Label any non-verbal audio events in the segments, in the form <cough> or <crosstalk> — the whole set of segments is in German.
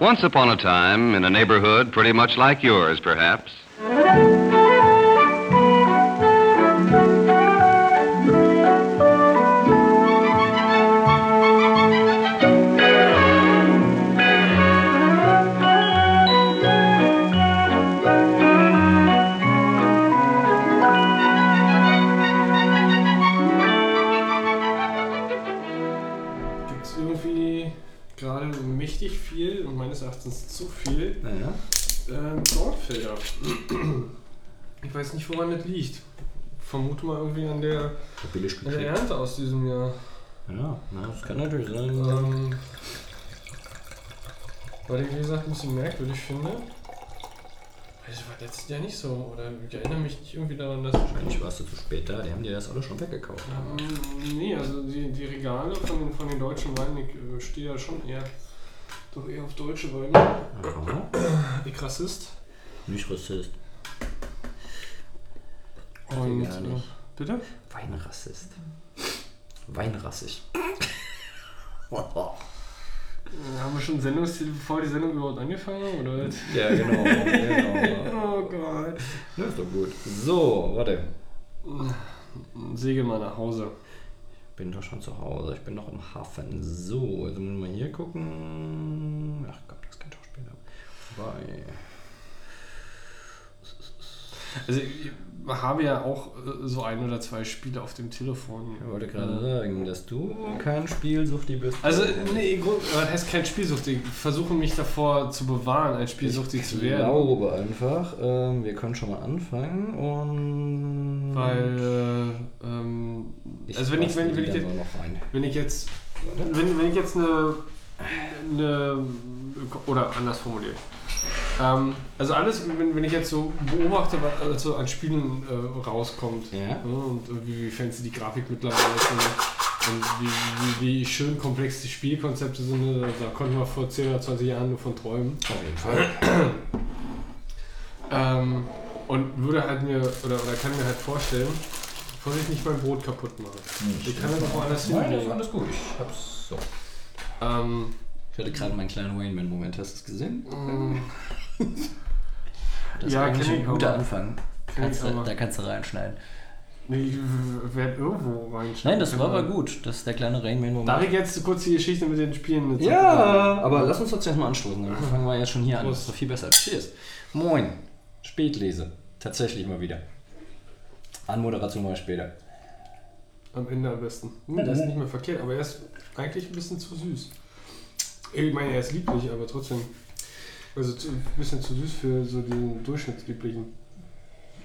Once upon a time, in a neighborhood pretty much like yours, perhaps. Weiß nicht, woran das liegt. Vermute mal irgendwie an der, an der. Ernte aus diesem Jahr. Ja, na, das kann natürlich sein. Ähm, weil ich, wie gesagt, ein bisschen merkwürdig finde. Das war letztes Jahr nicht so. Oder ich erinnere mich nicht irgendwie daran, dass. Wahrscheinlich warst du zu spät da, die haben dir das alles schon weggekauft. Ähm, nee, also die, die Regale von den, von den deutschen Weinen, ich äh, stehe ja schon eher, doch eher auf deutsche Weine. Aha. Ich Rassist. Nicht Rassist. Und, gar nicht. bitte? Weinrassist. Weinrassig. <laughs> Haben wir schon Sendungstitel, bevor die Sendung überhaupt angefangen hat, oder? ja, genau. genau. <laughs> Oh Gott. Ja, ist doch gut. So, warte. Segel mal nach Hause. Bin doch schon zu Hause. Ich bin noch im Hafen. So, jetzt müssen wir hier gucken. Ach Gott, das kann ich auch später. Bei. Also ich habe ja auch äh, so ein oder zwei Spiele auf dem Telefon. Ich wollte gerade sagen, dass du kein Spielsuchti bist. Also, nee, das heißt kein Spielsuchtig. Ich versuche mich davor zu bewahren, ein Spielsuchtig zu Ich werden. glaube einfach, ähm, wir können schon mal anfangen und. Weil, äh, ähm, also wenn ich, wenn, wenn, ich jetzt, wenn ich jetzt, wenn, wenn ich jetzt eine, eine oder anders formuliert. Ähm, also alles, wenn, wenn ich jetzt so beobachte, was also an Spielen äh, rauskommt Ja. ne, und wie, wie fancy die Grafik mittlerweile ist und, und wie, wie, wie schön komplex die Spielkonzepte sind, ne, da konnten wir vor 10 oder 20 Jahren nur von träumen. Auf jeden Fall. <clears throat> Ähm, und würde halt mir, oder, oder kann mir halt vorstellen, Vorsicht nicht mein Brot kaputt machen. Ich kann das auch woanders Nein, das ist alles gut. Ich hab's so. Ähm, Ich hatte gerade meinen kleinen Wayne-Man-Moment. Hast du es gesehen? mh, <laughs> Das ist Ja, eigentlich kenn ein guter aber. Anfang. Kannst du, da kannst du reinschneiden. Nee, ich werde irgendwo reinschauen. Nein, das war Keine aber gut. Das ist der kleine Rainman-Moment. Darf ich jetzt kurz die Geschichte mit den Spielen erzählen? Ja, aber lass uns trotzdem mal anstoßen. Dann fangen wir jetzt schon hier an. Das Prost. ist doch viel besser. Cheers. Moin. Spätlese. Tatsächlich mal wieder. Anmoderation mal später. Am Ende am besten. Hm, das ist nicht mehr verkehrt, aber er ist eigentlich ein bisschen zu süß. Ich meine, er ist lieblich, aber trotzdem. Also zu, ein bisschen zu süß für so den Durchschnittslieblichen.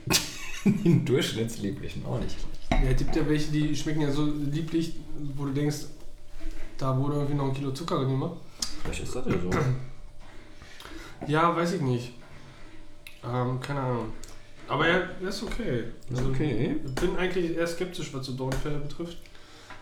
<laughs> Den Durchschnittslieblichen auch nicht. Ja, es gibt ja welche, die schmecken ja so lieblich, wo du denkst, da wurde irgendwie noch ein Kilo Zucker drin gemacht. Vielleicht ist das ja so. <clears throat> Ja, weiß ich nicht. Ähm, keine Ahnung. Aber er, er ist okay. Also, Ist okay. Ich bin eigentlich eher skeptisch, was so Dornfelder betrifft.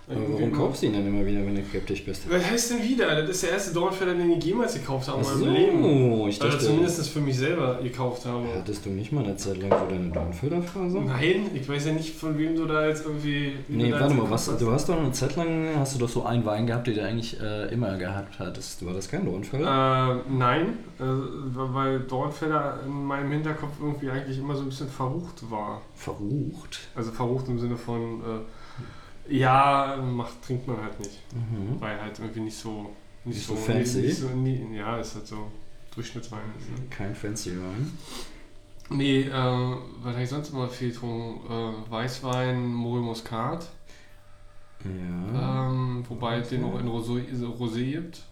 Warum kaufst du ihn dann immer wieder, wenn du skeptisch bist? Was heißt denn wieder? Das ist der erste Dornfelder, den ich jemals gekauft habe in meinem Leben. ich dachte, zumindest für mich selber gekauft habe. hattest du nicht mal eine Zeit lang so deine Dornfelderphase? Nein, ich weiß ja nicht, von wem du da jetzt irgendwie. wie Nee, warte mal, was, du hast doch eine Zeit lang, hast du doch so einen Wein gehabt, den du eigentlich äh, immer gehabt hattest. War das kein Dornfelder? Äh, nein, äh, weil Dornfelder in meinem Hinterkopf irgendwie eigentlich immer so ein bisschen verrucht war. Verrucht. Also verrucht im Sinne von, äh, ja, macht, trinkt man halt nicht. Mhm. Weil halt irgendwie nicht so. Nicht, Nicht so, so fancy? Nicht so, nie, ja, ist halt so Durchschnittswein. Ist, ne? Kein fancy Wein. Nee, äh, was habe ich sonst immer viel getrunken? Äh, Weißwein, Morel Muscat. Ja. Ähm, wobei es den auch in Rosé, Rosé gibt.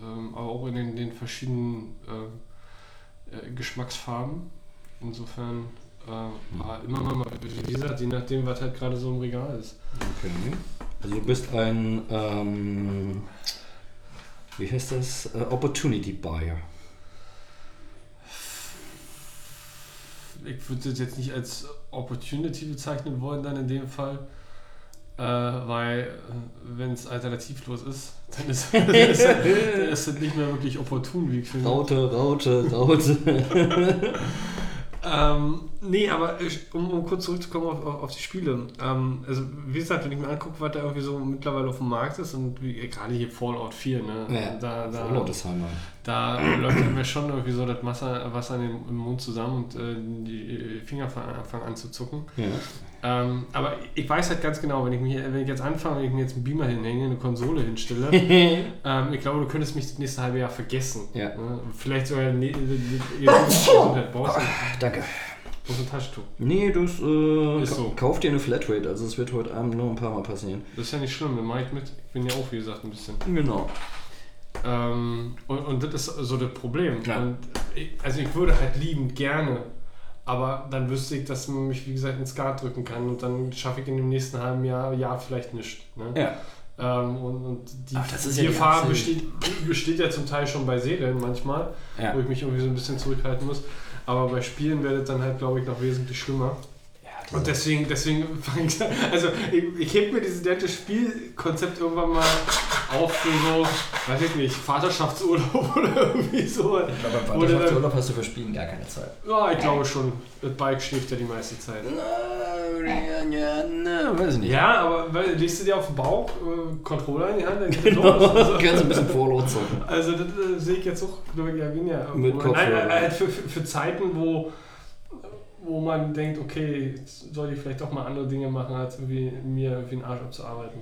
Ähm, aber auch in den, den verschiedenen äh, äh, Geschmacksfarben. Insofern äh, war immer mal, wie gesagt, je nachdem, was halt gerade so im Regal ist. Okay. Also du bist ein, ähm, wie heißt das? Äh, Opportunity Buyer. Ich würde das jetzt nicht als Opportunity bezeichnen wollen, dann in dem Fall. Äh, weil, wenn es alternativlos <laughs> ist, dann ist, das nicht mehr wirklich opportun, wie ich finde. Raute, Raute, Raute. <laughs> Ähm, nee, aber ich- um, um kurz zurückzukommen auf, auf, die Spiele. Ähm, also, wie gesagt, wenn ich mir angucke, was da irgendwie so mittlerweile auf dem Markt ist und wie, gerade hier Fallout 4, ne? Ja, da, da, Fallout ist Hammer. Da läuft mir schon irgendwie so das Wasser, Wasser in den, im Mund zusammen und äh, die Finger fangen, an zu zucken. Ja. Ähm, aber ich weiß halt ganz genau, wenn ich, mich, wenn ich jetzt anfange, wenn ich mir jetzt einen Beamer hinhänge, eine Konsole hinstelle, ähm, ich glaube, du könntest mich das nächste halbe Jahr vergessen. Ja. Ne? Vielleicht sogar ne, ne, ne, brauchst du Danke. du ein Taschentuch. Nee, du äh, Ist ka- so. kauf dir eine Flatrate, also es wird heute Abend noch ein paar Mal passieren. Das ist ja nicht schlimm, dann mache ich mit. Ich bin ja auch, wie gesagt, ein bisschen. Genau. Ähm, und, und das ist so das Problem. Ich, also ich würde halt liebend gerne, aber dann wüsste ich, dass man mich, wie gesagt, ins Skat drücken kann und dann schaffe ich in dem nächsten halben Jahr, Jahr vielleicht nichts. Ne? Ja. Ähm, und, und die, Ach, die ja die Gefahr Absicht. besteht, die besteht ja zum Teil schon bei Serien manchmal, Ja. wo ich mich irgendwie so ein bisschen zurückhalten muss. Aber bei Spielen wird es dann halt, glaube ich, noch wesentlich schlimmer. Und deswegen, deswegen fange ich also ich, ich heb mir dieses nette Spielkonzept irgendwann mal auf für so, weiß ich nicht, Vaterschaftsurlaub <laughs> oder irgendwie so. aber beim Oder Vaterschaftsurlaub hast du für Spielen gar keine Zeit. Ja, ich glaube schon. Das Bike schläft ja die meiste Zeit. Weiß ich nicht. Ja, aber weil, legst du dir auf den Bauch, äh, Controller in die Hand, dann geht Genau. los. Also, <laughs> Kannst ein bisschen Vorlot zocken. also das äh, sehe ich jetzt auch, glaube ich, ja, weniger. Mit Nein, Kopfhörer. äh, äh, für, für, für Zeiten, wo, wo man denkt, okay, jetzt soll ich vielleicht doch mal andere Dinge machen, als irgendwie mir irgendwie den Arsch abzuarbeiten.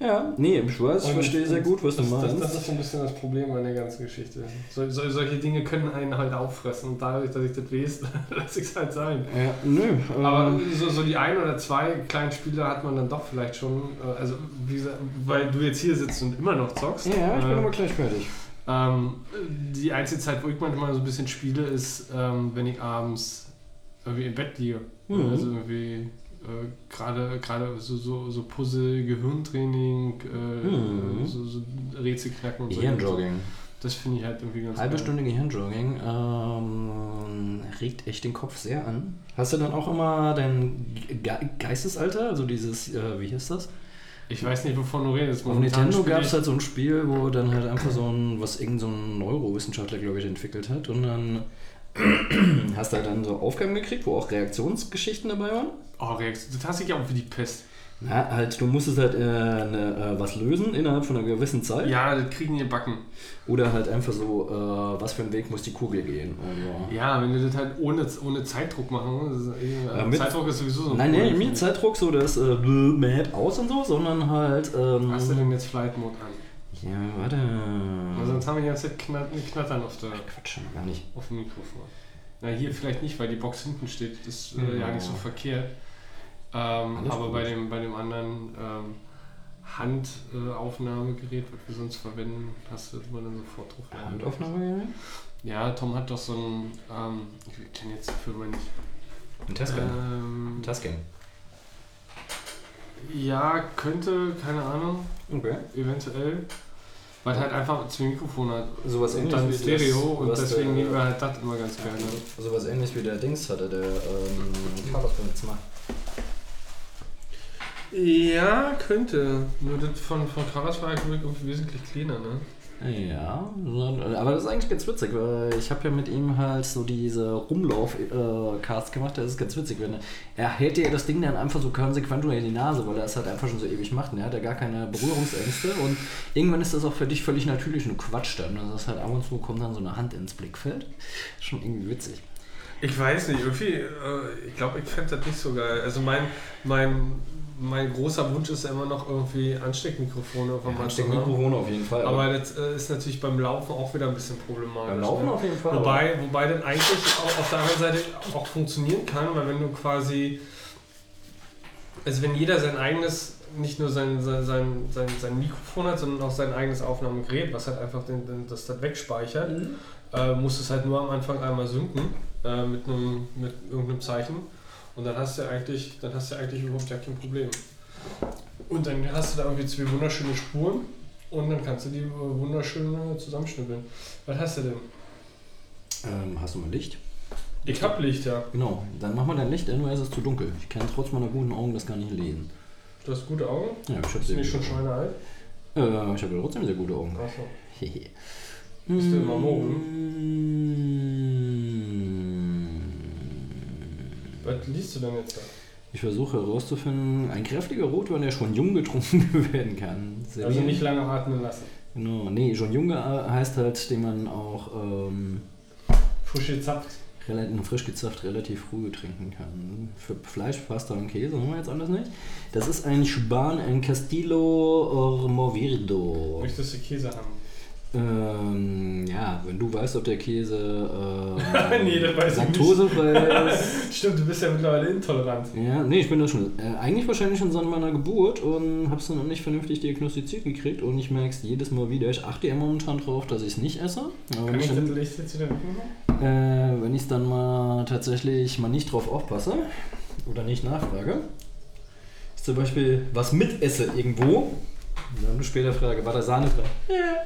Ja, nee, ich weiß, ich verstehe sehr gut, was du das, meinst. Das, das ist so ein bisschen das Problem an der ganzen Geschichte. So, so, solche Dinge können einen halt auffressen und dadurch, dass ich das weiß, <laughs> lasse ich es halt sein. ja, nö. ähm, Aber so, so die ein oder zwei kleinen Spiele hat man dann doch vielleicht schon, äh, also wie gesagt, weil du jetzt hier sitzt und immer noch zockst. ja, ich bin äh, aber gleich fertig. ähm, die einzige Zeit, wo ich manchmal so ein bisschen spiele, ist, ähm, wenn ich abends irgendwie im Bett liege. Mhm. Also irgendwie äh, gerade gerade so, so, so Puzzle, Gehirntraining, äh, Mhm. so, so Rätselknacken und so. Gehirnjogging. Das finde ich halt irgendwie ganz Halbe geil. Stunde Gehirnjogging ähm, regt echt den Kopf sehr an. Hast du dann auch immer dein Ge Geistesalter, also dieses, äh, wie hieß das? Ich weiß nicht, wovon du redest. Auf Nintendo gab es halt so ein Spiel, wo dann halt einfach so ein, was irgend so ein Neurowissenschaftler, glaube ich, entwickelt hat. Und dann <clears throat> hast du halt dann so Aufgaben gekriegt, wo auch Reaktionsgeschichten dabei waren. Oh, Rex, das hasse ich auch wie die Pest. Na, halt, du musstest halt äh, ne, äh, was lösen innerhalb von einer gewissen Zeit. Ja, das kriegen die Backen. Oder halt einfach so, äh, was für einen Weg muss die Kugel gehen. Also, Ja, wenn du das halt ohne, ohne Zeitdruck machen, ist, eh- Ja, mit- Zeitdruck ist sowieso so ein Nein, Problem, nee, ich. Zeitdruck so das äh, Map aus und so, sondern halt. Ähm, Hast du denn jetzt Flight Mode an? Ja, warte. Weil sonst haben wir die ganze Zeit knat Knattern auf, der, Quatsch, gar nicht. auf dem Mikrofon. Na, hier vielleicht nicht, weil die Box hinten steht. Das ist äh, ja nicht so verkehrt. Ähm, aber gut. bei dem, bei dem anderen ähm, Handaufnahmegerät, was wir sonst verwenden, hast du immer dann sofort drauf. Handaufnahme? Ja, Tom hat doch so ein, ähm, ich kenne jetzt die Firma nicht. Ein Tascam. Ähm, Tascam. Ja, könnte, keine Ahnung, Okay. eventuell. Weil halt einfach zwei Mikrofone hat. Sowas Und ähnliches dann wie Stereo und deswegen der- nehmen wir halt das immer ganz gerne. Sowas ähnliches wie der Dings hatte, der ähm, Carlos beim letzten Mal. Ja, könnte. Nur das von, von war halt irgendwie wesentlich kleiner, ne? Ja, aber das ist eigentlich ganz witzig, weil ich habe ja mit ihm halt so diese Rumlauf-Cast gemacht, das ist ganz witzig, wenn er, hält dir das Ding dann einfach so konsequent unter die Nase, weil er es halt einfach schon so ewig macht, und er hat ja gar keine Berührungsängste und irgendwann ist das auch für dich völlig natürlich und du quatscht dann, das ist halt ab und zu kommt dann so eine Hand ins Blickfeld, schon irgendwie witzig. Ich weiß nicht, irgendwie, äh, ich glaube, ich fände das nicht so geil. Also mein, mein, mein großer Wunsch ist ja immer noch irgendwie Ansteckmikrofone auf Ja, zu haben. Mikrofon auf jeden Fall. Aber das äh, ist natürlich beim Laufen auch wieder ein bisschen problematisch. beim Laufen ne? auf jeden Fall. Wobei, wobei das eigentlich auch auf der anderen Seite auch funktionieren kann, weil wenn du quasi, also wenn jeder sein eigenes, nicht nur sein, sein, sein, sein, sein Mikrofon hat, sondern auch sein eigenes Aufnahmegerät, was halt einfach den, den, das, das wegspeichert, Mhm. äh, musst du es halt nur am Anfang einmal synken äh, mit, einem, mit irgendeinem Zeichen und dann hast du eigentlich, dann hast du eigentlich überhaupt ja kein Problem. Und dann hast du da irgendwie zwei wunderschöne Spuren und dann kannst du die wunderschön äh, zusammenschnippeln. Was hast du denn? Ähm, hast du mal Licht? Ich hab Licht, ja. Genau, dann mach mal dein Licht, nur ist es zu dunkel. Ich kann trotz meiner guten Augen das gar nicht lesen. Du hast gute Augen? Ja, ich habe Bist sehr nicht schon schweinealt? Äh, ich habe trotzdem sehr gute Augen. Achso. Hehe. <laughs> Bist du immer Was liest du denn jetzt da? Ich versuche herauszufinden, ein kräftiger Rotwein, der schon jung getrunken <laughs> werden kann. Also nicht lange atmen lassen. Genau. Nee, schon Junge äh, heißt halt, den man auch ähm, Frisch gezapft. relativ frisch gezapft relativ früh trinken kann. Für Fleisch, Pasta und Käse haben wir jetzt alles nicht. Das ist ein Span, ein Castillo Movirdo. Möchtest du Käse haben? Ähm, ja, wenn du weißt, ob der Käse <laughs> ähm, Nee, das weiß laktosefrei <laughs> ist. Stimmt, du bist ja mittlerweile intolerant. Ja, nee, ich bin das schon. Äh, eigentlich wahrscheinlich schon seit meiner Geburt und hab's dann noch nicht vernünftig diagnostiziert gekriegt und ich merke es jedes Mal wieder. Ich achte ja momentan drauf, dass ich es nicht esse. Aber wenn Kann ich das Licht jetzt wieder wegmachen? äh, wenn ich dann mal tatsächlich mal nicht drauf aufpasse oder nicht nachfrage, ich zum Beispiel was mitesse irgendwo, dann später frage, war da Sahne drin? Ja.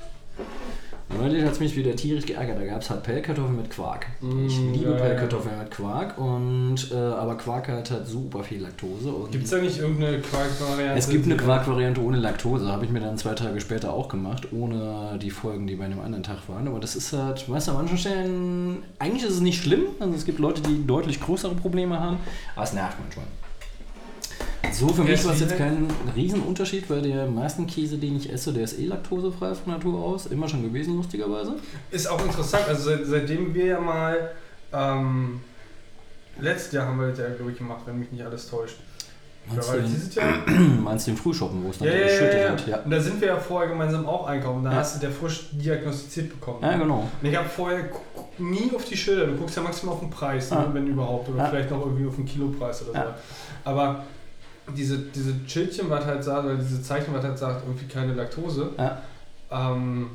Neulich hat es mich wieder tierisch geärgert. Da gab es halt Pellkartoffeln mit Quark. ich Mm, liebe ja, ja. Pellkartoffeln mit Quark und äh, aber Quark hat halt super viel Laktose. Gibt es da nicht irgendeine Quark-Variante? es gibt eine Quark-Variante ohne Laktose, habe ich mir dann zwei Tage später auch gemacht, ohne die Folgen, die bei einem anderen Tag waren. Aber das ist halt, weißt du, an manchen Stellen, eigentlich ist es nicht schlimm. Also es gibt Leute, die deutlich größere Probleme haben, aber es nervt manchmal. So, für mich ist war es jetzt kein Riesenunterschied, weil der meisten Käse, den ich esse, der ist eh laktosefrei von Natur aus. Immer schon gewesen, lustigerweise. Ist auch interessant, also seit, seitdem wir ja mal, ähm, letztes Jahr haben wir das ja, glaube ich, gemacht, wenn mich nicht alles täuscht. Meinst Ja, du weil den, dieses Jahr? <clears throat> meinst du den Frühshoppen, wo es dann Ja, so ja, ja, geschüttet wird? Ja. Und da sind wir ja vorher gemeinsam auch einkaufen. Da Ja. hast du der frisch diagnostiziert bekommen. ja, genau. Und ich habe vorher nie auf die Schilder. Du guckst ja maximal auf den Preis, Ah. ne, wenn überhaupt. Oder Ja. vielleicht noch irgendwie auf den Kilopreis oder so. Aber diese, diese Schildchen, was halt sagt, oder diese Zeichen, was halt sagt, irgendwie keine Laktose, Ja. ähm,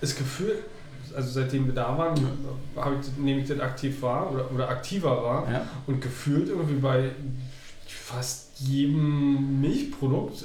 ist gefühlt, also seitdem wir da waren, habe ich, nehme ich das aktiv wahr oder, oder aktiver wahr. Ja. Und gefühlt irgendwie bei fast jedem Milchprodukt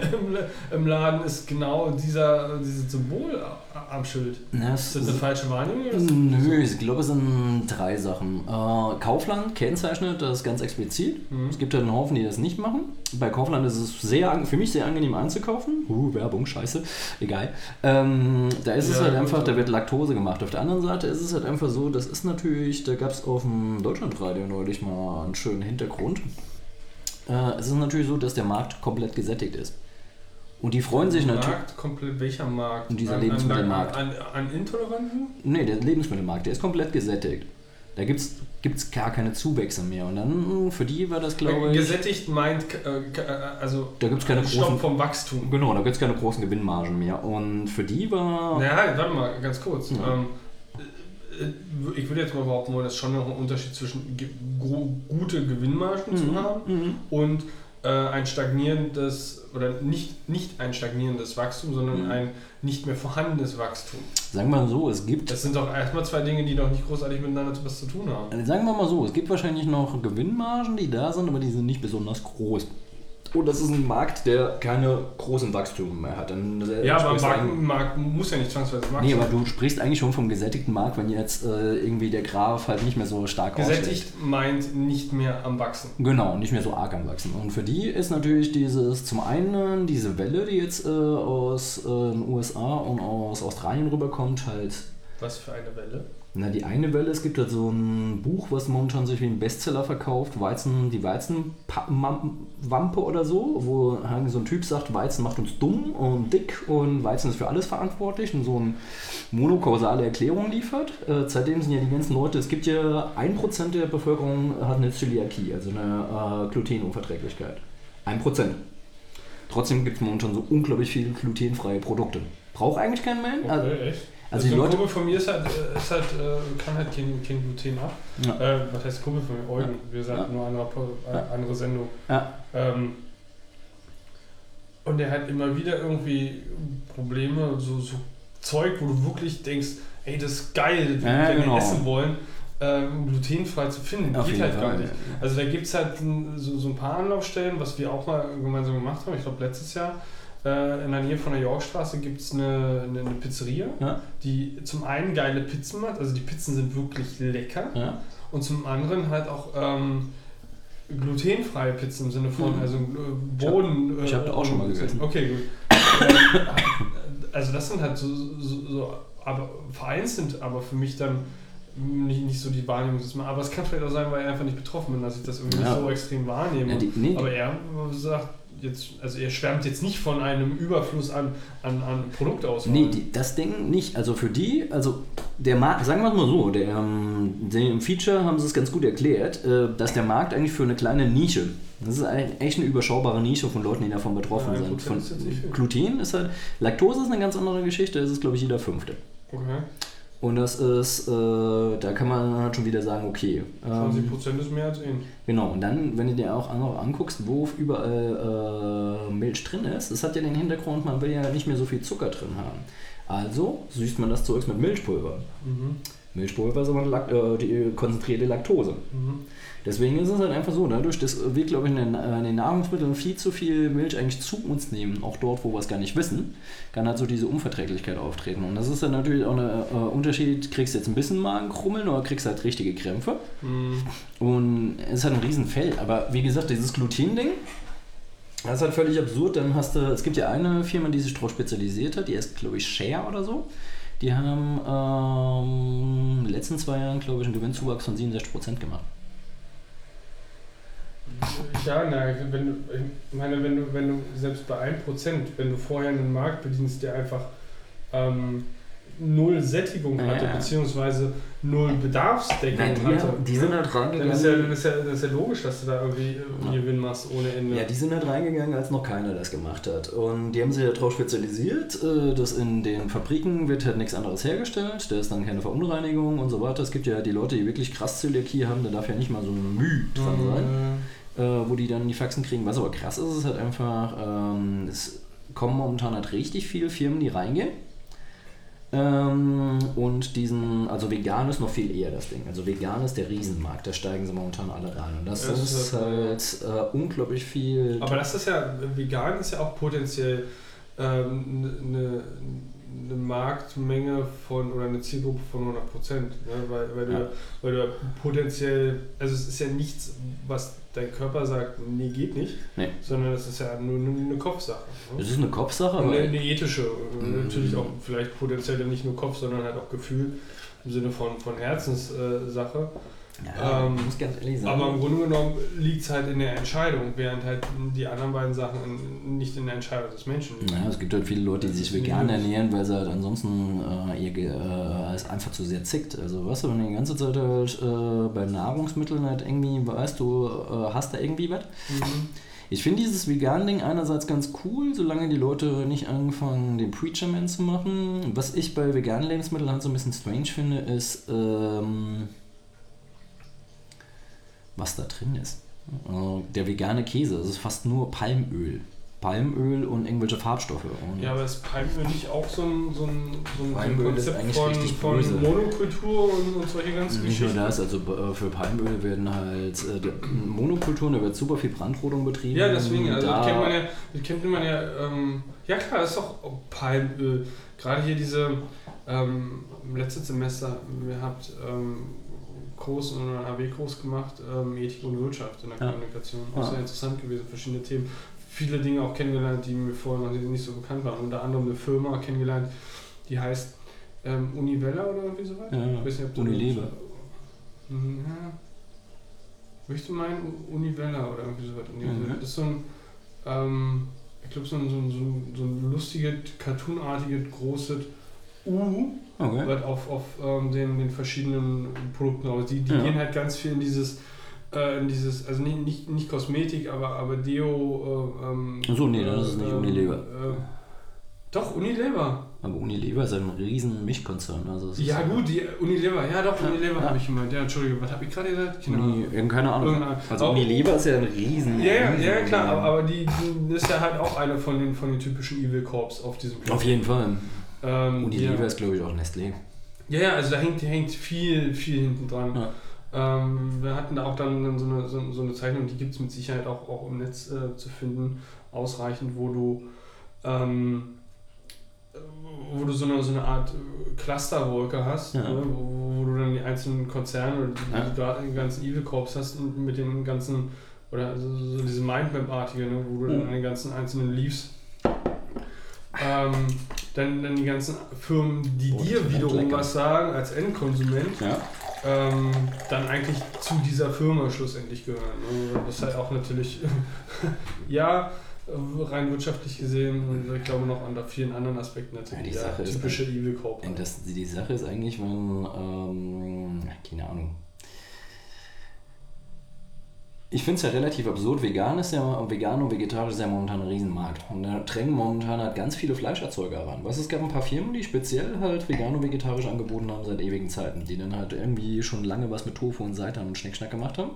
<laughs> im, Laden ist genau dieser, dieses Symbol am Schild. Na, Ist es das eine falsche Wahrnehmung? Nö, ich glaube, es sind drei Sachen. Äh, Kaufland kennzeichnet das ganz explizit. Mhm. Es gibt ja einen Haufen, die das nicht machen. Bei Kaufland ist es sehr, für mich sehr angenehm einzukaufen. Uh, Werbung, scheiße, egal. Ähm, da ist es Ja, halt gut, einfach, da wird Laktose gemacht. Auf der anderen Seite ist es halt einfach so, das ist natürlich, da gab es auf dem Deutschlandradio neulich mal einen schönen Hintergrund. Äh, es ist natürlich so, dass der Markt komplett gesättigt ist. Und die freuen sich natürlich. Markt, komplett, welcher Markt? Und dieser An- Lebensmittelmarkt. An, an, an Intoleranten? Nee, der Lebensmittelmarkt, der ist komplett gesättigt. Da gibt es gar keine Zuwächse mehr. Und dann, für die war das, glaube ich. Gesättigt meint, äh, äh, also Da gibt's keine Stopp großen- vom Wachstum. Genau, da gibt es keine großen Gewinnmargen mehr. Und für die war. Na halt, warte mal, ganz kurz. Ja. Ähm, äh, ich würde jetzt mal behaupten wollen, dass schon noch ein Unterschied zwischen gute Gewinnmargen zu haben Mhm. und äh, ein stagnierendes oder nicht, nicht ein stagnierendes Wachstum, sondern Mhm. ein nicht mehr vorhandenes Wachstum. Sagen wir mal so, es gibt. Das sind doch erstmal zwei Dinge, die doch nicht großartig miteinander was zu tun haben. Sagen wir mal so, es gibt wahrscheinlich noch Gewinnmargen, die da sind, aber die sind nicht besonders groß. Und das ist ein Markt, der keine großen Wachstum mehr hat. Dann Ja, aber Markt, Markt muss ja nicht zwangsweise wachsen. Nee, aber du sprichst eigentlich schon vom gesättigten Markt, wenn jetzt äh, irgendwie der Graph halt nicht mehr so stark Gesättigt meint nicht mehr am Wachsen. Genau, nicht mehr so arg am Wachsen. Und für die ist natürlich dieses, zum einen diese Welle, die jetzt äh, aus äh, den USA und aus Australien rüberkommt, halt, Was für eine Welle. Na die eine Welle, es gibt halt so ein Buch, was momentan sich wie ein Bestseller verkauft, Weizen, die Weizenwampe oder so, wo halt so ein Typ sagt, Weizen macht uns dumm und dick und Weizen ist für alles verantwortlich und so eine monokausale Erklärung liefert. Äh, seitdem sind ja die ganzen Leute, es gibt ja 1% der Bevölkerung hat eine Zöliakie, also eine äh, Glutenunverträglichkeit. 1%. Trotzdem gibt es momentan so unglaublich viele glutenfreie Produkte. Braucht eigentlich kein Mensch. Also, echt? Also Also die Leute. Kumpel von mir ist halt, äh, ist halt äh, kann halt kein, kein Gluten ab. Ja. Äh, was heißt Kumpel von mir? Eugen. Wir sagen Ja. nur andere, Po- äh, Ja. andere Sendung. Ja, Ähm, und der hat immer wieder irgendwie Probleme, so, so Zeug, wo du wirklich denkst, ey, das ist geil, Ja, wenn genau. wir essen wollen, ähm, glutenfrei zu finden. auf Geht halt gar Fall. nicht. Also da gibt es halt so, so ein paar Anlaufstellen, was wir auch mal gemeinsam gemacht haben. Ich glaube letztes Jahr äh, in der Nähe von der Yorkstraße gibt es eine, eine, eine Pizzeria, Ja, die zum einen geile Pizzen macht, also die Pizzen sind wirklich lecker ja. und zum anderen halt auch ähm, glutenfreie Pizzen im Sinne von Mhm. also äh, Boden. ich hab da auch schon mal gegessen. Okay, gut. ähm, also das sind halt so, so, so aber vereinzelt, aber für mich dann nicht, nicht so die Wahrnehmung. Aber es kann vielleicht auch sein, weil ich einfach nicht betroffen bin, dass ich das irgendwie Ja. nicht so extrem wahrnehme. ja die, nee, aber er sagt, jetzt, also ihr schwärmt jetzt nicht von einem Überfluss an, an, an Produktauswahl. Nee, die, das Ding nicht. Also für die, also der Markt, sagen wir es mal so, der, ähm, dem Feature haben sie es ganz gut erklärt, äh, dass der Markt eigentlich für eine kleine Nische, das ist eigentlich echt eine überschaubare Nische von Leuten, die davon betroffen Ja, sind. Gluten Von, ist. Gluten ist halt, Laktose ist eine ganz andere Geschichte, das ist glaube ich jeder Fünfte. Okay. Und das ist, äh, da kann man halt schon wieder sagen, okay. Ähm, 20% ist mehr als ihn. Genau, und dann, wenn du dir auch noch anguckst, wo überall äh, Milch drin ist, das hat ja den Hintergrund, man will ja nicht mehr so viel Zucker drin haben. Also süßt man das Zeugs mit Milchpulver. Mhm. Milchpulver ist aber Lak äh, die konzentrierte Laktose. Mhm. Deswegen ist es halt einfach so, dadurch, dass wir, glaube ich, in den, äh, in den Nahrungsmitteln viel zu viel Milch eigentlich zu uns nehmen, auch dort, wo wir es gar nicht wissen, kann halt so diese Unverträglichkeit auftreten. Und das ist dann natürlich auch ein äh, Unterschied, kriegst du jetzt ein bisschen Magenkrummeln oder kriegst halt richtige Krämpfe. Mhm. Und es ist halt ein Riesenfeld. Aber wie gesagt, dieses Gluten-Ding, das ist halt völlig absurd. Dann hast du, es gibt ja eine Firma, die sich darauf spezialisiert hat, die heißt, glaube ich, Share oder so. Die haben ähm, in den letzten zwei Jahren, glaube ich, einen Gewinnzuwachs von 67% gemacht. Ja, na, wenn du, ich meine, wenn du, wenn du selbst bei 1%, wenn du vorher einen Markt bedienst, der einfach ähm, null Sättigung hatte, ja. beziehungsweise null Bedarfsdeckung Nein, die, hatte, die sind halt dann ist, ja, reingegangen. dann, ist ja, dann ist ja logisch, dass du da irgendwie Ja. Gewinn machst ohne Ende. Ja, die sind halt reingegangen, als noch keiner das gemacht hat. Und die haben sich ja darauf spezialisiert, äh, dass in den Fabriken wird halt nichts anderes hergestellt, da ist dann keine Verunreinigung und so weiter. Es gibt ja die Leute, die wirklich krass Zöliakie haben, da darf ja nicht mal so ein Müh dran sein. Mhm. Äh, wo die dann die Faxen kriegen. Was aber krass ist, ist halt einfach, ähm, es kommen momentan halt richtig viele Firmen, die reingehen. Ähm, und diesen, also vegan ist noch viel eher das Ding. Also vegan ist der Riesenmarkt, da steigen sie momentan alle rein. Und das, Das ist ist halt äh, unglaublich viel. Aber das ist ja, vegan ist ja auch potenziell ähm, eine Marktmenge von oder eine Zielgruppe von 100 Prozent, ne? weil, weil, Ja. du, weil du potenziell, also es ist ja nichts, was dein Körper sagt, nee, geht nicht, Nee. sondern es ist ja nur, nur eine Kopfsache. Ne? Es ist eine Kopfsache, aber eine, eine ethische, Mhm. natürlich auch vielleicht potenziell nicht nur Kopf, sondern halt auch Gefühl im Sinne von, von Herzenssache. Ja, ähm, muss ganz ehrlich sagen. Aber im Grunde genommen liegt es halt in der Entscheidung, während halt die anderen beiden Sachen in, nicht in der Entscheidung des Menschen liegen. Ja, es gibt halt viele Leute, die sich vegan ernähren, weil sie halt ansonsten äh, ihr äh, es einfach zu sehr zickt. Also weißt du, wenn du die ganze Zeit halt äh, bei Nahrungsmitteln halt irgendwie weißt, du äh, hast da irgendwie was. Mhm. Ich finde dieses Vegan-Ding einerseits ganz cool, solange die Leute nicht anfangen, den Preacher-Man zu machen. Was ich bei veganen Lebensmitteln halt so ein bisschen strange finde, ist, ähm, was da drin ist. Äh, der vegane Käse, das ist fast nur Palmöl. Palmöl und irgendwelche Farbstoffe. Und Ja, aber ist Palmöl nicht auch so ein, so ein, so ein, Palmöl Konzept von, von böse. Monokultur und, und solche ganzen Nicht nur Geschichten? das, also äh, für Palmöl werden halt äh, Monokulturen, da wird super viel Brandrodung betrieben. Ja, deswegen, also da, das kennt man ja, das kennt man ja, ähm, ja klar, das ist doch auch Palmöl. Gerade hier diese, ähm, letztes Semester, ihr habt ähm, Kurs und einen AW-Kurs gemacht, ähm, Ethik und Wirtschaft in der Ja. Kommunikation. Auch Ja. sehr interessant gewesen, verschiedene Themen. Viele Dinge auch kennengelernt, die mir vorher noch nicht so bekannt waren. Unter anderem eine Firma kennengelernt, die heißt ähm, Univella oder irgendwie so was. Ja. Ich weiß nicht, ob Unilever. Mhm, Ja. Möchte meinen Univella oder irgendwie so. Univella. Mhm. Das ist so ein, ähm, ich glaube, so ein, so, ein, so, ein, so ein lustiges, cartoonartiges, großes U, Okay. was auf, auf ähm, den, den verschiedenen Produkten aus. Die, die Ja. gehen halt ganz viel in dieses, äh, in dieses, also nicht, nicht, nicht Kosmetik, aber, aber Deo. Äh, ähm, so, nee, das ist nicht Unilever. Äh, doch, Unilever. Aber Unilever ist ein riesen Milchkonzern. Also Ja, gut, die Unilever. Ja, doch, Unilever ja. habe ich gemeint. Ja, Entschuldigung, was habe ich gerade gesagt? Keine Ahnung. Keine Ahnung. Irgendeine- Also Oh. Unilever ist ja ein riesen. Ja, ja, riesen ja, klar, aber, aber die, die ist ja halt auch eine von den, von den typischen Evil Corps auf diesem Auf jeden Fall. Ähm, Unilever ja. ist, glaube ich, auch Nestlé. ja, ja, also da hängt, hängt viel, viel hinten dran. Ja. Ähm, wir hatten da auch dann, dann so, eine, so, so eine Zeichnung, die gibt es mit Sicherheit auch, auch im Netz äh, zu finden, ausreichend, wo du, ähm, wo du so eine, so eine Art Clusterwolke hast, Ja. ne, wo, wo du dann die einzelnen Konzerne oder die, Ja. die, ganzen Evil Corps hast und mit den ganzen, oder so, so diese Mindmap-artige, ne, wo du Mhm. dann an den ganzen einzelnen Leaves ähm, dann, dann die ganzen Firmen, die Oh, dir wiederum lecker. was sagen als Endkonsument, Ja. ähm, dann eigentlich zu dieser Firma schlussendlich gehören. Ne? Das ist halt auch natürlich, <laughs> ja, rein wirtschaftlich gesehen und ich glaube noch an vielen anderen Aspekten natürlich. Ja, die der Sache ist typische Evil Corp. Und das, die Sache ist eigentlich, wenn, ähm, keine Ahnung. Ich finde es ja relativ absurd. Vegan ist ja, vegan und vegetarisch ist ja momentan ein Riesenmarkt. Und da drängen momentan halt ganz viele Fleischerzeuger ran. Was, es gab ein paar Firmen, die speziell halt vegan und vegetarisch angeboten haben seit ewigen Zeiten, die dann halt irgendwie schon lange was mit Tofu und Seitan und Schnickschnack gemacht haben.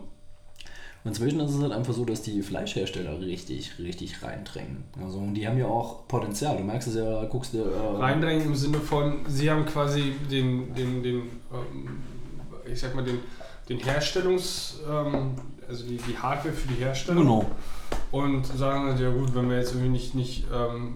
Und inzwischen ist es halt einfach so, dass die Fleischhersteller richtig, richtig reindrängen. Also und die haben ja auch Potenzial. Du merkst es ja, guckst du. Äh, Reindrängen im Sinne von, sie haben quasi den, den, den ähm, ich sag mal, den, den Herstellungs, ähm, also die, die Hardware für die Herstellung. Genau. Und sagen halt, ja gut, wenn wir jetzt irgendwie nicht, nicht ähm,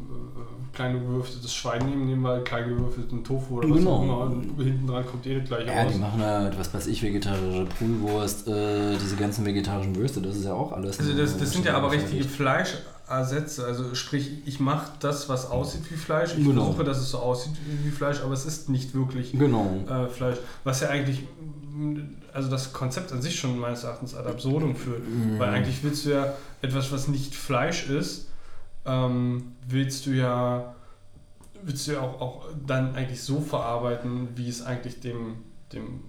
klein gewürfeltes Schwein nehmen, nehmen wir halt klein gewürfelten Tofu oder was Genau. auch immer. Und hinten dran kommt eh das gleiche Ja, raus. die machen halt, was weiß ich, vegetarische Poolwurst, äh, diese ganzen vegetarischen Würste, das ist ja auch alles. Also das, das sind ja aber richtige Vorsicht. Fleischersätze. Also sprich, ich mache das, was aussieht wie Fleisch. Ich Genau. versuche, dass es so aussieht wie Fleisch, aber es ist nicht wirklich Genau. äh, Fleisch. Was ja eigentlich, also das Konzept an sich schon meines Erachtens ad absurdum führt. Mhm. Weil eigentlich willst du ja etwas, was nicht Fleisch ist, ähm, willst du ja willst du ja auch, auch dann eigentlich so verarbeiten, wie es eigentlich dem, dem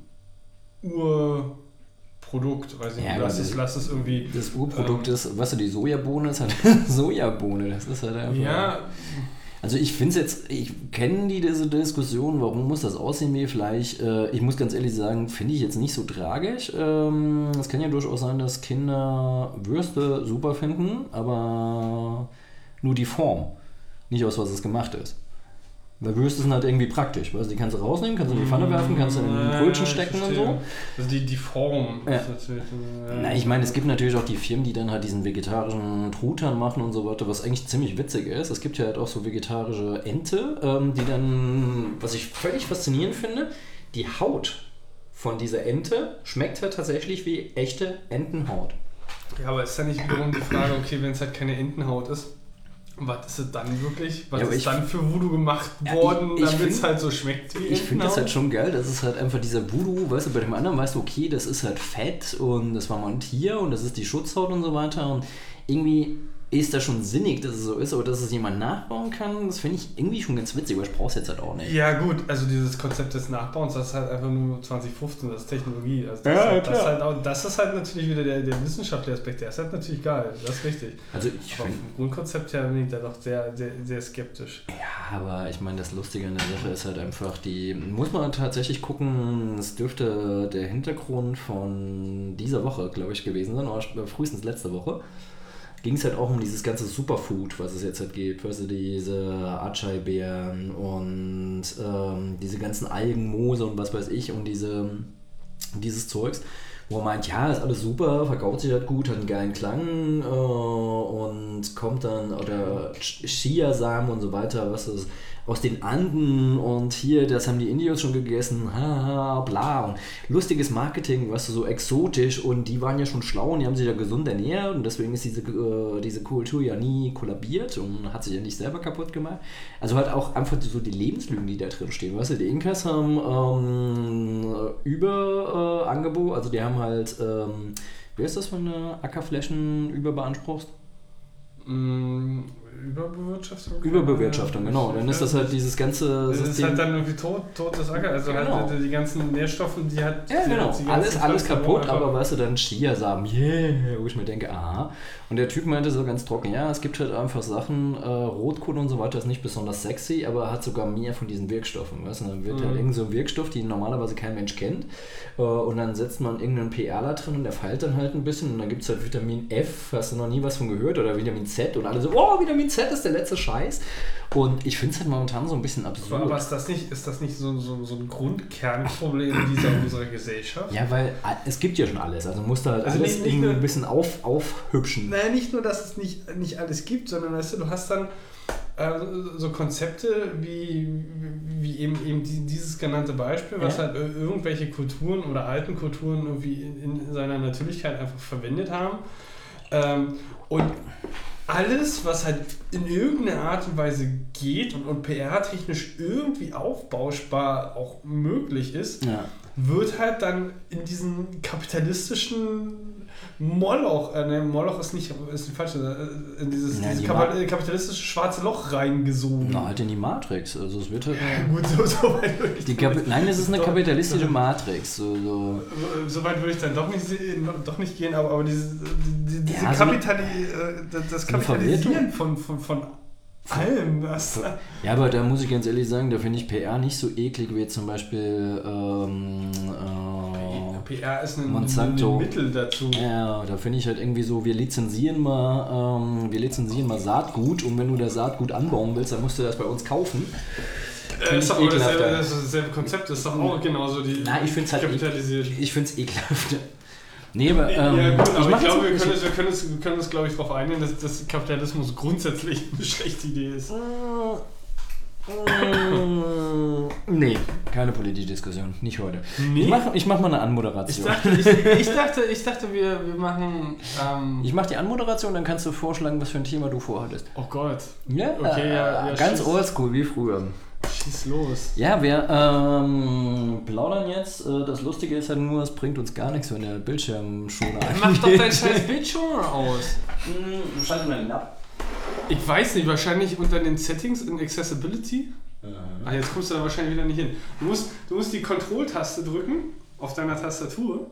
Urprodukt, weiß ich Ja, nicht, lass es, lass es irgendwie Das Urprodukt Ähm. ist, weißt du, die Sojabohne ist halt <laughs> Sojabohne, das ist halt einfach. Ja, Also ich finde es jetzt, ich kenne die diese Diskussion, warum muss das aussehen wie Fleisch? Äh, ich muss ganz ehrlich sagen, finde ich jetzt nicht so tragisch. Ähm, es kann ja durchaus sein, dass Kinder Würste super finden, aber nur die Form, nicht aus was es gemacht ist. Weil Würste sind halt irgendwie praktisch, weißt du, die kannst du rausnehmen, kannst du in die Pfanne werfen, kannst du in ein Brötchen stecken und so. Also die, die Form Ja. ist natürlich. äh, Na, ich meine, es gibt natürlich auch die Firmen, die dann halt diesen vegetarischen Truthahn machen und so weiter, was eigentlich ziemlich witzig ist. Es gibt ja halt auch so vegetarische Ente, ähm, die dann, was ich völlig faszinierend finde, die Haut von dieser Ente schmeckt halt tatsächlich wie echte Entenhaut. Ja, aber ist ja nicht wiederum die Frage, okay, wenn es halt keine Entenhaut ist, was ist dann wirklich? Was Ja, ist dann für Voodoo gemacht Ja, worden, ich damit es halt so schmeckt wie Ich finde das halt schon geil, das ist halt einfach dieser Voodoo, weißt du, bei dem anderen weißt du, okay, das ist halt Fett und das war mal ein Tier und das ist die Schutzhaut und so weiter. Und irgendwie ist das schon sinnig, dass es so ist, aber dass es jemand nachbauen kann, das finde ich irgendwie schon ganz witzig, aber ich brauche es jetzt halt auch nicht. Ja gut, also dieses Konzept des Nachbauens, das ist halt einfach nur 2015, das ist Technologie. Also das, Ja, ist halt, das, klar. ist halt auch, das ist halt natürlich wieder der, der wissenschaftliche Aspekt, der ist halt natürlich geil, das ist richtig. Also ich Aber vom Grundkonzept her bin ich da doch sehr, sehr, sehr skeptisch. ja, aber ich meine, das Lustige an der Sache ist halt einfach, die muss man tatsächlich gucken, es dürfte der Hintergrund von dieser Woche, glaube ich, gewesen sein, oder frühestens letzte Woche. Ging es halt auch um dieses ganze Superfood, was es jetzt halt gibt, weißt du, diese Acai-Beeren und ähm, diese ganzen Algenmoose und was weiß ich und diese, dieses Zeugs, wo er meint, ja, ist alles super, verkauft sich halt gut, hat einen geilen Klang äh, und kommt dann, oder Ch- Chiasamen und so weiter, was ist aus den Anden und hier, das haben die Indios schon gegessen, haha, bla. Und lustiges Marketing, weißt du, so exotisch und die waren ja schon schlau und die haben sich ja gesund ernährt und deswegen ist diese, äh, diese Kultur ja nie kollabiert und hat sich ja nicht selber kaputt gemacht. Also halt auch einfach so die Lebenslügen, die da drin stehen. Weißt du, die Inkas haben ähm, über äh, also die haben halt, ähm, wie ist das, wenn du Ackerflächen überbeanspruchst? Mm, Überbewirtschaftung? Überbewirtschaftung, genau. Dann ist das halt dieses ganze Das ist System. halt dann irgendwie tot, totes Acker, also Genau. halt die ganzen Nährstoffe, die hat. Ja, genau. Alles, alles kaputt, aber weißt du, dann Chiasamen, yeah, wo ich mir denke, aha. Und der Typ meinte so ganz trocken, ja, es gibt halt einfach Sachen, äh, Rotkohl und so weiter ist nicht besonders sexy, aber hat sogar mehr von diesen Wirkstoffen, weißt du, dann wird halt Mhm. irgend so ein Wirkstoff, den normalerweise kein Mensch kennt, äh, und dann setzt man irgendeinen PRler drin und der feilt dann halt ein bisschen und dann gibt es halt Vitamin F, hast du noch nie was von gehört, oder Vitamin Z und alle so, oh, Vitamin Z ist der letzte Scheiß. Und ich finde es halt momentan so ein bisschen absurd. Aber, ist das nicht, ist das nicht so, so, so ein Grundkernproblem dieser unserer Gesellschaft? ja, weil äh, es gibt ja schon alles, also musst du halt Also alles nicht- nicht irgendwie nur- ein bisschen auf, aufhübschen. Naja, nicht nur, dass es nicht, nicht alles gibt, sondern weißt du, du hast dann äh, so Konzepte wie, wie eben, eben die, dieses genannte Beispiel, was Ja. halt ir- irgendwelche Kulturen oder alten Kulturen irgendwie in, in seiner Natürlichkeit einfach verwendet haben. Ähm, und alles, was halt in irgendeiner Art und Weise geht und, und PR-technisch irgendwie aufbauschbar auch möglich ist, Ja. wird halt dann in diesen kapitalistischen Moloch, äh, ne, Moloch ist nicht, ist nicht falsch, äh, in dieses, Ja, dieses die Ma- kapitalistische schwarze Loch reingesogen. Na, halt in die Matrix. Also es wird halt. Gut, so, so weit würde ich Die Kapi Nein, es ist eine doch- kapitalistische Matrix. So, so. So- weit würde ich dann doch nicht, sehen- doch nicht gehen, aber, aber diese, die, diese Ja, so eine- Kapitali, äh, das- Kapitalisieren von, von, von allem, was. Ja, aber da muss ich ganz ehrlich sagen, da finde ich PR nicht so eklig wie zum Beispiel ähm, äh, PR ist ein, ein Mittel dazu. Ja, da finde ich halt irgendwie so, wir lizenzieren mal, ähm, wir lizenzieren mal Saatgut und wenn du das Saatgut anbauen willst, dann musst du das bei uns kaufen. Äh, ist doch ich dasselbe, dasselbe Konzept, das ist doch auch genauso die Na, ich find's halt kapitalisiert. Ich finde es ekelhaft. Nee, aber ähm, ja, gut, aber ich, mach glaube, wir können, uns, wir, können uns, wir können uns, glaube ich, darauf einigen, dass, dass Kapitalismus grundsätzlich eine <laughs> schlechte Idee ist. Mm, Nee, keine politische Diskussion, nicht heute. Nee? Ich mache ich mach mal eine Ich Anmoderation. dachte, ich, ich dachte, ich dachte wir, wir machen. Ähm, Ich mache die Anmoderation, dann kannst du vorschlagen, was für ein Thema du vorhattest. oh Gott, Ja, Okay, ja, ja, ganz schieß. oldschool wie früher. schieß los. Ja, wir ähm, plaudern jetzt. Äh, Das Lustige ist halt nur, es bringt uns gar nichts, wenn der Bildschirmschoner Mach doch dein scheiß Bildschirm aus. Hm, Schalten wir ihn ab. Ich weiß nicht, wahrscheinlich unter den Settings in Accessibility. Ah, jetzt kommst du da wahrscheinlich wieder nicht hin. Du musst, du musst die Control-Taste drücken auf deiner Tastatur.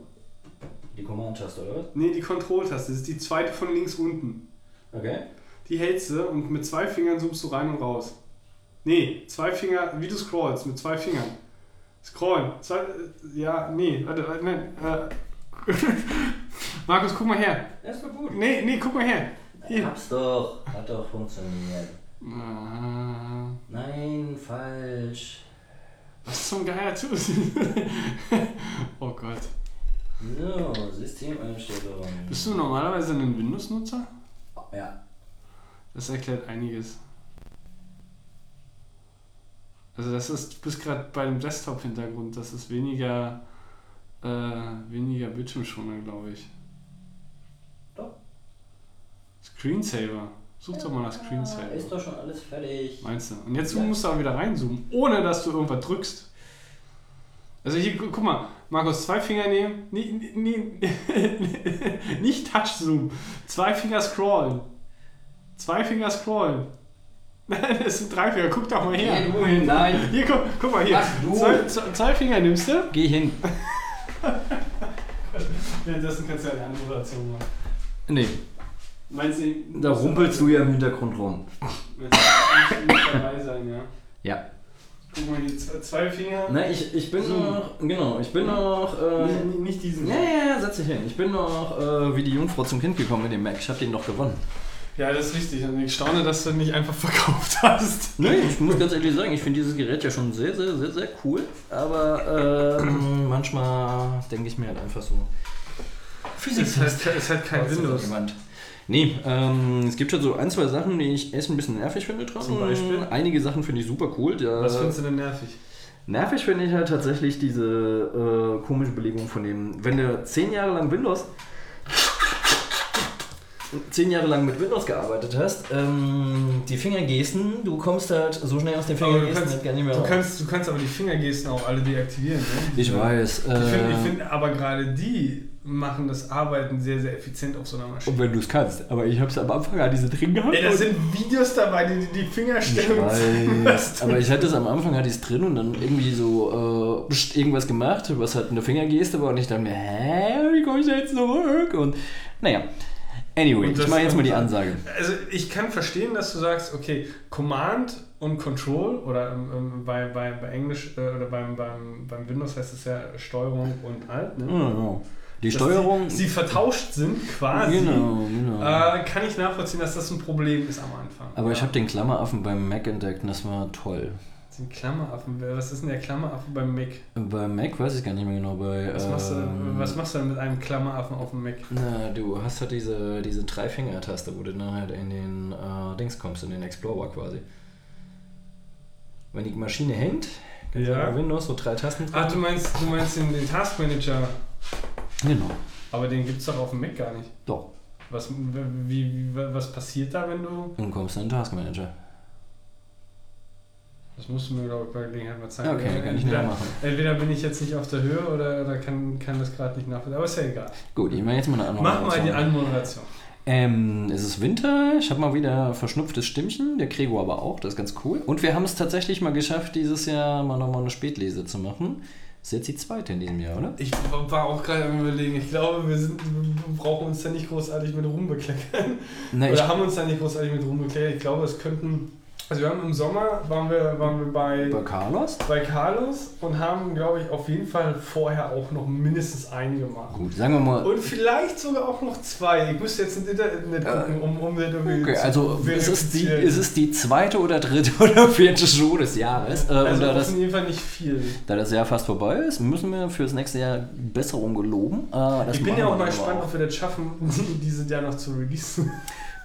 Die Command-Taste, oder was? Nee, die Control-Taste, das ist die zweite von links unten. Okay. Die hältst du und mit zwei Fingern zoomst du rein und raus. Nee, zwei Finger, wie du scrollst, mit zwei Fingern. Scrollen. Zwei, äh, ja, nee, warte, warte, nein. Äh. <laughs> Markus, guck mal her. Das war gut. Nee, nee, guck mal her. Hier. Hab's doch. Hat doch funktioniert. Ah, Nein, falsch. Was zum Geier tust <laughs> Oh Gott. So, Systemeinstellung. Bist du normalerweise ein Windows-Nutzer? Ja. Das erklärt einiges. Also das ist, du bist gerade bei dem Desktop-Hintergrund, das ist weniger, äh, weniger Bildschirmschoner, glaube ich. Screensaver. Such doch mal nach Screensaver. Ist doch schon alles fertig. Meinst du? Und jetzt Ja. musst du aber wieder reinzoomen, ohne dass du irgendwas drückst. Also hier, gu- guck mal, Markus, zwei Finger nehmen, nie, nie, <laughs> nicht Touch-Zoom, zwei Finger scrollen. Zwei Finger scrollen. <laughs> Das sind drei Finger, guck doch mal her. Geh du hin, nein. Hier, guck, guck mal hier. Zwei, zwei, Finger nimmst du. Geh hin. Währenddessen kannst du ja eine Anmoderation machen. Nee, Meinst du, da rumpelst du ja im Hintergrund rum. Meinst dabei sein, ja? Ja. Guck mal, hier zwei, Finger. Na, ich, ich bin So. noch, genau, ich bin noch, äh, Nicht, nicht diesen. ja, ja, setz dich hin. Ich bin noch äh, wie die Jungfrau zum Kind gekommen mit dem Mac. Ich hab den noch gewonnen. Ja, das ist richtig. Und ich staune, dass du nicht einfach <laughs> verkauft hast. Nee, ich muss ganz ehrlich sagen, ich finde dieses Gerät ja schon sehr, sehr, sehr, sehr cool. Aber ähm, <clears throat> manchmal denke ich mir halt einfach so. Es hat, es hat kein Windows. jemand? Nee, ähm, es gibt schon so ein, zwei Sachen, die ich echt ein bisschen nervig finde dran. Zum Beispiel? Einige Sachen finde ich super cool. Der, Was findest du denn nervig? Nervig finde ich halt tatsächlich diese äh, komische Belegung von dem, wenn du zehn Jahre lang Windows, zehn Jahre lang mit Windows gearbeitet hast, ähm, die Fingergesten, du kommst halt so schnell aus den Fingergesten kannst, halt gar nicht mehr du, raus. kannst, du kannst aber die Fingergesten auch alle deaktivieren. Ne? Ich weiß. Äh, Ich finde ich find aber gerade die machen das Arbeiten sehr, sehr effizient auf so einer Maschine. und wenn du es kannst, aber ich habe es am Anfang an diese drin gehabt. Ey, da sind Videos dabei, die die Fingerstellung weiß, aber ich hatte es am Anfang hatte ich es drin und dann irgendwie so äh, irgendwas gemacht, was halt eine Fingergeste war und ich dachte mir, hä, wie komme ich da jetzt zurück? Und naja, anyway, ich mache jetzt mal die Ansage. Also ich kann verstehen, dass du sagst, okay, Command und Control oder ähm, ähm, bei, bei, bei Englisch äh, oder beim, beim, beim Windows heißt es ja Steuerung und Alt, ne? Ja, ja. Die Steuerung. Die, sie vertauscht sind quasi. genau, genau. Äh, kann ich nachvollziehen, dass das ein Problem ist am Anfang. aber ich habe den Klammeraffen beim Mac entdeckt und das war toll. Den Klammeraffen, was ist denn der Klammeraffe beim Mac? Bei Mac weiß ich gar nicht mehr genau. Bei, Was, machst, du, ähm, was machst du denn mit einem Klammeraffen auf dem Mac? Na, du hast halt diese, diese Drei-Finger-Taste, wo du dann halt in den äh, Dings kommst, in den Explorer quasi. Wenn die Maschine hängt, kannst Ja. du Windows so drei Tasten Ach, du drücken. meinst, du meinst den, den Taskmanager, Genau. aber den gibt es doch auf dem Mac gar nicht. Doch. Was, wie, wie, was passiert da, wenn du. Und kommst in den Taskmanager. Das musst du mir, glaube ich, bei Gelegenheit mal zeigen. Okay, kann ich entweder, nicht machen. entweder bin ich jetzt nicht auf der Höhe oder, oder kann, kann das gerade nicht nachvollziehen. Aber ist ja egal. Gut, ich mache jetzt mal eine andere Mach mal die Anmoderation. Ähm, es ist Winter, ich habe mal wieder verschnupftes Stimmchen, der Gregor aber auch, das ist ganz cool. Und wir haben es tatsächlich mal geschafft, dieses Jahr mal nochmal eine Spätlese zu machen. Ist jetzt die zweite in diesem Jahr, oder? Ich war auch gerade am überlegen, ich glaube, wir, sind, wir brauchen uns da nicht großartig mit rumbekleckern. Na, Oder haben uns da nicht großartig mit rumbekleckert. Ich glaube, es könnten. Also wir haben im Sommer waren wir, waren wir bei, bei Carlos? bei Carlos und haben, glaube ich, auf jeden Fall vorher auch noch mindestens einen gemacht. Gut, sagen wir mal. Und vielleicht sogar auch noch zwei. Ich müsste jetzt ins Internet gucken, um, um das irgendwie Okay, also ist es, die, ist es die zweite oder dritte <laughs> oder vierte Show des Jahres? Äh, also und da auf das, jeden Fall nicht viel. da das Jahr fast vorbei ist, müssen wir für das nächste Jahr Besserung geloben. Äh, ich bin ja auch mal gespannt, ob wir das schaffen, <laughs> dieses Jahr noch zu releasen.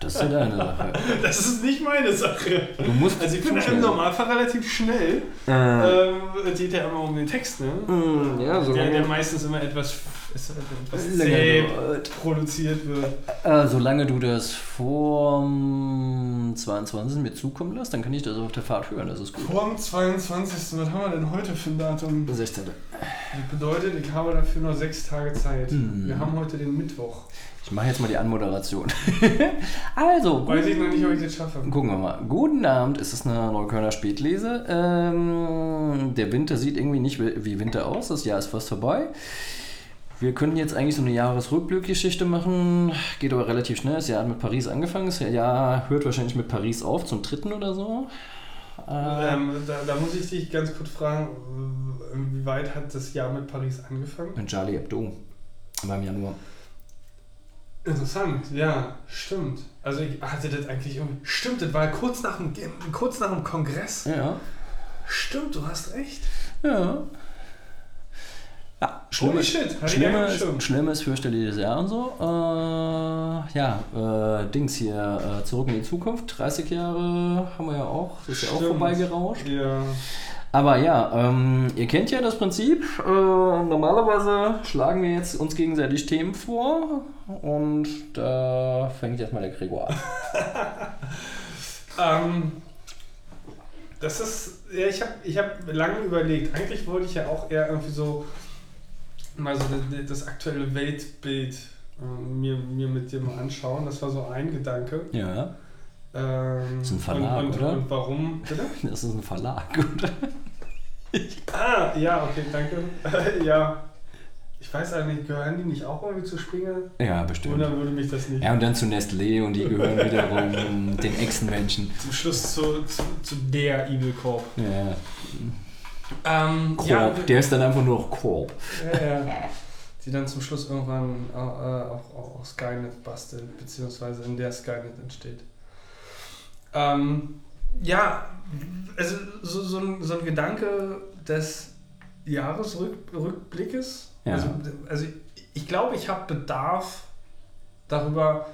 Das ist ja deine Sache. <laughs> Das ist nicht meine Sache. Du musst Also ich bin im. Normalfall relativ schnell. Äh, Ähm, es geht ja immer um den Text, ne? mh, ja, so der, der meistens immer etwas, ist etwas Länger zäh produziert wird. äh, solange du das vor mm, 22 mir zukommen lässt, dann kann ich das auf der Fahrt hören. Das ist gut. Vor dem 22. Was haben wir denn heute für ein Datum? 16. Das bedeutet, ich habe dafür noch sechs Tage Zeit. Hm. Wir haben heute den Mittwoch. Ich mache jetzt mal die Anmoderation. <laughs> also, Weiß ich noch nicht, ob ich das schaffe. Gucken wir mal. Guten Abend, es ist eine Neuköllner Spätlese. Ähm, der Winter sieht irgendwie nicht wie wie Winter aus, das Jahr ist fast vorbei. Wir könnten jetzt eigentlich so eine Jahresrückblickgeschichte machen, geht aber relativ schnell. Das Jahr hat mit Paris angefangen, das Jahr hört wahrscheinlich mit Paris auf, zum dritten oder so. Ähm, Ähm, da, da muss ich dich ganz kurz fragen, wie weit hat das Jahr mit Paris angefangen? und Charlie Hebdo beim Januar. Interessant, ja, stimmt. Also ich hatte das eigentlich irgendwie. Stimmt, das war kurz nach dem, kurz nach dem Kongress. Ja, Stimmt, du hast recht. ja. Ja, schlimme, shit, Schlimmes, schlimmes, fürchterliches Jahr und so. Äh, ja, äh, Dings hier, äh, zurück in die Zukunft. 30 Jahre haben wir ja auch. Das ist ja auch Stimmt. vorbeigerauscht. Ja. Aber ja, ähm, ihr kennt ja das Prinzip. Äh, normalerweise schlagen wir jetzt uns gegenseitig Themen vor. Und da fängt jetzt mal der Gregor an. <laughs> Ähm, das ist, ja, ich habe ich hab lange überlegt. Eigentlich wollte ich ja auch eher irgendwie so mal so das, aktuelle Weltbild ähm, mir, mir mit dir mal anschauen. Das war so ein Gedanke. Ja, Ähm, Das ist ein Verlag, und, und, oder? und warum? Bitte? <laughs> das ist ein Verlag, oder? Ah, ja, okay, danke. <laughs> ja. Ich weiß eigentlich, gehören die nicht auch irgendwie zu Springer? Ja, bestimmt. Oder würde mich das nicht. Ja, und dann zu Nestlé und die gehören wiederum <laughs> den Echsenmenschen. Zum Schluss zu, zu, zu der Evil Corp. Ja, Ähm, Korb. ja, der ist dann einfach nur noch Korb. Ja, ja. <laughs> Die dann zum Schluss irgendwann äh, auch, auch, auch Skynet bastelt, beziehungsweise in der Skynet entsteht. Ähm, ja, also so, so, ein, so ein Gedanke des Jahresrückblickes. Ja. Also, also ich glaube, ich habe Bedarf darüber,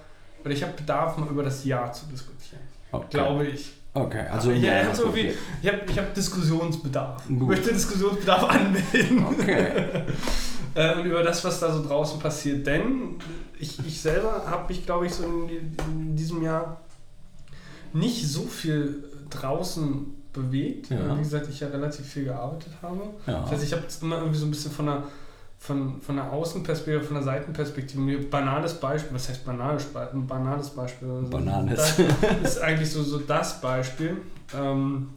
oder ich habe Bedarf, mal über das Jahr zu diskutieren. Okay. Glaube ich. Okay, also ja, ja, ich habe so viel, ich hab, ich hab Diskussionsbedarf. Ich Gut. möchte Diskussionsbedarf <laughs> anmelden. Okay. <laughs> Äh, und über das, was da so draußen passiert. Denn ich, ich selber habe mich, glaube ich, so in, in diesem Jahr nicht so viel draußen bewegt. Ja. Wie gesagt, ich ja relativ viel gearbeitet habe. Ja. Das heißt, ich habe jetzt immer irgendwie so ein bisschen von der, von, von der Außenperspektive, von der Seitenperspektive, mir banales Beispiel, was heißt banales, ein banales Beispiel? Also Bananes. Das ist eigentlich so, so das Beispiel. Ähm,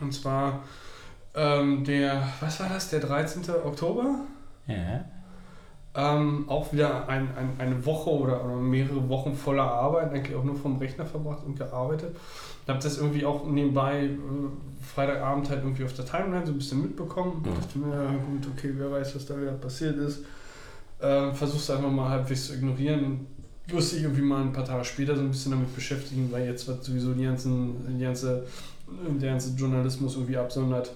und zwar ähm, der, was war das, der 13. Oktober? Ja. Ähm, auch wieder ein, ein, eine Woche oder, oder mehrere Wochen voller Arbeit, eigentlich auch nur vom Rechner verbracht und gearbeitet. Ich habe das irgendwie auch nebenbei äh, Freitagabend halt irgendwie auf der Timeline so ein bisschen mitbekommen. Ich dachte mir, ja gut, okay, wer weiß, was da wieder passiert ist. Ähm, Versuch's einfach mal halbwegs zu ignorieren. Wirst dich irgendwie mal ein paar Tage später so ein bisschen damit beschäftigen, weil jetzt wird sowieso die ganzen, die ganze, der ganze Journalismus irgendwie absondert.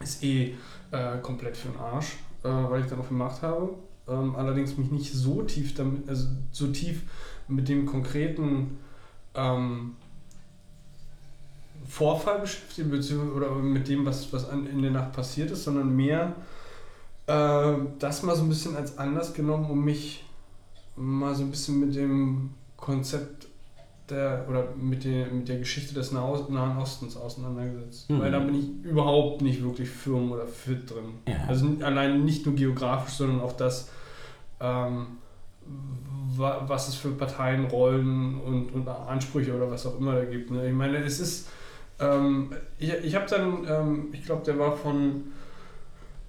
ist eh äh, komplett für den Arsch, äh, weil ich dann auch gemacht habe. Ähm, allerdings mich nicht so tief damit, also so tief mit dem konkreten ähm, Vorfall beschäftigt, beziehungsweise oder mit dem, was, was an, in der Nacht passiert ist, sondern mehr äh, das mal so ein bisschen als Anlass genommen, um mich mal so ein bisschen mit dem Konzept der oder mit der, mit der Geschichte des Nahe- Nahen Ostens auseinandergesetzt. Mhm. Weil da bin ich überhaupt nicht wirklich firm oder fit drin. Ja. Also allein nicht nur geografisch, sondern auch das, ähm, wa- was es für Parteien, Rollen und, und Ansprüche oder was auch immer da gibt. Ne? Ich meine, es ist, ähm, ich, ich habe dann, ähm, ich glaube, der war von,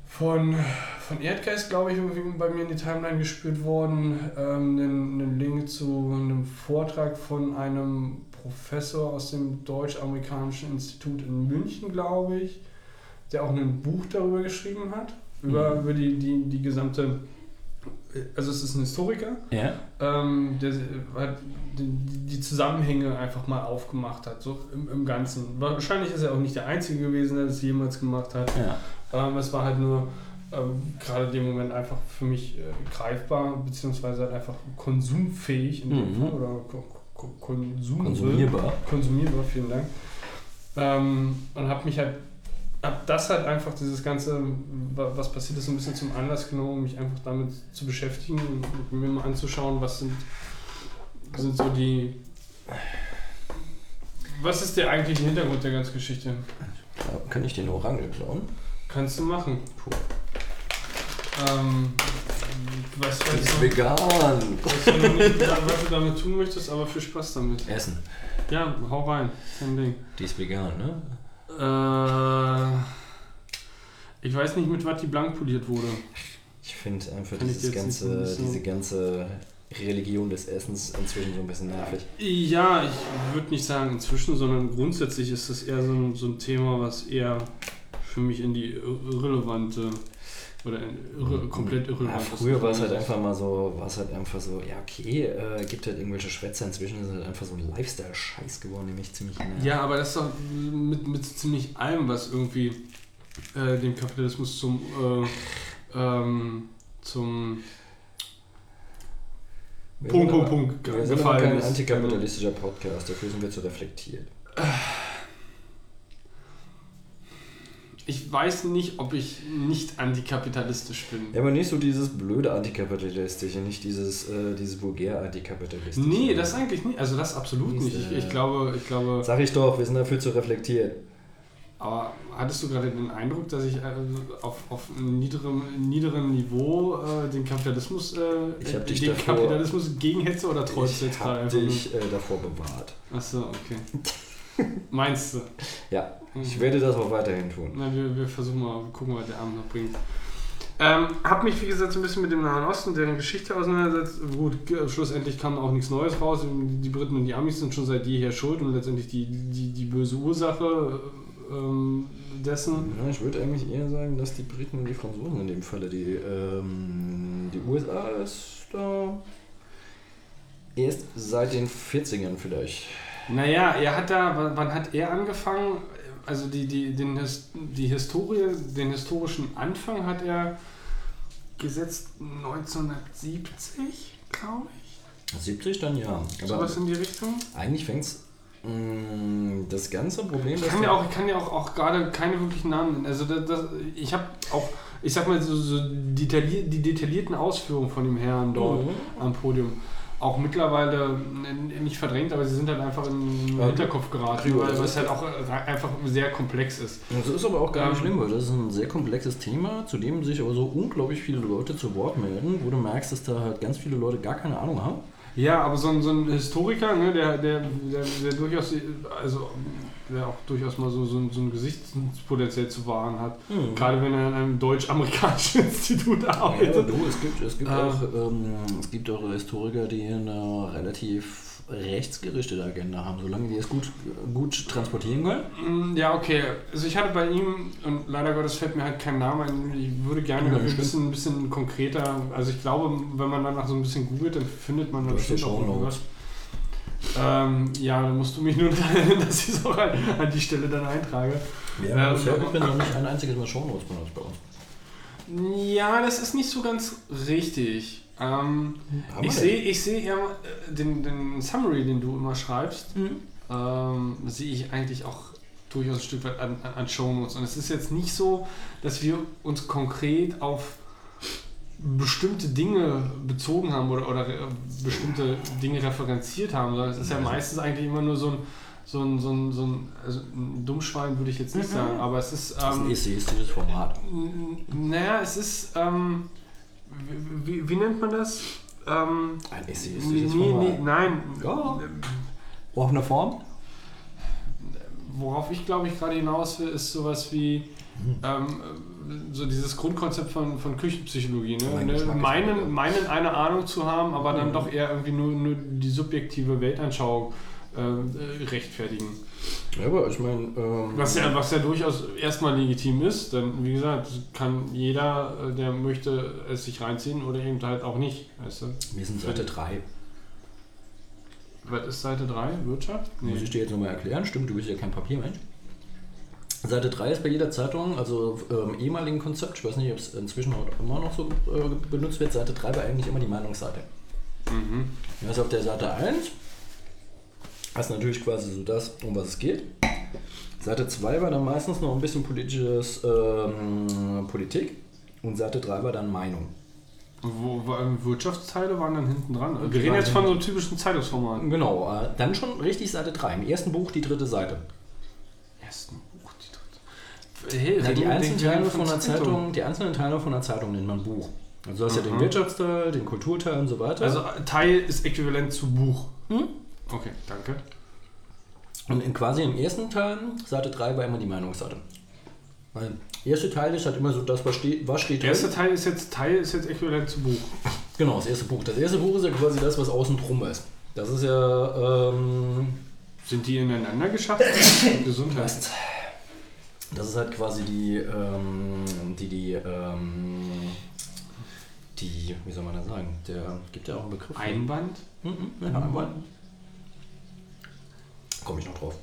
von, von Erdgeist, glaube ich, irgendwie bei mir in die Timeline gespielt worden, ähm, einen, einen Link zu einem Vortrag von einem Professor aus dem Deutsch-Amerikanischen Institut in München, glaube ich, der auch ein Buch darüber geschrieben hat, über, Mhm. über die, die, die gesamte, also es ist ein Historiker, Ja. ähm, der die, Zusammenhänge einfach mal aufgemacht hat, so im, im Ganzen. Wahrscheinlich ist er auch nicht der Einzige gewesen, der das jemals gemacht hat. Ja. Ähm, es war halt nur ähm, gerade in dem Moment einfach für mich äh, greifbar, beziehungsweise halt einfach konsumfähig in dem Mhm. Fall oder ko ko konsum Konsumierbar. konsumierbar, vielen Dank. Ähm, und habe mich halt, hab das halt einfach, dieses Ganze, wa- was passiert ist, so ein bisschen zum Anlass genommen, mich einfach damit zu beschäftigen und mir mal anzuschauen, was sind, sind so die. Was ist der eigentliche Hintergrund der ganzen Geschichte? Ja, kann ich den Orangel klauen? Kannst du machen. Cool. Ähm, weißt du, Das ist weißt du, vegan. weißt du noch nicht, was du damit tun möchtest, aber viel Spaß damit. Essen. Ja, hau rein. Kein Ding. Die ist vegan, ne? Äh, ich weiß nicht, mit was die blank poliert wurde. Ich finde einfach Kann dieses so ganze, diese ganze Religion des Essens inzwischen so ein bisschen nervig. Ja, ich würde nicht sagen inzwischen, sondern grundsätzlich ist das eher so ein, so ein Thema, was eher für mich in die irrelevante oder irre, komplett Ja, irrelevant früher war es halt einfach mal so, war es halt einfach so, ja okay, äh, gibt halt irgendwelche Schwätzer, inzwischen ist es halt einfach so ein Lifestyle-Scheiß geworden, nämlich ziemlich nervig. Ja, aber das ist doch mit, mit ziemlich allem, was irgendwie äh, dem Kapitalismus zum, äh, ähm, zum Punkt, sind Punkt, aber- Punkt Wir sind gefallen kein ist. antikapitalistischer Podcast, dafür sind wir zu reflektiert. <sighs> Ich weiß nicht, ob ich nicht antikapitalistisch bin. Ja, aber nicht so dieses blöde Antikapitalistische, nicht dieses, äh, dieses vulgär Antikapitalistische. Nee, das eigentlich nicht. Also das absolut Ist, nicht. Ich, ich glaube, ich glaube. Sag ich doch, wir sind dafür zu reflektiert. Aber hattest du gerade den Eindruck, dass ich äh, auf, auf einem niederen, niederen Niveau äh, den Kapitalismus, äh, Ich hab dich den davor- Kapitalismus gegenhetze oder trollst du Ich jetzt gerade hab einfach nur? dich äh, davor bewahrt. Achso, okay. <laughs> <laughs> Meinst du? Ja, ich werde das auch weiterhin tun. Na, wir, wir versuchen mal, gucken, was der Abend noch bringt. Ähm, hab mich, wie gesagt, so ein bisschen mit dem Nahen Osten, deren Geschichte auseinandergesetzt. Gut, schlussendlich kam auch nichts Neues raus. Die Briten und die Amis sind schon seit jeher schuld und letztendlich die, die, die böse Ursache ähm, dessen. Ja, ich würde eigentlich eher sagen, dass die Briten und die Franzosen in dem Falle, die, ähm, die USA ist da erst seit den 40ern vielleicht. Naja, er hat da, wann- hat er angefangen? Also die, die, den, die Historie, den historischen Anfang hat er gesetzt 1970, glaube ich. 70 dann ja. Aber Sowas in die Richtung. eigentlich fängt es das ganze Problem, Ich kann ja auch, ich kann ja auch, auch gerade keine wirklichen Namen nennen. Also das, das, ich habe auch, ich sag mal, so, so detaillier, die detaillierten Ausführungen von dem Herrn dort Mhm. am Podium auch mittlerweile nicht verdrängt, aber sie sind halt einfach in den Ja, Hinterkopf geraten, weil das es halt auch äh, einfach sehr komplex ist. Das ist aber auch gar nicht Ähm, schlimm, weil das ist ein sehr komplexes Thema, zu dem sich aber so unglaublich viele Leute zu Wort melden, wo du merkst, dass da halt ganz viele Leute gar keine Ahnung haben. Ja, aber so ein, so ein Historiker, ne, der, der, der, der durchaus, also der auch durchaus mal so, so, ein- so ein Gesichtspotenzial zu wahren hat. Mhm. Gerade wenn er in einem deutsch-amerikanischen <laughs> Institut Ja, arbeitet. du, es gibt, es, gibt Ah. auch, ähm, es gibt auch Historiker, die eine relativ rechtsgerichtete Agenda haben, solange die es gut, gut transportieren können. Mm, Ja, okay. Also ich hatte bei ihm, und leider Gottes fällt mir halt kein Name ein, ich würde gerne Ja, ein bisschen, ein bisschen konkreter, also ich glaube, wenn man danach so ein bisschen googelt, dann findet man bestimmt auch irgendwas. Ähm, ja, dann musst du mich <laughs> nur daran erinnern, dass ich es auch an, an die Stelle dann eintrage. Ja, Ähm, bisher bin noch nicht ein einziges Mal Shownotes benutzt bei uns. Ja, das ist nicht so ganz richtig. Ähm, ich sehe ich seh äh, den, den Summary, den du immer schreibst, Mhm. ähm, sehe ich eigentlich auch durchaus ein Stück weit an, an, an Shownotes. Und es ist jetzt nicht so, dass wir uns konkret auf bestimmte Dinge bezogen haben oder, oder äh, bestimmte Dinge referenziert haben, es ist ja meistens eigentlich immer nur so ein, so ein, so ein, so ein, also ein Dummschwein würde ich jetzt nicht sagen, aber es ist, Das ist ein ähm, essayistisches Format. naja, es ist, ähm, wie, wie, nennt man das? Ähm, Ein nee, essayistisches nee, nee, Format. nein, Ja. Braucht eine Form? worauf ich glaube ich gerade hinaus will, ist sowas wie ähm, so dieses Grundkonzept von, von Küchenpsychologie. Ne? Ne? Meinen, meinen eine Ahnung zu haben, aber dann Mhm. doch eher irgendwie nur, nur die subjektive Weltanschauung ähm, äh, rechtfertigen. Ja, aber ich meine, ähm, Was ja, was ja durchaus erstmal legitim ist, denn wie gesagt, kann jeder, äh, der möchte, es sich reinziehen oder eben halt auch nicht. Weißt du? wir sind Seite 3. Was ist Seite 3? Wirtschaft? Muss ich dir jetzt nochmal erklären? Stimmt, du bist ja kein Papiermensch. Seite 3 ist bei jeder Zeitung, also ähm, ehemaligen Konzept, ich weiß nicht, ob es inzwischen auch immer noch so äh, benutzt wird, Seite 3 war eigentlich immer die Meinungsseite. Mhm. Also auf der Seite 1 hast natürlich quasi so das, um was es geht. Seite 2 war dann meistens noch ein bisschen politisches ähm, Politik und Seite 3 war dann Meinung. Wo, ähm, Wirtschaftsteile waren dann hinten dran. Wir reden jetzt von so typischen Zeitungsformat. Genau, äh, dann schon richtig Seite 3. Im ersten Buch die dritte Seite. ersten. Hey, Na, die einzelnen Teile von der Zeitung. Die einzelnen Teile von der Zeitung nennt man Buch. Also du hast ja den Mhm. Wirtschaftsteil, den Kulturteil und so weiter. Also Teil ist äquivalent zu Buch. Hm? Okay, danke. und in, quasi im ersten Teil, Seite 3 war immer die Meinungsseite. Weil der erste Teil ist halt immer so das, was steht, was steht Der erste drin. Teil ist jetzt Teil ist jetzt äquivalent zu Buch. <laughs> Genau, das erste Buch. Das erste Buch ist ja quasi das, was außen drum ist. Das ist ja ähm, Sind die ineinander geschafft? <laughs> Gesundheit. Meistens. Das ist halt quasi die, ähm, die, die, ähm, die, wie soll man das sagen? Der gibt ja auch einen Begriff. Einband? Mhm, ja, Einband. Komme ich noch drauf.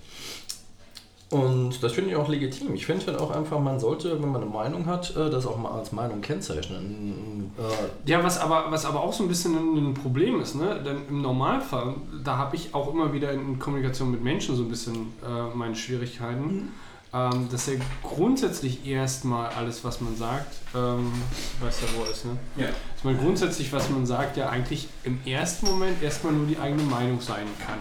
Und das finde ich auch legitim. Ich finde halt auch einfach, man sollte, wenn man eine Meinung hat, äh, das auch mal als Meinung kennzeichnen. Äh, Ja, was aber, was aber auch so ein bisschen ein, Problem ist, ne? Denn im Normalfall, da habe ich auch immer wieder in Kommunikation mit Menschen so ein bisschen äh, meine Schwierigkeiten. Ähm, dass ja grundsätzlich erstmal alles, was man sagt, ähm, weiß ja, wo er ist, ne? Ja. Dass man grundsätzlich, was man sagt, ja eigentlich im ersten Moment erstmal nur die eigene Meinung sein kann,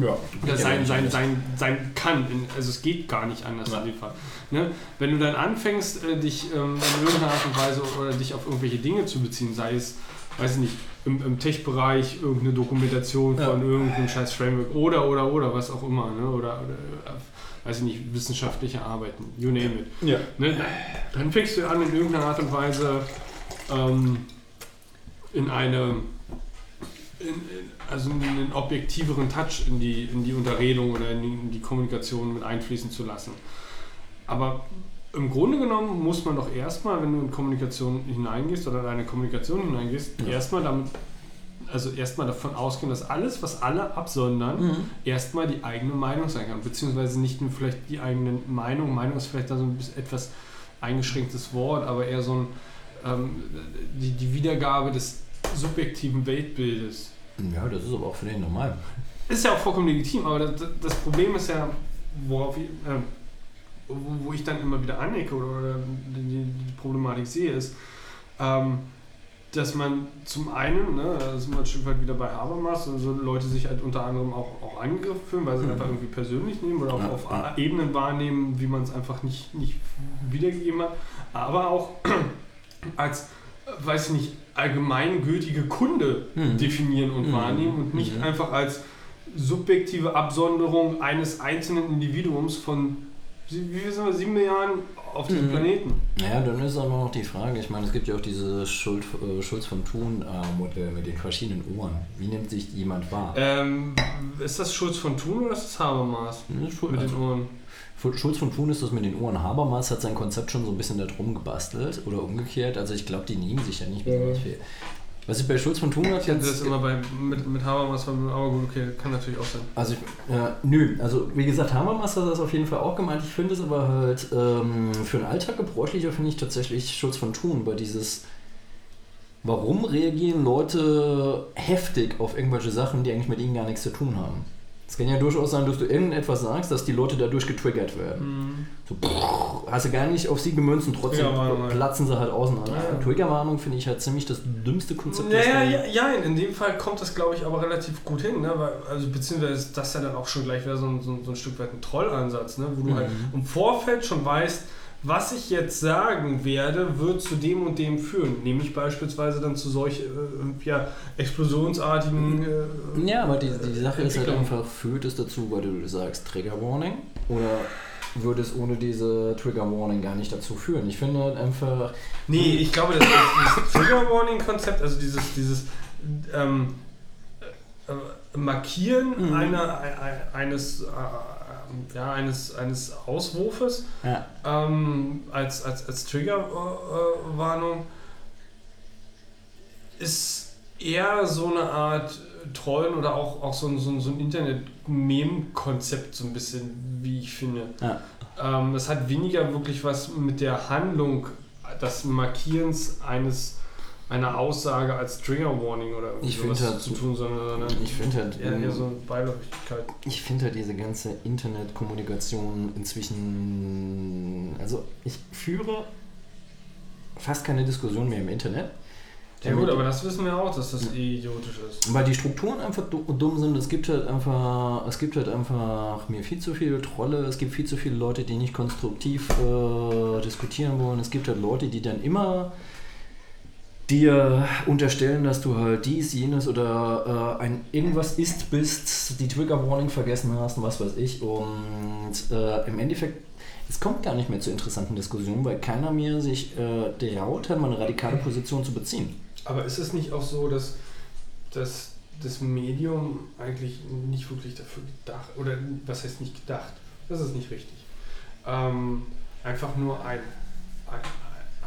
ne? ja. Oder sein, sein, sein, sein kann. In- Also es geht gar nicht anders Ja. in dem Fall. Ne? Wenn du dann anfängst, äh, dich ähm, in irgendeiner Art und Weise oder dich auf irgendwelche Dinge zu beziehen, sei es, weiß ich nicht, im, im Tech-Bereich irgendeine Dokumentation Ja. von irgendeinem scheiß Framework oder oder oder was auch immer, ne? oder, oder äh, weiß ich nicht, wissenschaftliche Arbeiten, you name it. Ja. Ne? Dann fängst du an, in irgendeiner Art und Weise ähm, in eine, in, in, also in einen objektiveren Touch in die, in die Unterredung oder in die, in die Kommunikation mit einfließen zu lassen. Aber im Grunde genommen muss man doch erstmal, wenn du in Kommunikation hineingehst oder in eine Kommunikation hineingehst, Ja. erstmal damit, also erstmal davon ausgehen, dass alles, was alle absondern, Mhm. erstmal die eigene Meinung sein kann. Beziehungsweise nicht nur vielleicht die eigene Meinung. Meinung ist vielleicht da so ein bisschen etwas eingeschränktes Wort, aber eher so ein, ähm, die, die Wiedergabe des subjektiven Weltbildes. Ja, das ist aber auch für den normal. Ist ja auch vollkommen legitim, aber das, das Problem ist ja, worauf ich, äh, wo, wo ich dann immer wieder anecke oder, oder die, die Problematik sehe, ist, ähm, dass man zum einen, ne, da sind wir ein Stück weit wieder bei Habermas, also Leute sich halt unter anderem auch, auch angegriffen fühlen, weil sie Mhm. einfach irgendwie persönlich nehmen oder auch Ja, auf ja. Ebenen wahrnehmen, wie man es einfach nicht, nicht wiedergegeben hat, aber auch <clears throat> als, weiß ich nicht, allgemeingültige Kunde Mhm. definieren und Mhm. wahrnehmen und nicht Mhm. einfach als subjektive Absonderung eines einzelnen Individuums von, wie viel sind wir, sieben Milliarden auf diesem Mhm. Planeten. Naja, dann ist aber noch die Frage, ich meine, es gibt ja auch dieses Schuld, äh, Schulz von Thun-Modell mit den verschiedenen Ohren. Wie nimmt sich jemand wahr? Ähm, ist das Schulz von Thun oder ist das Habermas? Das ist Schul- Mit den also, Ohren. Schulz von Thun ist das mit den Ohren. Habermas hat sein Konzept schon so ein bisschen da drum gebastelt oder umgekehrt. Also ich glaube, die nehmen sich ja nicht besonders viel. Was ich bei Schulz von Thun hat hatte das jetzt... immer bei, mit, mit Habermas, aber gut, okay, kann natürlich auch sein. Also ich, ja, nö, also wie gesagt, Habermas hat das auf jeden Fall auch gemeint. Ich finde es aber halt ähm, für den Alltag gebräuchlicher finde ich tatsächlich Schulz von Thun, weil dieses Warum reagieren Leute heftig auf irgendwelche Sachen, die eigentlich mit ihnen gar nichts zu tun haben? Es kann ja durchaus sein, dass du irgendetwas sagst, dass die Leute dadurch getriggert werden. So, brrr, hast du gar nicht auf sie gemünzt und trotzdem ja. platzen sie halt auseinander. Ja. Triggerwarnung finde ich halt ziemlich das dümmste Konzept. das Naja, da- ja, ja, in dem Fall kommt das, glaube ich, aber relativ gut hin, ne? Weil, also beziehungsweise ist das ja dann auch schon gleich wieder so ein, so so ein Stück weit ein Trollansatz, ne? Wo du Mhm. halt im Vorfeld schon weißt, was ich jetzt sagen werde, wird zu dem und dem führen. Nämlich beispielsweise dann zu solch äh, ja, explosionsartigen. Äh, Ja, aber die, die Sache ist halt einfach, führt es dazu, weil du sagst Trigger Warning oder würde es ohne diese Trigger Warning gar nicht dazu führen? Ich finde halt einfach, Nee, ich glaube, das, das, Trigger Warning Konzept, also dieses, dieses ähm, äh, Markieren Mhm. einer, ein- ein- eines, äh, ja, eines, eines Auswurfes ja, ähm, als, als, als Triggerwarnung ist eher so eine Art Trollen oder auch, auch so ein, so ein, so ein Internet-Mem-Konzept, so ein bisschen, wie ich finde. ja. Ähm, das hat weniger wirklich was mit der Handlung des Markierens eines einer Aussage als Trigger Warning oder find halt- zu tun, sondern, ich finde halt, eher, eher so eine Beiläufigkeit. ich finde halt diese ganze Internetkommunikation inzwischen, also ich führe fast keine Diskussion mehr im Internet. Ja gut, aber das wissen wir auch, dass das eh idiotisch ist. Weil die Strukturen einfach du- dumm sind. Es gibt halt einfach, es gibt halt einfach mir viel zu viele Trolle. Es gibt viel zu viele Leute, die nicht konstruktiv äh, diskutieren wollen. Es gibt halt Leute, die dann immer dir unterstellen, dass du halt dies, jenes oder äh, ein irgendwas ist bist, die Trigger Warning vergessen hast und was weiß ich. Und äh, im Endeffekt, es kommt gar nicht mehr zu interessanten Diskussionen, weil keiner mehr sich äh, traut, halt mal eine radikale Position zu beziehen. Aber ist es nicht auch so, dass, dass das Medium eigentlich nicht wirklich dafür gedacht, oder was heißt nicht gedacht? Das ist nicht richtig. Ähm, einfach nur ein, ein,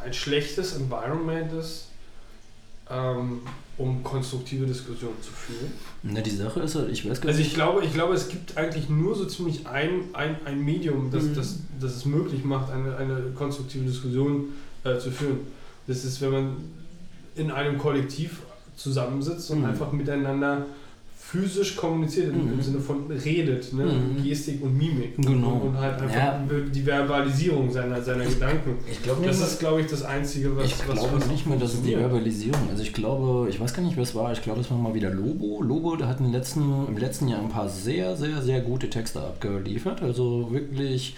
ein schlechtes Environment ist, ähm, um konstruktive Diskussionen zu führen. Na, die Sache ist halt, ich weiß gar Also nicht. ich glaube, ich glaube, es gibt eigentlich nur so ziemlich ein, ein, ein Medium, das, Mhm. das, das es möglich macht, eine, eine konstruktive Diskussion äh, zu führen. Das ist, wenn man in einem Kollektiv zusammensitzt und Mhm. einfach miteinander physisch kommuniziert, im, im Mhm. Sinne von redet, ne? Mhm. Gestik und Mimik. Genau. Und, halt einfach Ja. die Verbalisierung seiner, seiner Gedanken. Ich glaube Das ist, glaube ich, das Einzige, was ich was, glaube was nicht mehr, dass es die. Verbalisierung. Also ich glaube, ich weiß gar nicht, wer es war. Ich glaube, es war mal wieder Lobo. Lobo, der hat im letzten, im letzten Jahr ein paar sehr, sehr, sehr gute Texte abgeliefert. Also wirklich,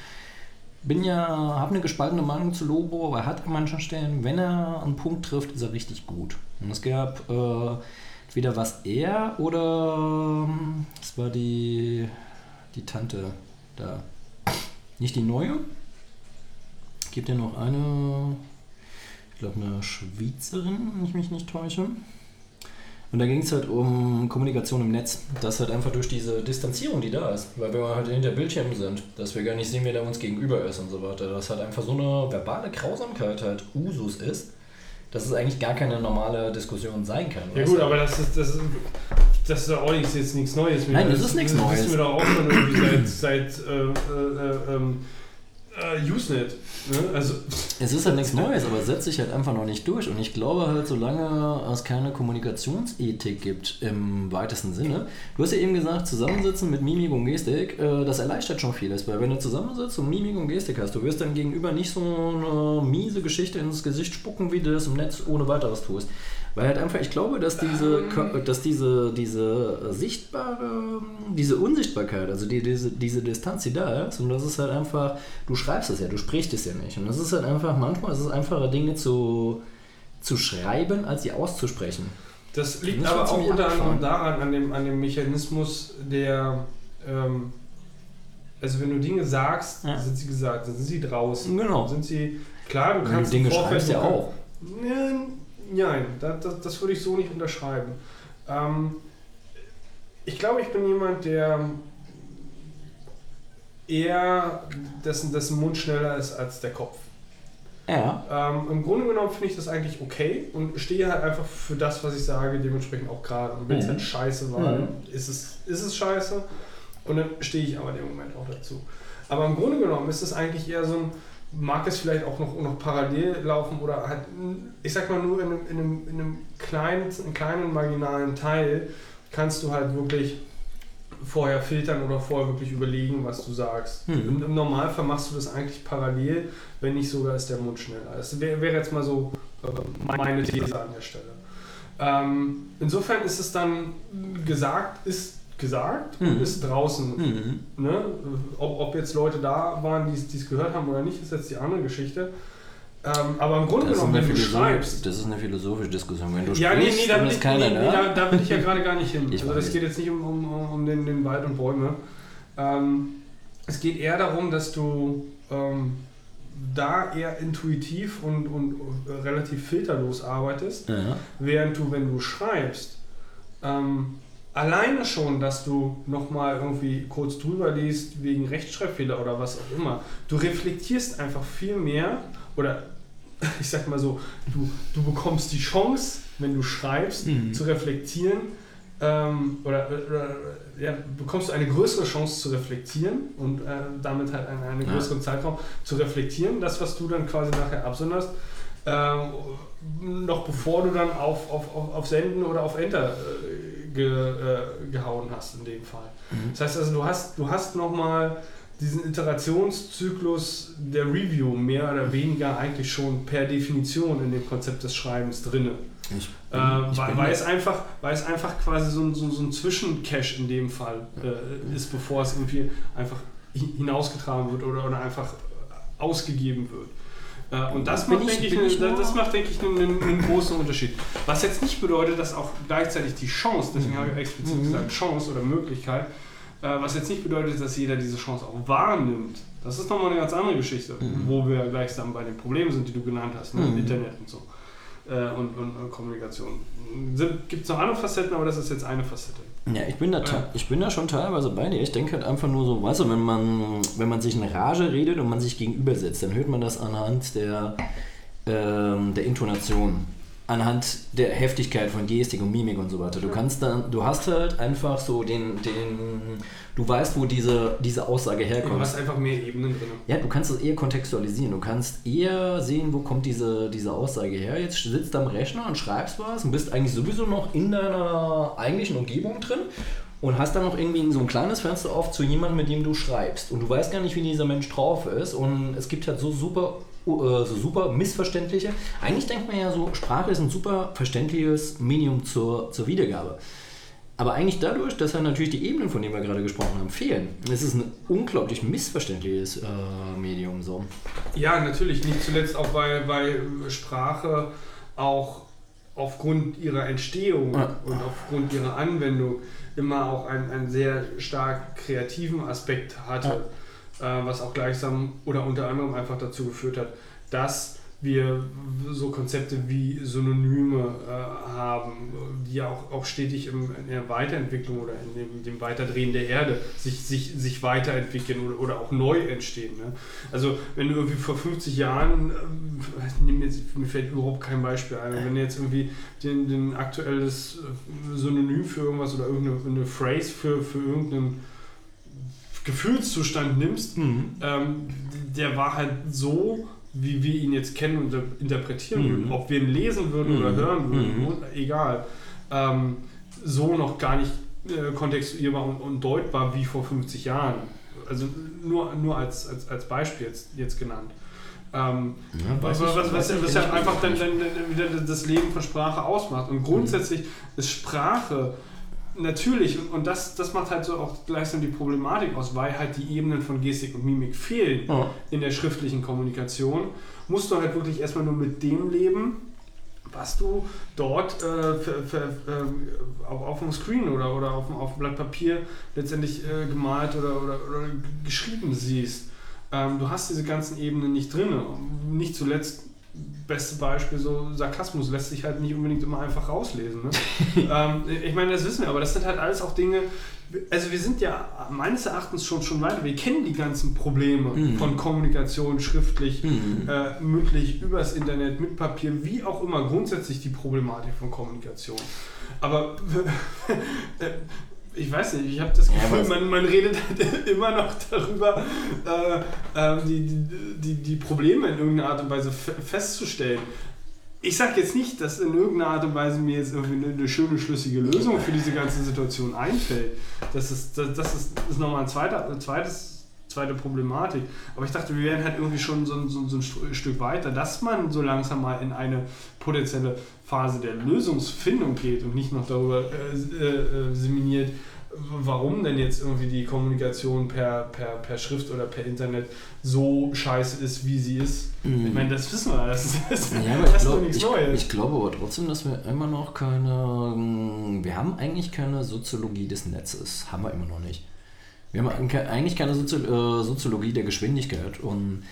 bin ja, habe eine gespaltene Meinung zu Lobo, aber er hat an manchen Stellen, wenn er einen Punkt trifft, ist er richtig gut. Und es gab äh, entweder was er oder es war die, die Tante da. Nicht die neue. Gibt ja noch eine, ich glaube eine Schweizerin, wenn ich mich nicht täusche. Und da ging es halt um Kommunikation im Netz. Das halt einfach durch diese Distanzierung, die da ist, weil wir halt hinter Bildschirmen sind, dass wir gar nicht sehen, wer da uns gegenüber ist und so weiter. Dass halt einfach so eine verbale Grausamkeit halt Usus ist, dass es eigentlich gar keine normale Diskussion sein kann. Ja gut, du? aber das ist, das ist, das ist auch nichts, jetzt nichts Neues. Nein, das ist nichts Das Neues. wissen wir doch auch schon irgendwie seit, seit äh, äh, ähm, äh, Usenet. Ne? Also, Es ist halt nichts Neues, aber es setzt sich halt einfach noch nicht durch. Und ich glaube halt, solange es keine Kommunikationsethik gibt im weitesten Sinne, du hast ja eben gesagt, zusammensitzen mit Mimik und Gestik, äh, das erleichtert schon vieles. Weil wenn du zusammensitzt und Mimik und Gestik hast, du wirst dann gegenüber nicht so eine miese Geschichte ins Gesicht spucken, wie du das im Netz ohne weiteres tust. Weil halt einfach, ich glaube, dass diese, Kö- dass diese, diese sichtbare, diese Unsichtbarkeit, also die, diese, diese Distanz, die da ist, und das ist halt einfach, du schreibst es ja, du sprichst es ja nicht. Und das ist halt einfach, manchmal ist es einfacher, Dinge zu, zu schreiben, als sie auszusprechen. das liegt Das aber auch unter anderem daran, an dem, an dem Mechanismus der. Ähm, also, wenn du Dinge sagst, Ja. sind sie gesagt, dann sind sie draußen. Genau. Sind sie. Klar, du du kannst. Dinge im Vorfeld- schreibst, ja auch. Nein, das, das, das würde ich so nicht unterschreiben. Ähm, ich glaube, ich bin jemand, der eher dessen, dessen Mund schneller ist als der Kopf. Ja. Ähm, Im Grunde genommen finde ich das eigentlich okay und stehe halt einfach für das, was ich sage, dementsprechend auch gerade. Und wenn es Mhm. halt scheiße war, Mhm. dann ist es, ist es scheiße und dann stehe ich aber in dem Moment auch dazu. Aber im Grunde genommen ist es eigentlich eher so ein, mag es vielleicht auch noch, noch parallel laufen oder halt, ich sag mal nur in einem, in einem, in einem kleinen, in kleinen marginalen Teil kannst du halt wirklich vorher filtern oder vorher wirklich überlegen, was du sagst. Mhm. Im, Im Normalfall machst du das eigentlich parallel, wenn nicht sogar ist der Mund schneller. Das wäre wär jetzt mal so äh, meine These an der Stelle. Ähm, insofern ist es dann gesagt, ist gesagt und Mhm. ist draußen. Mhm. Ne? Ob, ob jetzt Leute da waren, die es gehört haben oder nicht, ist jetzt die andere Geschichte. Ähm, aber im Grunde Das genommen, wenn du schreibst, das ist eine philosophische Diskussion. Wenn du ja, nee, sprichst, nee, da dann will, ich, keiner nee, nee, da. da, da will ich ja gerade gar nicht hin. Ich also das geht jetzt nicht um, um, um den, den Wald und Bäume. Ähm, es geht eher darum, dass du ähm, da eher intuitiv und, und äh, relativ filterlos arbeitest, Ja. während du, wenn du schreibst, ähm, alleine schon, dass du nochmal irgendwie kurz drüber liest wegen Rechtschreibfehler oder was auch immer, du reflektierst einfach viel mehr oder <laughs> ich sag mal so, du, du bekommst die Chance, wenn du schreibst, Mhm. zu reflektieren ähm, oder, oder ja, bekommst du eine größere Chance zu reflektieren und äh, damit halt einen, einen Ja. größeren Zeitraum zu reflektieren, das, was du dann quasi nachher absonderst, ähm, noch bevor du dann auf, auf, auf, auf Senden oder auf Enter äh, ge, äh, gehauen hast in dem Fall. Mhm. Das heißt also, du hast, du hast nochmal diesen Iterationszyklus der Review mehr oder weniger eigentlich schon per Definition in dem Konzept des Schreibens drinne. Ich Äh, bin- ich weil, weil, es einfach, weil es einfach quasi so ein, so, so ein Zwischencache in dem Fall äh, ist, bevor es irgendwie einfach hi- hinausgetragen wird oder, oder einfach äh, ausgegeben wird. Äh, und das Bin macht, ich- denke ich, nur- das macht, denke ich, einen, einen, großen Unterschied. Was jetzt nicht bedeutet, dass auch gleichzeitig die Chance, deswegen Mhm. habe ich explizit Mhm. gesagt Chance oder Möglichkeit, äh, was jetzt nicht bedeutet, dass jeder diese Chance auch wahrnimmt. Das ist nochmal eine ganz andere Geschichte, Mhm. wo wir gleich dann bei den Problemen sind, die du genannt hast, ne? Mhm. Internet und so äh, und, und, und Kommunikation. Gibt es noch andere Facetten, aber das ist jetzt eine Facette. Ja, ich bin, da te- ich bin da schon teilweise bei dir. Ich denke halt einfach nur so, weißt du, wenn man, wenn man sich in Rage redet und man sich gegenübersetzt, dann hört man das anhand der, ähm, der Intonation, anhand der Heftigkeit von Gestik und Mimik und so weiter. Du kannst dann, du hast halt einfach so den, den du weißt, wo diese, diese Aussage Du herkommt. hast einfach mehr Ebenen drin. Ja, du kannst es eher kontextualisieren. Du kannst eher sehen, wo kommt diese, diese Aussage her. Jetzt sitzt du am Rechner und schreibst was und bist eigentlich sowieso noch in deiner eigentlichen Umgebung drin und hast dann noch irgendwie so ein kleines Fenster auf zu jemandem, mit dem du schreibst. Und du weißt gar nicht, wie dieser Mensch drauf ist. Und es gibt halt so super, so super missverständliche. Eigentlich denkt man ja so, Sprache ist ein super verständliches Medium zur, zur Wiedergabe. Aber eigentlich dadurch, dass halt natürlich die Ebenen, von denen wir gerade gesprochen haben, fehlen. Es ist ein unglaublich missverständliches äh, Medium so. Ja, natürlich. Nicht zuletzt auch, weil, weil Sprache auch aufgrund ihrer Entstehung Ja. und aufgrund ihrer Anwendung immer auch einen, einen sehr stark kreativen Aspekt hatte, äh, was auch gleichsam oder unter anderem einfach dazu geführt hat, dass wir so Konzepte wie Synonyme äh, haben, die ja auch, auch stetig im, in der Weiterentwicklung oder in dem, dem Weiterdrehen der Erde sich, sich, sich weiterentwickeln oder, oder auch neu entstehen. Ne? Also wenn du irgendwie vor 50 Jahren, nehm jetzt, mir fällt überhaupt kein Beispiel ein, wenn du jetzt irgendwie den, den aktuelles äh, Synonym für irgendwas oder irgendeine Phrase für, für irgendeinen Gefühlszustand nimmst, ähm, der war halt so, wie wir ihn jetzt kennen und interpretieren Mhm. würden. Ob wir ihn lesen würden oder Mhm. hören würden, Mhm. egal. Ähm, so noch gar nicht äh, kontextuierbar und, und deutbar wie vor 50 Jahren. Also nur, nur als, als, als Beispiel jetzt, jetzt genannt. Ähm, Ja, was, weiß ich- was, was, weiß ich was ja einfach dann, dann, dann wieder das Leben von Sprache ausmacht. Und grundsätzlich ist Sprache natürlich, und, das, das macht halt so auch gleichsam die Problematik aus, weil halt die Ebenen von Gestik und Mimik fehlen Ja. in der schriftlichen Kommunikation, musst du halt wirklich erstmal nur mit dem leben, was du dort äh, für, für, ähm, auf, auf dem Screen oder, oder auf, dem- auf dem Blatt Papier letztendlich äh, gemalt oder, oder, oder geschrieben siehst. Ähm, du hast diese ganzen Ebenen nicht drin. Nicht zuletzt, beste Beispiel, so Sarkasmus lässt sich halt nicht unbedingt immer einfach rauslesen. Ne? <laughs> ähm, ich meine, das wissen wir, aber das sind halt alles auch Dinge, also wir sind ja meines Erachtens schon, schon weiter. Wir kennen die ganzen Probleme Mhm. von Kommunikation, schriftlich, Mhm. äh, mündlich, übers Internet, mit Papier, wie auch immer, grundsätzlich die Problematik von Kommunikation. Aber <laughs> äh, ich weiß nicht, ich habe das Ja, Gefühl, aber- man, man redet halt <laughs> immer noch darüber, äh, äh, die, die, die, Probleme in irgendeiner Art und Weise fe- festzustellen. ich sage jetzt nicht, dass in irgendeiner Art und Weise mir jetzt irgendwie eine, eine schöne, schlüssige Lösung für diese ganze Situation einfällt. Das ist, das, das ist, ist nochmal ein zweiter, ein zweites, zweite Problematik. Aber ich dachte, wir wären halt irgendwie schon so, ein- so, so ein St- Stück weiter, dass man so langsam mal in eine potenzielle Phase der Lösungsfindung geht und nicht noch darüber äh, äh, äh, seminiert, warum denn jetzt irgendwie die Kommunikation per, per, per Schrift oder per Internet so scheiße ist, wie sie ist. Mhm. Ich meine, das wissen wir, das ist, das, Ja, das ist doch glaub, nichts ich, Neues. ich glaube aber trotzdem, dass wir immer noch keine. mm, Wir haben eigentlich keine Soziologie des Netzes. Haben wir immer noch nicht. Wir haben eigentlich keine äh, Soziologie der Geschwindigkeit. Und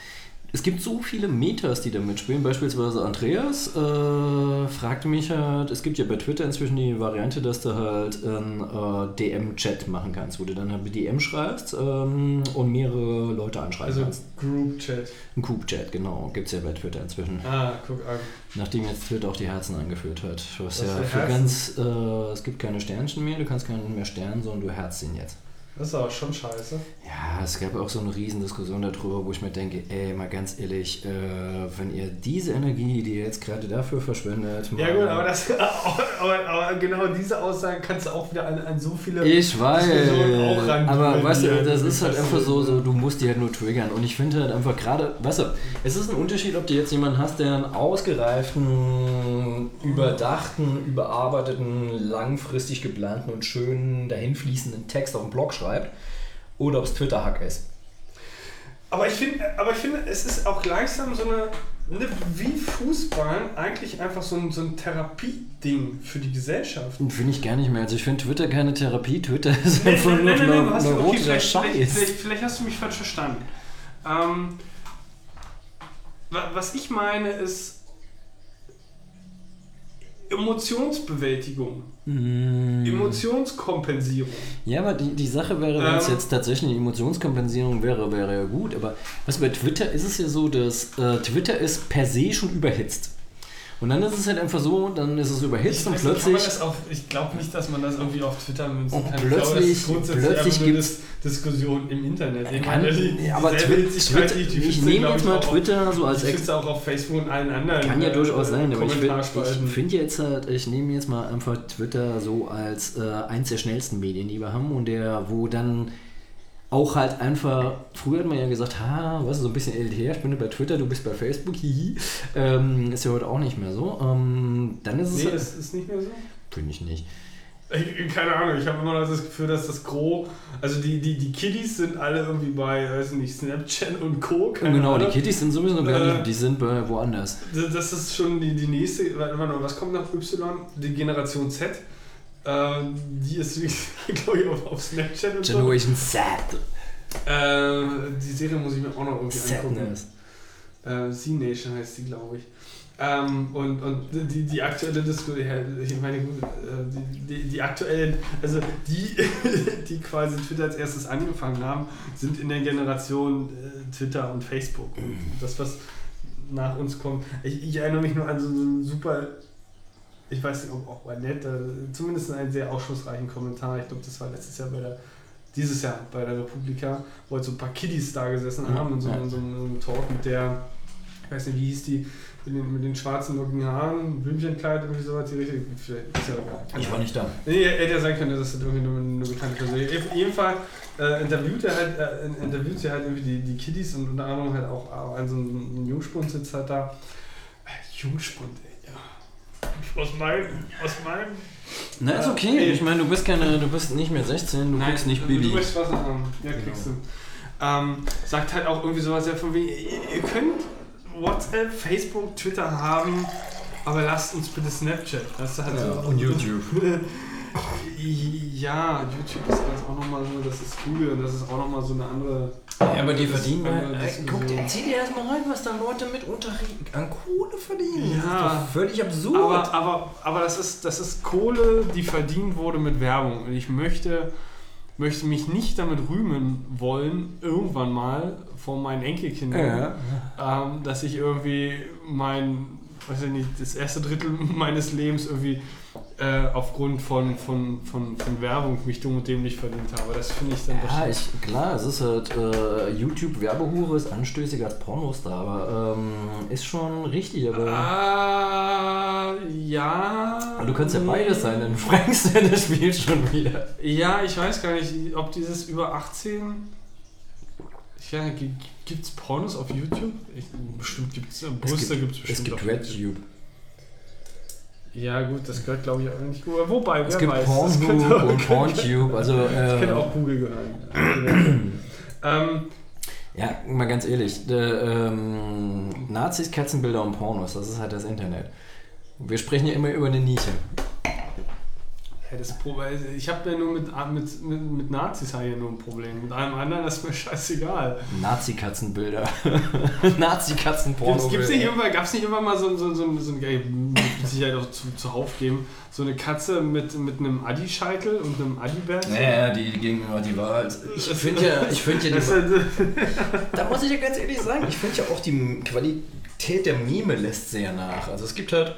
es gibt so viele Metas, die da mitspielen. Beispielsweise Andreas äh, fragte mich halt, es gibt ja bei Twitter inzwischen die Variante, dass du halt einen äh, DM-Chat machen kannst, wo du dann halt DM schreibst ähm, und mehrere Leute anschreiben Also kannst. Group Chat. Ein Coop-Chat, genau, gibt es ja bei Twitter inzwischen. Ah, guck an. Nachdem jetzt Twitter auch die Herzen eingeführt hat. Was Was ja für Herzen? ganz, äh, es gibt keine Sternchen mehr, du kannst keinen mehr sternen, sondern du herzt ihn jetzt. Das ist aber schon scheiße. Ja, es gab auch so eine Riesendiskussion darüber, wo ich mir denke, ey, mal ganz ehrlich, äh, wenn ihr diese Energie, die ihr jetzt gerade dafür verschwendet, Ja gut, aber, das, <laughs> aber, aber genau diese Aussagen kannst du auch wieder an, an so viele Ich weiß, auch ran aber weißt du, das ist halt einfach so, so, du musst die halt nur triggern. Und ich finde halt einfach gerade, weißt du, es ist ein Unterschied, ob du jetzt jemanden hast, der einen ausgereiften, überdachten, überarbeiteten, langfristig geplanten und schönen, dahinfließenden Text auf dem Blog schreibt, oder ob es Twitter-Hack ist. Aber ich finde, aber ich finde, es ist auch gleichsam so eine, eine wie Fußball eigentlich einfach so ein, so ein Therapieding für die Gesellschaft. Finde ich gar nicht mehr. Also ich finde Twitter keine Therapie, Twitter <laughs> ist Nee, einfach nein, nur nein, nein, nein, du neu- hast, okay, neurotischer vielleicht, vielleicht, Scheiß. vielleicht, vielleicht hast du mich falsch verstanden. Ähm, wa- was ich meine ist Emotionsbewältigung, Mm. Emotionskompensierung. Ja, aber die, die Sache wäre, wenn es Ähm. jetzt tatsächlich eine Emotionskompensierung wäre, wäre ja gut. Aber was bei Twitter ist es ja so, dass äh, Twitter ist per se schon überhitzt. Und dann ist es halt einfach so, dann ist es überhitzt und nicht, plötzlich. das auf, ich glaube nicht, dass man das irgendwie auf Twitter münzen Und kann. ich glaube, plötzlich- plötzlich einfach nur gibt's- Dis Diskussion im Internet. Ich Kann, meine, die- ja, aber Twitter, die- die ich du, nehme jetzt ich, mal auch Twitter so als Ich finde es auch auf Facebook und allen anderen. Kann ja äh, durchaus sein, aber ich, ich finde jetzt halt, ich nehme jetzt mal einfach Twitter so als äh, eins der schnellsten Medien, die wir haben und der, wo dann auch halt einfach, früher hat man ja gesagt, ha, was ist so ein bisschen elitär, ich bin bei Twitter, du bist bei Facebook, hihi. Ähm, ist ja heute auch nicht mehr so. Ähm, dann ist es Nee, halt, das ist nicht mehr so. finde ich nicht. Ich, keine Ahnung, ich habe immer noch das Gefühl, dass das Gros, also die, die, die Kiddies sind alle irgendwie bei, weiß nicht, Snapchat und Co. genau, die Ahnung. Kitties sind sowieso Äh, nicht, die sind bei woanders. Das ist schon die, die nächste, warte mal, was kommt nach Y? Die Generation Z. Äh, die ist, <laughs> glaube ich, auf, auf Snapchat und so. Generation Sad. Äh, die Serie muss ich mir auch noch irgendwie angucken. Sadness. Äh, Z-Nation heißt die, glaube ich. Ähm, und, und die, die aktuelle Diskussion, ich meine, gut, äh, die, die, die aktuellen, also die, <laughs> die quasi Twitter als erstes angefangen haben, sind in der Generation äh, Twitter und Facebook. Und das, was nach uns kommt. Ich, ich erinnere mich nur an so einen super, ich weiß nicht, ob auch nett, äh, zumindest einen sehr aufschlussreichen Kommentar. Ich glaube, das war letztes Jahr bei der, dieses Jahr bei der Republika, wo halt so ein paar Kiddies da gesessen Ja, haben und so, ja. in so einem Talk mit der, ich weiß nicht, wie hieß die, mit den, mit den schwarzen lockigen Haaren, Blümchenkleid, irgendwie sowas, die richtig, vielleicht ist ja keine Ich war nicht da. Nee, hätte ja sein können, dass das irgendwie nur eine bekannte Person ist. Auf jeden Fall äh, interviewt er halt, äh, interviewt sie halt irgendwie die, die Kiddies und unter anderem halt auch, auch ein, so ein, ein Jungspund sitzt halt da. Äh, Jungspund, ey. Aus meinem, aus meinem. Na, ist Äh, okay. nee. Ich meine, du bist keine, du bist nicht mehr 16, du kriegst nicht Bibi. Du möchtest Wasser haben. Ja, Genau. kriegst du. Ähm, sagt halt auch irgendwie sowas ja von wegen, ihr, ihr könnt WhatsApp, Facebook, Twitter haben, aber lasst uns bitte Snapchat. Weißt du, halt so, und YouTube. <laughs> <laughs> Ja, YouTube ist alles auch nochmal so, das ist Google und das ist auch nochmal so eine andere. Ja, aber die verdienen bei. andere Äh, guck dir, Diskussion. zieh dir erstmal rein, was da Leute mit unterrichten. An Kohle verdienen. Ja. Völlig absurd. Aber, aber, aber das, ist, das ist Kohle, die verdient wurde mit Werbung. Und ich möchte, möchte mich nicht damit rühmen wollen, irgendwann mal vor meinen Enkelkindern, ja. ähm, dass ich irgendwie mein weiß ich nicht, das erste Drittel meines Lebens irgendwie äh, aufgrund von, von, von, von Werbung mich dumm und dämlich verdient habe. Das finde ich dann Ja, ich, klar, es ist halt, äh, YouTube-Werbehure ist anstößiger als Pornostar, aber ähm, ist schon richtig, aber. Ah, ja. Aber du kannst ja beides sein, dann fragst du das Spiel schon wieder. Ja, ich weiß gar nicht, ob dieses über 18. Ich weiß nicht, gibt es Pornos auf YouTube? Ich, bestimmt gibt es. Brüste gibt es bestimmt. Es gibt. RedTube. Ja, gut, das gehört glaube ich auch nicht gut. Wobei, wer Es gibt weiß. Pornhub und Porntube, also. das könnte Äh, auch Google gehören. <clears throat> ähm, ja, mal ganz ehrlich, der, ähm, Nazis, Katzenbilder und Pornos, das ist halt das Internet. Wir sprechen ja immer über eine Nische. ja, das Pro ich habe ja nur mit, mit, mit, mit Nazis ja nur ein Problem. Mit allem anderen ist mir scheißegal. Nazi-Katzenbilder. <laughs> Nazi-Katzen-Porno. Gibt's, gibt's nicht immer, gab's nicht immer mal so, so, so, so ein, mit Sicherheit auch zu, zuhauf geben, so eine Katze mit, mit einem Adi-Scheitel und einem Adi-Bärt? Ja, die gegenüber, die war halt. Ich finde ja, ich finde ja, Das die, halt, <laughs> da muss ich ja ganz ehrlich sagen, ich finde ja auch die Qualität der Meme lässt sehr nach. Also es gibt halt.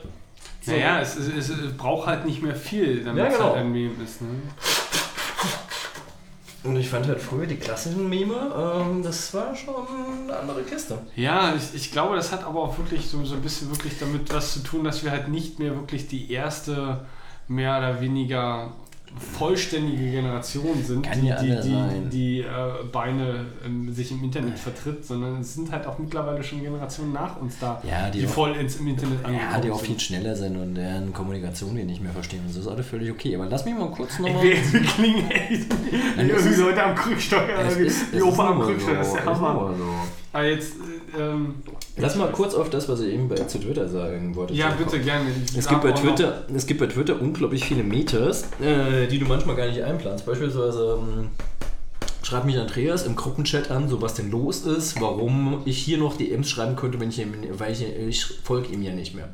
so- naja, es, es, es, es braucht halt nicht mehr viel, damit Ja, es genau. halt ein Meme ist. Ne? Und ich fand halt früher die klassischen Meme, ähm, das war schon eine andere Kiste. Ja, ich, ich glaube, das hat aber auch wirklich so, so ein bisschen wirklich damit was zu tun, dass wir halt nicht mehr wirklich die erste mehr oder weniger vollständige Generation sind, Kann die, ja die, die, die äh, Beine ähm, sich im Internet vertritt, sondern es sind halt auch mittlerweile schon Generationen nach uns da, Ja, die die auch- voll ins im Internet Ja, die auch viel schneller sind und deren Kommunikation wir nicht mehr verstehen. Das ist alles völlig okay. Aber lass mich mal kurz nochmal. wir, klingen echt irgendwie Leute am Krückstock, wie, es ist Opa am Krückstock, das ist der Hammer. Aber jetzt, äh, ähm, Lass mal kurz auf das, was ich eben bei, zu Twitter sagen wollte. ja, bitte gerne. Es gibt, bei Twitter, es gibt bei Twitter unglaublich viele Metas, äh, die du manchmal gar nicht einplanst. Beispielsweise ähm, schreibt mich Andreas im Gruppenchat an, so was denn los ist, warum ich hier noch DMs schreiben könnte, wenn ich ihm, weil ich, ich folge ihm ja nicht mehr.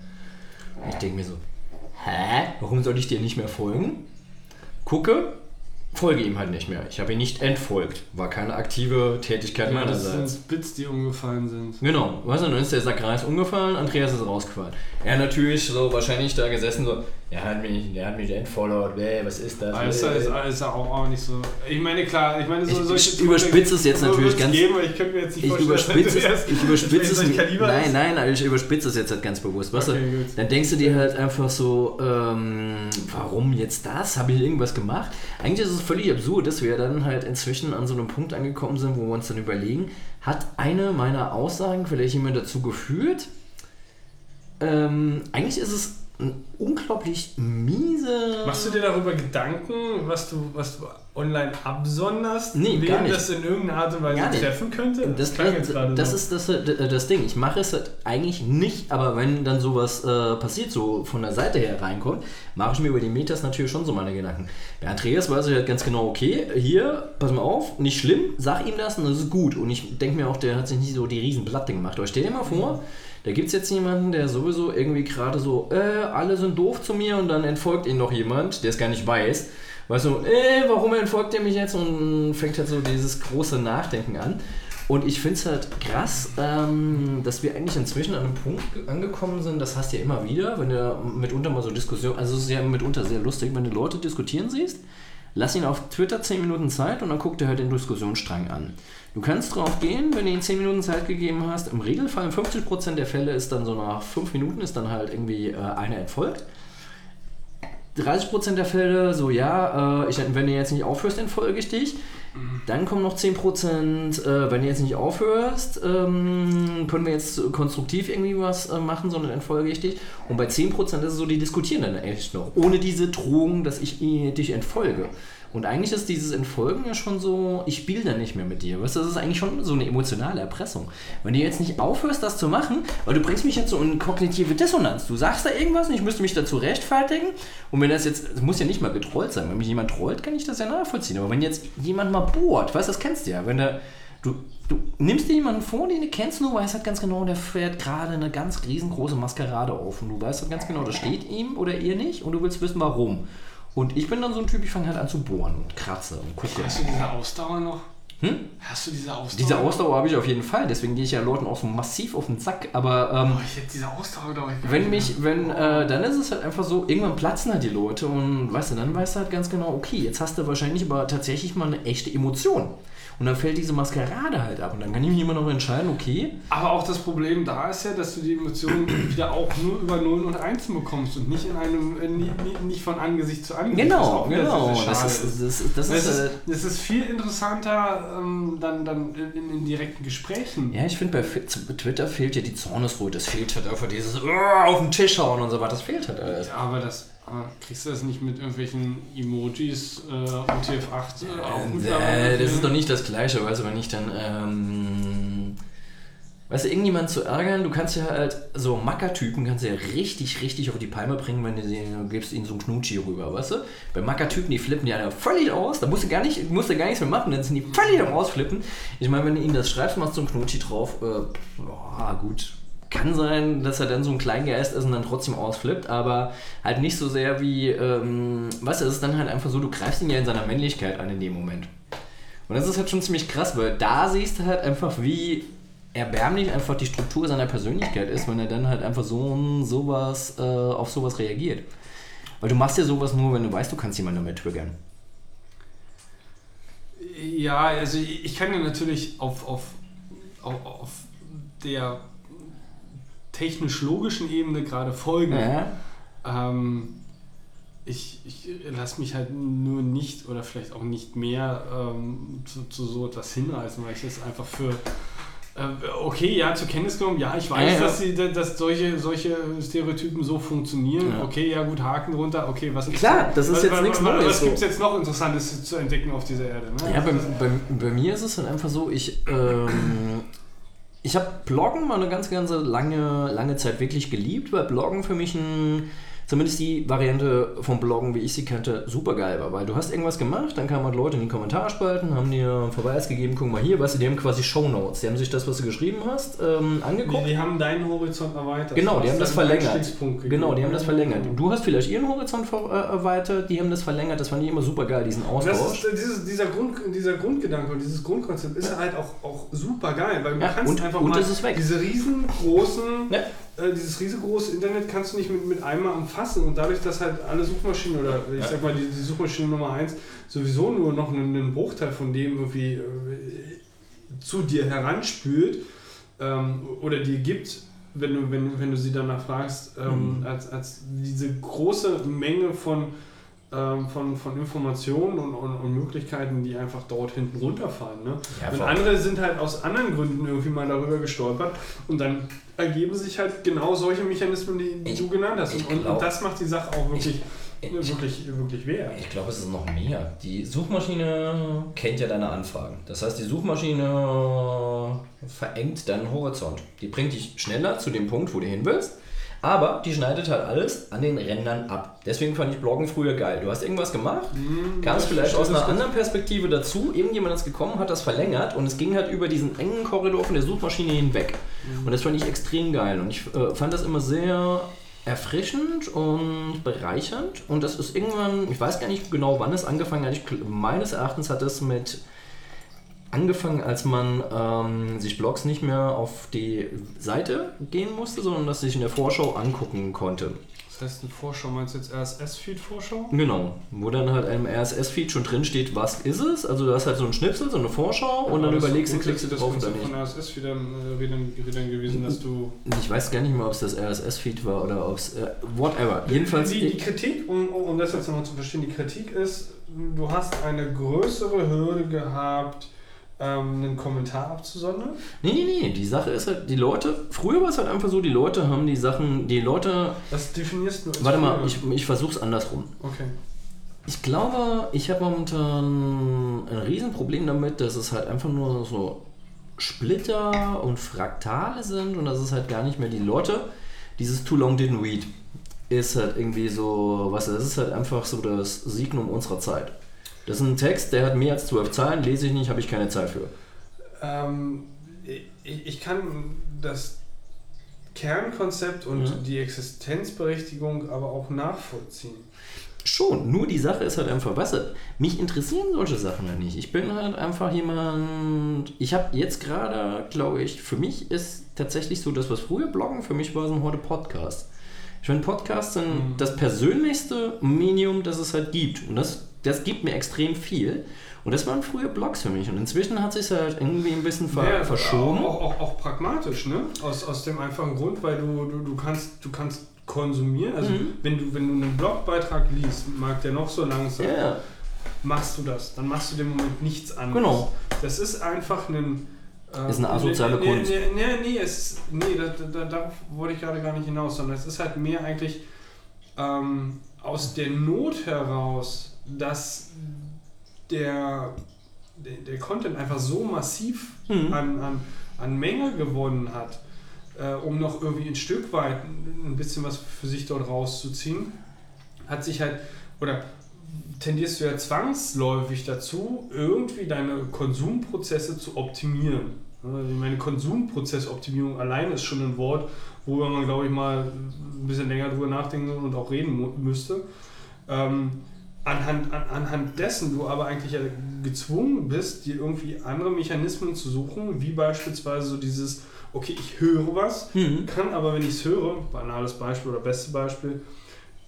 Und ich denke mir so, hä? Warum soll ich dir nicht mehr folgen? Gucke, folge ihm halt nicht mehr. Ich habe ihn nicht entfolgt. War keine aktive Tätigkeit Ja, das meinerseits. sind Bits, die umgefallen sind. Genau, weißt du, dann ist der Sackreis umgefallen, Andreas ist rausgefallen. Er natürlich so wahrscheinlich da gesessen, so, der hat mich, der hat mich entfollowed, ey, was ist das? Aber ist, ist, auch, auch nicht so. Ich meine, klar, ich meine, so Ich- solche ich überspitze es jetzt so natürlich ganz- Geben, ich könnte mir jetzt nicht ich überspitze es, ich überspitze es, nein, nein, nein, ich überspitze es jetzt halt ganz bewusst, weißt Okay, du? Dann denkst du dir halt einfach so, ähm, warum jetzt das? Habe ich irgendwas gemacht? Eigentlich ist es völlig absurd, dass wir dann halt inzwischen an so einem Punkt angekommen sind, wo wir uns dann überlegen, hat eine meiner Aussagen vielleicht jemand dazu geführt? Ähm, eigentlich ist es unglaublich miese. Machst du dir darüber Gedanken, was du, was du online absonderst? Nee, nicht. das in irgendeiner Art und Weise Gar nicht. treffen könnte? Das, jetzt gerade das so. ist das, äh, das Ding. Ich mache es halt eigentlich nicht, aber wenn dann sowas äh, passiert, so von der Seite her reinkommt, mache ich mir über die Metas natürlich schon so meine Gedanken. Bei Andreas weiß ich halt ganz genau, okay, hier, pass mal auf, nicht schlimm, sag ihm das und das ist gut. Und ich denke mir auch, der hat sich nicht so die Riesenplatte gemacht. Aber stell dir mal vor, da gibt es jetzt jemanden, der sowieso irgendwie gerade so, äh, alle sind doof zu mir und dann entfolgt ihn noch jemand, der es gar nicht weiß. Weißt du, äh, warum entfolgt er mich jetzt? Und fängt halt so dieses große Nachdenken an. Und ich finde es halt krass, ähm, dass wir eigentlich inzwischen an einem Punkt angekommen sind, das hast du ja immer wieder, wenn du mitunter mal so Diskussionen, also es ist ja mitunter sehr lustig, wenn du Leute diskutieren siehst, lass ihn auf Twitter 10 Minuten Zeit und dann guck dir halt den Diskussionsstrang an. Du kannst drauf gehen, wenn du ihm 10 Minuten Zeit gegeben hast, im Regelfall in 50% der Fälle ist dann so nach 5 Minuten ist dann halt irgendwie äh, einer entfolgt. 30% der Fälle so, ja, äh, ich, wenn du jetzt nicht aufhörst, entfolge ich dich. Dann kommen noch 10%, äh, wenn du jetzt nicht aufhörst, ähm, können wir jetzt konstruktiv irgendwie was äh, machen, sondern entfolge ich dich. Und bei 10% ist es so, die diskutieren dann echt noch, ohne diese Drohung, dass ich eh dich entfolge. Und eigentlich ist dieses Entfolgen ja schon so, ich spiele dann nicht mehr mit dir. Weißt du, das ist eigentlich schon so eine emotionale Erpressung. Wenn du jetzt nicht aufhörst, das zu machen, weil du bringst mich jetzt so in kognitive Dissonanz. Du sagst da irgendwas und ich müsste mich dazu rechtfertigen. Und wenn das jetzt, es muss ja nicht mal getrollt sein. Wenn mich jemand trollt, kann ich das ja nachvollziehen. Aber wenn jetzt jemand mal bohrt, weißt du, das kennst du ja. Wenn der, du, du nimmst dir jemanden vor, den du kennst, du weißt halt ganz genau, der fährt gerade eine ganz riesengroße Maskerade auf. Und du weißt halt ganz genau, das steht ihm oder ihr nicht. Und du willst wissen, warum. Und ich bin dann so ein Typ, ich fange halt an zu bohren und kratze und gucke. Hast du diese Ausdauer noch? Hm? Hast du diese Ausdauer? Diese Ausdauer habe ich auf jeden Fall, deswegen gehe ich ja Leuten auch so massiv auf den Sack. Aber ähm, Oh, ich hätte diese Ausdauer, glaube ich. wenn mich, wenn, äh, dann ist es halt einfach so, irgendwann platzen halt die Leute und weißt du, dann weißt du halt ganz genau, okay, jetzt hast du wahrscheinlich aber tatsächlich mal eine echte Emotion. Und dann fällt diese Maskerade halt ab und dann kann ich mich immer noch entscheiden, okay, Aber auch das Problem da ist ja, dass du die Emotionen <clears throat> wieder auch nur über Nullen und Einsen bekommst und nicht in einem, äh, nicht von Angesicht zu Angesicht. genau, genau, das ist, das ist, das Das ist, ist, äh, das ist viel interessanter ähm, dann, dann in, in direkten Gesprächen. ja, ich finde, bei Twitter fehlt ja die Zornesruhe, das fehlt halt einfach dieses auf den Tisch hauen und so weiter, das fehlt halt alles. Ja, aber das kriegst du das nicht mit irgendwelchen Emojis äh, UTF-8 äh, auch Äh, das ist doch nicht das Gleiche, weißt du, wenn ich dann, ähm, weißt du, irgendjemand zu ärgern, du kannst ja halt so Mackertypen kannst du ja richtig, richtig auf die Palme bringen, wenn du, sie, du gibst ihnen so einen Knutschi rüber, weißt du? Bei Mackertypen, die flippen ja völlig aus, da musst du gar nicht, musst du gar nichts mehr machen, dann sind die völlig am Ausflippen. Ich meine, wenn du ihnen das schreibst, machst du einen Knutschi drauf, äh, boah, gut. Kann sein, dass er dann so ein Kleingeist ist und dann trotzdem ausflippt, aber halt nicht so sehr wie, ähm, weißt du, es ist dann halt einfach so, du greifst ihn ja in seiner Männlichkeit an in dem Moment. Und das ist halt schon ziemlich krass, weil da siehst du halt einfach, wie erbärmlich einfach die Struktur seiner Persönlichkeit ist, wenn er dann halt einfach so sowas, äh, auf sowas reagiert. Weil du machst ja sowas nur, wenn du weißt, du kannst jemanden damit triggern. Ja, also ich kann dir natürlich auf, auf, auf, auf der technisch-logischen Ebene gerade folgen. Ja. Ähm, ich ich lasse mich halt nur nicht oder vielleicht auch nicht mehr ähm, zu, zu so etwas hinreißen, weil ich das einfach für äh, okay, ja, zur Kenntnis genommen, ja, ich weiß, Ja, ja. Dass, sie, dass solche, solche Stereotypen so funktionieren. Ja. Okay, ja gut, Haken drunter, okay, was Klar, das ist was, jetzt was, nichts was, Neues Was so. gibt es jetzt noch Interessantes zu entdecken auf dieser Erde? Ne? Ja, bei, bei, bei mir ist es halt einfach so, ich, ähm, ich habe Bloggen mal eine ganz, ganz lange, lange Zeit wirklich geliebt, weil Bloggen für mich ein, zumindest die Variante vom Bloggen, wie ich sie kannte, super geil war. Weil du hast irgendwas gemacht, dann kamen halt Leute in die Kommentarspalten, haben dir einen Verweis gegeben, guck mal hier, weißt du, die haben quasi Shownotes. Die haben sich das, was du geschrieben hast, ähm, angeguckt. Die, die haben deinen Horizont erweitert. Genau, die haben das verlängert. Genau, die haben das verlängert. Du hast vielleicht ihren Horizont äh, erweitert, die haben das verlängert. Das fand ich immer super geil, diesen Austausch. ist, äh, dieses, dieser, Grund, dieser Grundgedanke und dieses Grundkonzept ist halt auch, auch super geil, weil du Ja, kannst und- einfach und mal diese riesengroßen, Ja. Äh, dieses riesengroße Internet kannst du nicht mit, mit einmal umfassen und dadurch, dass halt alle Suchmaschinen oder ich Ja. sag mal die, die Suchmaschine Nummer 1 sowieso nur noch einen, einen Bruchteil von dem irgendwie äh, zu dir heranspült ähm, oder dir gibt, wenn du, wenn, wenn du sie danach fragst, ähm, Mhm. als, als diese große Menge von, von, von Informationen und, und, und Möglichkeiten, die einfach dort hinten runterfallen. Ne? Ja, und andere sind halt aus anderen Gründen irgendwie mal darüber gestolpert und dann ergeben sich halt genau solche Mechanismen, die, die Ich- du genannt hast. ich Und, glaub- und das macht die Sache auch wirklich, Ich- wirklich, wirklich wert. Ich glaube, es ist noch mehr. Die Suchmaschine kennt ja deine Anfragen. Das heißt, die Suchmaschine verengt deinen Horizont. Die bringt dich schneller zu dem Punkt, wo du hin willst. Aber die schneidet halt alles an den Rändern ab. Deswegen fand ich Bloggen früher geil. Du hast irgendwas gemacht, Mhm, kamst das vielleicht aus einer anderen Perspektive dazu. Irgendjemand ist gekommen, hat das verlängert und es ging halt über diesen engen Korridor von der Suchmaschine hinweg. Und das fand ich extrem geil. Und ich äh, fand das immer sehr erfrischend und bereichernd. Und das ist irgendwann, ich weiß gar nicht genau, wann es angefangen hat. Ich, meines Erachtens hat es mit angefangen, als man ähm, sich Blogs nicht mehr auf die Seite gehen musste, sondern das sich in der Vorschau angucken konnte. Das heißt, eine Vorschau, meinst du jetzt RSS-Feed-Vorschau? Genau, wo dann halt im RSS-Feed schon drin steht, was ist es. Also du hast halt so ein Schnipsel, so eine Vorschau und dann überlegst du, klickst du drauf oder nicht. von RSS wieder äh, gewesen, dass du Ich weiß gar nicht mehr, ob es das RSS-Feed war oder ob es. Äh, whatever. Jedenfalls. Die, die Kritik, um, um das jetzt nochmal zu verstehen, die Kritik ist, du hast eine größere Hürde gehabt, ähm, einen Kommentar abzusondern. Nee, nee, nee. Die Sache ist halt, die Leute. Früher war es halt einfach so, die Leute haben die Sachen. Die Leute. Was definierst du Warte mal, ich, ich versuch's andersrum. Okay. Ich glaube, ich habe momentan ein Riesenproblem damit, dass es halt einfach nur so Splitter und Fraktale sind und das ist halt gar nicht mehr die Leute. Dieses Too Long Didn't Read ist halt irgendwie so, was das ist halt einfach so das Signum unserer Zeit. Das ist ein Text, der hat mehr als zwölf Zeilen, lese ich nicht, habe ich keine Zeit für. Ähm, ich, ich kann das Kernkonzept und Mhm. die Existenzberechtigung aber auch nachvollziehen. Schon, nur die Sache ist halt einfach, weißt du, mich interessieren solche Sachen ja nicht. Ich bin halt einfach jemand, ich habe jetzt gerade, glaube ich, für mich ist tatsächlich so das, was früher Bloggen für mich war, sind heute Podcasts. Ich finde, Podcasts sind Mhm. das persönlichste Medium, das es halt gibt. Und das, das gibt mir extrem viel. Und das waren früher Blogs für mich. Und inzwischen hat sich halt irgendwie ein bisschen ver Ja, verschoben. Auch, auch, auch pragmatisch, ne? Aus, aus dem einfachen Grund, weil du, du, du kannst du kannst konsumieren. Also Mhm. wenn du wenn du einen Blogbeitrag liest, mag der noch so lang sein, ja. machst du das. Dann machst du dem Moment nichts anderes. Genau. Das ist einfach ein. äh, Ist eine asoziale nee, Kunst. Nee, nee, nee, es, nee da, da, darauf wollte ich gerade gar nicht hinaus, sondern es ist halt mehr eigentlich ähm, aus der Not heraus, dass der, der, der Content einfach so massiv Mhm. an, an, an Menge gewonnen hat, äh, um noch irgendwie ein Stück weit ein bisschen was für sich dort rauszuziehen, hat sich halt, oder tendierst du ja zwangsläufig dazu, irgendwie deine Konsumprozesse zu optimieren. Also ich meine, Konsumprozessoptimierung allein ist schon ein Wort, worüber man, glaube ich, mal ein bisschen länger drüber nachdenken und auch reden müsste. Ähm, anhand, an, anhand dessen du aber eigentlich gezwungen bist, dir irgendwie andere Mechanismen zu suchen, wie beispielsweise so dieses, okay, ich höre was, Mhm. kann aber, wenn ich es höre, banales Beispiel oder beste Beispiel,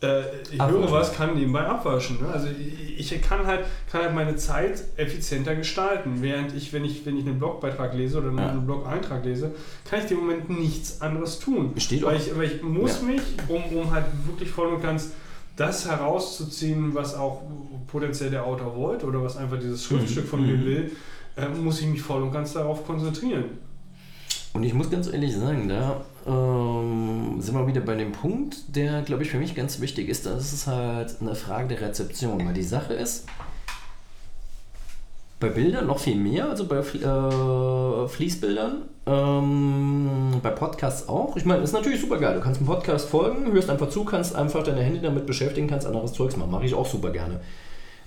äh, ich Abwaschen. höre was, kann nebenbei abwaschen. Ne? Also ich, ich kann, halt, kann halt meine Zeit effizienter gestalten, während ich, wenn ich, wenn ich einen Blogbeitrag lese oder einen Ja. Blog-Eintrag lese, kann ich im Moment nichts anderes tun. Steht Weil auch. ich, weil ich muss Ja. mich, um, um halt wirklich voll und ganz das herauszuziehen, was auch potenziell der Autor wollte oder was einfach dieses Schriftstück von mir Mhm. will, äh, muss ich mich voll und ganz darauf konzentrieren. Und ich muss ganz ehrlich sagen, da ähm, sind wir wieder bei dem Punkt, der, glaube ich, für mich ganz wichtig ist. Das ist halt eine Frage der Rezeption. Weil die Sache ist, bei Bildern noch viel mehr, also bei äh, Fließbildern, ähm, bei Podcasts auch. Ich meine, ist natürlich super geil. Du kannst einem Podcast folgen, hörst einfach zu, kannst einfach deine Hände damit beschäftigen, kannst anderes Zeugs machen. Mache ich auch super gerne.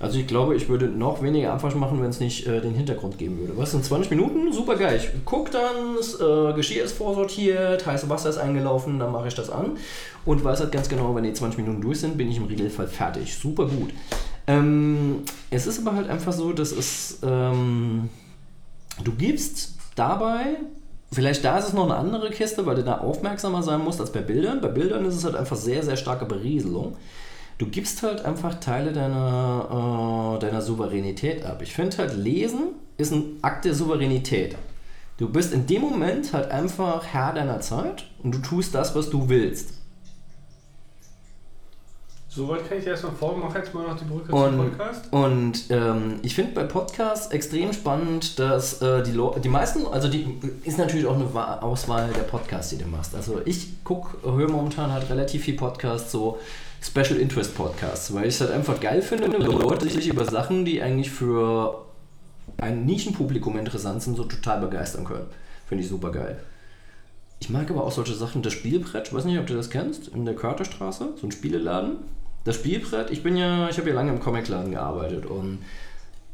Also ich glaube, ich würde noch weniger Abwasch machen, wenn es nicht äh, den Hintergrund geben würde. Was sind 20 Minuten? Super geil. Ich gucke dann, das äh, Geschirr ist vorsortiert, heiße Wasser ist eingelaufen, dann mache ich das an und weiß halt ganz genau, wenn die 20 Minuten durch sind, bin ich im Regelfall fertig. Super gut. Ähm, es ist aber halt einfach so, dass es, ähm, du gibst dabei, vielleicht da ist es noch eine andere Kiste, weil du da aufmerksamer sein musst als bei Bildern. Bei Bildern ist es halt einfach sehr, sehr starke Berieselung. Du gibst halt einfach Teile deiner, äh, deiner Souveränität ab. Ich finde halt, Lesen ist ein Akt der Souveränität. Du bist in dem Moment halt einfach Herr deiner Zeit und du tust das, was du willst. Soweit kann ich dir erstmal folgen. Mach jetzt mal noch die Brücke zum Und, Podcast. und ähm, ich finde bei Podcasts extrem spannend, dass äh, die, Leu- die meisten, also die ist natürlich auch eine Wa- Auswahl der Podcasts, die du machst. Also ich gucke, höre momentan halt relativ viel Podcasts, so Special Interest Podcasts, weil ich es halt einfach geil finde, wenn Leute sich über Sachen, die eigentlich für ein Nischenpublikum interessant sind, so total begeistern können. Finde ich super geil. Ich mag aber auch solche Sachen, das Spielbrett, ich weiß nicht, ob du das kennst, in der Körterstraße, so ein Spieleladen. Das Spielbrett, ich bin ja, ich habe ja lange im Comicladen gearbeitet und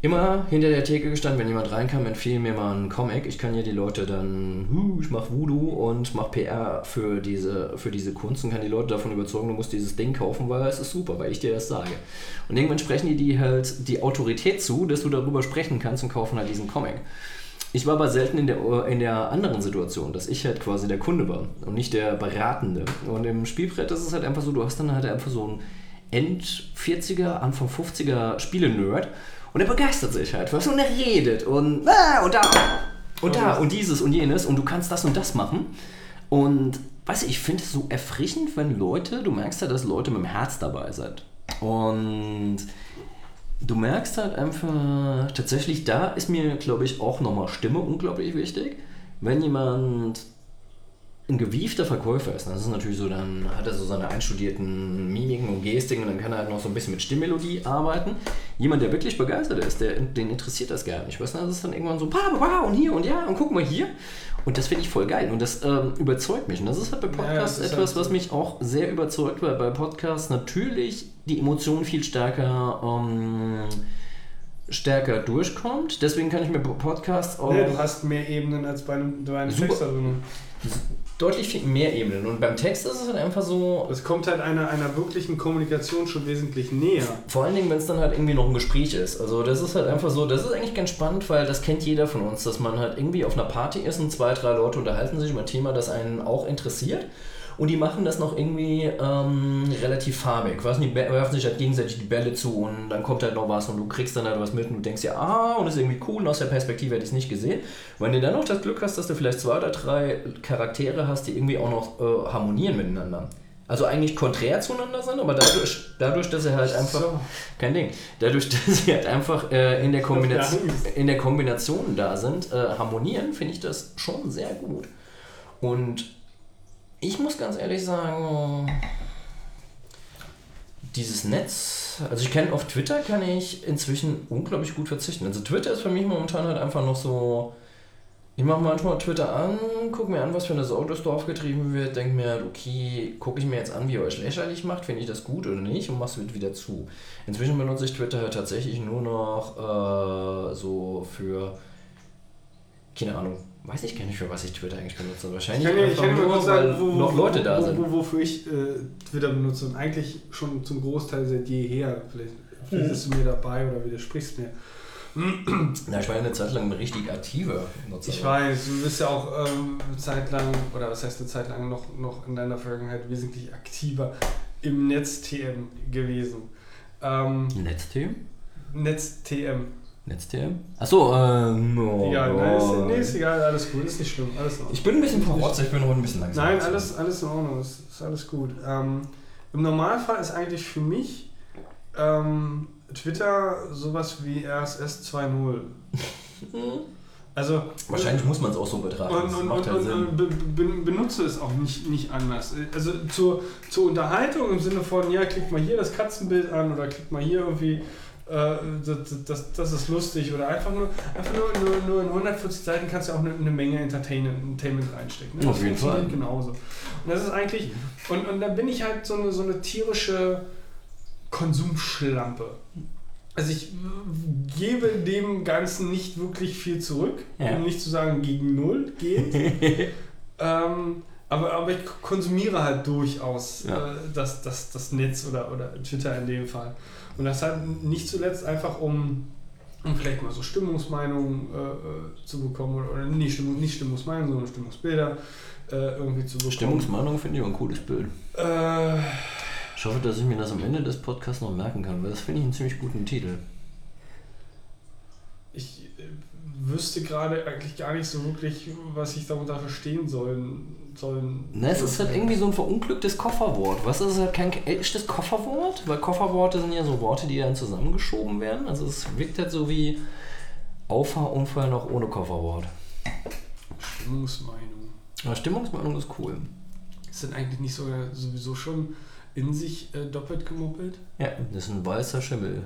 immer hinter der Theke gestanden, wenn jemand reinkam, empfehle mir mal einen Comic. Ich kann ja die Leute dann, ich mache Voodoo und mache PR für diese, für diese Kunst und kann die Leute davon überzeugen, du musst dieses Ding kaufen, weil es ist super, weil ich dir das sage. Und irgendwann sprechen die die halt die Autorität zu, dass du darüber sprechen kannst und kaufen halt diesen Comic. Ich war aber selten in der, in der anderen Situation, dass ich halt quasi der Kunde war und nicht der Beratende. Und im Spielbrett ist es halt einfach so, du hast dann halt einfach so einen End-40er, Anfang 50er Spiele-Nerd und er begeistert sich halt, was und er redet und, ah, und da und da und dieses und jenes und du kannst das und das machen. Und weißt du, ich finde es so erfrischend, wenn Leute, du merkst ja, dass Leute mit dem Herz dabei sind. Und du merkst halt einfach, tatsächlich, da ist mir, glaube ich, auch nochmal Stimme unglaublich wichtig. Wenn jemand ein gewiefter Verkäufer ist, das ist natürlich so, dann hat er so seine einstudierten Mimiken und Gestiken und dann kann er halt noch so ein bisschen mit Stimmmelodie arbeiten. Jemand, der wirklich begeistert ist, der, den interessiert das gar nicht. Weißt du, das ist dann irgendwann so, pa, und hier und ja, und guck mal hier. Und das finde ich voll geil und das ähm, überzeugt mich. Und das ist halt bei Podcasts etwas, halt so. was mich auch sehr überzeugt, weil bei Podcasts natürlich die Emotionen viel stärker ähm, stärker durchkommt. Deswegen kann ich mir Podcasts auch Nee, du hast mehr Ebenen als bei einem, bei einem. Text drin. Deutlich viel mehr Ebenen. Und beim Text ist es halt einfach so, Es kommt halt einer, einer wirklichen Kommunikation schon wesentlich näher. Vor allen Dingen, wenn es dann halt irgendwie noch ein Gespräch ist. Also das ist halt einfach so, das ist eigentlich ganz spannend, weil das kennt jeder von uns, dass man halt irgendwie auf einer Party ist und zwei, drei Leute unterhalten sich über ein Thema, das einen auch interessiert. Und die machen das noch irgendwie ähm, relativ farbig. Die be- werfen sich halt gegenseitig die Bälle zu und dann kommt halt noch was und du kriegst dann halt was mit und du denkst ja, ah, und das ist irgendwie cool und aus der Perspektive hätte ich es nicht gesehen. Wenn du dann noch das Glück hast, dass du vielleicht zwei oder drei Charaktere hast, die irgendwie auch noch äh, harmonieren miteinander. Also eigentlich konträr zueinander sind, aber dadurch, dadurch dass sie halt einfach. So. Kein Ding. Dadurch, <laughs> dass sie halt einfach äh, in, der Kombination, in der Kombination da sind, äh, harmonieren, finde ich das schon sehr gut. Und ich muss ganz ehrlich sagen, dieses Netz, also ich kenne auf Twitter kann ich inzwischen unglaublich gut verzichten. Also Twitter ist für mich momentan halt einfach noch so, ich mache manchmal Twitter an, gucke mir an, was für eine Sau durchs Dorf getrieben wird, denke mir, halt, okay, gucke ich mir jetzt an, wie ihr euch lächerlich macht, finde ich das gut oder nicht und mach's wieder zu. Inzwischen benutze ich Twitter halt tatsächlich nur noch äh, so für, keine Ahnung, weiß ich gar nicht, für was ich Twitter eigentlich benutze. Ich Wahrscheinlich kann, ich kann dir mal nur, sagen, wo, noch Leute da wo, sind. Wo, wofür ich äh, Twitter benutze und eigentlich schon zum Großteil seit jeher. Vielleicht, vielleicht bist du mir dabei oder widersprichst mir. Na, ich war ja eine Zeit lang ein richtig aktiver Nutzer. Ich weiß, du bist ja auch ähm, eine Zeit lang, oder was heißt eine Zeit lang, noch, noch in deiner Vergangenheit wesentlich aktiver im Netz-TM gewesen. Ähm, Netzthemen? Netz-TM. Netzthemen? Achso, äh, no, Ja, nein, ist, nee, ist egal, alles gut, ist nicht schlimm, alles in Ordnung. Ich bin ein bisschen verrotzt, ich bin heute ein bisschen langsam. Nein, alles, alles in Ordnung, ist, ist alles gut. Ähm, Im Normalfall ist eigentlich für mich ähm, Twitter sowas wie RSS 2.0. <laughs> Also Wahrscheinlich muss man es auch so betrachten. und, und, macht und, Sinn. be, be, benutze es auch nicht, nicht anders. Also zur, zur Unterhaltung im Sinne von, ja, klickt mal hier das Katzenbild an oder klickt mal hier irgendwie, das, das, das ist lustig oder einfach nur, einfach nur, nur, nur in 140 Seiten kannst du auch eine, eine Menge Entertainment, reinstecken. Ne? Auf jeden Fall. genauso. Und das ist eigentlich, und, und da bin ich halt so eine, so eine tierische Konsumschlampe. Also ich äh, gebe dem Ganzen nicht wirklich viel zurück, Ja. um nicht zu sagen gegen null geht. <laughs> ähm, aber, aber ich konsumiere halt durchaus Ja. äh, das, das, das Netz oder, oder Twitter in dem Fall. Und das halt nicht zuletzt einfach um, um vielleicht mal so Stimmungsmeinungen äh, äh, zu bekommen oder, oder nicht, Stimmung, nicht Stimmungsmeinungen, sondern Stimmungsbilder äh, irgendwie zu bekommen. Stimmungsmeinung finde ich auch ein cooles Bild. Äh, Ich hoffe, dass ich mir das am Ende des Podcasts noch merken kann, weil das finde ich einen ziemlich guten Titel. ich äh, wüsste gerade eigentlich gar nicht so wirklich, was ich darunter verstehen sollen. Sollen Na, es ist halt irgendwie so ein verunglücktes Kofferwort. Was ist halt kein echtes Kofferwort? Weil Kofferworte sind ja so Worte, die dann zusammengeschoben werden. Also es wirkt halt so wie Auffahrunfall noch ohne Kofferwort. Stimmungsmeinung. Aber Stimmungsmeinung ist cool. Ist denn eigentlich nicht sogar sowieso schon in sich äh, doppelt gemoppelt? Ja, das ist ein weißer Schimmel.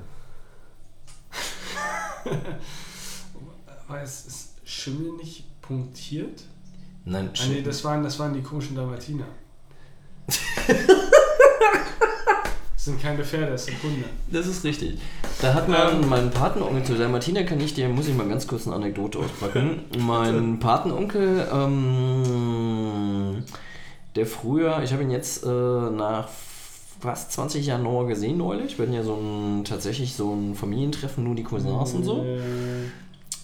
<laughs> Es ist Schimmel nicht punktiert? Nein, Ah, nee, das waren, das waren die komischen Dalmatiner. <laughs> Das sind keine Pferde, das sind Hunde. Das ist richtig. Da hat man Ähm. meinen Patenonkel, zu der Martina kann ich dir, muss ich mal ganz kurz eine Anekdote auspacken. <laughs> mein Patenonkel, ähm, der früher, ich habe ihn jetzt äh, nach fast 20 Jahren nochmal gesehen neulich. Wir hatten ja so ein, tatsächlich so ein Familientreffen, nur die Cousins und so.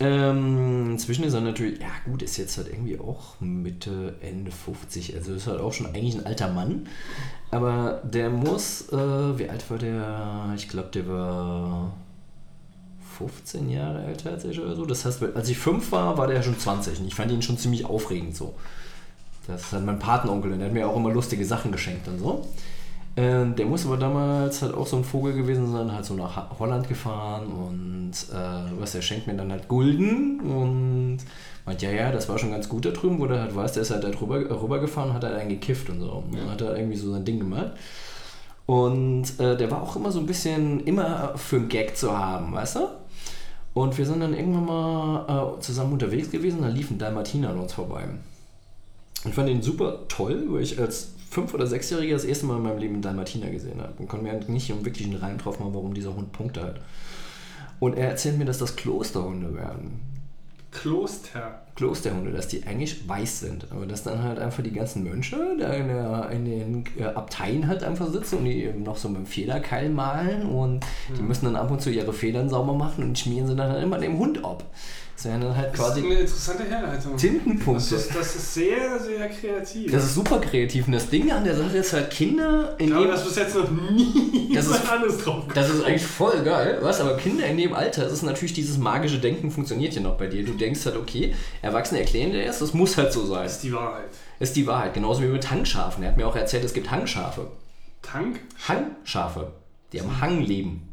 Äh, Ähm, inzwischen ist er natürlich, ja gut, ist jetzt halt irgendwie auch Mitte, Ende 50, also ist halt auch schon eigentlich ein alter Mann. Aber der muss, äh, wie alt war der? Ich glaube, der war 15 Jahre älter als ich oder so. Das heißt, als ich 5 war, war der schon 20 und ich fand ihn schon ziemlich aufregend so. Das ist halt mein Patenonkel und der hat mir auch immer lustige Sachen geschenkt und so. Ähm, der muss aber damals halt auch so ein Vogel gewesen sein, halt so nach Holland gefahren und äh, was, der schenkt mir dann halt Gulden und meint, ja, ja, das war schon ganz gut da drüben, wo der halt weiß, der ist halt da drüber, rübergefahren und hat halt einen gekifft und so. Und dann hat er irgendwie so sein Ding gemacht. Und äh, der war auch immer so ein bisschen, immer für einen Gag zu haben, weißt du? Und wir sind dann irgendwann mal äh, zusammen unterwegs gewesen, da lief ein Dalmatiner an uns vorbei. Ich fand ihn super toll, weil ich als fünf- oder sechsjähriger das erste Mal in meinem Leben einen Dalmatiner gesehen habe. Und konnte mir halt nicht wirklich einen Reim drauf machen, warum dieser Hund Punkte hat. Und er erzählt mir, dass das Klosterhunde werden. Kloster. Klosterhunde, dass die eigentlich weiß sind. Aber dass dann halt einfach die ganzen Mönche da in, der, in den äh, Abteien halt einfach sitzen und die eben noch so mit dem Federkeil malen und die müssen dann ab und zu ihre Federn sauber machen und schmieren sie dann halt immer dem Hund ab. Das wären dann halt Das ist quasi eine interessante Herleitung. Das Tintenpunkte. ist, das ist sehr, sehr kreativ. Das ist super kreativ. Und das Ding an der Sache ist halt Kinder in ich glaube, dem dass bis jetzt noch nie Das ist- <laughs> anderes drauf Das ist eigentlich voll geil, was? Aber Kinder in dem Alter, das ist natürlich dieses magische Denken funktioniert ja noch bei dir. Du denkst halt, okay, Erwachsene erklären dir das, das muss halt so sein. Das ist die Wahrheit. Ist die Wahrheit. Genauso wie mit Hangschafen. Er hat mir auch erzählt, es gibt Hangschafe. Tank? Hangschafe. Die am Hang leben.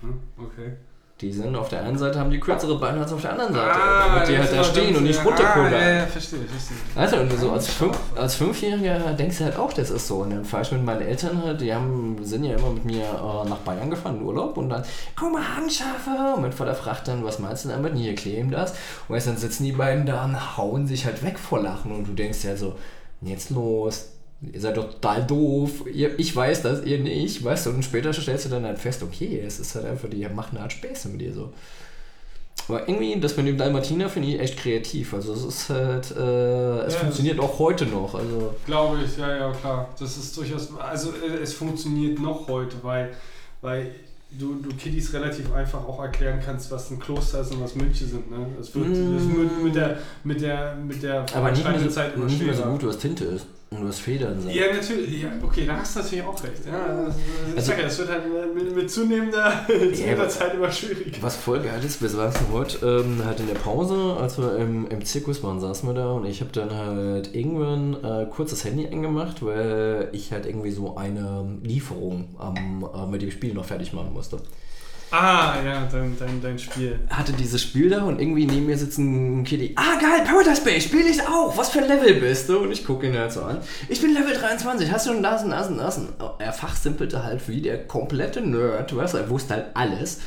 Hm, okay. Die sind auf der einen Seite, haben die kürzere Beine als auf der anderen Seite. Ah, damit die halt da stehen und nicht runterkullern. Ah, ja, ja, verstehe, verstehe. Also, und so als, Fünf, als Fünfjähriger denkst du halt auch, das ist so. Und dann fahre ich mit meinen Eltern halt, die haben, sind ja immer mit mir äh, nach Bayern gefahren in Urlaub und dann, guck mal, Hangschafe. Und mein Vater fragt dann, was meinst du damit? Hier kleben das. Und jetzt dann sitzen die beiden da und hauen sich halt weg vor Lachen. Und du denkst ja so, jetzt los. Ihr seid doch total doof. Ihr, ich weiß das, ihr nicht. Weißt du, und später stellst du dann halt fest, okay, es ist halt einfach, die machen halt Späße mit dir so. Aber irgendwie, das mit dem Dalmatiner finde ich echt kreativ. Also es ist halt, äh, es Ja, funktioniert auch heute noch. Also Glaube ich, ja, ja, klar. Das ist durchaus, also äh, es funktioniert noch heute, weil, weil du, du Kiddies relativ einfach auch erklären kannst, was ein Kloster ist und was Mönche sind. Ne? Das wird, Mm. das wird mit der, mit der, mit der aber nicht mehr, so, Zeit immer nicht mehr so gut, was Tinte ist. Und was Federn sind. Ja, natürlich. Ja, okay, da hast du natürlich auch recht. Ja, das, Also- ja, es wird halt mit, mit zunehmender, <laughs> zunehmender aber- Zeit immer schwieriger. Was voll geil ist, wir saßen heute ähm, halt in der Pause, als wir im, im Zirkus waren, saßen wir da und ich habe dann halt irgendwann äh, kurz das Handy angemacht, weil ich halt irgendwie so eine Lieferung am, äh, mit dem Spiel noch fertig machen musste. Ah, ja, dein, dein, dein Spiel. Hatte dieses Spiel da und irgendwie neben mir sitzt ein Kitty. Ah, geil, Paradise Bay, spiel ich auch. Was für ein Level bist du? Und ich gucke ihn halt so an. Ich bin Level 23. Hast du schon das und das und das? Und er fachsimpelte halt wie der komplette Nerd. Weißt du, er wusste halt alles.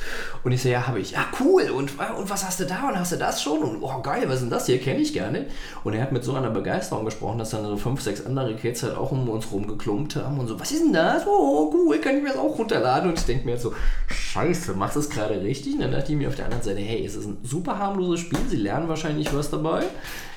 Und ich so, ja, habe ich. Ja, cool. Und, und was hast du da? Und hast du das schon? Und oh, geil, was ist denn das hier? Kenne ich gerne. Und er hat mit so einer Begeisterung gesprochen, dass dann so fünf, sechs andere Kids halt auch um uns rumgeklumpt haben und so, was ist denn das? Oh, cool, kann ich mir das auch runterladen? Und ich denke mir jetzt so, scheiße, machst du es gerade richtig? Und dann dachte ich mir auf der anderen Seite, hey, es ist ein super harmloses Spiel, sie lernen wahrscheinlich was dabei.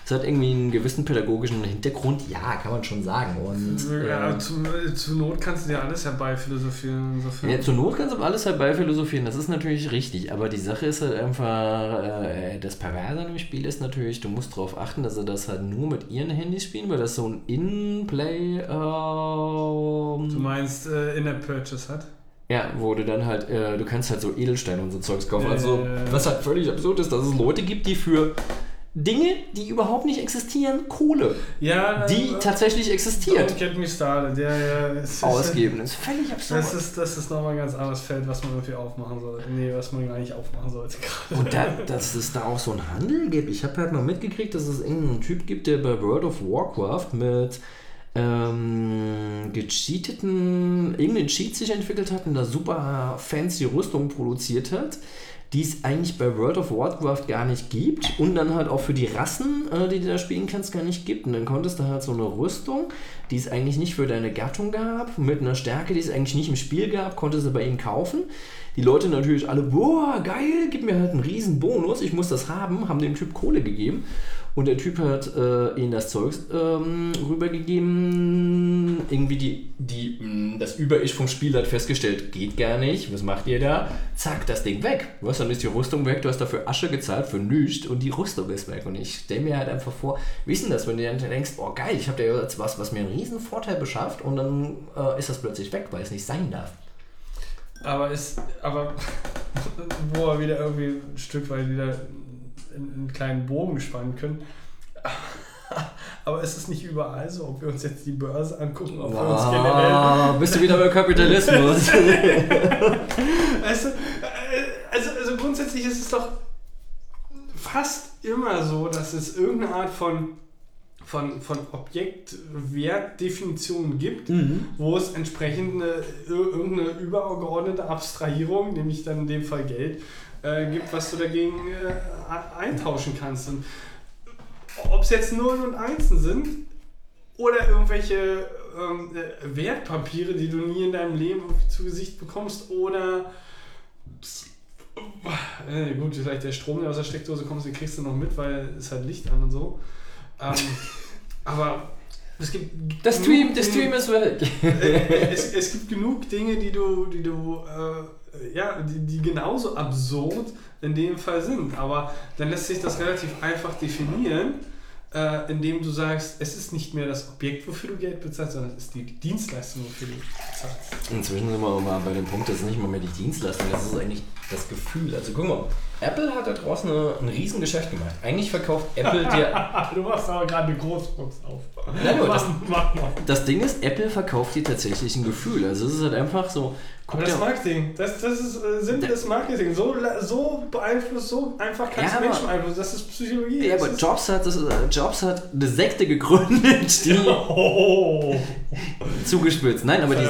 Es hat irgendwie einen gewissen pädagogischen Hintergrund, ja, kann man schon sagen. Und Ja, ähm, zum, zur Not kannst du dir alles herbeiphilosophieren. Insofern. ja, zur Not kannst du alles halt beiphilosophieren, das ist natürlich richtig, aber die Sache ist halt einfach, äh, das Perverse an dem Spiel ist natürlich, du musst darauf achten, dass sie das halt nur mit ihren Handys spielen, weil das so ein In-Play, Du ähm, meinst äh, In-App-Purchase hat? Ja, wo du dann halt, äh, du kannst halt so Edelsteine und so Zeugs kaufen, also ja. was halt völlig absurd ist, dass es Leute gibt, die für Dinge, die überhaupt nicht existieren, Kohle, Ja, die äh, tatsächlich existiert, Don't get me started. Ja, ja. Ist, ausgeben. Das ist völlig absurd. Das ist, das ist nochmal ein ganz anderes Feld, was man irgendwie aufmachen sollte. Nee, was man gar nicht aufmachen sollte gerade. Und da, dass es da auch so einen Handel gibt. Ich habe halt mal mitgekriegt, dass es irgendeinen Typ gibt, der bei World of Warcraft mit ähm, gecheateten, irgendeinen Cheat sich entwickelt hat und da super fancy Rüstung produziert hat, die es eigentlich bei World of Warcraft gar nicht gibt und dann halt auch für die Rassen, äh, die du da spielen kannst, gar nicht gibt. Und dann konntest du halt so eine Rüstung, die es eigentlich nicht für deine Gattung gab, mit einer Stärke, die es eigentlich nicht im Spiel gab, konntest du bei ihm kaufen. Die Leute natürlich alle, boah, geil, gib mir halt einen riesen Bonus, ich muss das haben, haben dem Typ Kohle gegeben. Und der Typ hat äh, ihnen das Zeug ähm, rübergegeben. Irgendwie die, die, mh, das Über-Ich vom Spiel hat festgestellt, geht gar nicht. Was macht ihr da? Zack, das Ding weg. Was, dann ist die Rüstung weg, du hast dafür Asche gezahlt für nichts und die Rüstung ist weg. Und ich stelle mir halt einfach vor, denn das, wenn du dann denkst, oh geil, ich habe da jetzt was, was mir einen riesen Vorteil beschafft und dann äh, ist das plötzlich weg, weil es nicht sein darf. Aber ist, aber <laughs> wo wir wieder irgendwie ein Stück weit wieder einen, einen kleinen Bogen spannen können. <laughs> Aber ist es nicht überall so, ob wir uns jetzt die Börse angucken, ob wir uns generell. <laughs> Bist du wieder beim Kapitalismus? Weißt <laughs> du, äh, also, also grundsätzlich ist es doch fast immer so, dass es irgendeine Art von, von, von Objektwertdefinition gibt, Mhm. wo es entsprechend eine, ir- irgendeine übergeordnete Abstrahierung, nämlich dann in dem Fall Geld, äh, gibt, was du dagegen äh, eintauschen kannst. Und ob es jetzt Nullen und Einsen sind oder irgendwelche ähm, äh, Wertpapiere, die du nie in deinem Leben zu Gesicht bekommst oder äh, gut, vielleicht der Strom, der aus der Steckdose kommt, den kriegst du noch mit, weil es halt Licht an und so. Ähm, <laughs> aber es gibt. Das Stream, das Stream ist weg. <laughs> äh, es, es gibt genug Dinge, die du, die du, äh, ja, die, die genauso absurd in dem Fall sind. Aber dann lässt sich das relativ einfach definieren, äh, indem du sagst, es ist nicht mehr das Objekt, wofür du Geld bezahlst, sondern es ist die Dienstleistung, wofür du bezahlst. Inzwischen sind wir aber mal bei dem Punkt, das ist nicht mal mehr die Dienstleistung, das ist eigentlich das Gefühl. Also guck mal, Apple hat da draußen eine, ein Riesengeschäft gemacht. Eigentlich verkauft Apple <laughs> dir. du machst aber gerade eine Großbox auf. Nein, aber das- mach mal. Das Ding ist, Apple verkauft dir tatsächlich ein Gefühl. Also es ist halt einfach so. Guck Aber das Marketing, das, das ist äh, simples Marketing. So, so beeinflusst, so einfach kannst Ja, du Menschen beeinflussen. Das ist Psychologie. ja, aber Jobs hat, das, äh, Jobs hat eine Sekte gegründet, die <laughs> Oh. zugespitzt. Nein, aber die,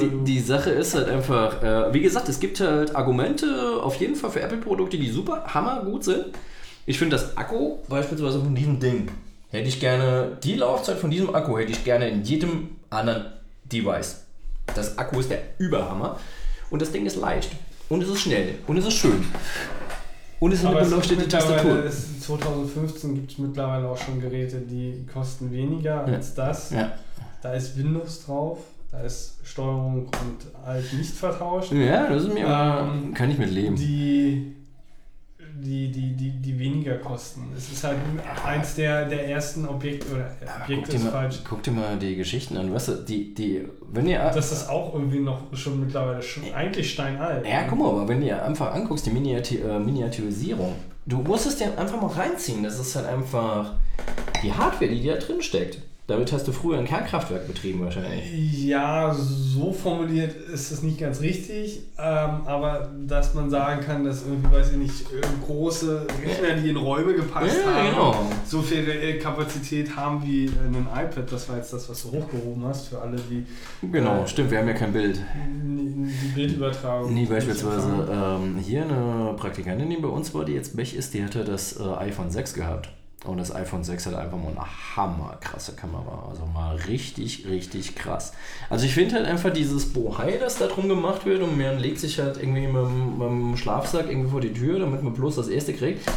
die, die Sache ist halt einfach, äh, wie gesagt, es gibt halt Argumente auf jeden Fall für Apple-Produkte, die super hammergut sind. Ich finde das Akku beispielsweise von diesem Ding, hätte ich gerne, die Laufzeit von diesem Akku hätte ich gerne in jedem anderen Device. Das Akku ist der Überhammer und das Ding ist leicht und es ist schnell und es ist schön. Und es ist eine beleuchtete Tastatur. es- 2015 gibt es mittlerweile auch schon Geräte, die kosten weniger Ja. als das. Ja. Da ist Windows drauf, da ist Steuerung und alt nicht vertauscht. ja, das ist mir, Ähm, kann ich mit leben. Die, die, die, die, die weniger kosten. Es ist halt eins der, der ersten Objekte, oder äh, Objekte guck, dir ist mal, falsch. guck dir mal die Geschichten an. Weißt du, die, die, wenn ihr. Das ist auch irgendwie noch schon mittlerweile schon eigentlich steinalt. ja, guck mal, aber wenn du dir einfach anguckst, die Miniati äh, Miniaturisierung, du musst es dir einfach mal reinziehen. Das ist halt einfach die Hardware, die da drin steckt. Damit hast du früher ein Kernkraftwerk betrieben wahrscheinlich. Ja, so formuliert ist es nicht ganz richtig, ähm, aber dass man sagen kann, dass irgendwie, weiß ich nicht, äh, große Rechner, die in Räume gepasst Ja, haben, genau. so viel Kapazität haben wie ein iPad, das war jetzt das, was du hochgehoben hast, für alle, die Genau, Äh, stimmt, wir haben ja kein Bild. die Bildübertragung. Nee, beispielsweise ähm, hier eine Praktikantin, die bei uns war, die jetzt Bech ist, die hatte das äh, iPhone 6 gehabt. Und das iPhone 6 hat einfach mal eine hammerkrasse Kamera. Also mal richtig, richtig krass. Also ich finde halt einfach dieses Bohai, das da drum gemacht wird und man legt sich halt irgendwie mit, dem- mit dem Schlafsack irgendwie vor die Tür, damit man bloß das erste kriegt.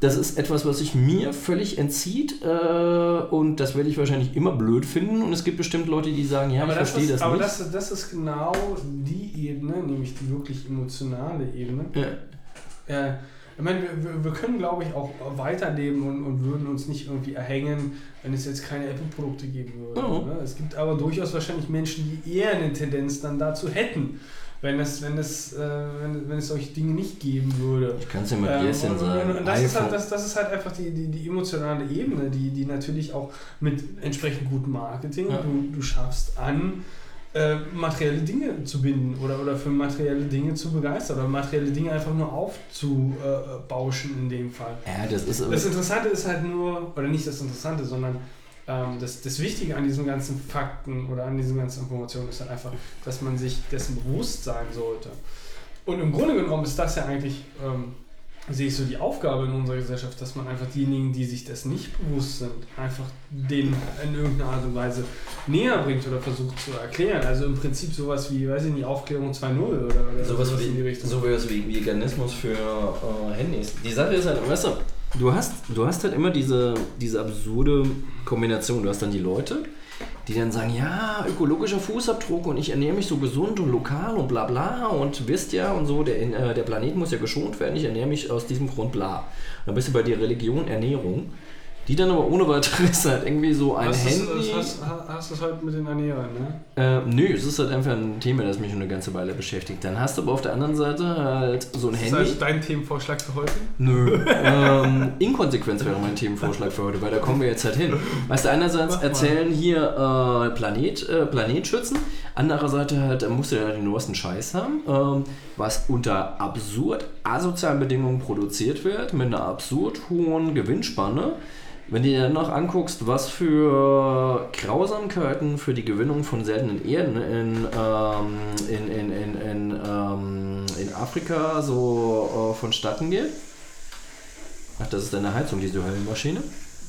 Das ist etwas, was sich mir völlig entzieht äh, und das werde ich wahrscheinlich immer blöd finden. Und es gibt bestimmt Leute, die sagen, ja, aber ich das verstehe ist, das aber nicht. das, ist- das ist genau die Ebene, nämlich die wirklich emotionale Ebene. ja. Äh, ich meine, wir, wir- können, glaube ich, auch weiterleben und, und würden uns nicht irgendwie erhängen, wenn es jetzt keine Apple-Produkte geben würde. Mhm. Ne? Es gibt aber durchaus wahrscheinlich Menschen, die eher eine Tendenz dann dazu hätten, wenn es, wenn es, äh, wenn, wenn es solche Dinge nicht geben würde. Ich kann es dir mit Ähm, und- sagen. und, das, ist halt, das, das ist halt einfach die, die, die emotionale Ebene, die, die natürlich auch mit entsprechend gutem Marketing Ja. du, du schaffst an, äh, materielle Dinge zu binden oder, oder für materielle Dinge zu begeistern oder materielle Dinge einfach nur aufzubauschen in dem Fall. Ja, das ist. Das Interessante ist halt nur, oder nicht das Interessante, sondern ähm, das, das Wichtige an diesen ganzen Fakten oder an diesen ganzen Informationen ist halt einfach, dass man sich dessen bewusst sein sollte. Und im Grunde genommen ist das ja eigentlich, ähm, sehe ich so die Aufgabe in unserer Gesellschaft, dass man einfach diejenigen, die sich das nicht bewusst sind, einfach denen in irgendeiner Art und Weise näher bringt oder versucht zu erklären. Also im Prinzip sowas wie, weiß ich nicht, Aufklärung 2.0 oder, oder Sowas in die wie, Richtung. sowas wie Veganismus für äh, Handys. Die Sache ist halt, weißt du, du hast, du hast halt immer diese, diese absurde Kombination. Du hast dann die Leute, die dann sagen, ja, ökologischer Fußabdruck und ich ernähre mich so gesund und lokal und bla bla und wisst ja und so, der, äh, der Planet muss ja geschont werden, ich ernähre mich aus diesem Grund bla. Dann bist du bei der Religion Ernährung, die dann aber ohne weiteres halt irgendwie so ein hast, Handy... du hast, hast, du es halt mit den Ernährern, ne? Äh, nö, es ist halt einfach ein Thema, das mich schon eine ganze Weile beschäftigt. Dann hast du aber auf der anderen Seite halt so ein Das Handy. heißt, dein Themenvorschlag für heute? Nö. ähm, Inkonsequenz wäre mein Themenvorschlag für heute, weil da kommen wir jetzt halt hin. Weißt du, einerseits erzählen hier äh, Planet, äh, Planet schützen, andererseits halt, äh, musst du ja den neuesten Scheiß haben, ähm, was unter absurd asozialen Bedingungen produziert wird, mit einer absurd hohen Gewinnspanne. Wenn du dir dann noch anguckst, was für Grausamkeiten für die Gewinnung von seltenen Erden in, ähm, in, in, in, in, ähm, in Afrika so äh, vonstatten geht. Ach, das ist deine Heizung, diese Höllenmaschine.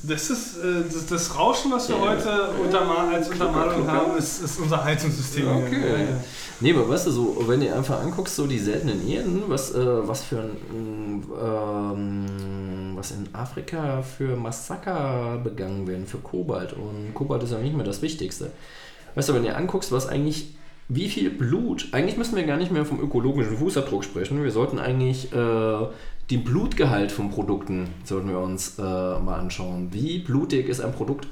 Das ist äh, das, das Rauschen, was wir heute untermal, als Untermalung haben, ist, ist unser Heizungssystem. hier. Okay. Ja, ja. Nee, aber weißt du, so, wenn du einfach anguckst, so die seltenen Erden, was, äh, was für ein, ähm, was in Afrika für Massaker begangen werden, für Kobalt. Und Kobalt ist ja nicht mehr das Wichtigste. Weißt du, wenn du dir anguckst, was eigentlich, wie viel Blut, eigentlich müssen wir gar nicht mehr vom ökologischen Fußabdruck sprechen, wir sollten eigentlich äh, den Blutgehalt von Produkten, sollten wir uns äh, mal anschauen. Wie blutig ist ein Produkt?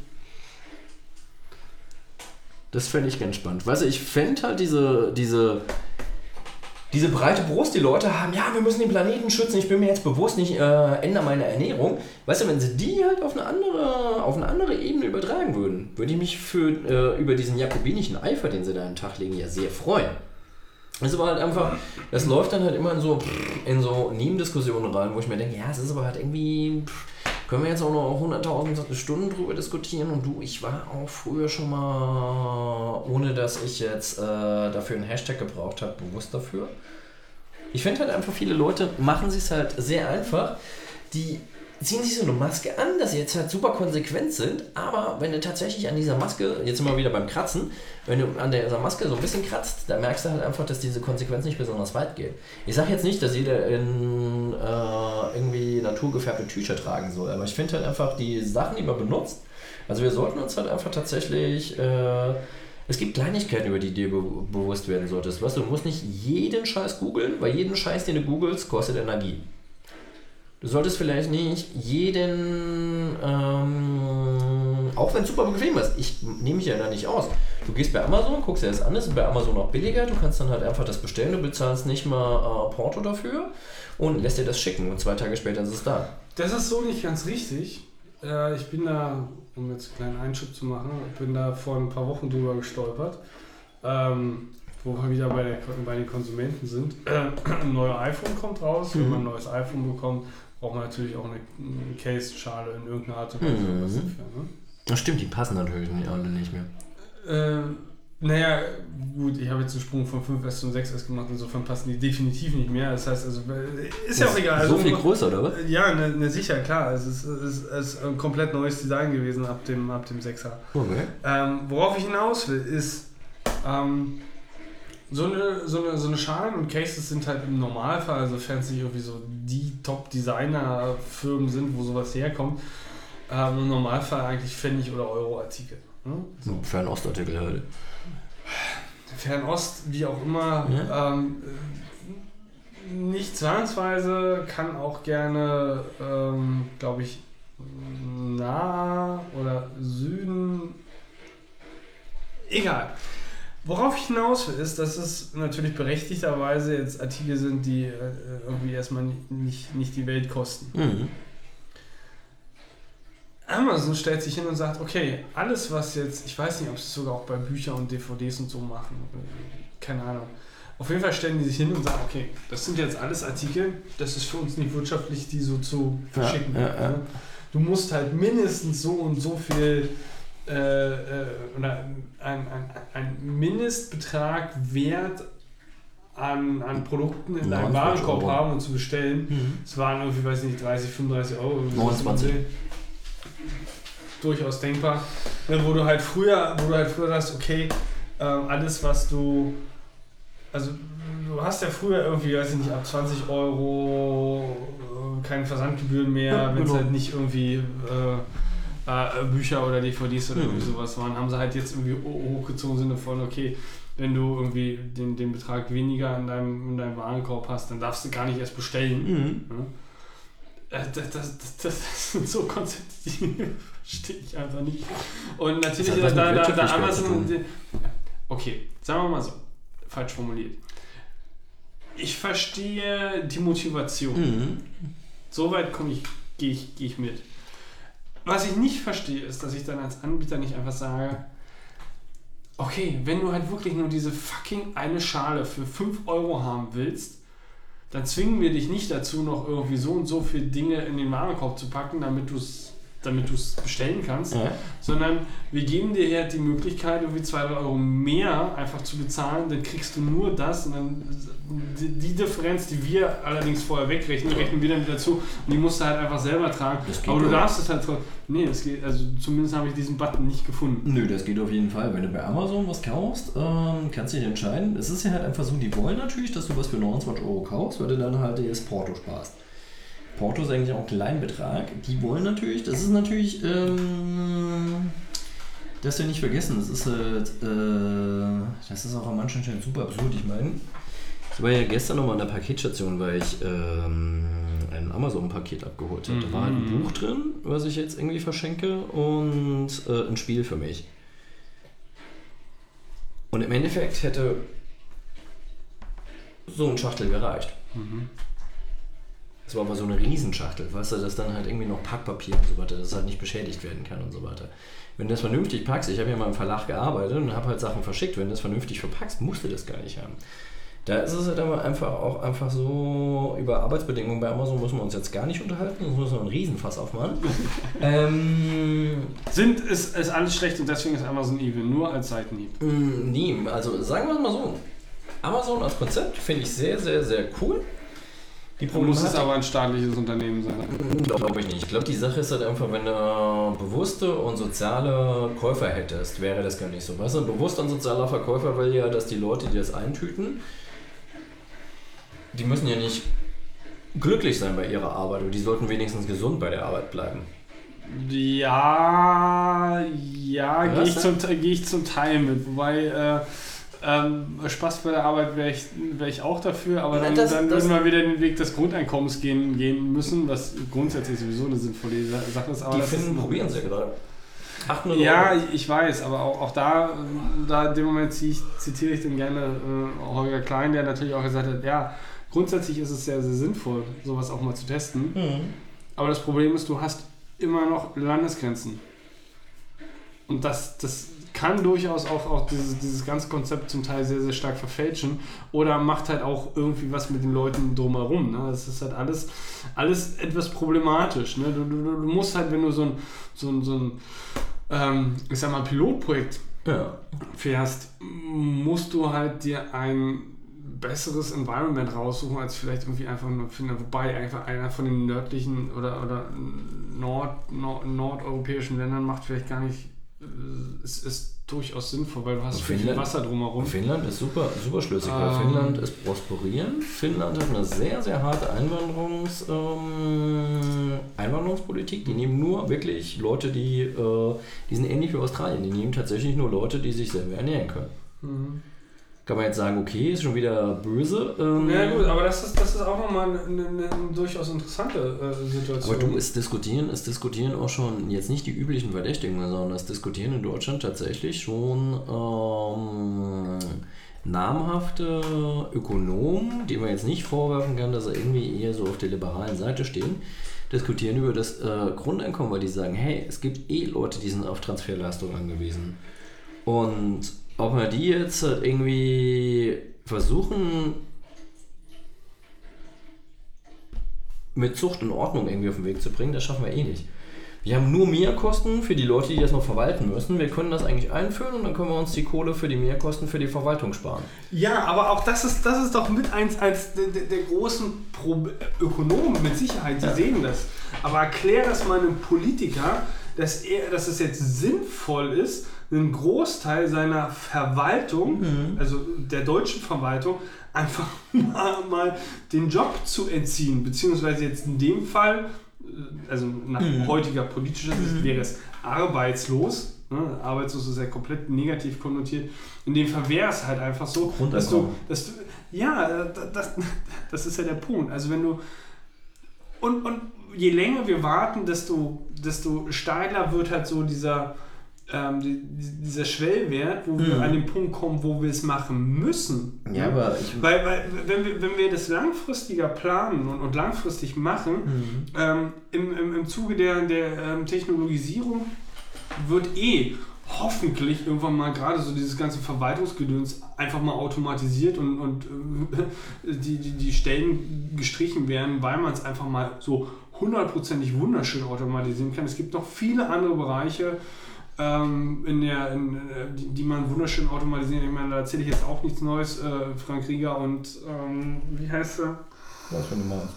Das fände ich ganz spannend. Weißt du, ich fände halt diese, diese, diese breite Brust, die Leute haben, ja, wir müssen den Planeten schützen, ich bin mir jetzt bewusst, ich äh, ändere meine Ernährung. Weißt du, wenn sie die halt auf eine andere, auf eine andere Ebene übertragen würden, würde ich mich für, äh, über diesen jakobinischen Eifer, den sie da an den Tag legen, ja sehr freuen. Es war halt einfach, das läuft dann halt immer in so, in so Nebendiskussionen rein, wo ich mir denke, ja, es ist aber halt irgendwie, pff, können wir jetzt auch noch 100.000 Stunden drüber diskutieren und du, ich war auch früher schon mal, ohne dass ich jetzt äh, dafür einen Hashtag gebraucht habe, bewusst dafür. Ich finde halt einfach, viele Leute machen es halt sehr einfach, die ziehen sich so eine Maske an, dass sie jetzt halt super konsequent sind, aber wenn du tatsächlich an dieser Maske, jetzt sind wir wieder beim Kratzen, wenn du an dieser Maske so ein bisschen kratzt, dann merkst du halt einfach, dass diese Konsequenz nicht besonders weit geht. Ich sage jetzt nicht, dass jeder in äh, irgendwie naturgefärbte Tücher tragen soll, aber ich finde halt einfach die Sachen, die man benutzt, also wir sollten uns halt einfach tatsächlich, äh, es gibt Kleinigkeiten, über die dir be bewusst werden solltest. Weißt du, du musst nicht jeden Scheiß googeln, weil jeden Scheiß, den du googelst, kostet Energie. Du solltest vielleicht nicht jeden, ähm, auch wenn es super bequem ist, ich nehme mich ja da nicht aus. Du gehst bei Amazon, guckst dir das an, das ist bei Amazon auch billiger, du kannst dann halt einfach das bestellen, du bezahlst nicht mal äh, Porto dafür und lässt dir das schicken und zwei Tage später ist es da. Das ist so nicht ganz richtig. Äh, ich bin da, um jetzt einen kleinen Einschub zu machen, ich bin da vor ein paar Wochen drüber gestolpert, ähm, wo wir wieder bei, der, bei den Konsumenten sind. Äh, ein neues iPhone kommt raus. Wenn Mhm. man ein neues iPhone bekommt, braucht man natürlich auch eine, Case-Schale in irgendeiner Art und Weise. Mhm. dafür, ne? Das stimmt, die passen natürlich nicht alle nicht mehr. Ähm, naja, gut, ich habe jetzt einen Sprung von 5S zum 6S gemacht, insofern passen die definitiv nicht mehr. Das heißt, also, äh, ist ja auch egal. So Also, viel größer, oder was? Ja, ne, ne, sicher, klar. Es ist, es, ist, es ist ein komplett neues Design gewesen ab dem, ab dem 6er. Okay. Ähm, worauf ich hinaus will, ist, ähm, so eine, so, eine, so eine Schalen und Cases sind halt im Normalfall, also sofern es nicht irgendwie so die Top-Designer-Firmen sind, wo sowas herkommt, ähm, im Normalfall eigentlich Pfennig- oder Euro-Artikel. Ne? So Fernostartikel halt. Fernost, wie auch immer, ähm, äh, nicht zwangsweise, kann auch gerne, ähm, glaube ich, nah oder Süden. Egal. Worauf ich hinaus will, ist, dass es natürlich berechtigterweise jetzt Artikel sind, die äh, irgendwie erstmal nicht, nicht, die Welt kosten. Mhm. Amazon stellt sich hin und sagt, okay, alles was jetzt, ich weiß nicht, ob sie es sogar auch bei Büchern und DVDs und so machen, keine Ahnung. Auf jeden Fall stellen die sich hin und sagen, okay, das sind jetzt alles Artikel, das ist für uns nicht wirtschaftlich, die so zu Ja, verschicken. ja, ja. ne? Du musst halt mindestens so und so viel äh, äh, oder ein, ein, ein Mindestbetrag Wert an, an Produkten in deinem 29 Warenkorb Euro. haben und zu bestellen. Mhm. Es waren irgendwie, weiß nicht, 30, 35 Euro. irgendwie sowas um 29. den Dreh. Durchaus denkbar. Ne, wo du halt früher, wo du halt früher sagst, okay, ähm, alles was du. Also du hast ja früher irgendwie, weiß ich nicht, ab 20 Euro äh, keine Versandgebühren mehr, Ja, wenn es genau. halt nicht irgendwie äh, äh, Bücher oder DVDs oder Mhm. irgendwie sowas waren, haben sie halt jetzt irgendwie ho- hochgezogen im Sinne von, okay, wenn du irgendwie den, den Betrag weniger in deinem, in deinem Warenkorb hast, dann darfst du gar nicht erst bestellen. Mhm. Äh, Das, das, das, das <laughs> sind so Konzepte, die verstehe ich einfach nicht. Und natürlich Das da, da, da Amazon. Okay, sagen wir mal so, falsch formuliert. Ich verstehe die Motivation. Mhm. Soweit komme ich, gehe ich, gehe ich mit. Was ich nicht verstehe, ist, dass ich dann als Anbieter nicht einfach sage, okay, wenn du halt wirklich nur diese fucking eine Schale für 5 Euro haben willst, dann zwingen wir dich nicht dazu, noch irgendwie so und so viele Dinge in den Warenkorb zu packen, damit du es damit du es bestellen kannst, Ja. sondern wir geben dir halt die Möglichkeit, irgendwie 2, 3 Euro mehr einfach zu bezahlen, dann kriegst du nur das und dann die, die Differenz, die wir allerdings vorher wegrechnen, rechnen wir dann wieder zu und die musst du halt einfach selber tragen. Aber du doch. darfst es halt trotzdem. Nee, das geht, also zumindest habe ich diesen Button nicht gefunden. Nö, das geht auf jeden Fall. Wenn du bei Amazon was kaufst, ähm, kannst du dich entscheiden. Es ist ja halt einfach so, die wollen natürlich, dass du was für 29 Euro kaufst, weil du dann halt das Porto sparst. Porto ist eigentlich auch ein Kleinbetrag. Die wollen natürlich, das ist natürlich, ähm, das wir nicht vergessen, das ist halt, äh, das ist auch an manchen Stellen super absurd. Ich meine, ich war ja gestern nochmal an der Paketstation, weil ich ähm, ein Amazon-Paket abgeholt habe. Da war halt ein Mhm. Buch drin, was ich jetzt irgendwie verschenke und äh, ein Spiel für mich. Und im Endeffekt hätte so ein Schachtel gereicht. Es war aber so eine Riesenschachtel, weißt du, dass dann halt irgendwie noch Packpapier und so weiter, dass es halt nicht beschädigt werden kann und so weiter. Wenn du das vernünftig packst, ich habe ja mal im Verlag gearbeitet und habe halt Sachen verschickt, wenn du das vernünftig verpackst, musst du das gar nicht haben. Da ist es halt aber einfach auch einfach so, über Arbeitsbedingungen bei Amazon müssen wir uns jetzt gar nicht unterhalten, sonst müssen wir einen Riesenfass aufmachen. <laughs> ähm, Sind ist, ist alles schlecht und deswegen ist Amazon Evil, nur als Seitenhieb. Mm, Nee, also sagen wir es mal so. Amazon als Konzept finde ich sehr, sehr, sehr cool. Die muss es aber ein staatliches Unternehmen sein. glaube ich nicht. Ich glaube, die Sache ist halt einfach, wenn du bewusste und soziale Käufer hättest, wäre das gar nicht so. Weißt du, ein bewusster und sozialer Verkäufer will ja, dass die Leute, die das eintüten, die müssen ja nicht glücklich sein bei ihrer Arbeit, aber die sollten wenigstens gesund bei der Arbeit bleiben. Ja, ja, gehe ich, zum, geh ich zum Teil mit. Wobei äh, ähm, Spaß bei der Arbeit wäre ich, wär ich auch dafür, aber dann, das- dann das- würden wir wieder den Weg des Grundeinkommens gehen, gehen müssen, was grundsätzlich sowieso eine sinnvolle Sa- Sache ist. Aber die das finden, ist, probieren sie ja gerade. 800 Ja, Euro. ich weiß, aber auch, auch da, da in dem Moment ich, zitiere ich dann gerne äh, Holger Klein, der natürlich auch gesagt hat, ja, grundsätzlich ist es sehr, sehr sinnvoll, sowas auch mal zu testen. Mhm. Aber das Problem ist, du hast immer noch Landesgrenzen. Und das, das kann durchaus auch, auch dieses, dieses ganze Konzept zum Teil sehr, sehr stark verfälschen oder macht halt auch irgendwie was mit den Leuten drumherum. Ne? Das ist halt alles, alles etwas problematisch. Ne? Du, du, du musst halt, wenn du so ein, so ein, so ein ähm, ich sag mal, Pilotprojekt Ja. fährst, musst du halt dir ein besseres Environment raussuchen, als vielleicht irgendwie einfach nur finden. Wobei einfach einer von den nördlichen oder, oder Nord, Nord, nordeuropäischen Ländern macht vielleicht gar nicht, es ist durchaus sinnvoll, weil du hast viel, Wasser drumherum. Finnland ist super, super schlüssig, weil Ähm. Finnland ist prosperierend. Finnland hat eine sehr, sehr harte Einwanderungs, ähm, Einwanderungspolitik. Die nehmen nur wirklich Leute, die, äh, die sind ähnlich wie Australien. Die nehmen tatsächlich nur Leute, die sich selber ernähren können. Mhm. Kann man jetzt sagen, okay, ist schon wieder böse. Ähm, Ja gut, aber das ist, das ist auch nochmal eine, eine, durchaus interessante äh, Situation. Aber du, ist diskutieren, ist diskutieren auch schon jetzt nicht die üblichen Verdächtigen, sondern das Diskutieren in Deutschland tatsächlich schon ähm, namhafte Ökonomen, die man jetzt nicht vorwerfen kann, dass sie irgendwie eher so auf der liberalen Seite stehen, diskutieren über das äh, Grundeinkommen, weil die sagen, hey, es gibt eh Leute, die sind auf Transferleistungen angewiesen. Und ob wir die jetzt halt irgendwie versuchen, mit Zucht und Ordnung irgendwie auf den Weg zu bringen, das schaffen wir eh nicht. Wir haben nur Mehrkosten für die Leute, die das noch verwalten müssen. Wir können das eigentlich einführen und dann können wir uns die Kohle für die Mehrkosten für die Verwaltung sparen. Ja, aber auch das ist, das ist doch mit eins, eins der, der, der großen Pro Ökonomen mit Sicherheit, die Ja. sehen das. Aber erklär das mal einem Politiker, dass, er, dass es jetzt sinnvoll ist, einen Großteil seiner Verwaltung, also der deutschen Verwaltung, einfach <laughs> mal, mal den Job zu entziehen. Beziehungsweise jetzt in dem Fall, äh, also nach heutiger politischer Sicht wäre es arbeitslos. Ne? Arbeitslos ist ja komplett negativ konnotiert. In dem Fall wäre es halt einfach so, dass du, dass du, ja, äh, das, <laughs> das ist ja der Punkt. Also wenn du, und, und je länger wir warten, desto, desto steiler wird halt so dieser, ähm, die, dieser Schwellwert, wo wir Mhm. an den Punkt kommen, wo wir es machen müssen. Ja, Ne? aber ich. Weil, weil wenn, wir, wenn wir das langfristiger planen und, und langfristig machen, Mhm. ähm, im, im, im Zuge der, der ähm, Technologisierung wird eh hoffentlich irgendwann mal gerade so dieses ganze Verwaltungsgedöns einfach mal automatisiert und, und äh, die, die, die Stellen gestrichen werden, weil man es einfach mal so hundertprozentig wunderschön automatisieren kann. Es gibt noch viele andere Bereiche, ähm, in der, in, äh, die, die man wunderschön automatisieren. Ich meine, da erzähle ich jetzt auch nichts Neues. Äh, Frank Rieger und ähm, wie heißt er? Was für eine meinst.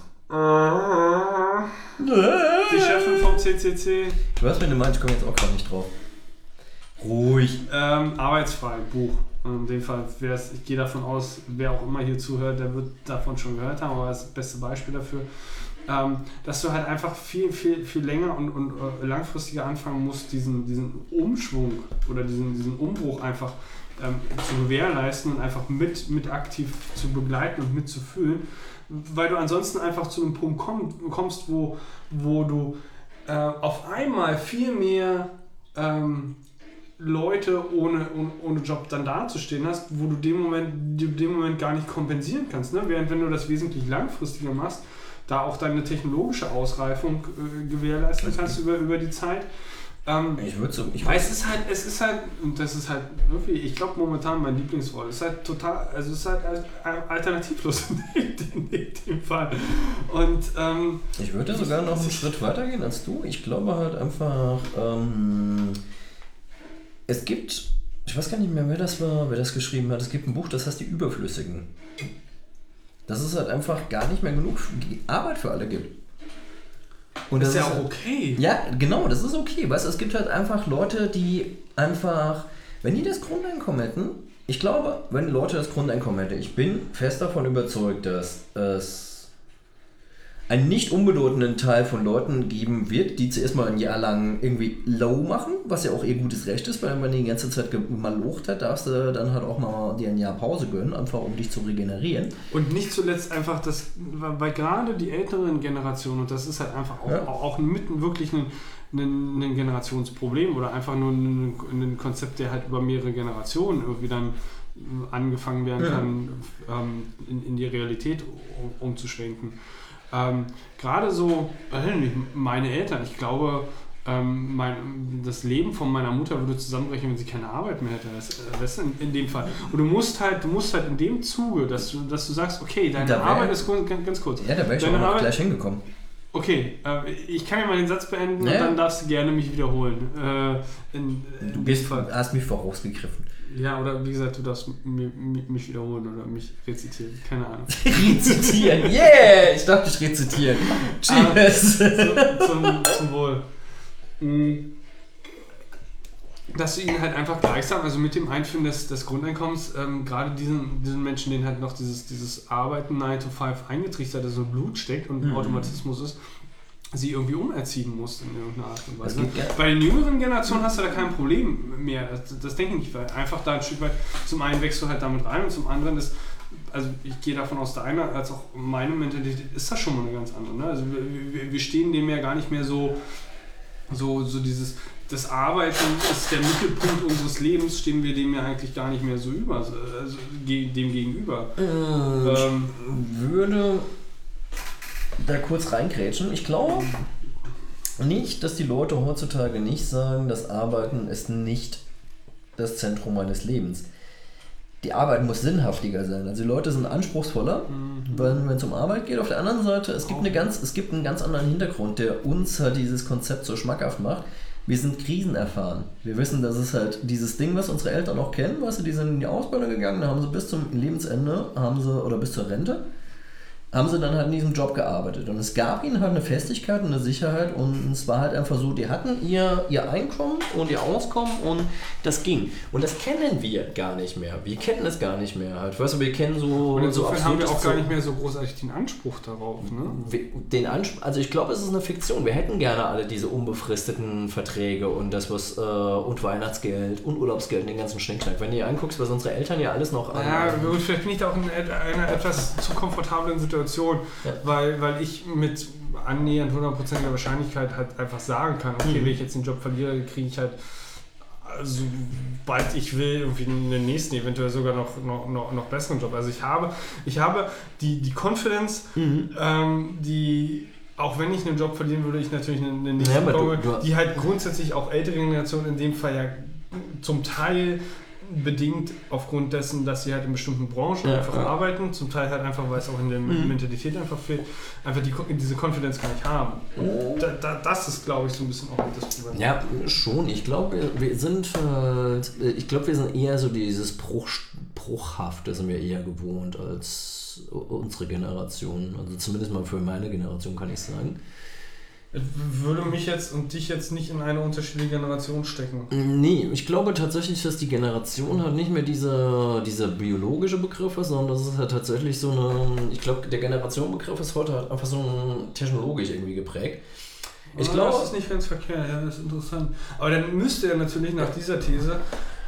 Die Chefin vom CCC. Du weißt, wenn du meinst, ich komme jetzt auch gerade nicht drauf. Ruhig. Ähm, arbeitsfrei, Buch. In dem Fall, ich gehe davon aus, wer auch immer hier zuhört, der wird davon schon gehört haben, aber das beste Beispiel dafür. Ähm, dass du halt einfach viel, viel, viel länger und, und äh, langfristiger anfangen musst, diesen, diesen Umschwung oder diesen, diesen Umbruch einfach ähm, zu gewährleisten und einfach mit, mit aktiv zu begleiten und mitzufühlen, weil du ansonsten einfach zu einem Punkt komm, kommst, wo, wo du äh, auf einmal viel mehr ähm, Leute ohne, ohne, ohne Job dann dazustehen hast, wo du dem Moment, dem Moment gar nicht kompensieren kannst. Ne? Während wenn du das wesentlich langfristiger machst, da auch deine technologische Ausreifung äh, gewährleisten kannst über, über die Zeit. Ähm, Ich würde so. Ich weil es ist halt, es ist halt, und das ist halt irgendwie, ich glaube momentan mein Lieblingswort, es ist halt total, also es ist halt al- alternativlos <laughs> in dem, in dem Fall. Und ähm, Ich würde sogar noch einen Schritt weiter gehen als du. Ich glaube halt einfach, ähm, es gibt, ich weiß gar nicht mehr, wer das war, wer das geschrieben hat. Es gibt ein Buch, das heißt Die Überflüssigen. Dass es halt einfach gar nicht mehr genug Arbeit für alle gibt. Und das ist ja halt- auch okay. Ja, genau, das ist okay. Weißt du, es gibt halt einfach Leute, die einfach, wenn die das Grundeinkommen hätten, ich glaube, wenn Leute das Grundeinkommen hätten, ich bin fest davon überzeugt, dass es einen nicht unbedeutenden Teil von Leuten geben wird, die zuerst mal ein Jahr lang irgendwie low machen, was ja auch ihr gutes Recht ist, weil wenn man die ganze Zeit malocht hat, darfst du dann halt auch mal dir ein Jahr Pause gönnen, einfach um dich zu regenerieren. Und nicht zuletzt einfach das, weil gerade die älteren Generationen, und das ist halt einfach auch, Ja. auch mitten wirklich ein, ein, ein Generationsproblem oder einfach nur ein, ein Konzept, der halt über mehrere Generationen irgendwie dann angefangen werden Ja. kann, ähm, in, in die Realität um, umzuschwenken. Ähm, gerade so, meine Eltern, ich glaube, ähm, mein, das Leben von meiner Mutter würde zusammenbrechen, wenn sie keine Arbeit mehr hätte. Das, äh, das in, in dem Fall. Und du musst halt, du musst halt in dem Zuge, dass du, dass du sagst, okay, deine wär- Arbeit ist ganz, ganz kurz. Ja, da wäre ich Deine auch Arbeit- gleich hingekommen. Okay, äh, ich kann ja mal den Satz beenden Ja. und dann darfst du gerne mich wiederholen. Äh, in, Du in bist, dem Fall. hast mich vorausgegriffen. Ja, oder wie gesagt, du darfst mi- mi- mich wiederholen oder mich rezitieren. Keine Ahnung. <laughs> rezitieren. Yeah! Ich darf dich rezitieren. Cheers! So, zum, zum Wohl. Mm. Dass du ihnen halt einfach gleichsam, also mit dem Einführen des, des Grundeinkommens, ähm, gerade diesen, diesen Menschen, denen halt noch dieses, dieses Arbeiten 9 to 5 eingetrichtert, also Blut steckt und Mhm. Automatismus ist, sie irgendwie umerziehen musst in irgendeiner Art und Weise. Bei den jüngeren Generationen hast du da kein Problem mehr. Das, das denke ich nicht, weil einfach da ein Stück weit, zum einen wächst du halt damit rein und zum anderen ist, also ich gehe davon aus, der eine als auch meine Mentalität ist das schon mal eine ganz andere. Ne? Also wir, wir- stehen dem ja gar nicht mehr so, so, so dieses, das Arbeiten ist der Mittelpunkt unseres Lebens, stehen wir dem ja eigentlich gar nicht mehr so über, also ge- dem gegenüber. Ähm, Ähm, würde da kurz reingrätschen. Ich glaube nicht, dass die Leute heutzutage nicht sagen, das Arbeiten ist nicht das Zentrum meines Lebens. Die Arbeit muss sinnhaftiger sein. Also die Leute sind anspruchsvoller, wenn wenn es um Arbeit geht. Auf der anderen Seite, es gibt, eine ganz, es gibt einen ganz anderen Hintergrund, der uns halt dieses Konzept so schmackhaft macht. Wir sind krisenerfahren. Wir wissen, dass es halt dieses Ding, was unsere Eltern auch kennen, weißt du, die sind in die Ausbildung gegangen, da haben sie bis zum Lebensende, haben sie, oder bis zur Rente, haben sie dann halt in diesem Job gearbeitet. Und es gab ihnen halt eine Festigkeit und eine Sicherheit und es war halt einfach so, die hatten ihr, ihr Einkommen und ihr Auskommen und das ging. Und das kennen wir gar nicht mehr. Wir kennen es gar nicht mehr halt. Weißt du, wir kennen so, und so insofern haben wir auch gar nicht mehr so großartig den Anspruch darauf. Ne? den Anspruch, also ich glaube, es ist eine Fiktion. Wir hätten gerne alle diese unbefristeten Verträge und das was äh, und Weihnachtsgeld und Urlaubsgeld und den ganzen Schnickschnack. Wenn du dir anguckst, was unsere Eltern ja alles noch. Ja, gut, vielleicht bin ich da auch in einer etwas zu komfortablen Situation, Ja. weil, weil ich mit annähernd 100%iger Wahrscheinlichkeit halt einfach sagen kann, okay, Mhm. wenn ich jetzt den Job verliere, kriege ich halt also, sobald ich will, irgendwie einen nächsten, eventuell sogar noch, noch, noch, noch besseren Job. Also ich habe, ich habe die, die Confidence, Mhm. ähm, die, auch wenn ich einen Job verlieren würde, ich natürlich einen, einen nächsten Ja, bekomme, die halt grundsätzlich auch ältere Generationen in dem Fall ja zum Teil bedingt aufgrund dessen, dass sie halt in bestimmten Branchen Ja, einfach ja. arbeiten, zum Teil halt einfach, weil es auch in der Mhm. Mentalität einfach fehlt, einfach die, diese Confidence gar nicht haben. Da, da, das ist, glaube ich, so ein bisschen auch mit das Problem. Ja, schon. Ich glaube, wir sind halt, ich glaube, wir sind eher so dieses Bruch, Bruchhafte sind wir eher gewohnt als unsere Generation. Also zumindest mal für meine Generation kann ich sagen. Würde mich jetzt und dich jetzt nicht in eine unterschiedliche Generation stecken. Nee, ich glaube tatsächlich, dass die Generation halt nicht mehr dieser, dieser biologische Begriff ist, sondern das ist halt tatsächlich so eine, ich glaube, der Generationenbegriff ist heute halt einfach so ein technologisch irgendwie geprägt. Ich Ah, glaube, das ist nicht ganz verkehrt, ja, das ist interessant. Aber dann müsste ja natürlich nach dieser These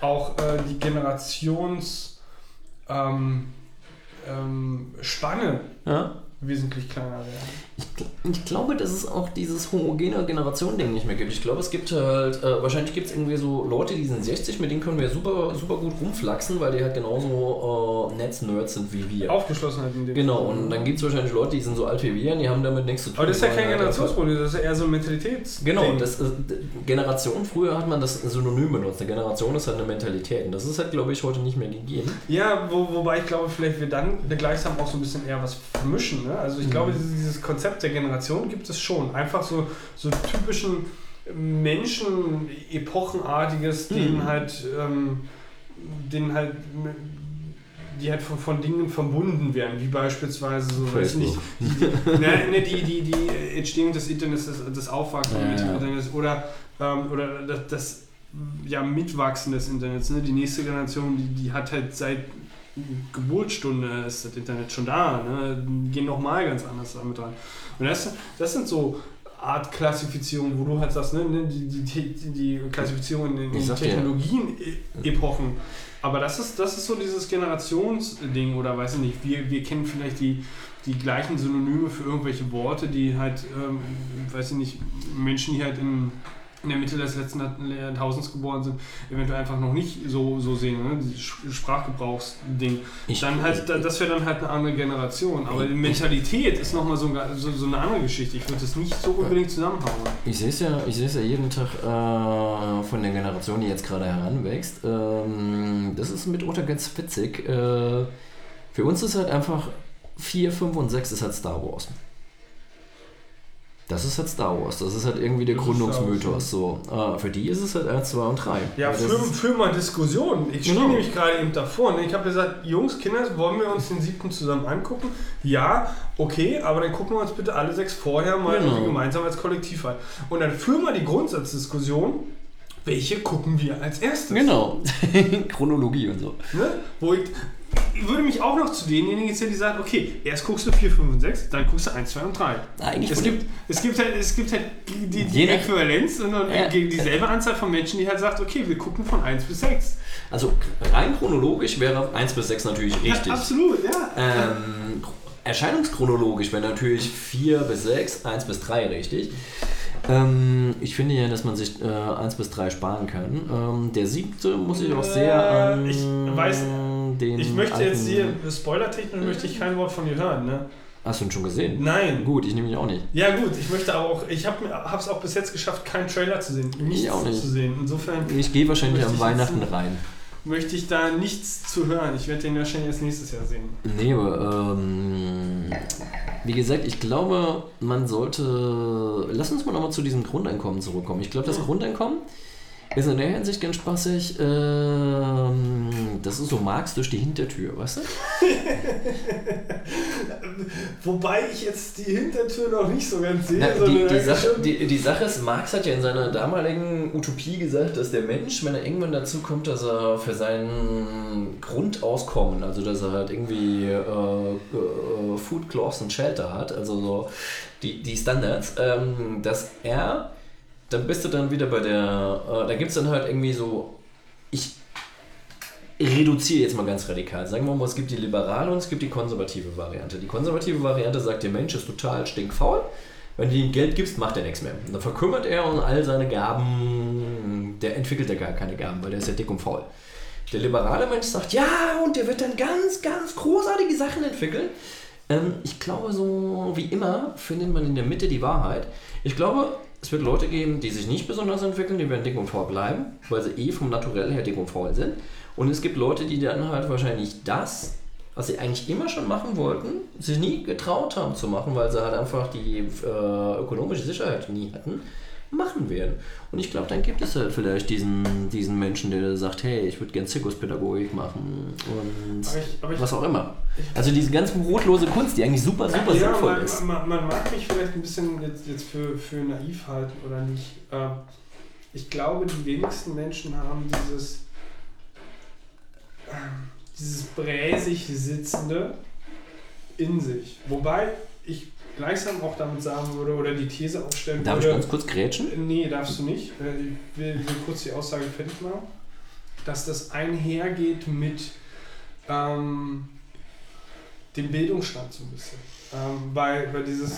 auch äh, die Generations ähm, ähm, ja, wesentlich kleiner werden. Ich, ich glaube, dass es auch dieses homogene Generation-Ding nicht mehr gibt. Ich glaube, es gibt halt, äh, wahrscheinlich gibt es irgendwie so Leute, die sind 60, mit denen können wir super, super gut rumflachsen, weil die halt genauso äh, Netz-Nerds sind wie wir. Aufgeschlossenheit in dem Genau, und dann gibt es wahrscheinlich Leute, die sind so alt wie wir und die haben damit nichts zu tun. Aber das ist ja kein halt Generationsproblem, das ist ja eher so ein Mentalitäts. Genau, das ist, Generation, früher hat man das Synonym benutzt. Eine Generation ist halt eine Mentalität und das ist halt, glaube ich, heute nicht mehr gegeben. Ja, wo, wobei ich glaube, vielleicht wir dann gleichsam auch so ein bisschen eher was vermischen. Ne? Also ich glaube, dieses, dieses Konzept der Generation gibt es schon. Einfach so, so typischen Menschen, epochenartiges, denen Mhm. halt, ähm, denen halt, die halt von, von Dingen verbunden werden, wie beispielsweise so, weiß nicht, Facebook. <laughs> ne, ne, die, die, die Entstehung des Internets, das, das Aufwachsen Ja, mit dem ja. Internet oder, ähm, oder das, das ja, Mitwachsen des Internets. Ne? Die nächste Generation, die, die hat halt seit Geburtsstunde ist das Internet schon da, ne? Gehen nochmal ganz anders damit rein. Und das, das sind so Art Klassifizierung, wo du halt sagst, ne, ne, die, die, die, Klassifizierung in, dir- Technologien-Epochen. Aber das ist, das ist so dieses Generationsding oder weiß ich nicht, wir, wir kennen vielleicht die, die gleichen Synonyme für irgendwelche Worte, die halt, ähm, weiß ich nicht, Menschen, die halt in, in der Mitte des letzten Jahrtausends geboren sind, eventuell einfach noch nicht so, so sehen, ne? dieses Sprachgebrauchsding. Ich- Dann halt, da- das wäre dann halt eine andere Generation. Aber die Mentalität ist nochmal so, so, so eine andere Geschichte. Ich würde das nicht so unbedingt zusammenhauen. Ich sehe es ja, ich sehe es ja jeden Tag äh, von der Generation, die jetzt gerade heranwächst. Ähm, das ist mitunter ganz witzig. Äh, für uns ist halt einfach 4, 5 und 6 ist halt Star Wars. Das ist halt Star Wars. Das ist halt irgendwie der Das Gründungsmythos. So. Äh, für die ist es halt 1, 2 und 3. Ja, für, für mal Diskussionen. Ich stehe Genau. nämlich gerade eben davor und ich habe gesagt, Jungs, Kinder, wollen wir uns den siebten zusammen angucken? Ja, okay, aber dann gucken wir uns bitte alle sechs vorher mal Genau. gemeinsam als Kollektiv an. Und dann führen wir die Grundsatzdiskussion, welche gucken wir als erstes? Genau. <laughs> Chronologie und so. Ne? Wo ich würde mich auch noch zu denjenigen zählen, die sagen, okay, erst guckst du 4, 5 und 6, dann guckst du 1, 2 und 3. Eigentlich Es gibt, es gibt halt, es gibt halt die, die Äquivalenz und dann Ja. dieselbe Anzahl von Menschen, die halt sagt, okay, wir gucken von 1 bis 6. Also rein chronologisch wäre 1 bis 6 natürlich richtig. Ja, absolut, ja. Ähm, erscheinungschronologisch wäre natürlich 4 bis 6, 1 bis 3 richtig. Ähm, ich finde ja, dass man sich äh, 1 bis 3 sparen kann. Ähm, der siebte muss ich auch sehr Äh, an ich weiß- den Ich möchte jetzt hier, spoilertechnisch möchte ich kein Wort von dir hören, ne? Hast du ihn schon gesehen? Nein. Gut, ich nehme ihn auch nicht. Ja gut, ich möchte aber auch, ich habe es auch bis jetzt geschafft, keinen Trailer zu sehen, nichts auch nicht. zu sehen. Insofern Ich gehe wahrscheinlich am ich Weihnachten rein. Möchte ich da nichts zu hören. Ich werde den wahrscheinlich erst nächstes Jahr sehen. Nee, aber ähm, wie gesagt, ich glaube, man sollte. Lass uns mal nochmal zu diesem Grundeinkommen zurückkommen. Ich glaube, das. Grundeinkommen ist in der Hinsicht ganz spaßig. Ähm, das ist so Marx durch die Hintertür, weißt du? <laughs> Wobei ich jetzt die Hintertür noch nicht so ganz sehe, Na, die, die, Sache, die, die Sache ist, Marx hat ja in seiner damaligen Utopie gesagt, dass der Mensch, wenn er irgendwann dazu kommt, dass er für sein Grundauskommen, also dass er halt irgendwie äh, äh, Food, Clothes und Shelter hat, also so die, die Standards, ähm, dass er, dann bist du dann wieder bei der, äh, da gibt es dann halt irgendwie so, ich reduziere jetzt mal ganz radikal. Sagen wir mal, es gibt die liberale und es gibt die konservative Variante. Die konservative Variante sagt, der Mensch ist total stinkfaul. Wenn du ihm Geld gibst, macht er nichts mehr. Dann verkümmert er und all seine Gaben, der entwickelt ja gar keine Gaben, weil der ist ja dick und faul. Der liberale Mensch sagt, ja, und der wird dann ganz, ganz großartige Sachen entwickeln. Ähm, ich glaube, so wie immer findet man in der Mitte die Wahrheit. Ich glaube, es wird Leute geben, die sich nicht besonders entwickeln, die werden dick und faul bleiben, weil sie eh vom Naturell her dick und faul sind. Und es gibt Leute, die dann halt wahrscheinlich das, was sie eigentlich immer schon machen wollten, sich nie getraut haben zu machen, weil sie halt einfach die äh, ökonomische Sicherheit nie hatten, machen werden. Und ich glaube, dann gibt es halt vielleicht diesen, diesen Menschen, der sagt, hey, ich würde gern Zirkuspädagogik machen und Aber ich- aber ich- was auch immer. Also diese ganz brotlose Kunst, die eigentlich super, super ja, sinnvoll man, ist. Man, man mag mich vielleicht ein bisschen jetzt, jetzt für, für naiv halten oder nicht. Ähm, ich glaube, die wenigsten Menschen haben dieses, ähm, dieses bräsig Sitzende in sich. Wobei ich gleichsam auch damit sagen würde oder die These aufstellen Darf ich würde. ganz kurz grätschen? Nee, darfst du nicht. Äh, Ich will, will kurz die Aussage fertig machen. Dass das einhergeht mit ähm, dem Bildungsstand so ein bisschen. Ähm, weil, weil dieses.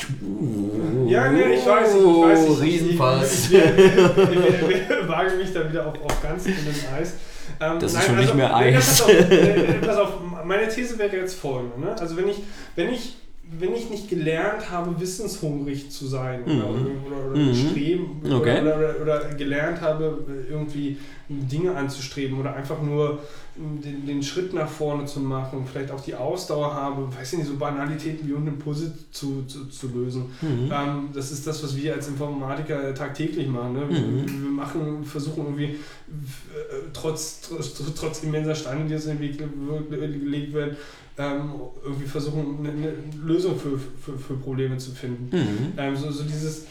Ja, ne, ich weiß, ich weiß. Ich, Oh, Riesenfass. Ich, ich, ich, ich, ich wage mich da wieder auf, auf ganz dünnem Eis. Ähm, Das ist schon nicht mehr nee, Eis. Pass auf, äh, pass auf, meine These wäre jetzt folgende. Ne? Also wenn ich, wenn ich wenn ich nicht gelernt habe, wissenshungrig zu sein oder, Mhm. oder, oder Mhm. streben Okay. oder, oder, oder gelernt habe, irgendwie Dinge anzustreben oder einfach nur den, den Schritt nach vorne zu machen, vielleicht auch die Ausdauer habe, weiß ich nicht, so Banalitäten wie irgendeinen Puzzle zu, zu, zu lösen. Mhm. Ähm, das ist das, was wir als Informatiker tagtäglich machen. Ne? Wir- Mhm. Wir machen, versuchen irgendwie äh, trotz, trotz, trotz immenser Steine, die uns in den Weg ge- gelegt werden, ähm, irgendwie versuchen, eine, eine Lösung für, für, für Probleme zu finden. Mhm. Ähm, so, so dieses,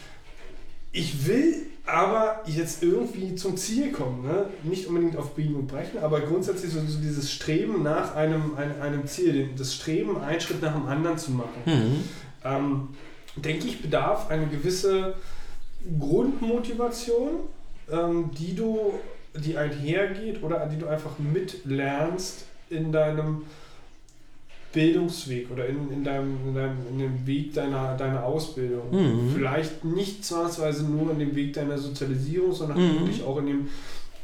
ich will aber jetzt irgendwie zum Ziel kommen. Ne? Nicht unbedingt auf Biegen und Brechen, aber grundsätzlich so, so dieses Streben nach einem, einem, einem Ziel, das Streben, einen Schritt nach dem anderen zu machen Mhm. ähm, denke ich, bedarf eine gewisse Grundmotivation, ähm, die du, die einhergeht oder die du einfach mitlernst in deinem Bildungsweg oder in, in, deinem, in, deinem, in dem Weg deiner, deiner Ausbildung. Mhm. Vielleicht nicht zwangsweise nur in dem Weg deiner Sozialisierung, sondern Mhm. wirklich auch in dem,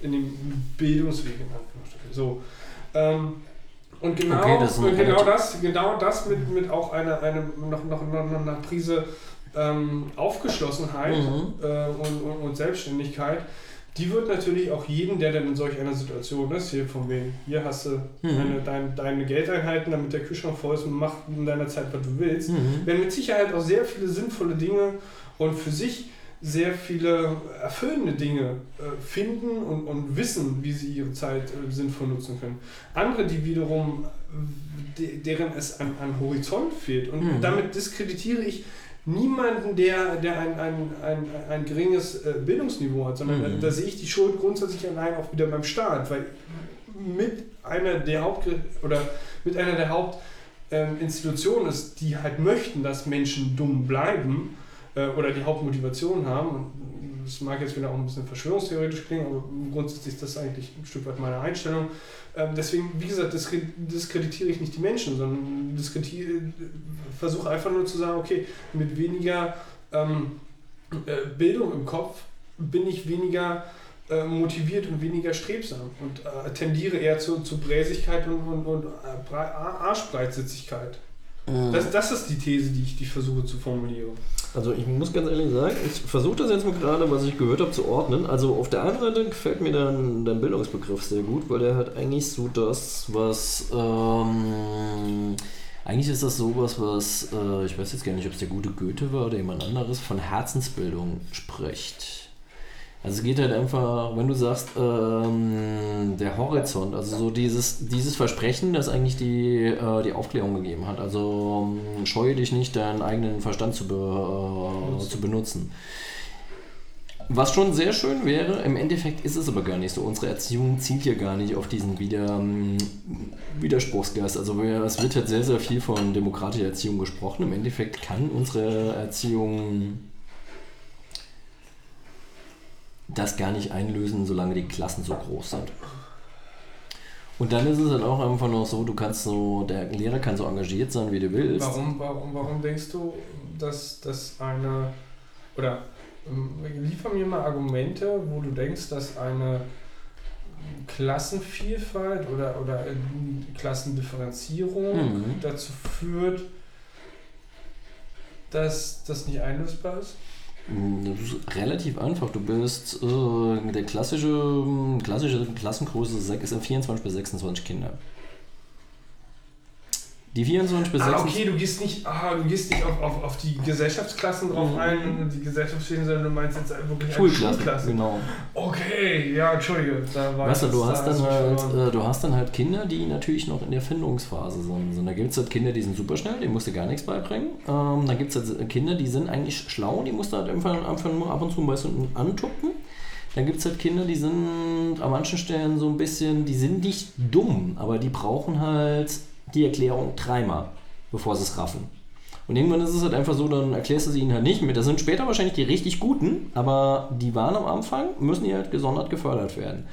in dem Bildungsweg. In so. Ähm, und genau, Okay, das und genau das, genau das mit, mit auch einer, einer noch, noch, noch, noch einer Prise ähm, Aufgeschlossenheit Mhm. äh, und, und, und Selbstständigkeit, die wird natürlich auch jeden, der dann in solch einer Situation ist, hier von wegen, hier hast du Mhm. deine, dein, deine Geldeinheiten, damit der Kühlschrank voll ist und mach in deiner Zeit, was du willst, Mhm. werden mit Sicherheit auch sehr viele sinnvolle Dinge und für sich sehr viele erfüllende Dinge äh, finden und, und wissen, wie sie ihre Zeit äh, sinnvoll nutzen können. Andere, die wiederum, de, deren es an, an Horizont fehlt. Und Mhm. damit diskreditiere ich niemanden, der, der ein, ein, ein, ein geringes äh, Bildungsniveau hat, sondern Mhm. da, da sehe ich die Schuld grundsätzlich allein auch wieder beim Staat, weil mit einer der Haupt oder mit einer der Hauptinstitutionen ist, die halt möchten, dass Menschen dumm bleiben äh, oder die Hauptmotivation haben. Das mag jetzt wieder auch ein bisschen verschwörungstheoretisch klingen, aber grundsätzlich ist das eigentlich ein Stück weit meine Einstellung. Ähm, deswegen, wie gesagt, diskre- diskreditiere ich nicht die Menschen, sondern versuche einfach nur zu sagen, okay, mit weniger ähm, äh, Bildung im Kopf bin ich weniger äh, motiviert und weniger strebsam und äh, tendiere eher zu, zu Bräsigkeit und, und, und äh, Arschbreitsitzigkeit. Das, das ist die These, die ich, die ich versuche zu formulieren. Also ich muss ganz ehrlich sagen, ich versuche das jetzt mal gerade, was ich gehört habe, zu ordnen. Also auf der einen Seite gefällt mir dein, dein Bildungsbegriff sehr gut, weil der hat eigentlich so das, was... Ähm, eigentlich ist das sowas, was, äh, ich weiß jetzt gar nicht, ob es der gute Goethe war oder jemand anderes, von Herzensbildung spricht. Also es geht halt einfach, wenn du sagst, ähm, der Horizont, also so dieses, dieses Versprechen, das eigentlich die, äh, die Aufklärung gegeben hat. Also ähm, scheue dich nicht, deinen eigenen Verstand zu, be, äh, zu benutzen. Was schon sehr schön wäre, im Endeffekt ist es aber gar nicht so. Unsere Erziehung zielt ja gar nicht auf diesen Wider, ähm, Widerspruchsgeist. Also es wird halt sehr, sehr viel von demokratischer Erziehung gesprochen. Im Endeffekt kann unsere Erziehung das gar nicht einlösen, solange die Klassen so groß sind. Und dann ist es halt auch einfach noch so, du kannst so, der Lehrer kann so engagiert sein, wie du willst. Warum, warum, warum denkst du, dass das eine, oder ähm, liefer mir mal Argumente, wo du denkst, dass eine Klassenvielfalt oder, oder äh, Klassendifferenzierung Mhm. dazu führt, dass das nicht einlösbar ist? Relativ einfach. Du bist äh, der klassische, klassische Klassengröße sech- ist 24 bis 26 Kinder. Die 24 bis Ah, 26. okay, du gehst nicht, ah, du gehst nicht auf, auf, auf die Gesellschaftsklassen drauf ein, die Gesellschaftsstellen, sondern du meinst jetzt wirklich Schulklassen, Schulklasse. genau. Okay, ja, entschuldige. Da war Weißt du, du hast da dann halt, äh, du hast dann halt Kinder, die natürlich noch in der Findungsphase sind. Und da gibt es halt Kinder, die sind super schnell, denen musst du gar nichts beibringen. Ähm, dann gibt es halt Kinder, die sind eigentlich schlau, die musst du halt einfach, einfach nur ab und zu ein bisschen antuppen. Dann gibt es halt Kinder, die sind an manchen Stellen so ein bisschen, die sind nicht dumm, aber die brauchen halt die Erklärung dreimal, bevor sie es raffen. Und irgendwann ist es halt einfach so, dann erklärst du sie ihnen halt nicht mit. Das sind später wahrscheinlich die richtig guten, aber die waren am Anfang, müssen die halt gesondert gefördert werden.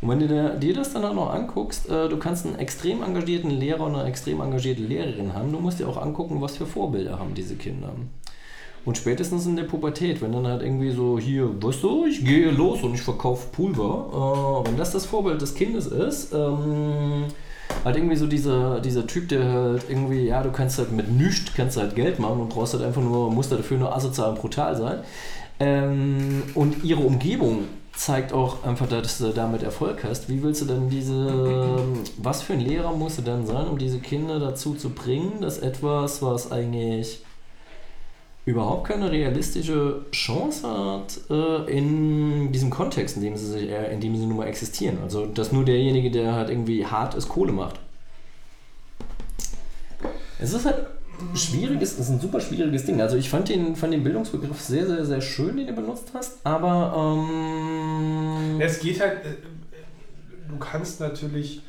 Und wenn du dir, dir das dann auch noch anguckst, äh, du kannst einen extrem engagierten Lehrer und eine extrem engagierte Lehrerin haben, du musst dir auch angucken, was für Vorbilder haben diese Kinder. Und spätestens in der Pubertät, wenn dann halt irgendwie so, hier, weißt du, ich gehe los und ich verkaufe Pulver, äh, wenn das das Vorbild des Kindes ist, ähm, halt irgendwie so dieser, dieser Typ, der halt irgendwie, ja, du kannst halt mit nichts, kannst halt Geld machen und brauchst halt einfach nur, musst halt dafür nur asozial und brutal sein. Ähm, und ihre Umgebung zeigt auch einfach, dass du damit Erfolg hast. Wie willst du denn diese, was für ein Lehrer musst du denn sein, um diese Kinder dazu zu bringen, dass etwas, was eigentlich überhaupt keine realistische Chance hat äh, in diesem Kontext, in dem sie sich, äh, in dem sie nun mal existieren. Also dass nur derjenige, der halt irgendwie hart ist, Kohle macht. Es ist halt ein schwieriges, es ist ein super schwieriges Ding. Also ich fand den, fand den Bildungsbegriff sehr, sehr, sehr schön, den du benutzt hast, aber ähm, Es geht halt, äh, du kannst natürlich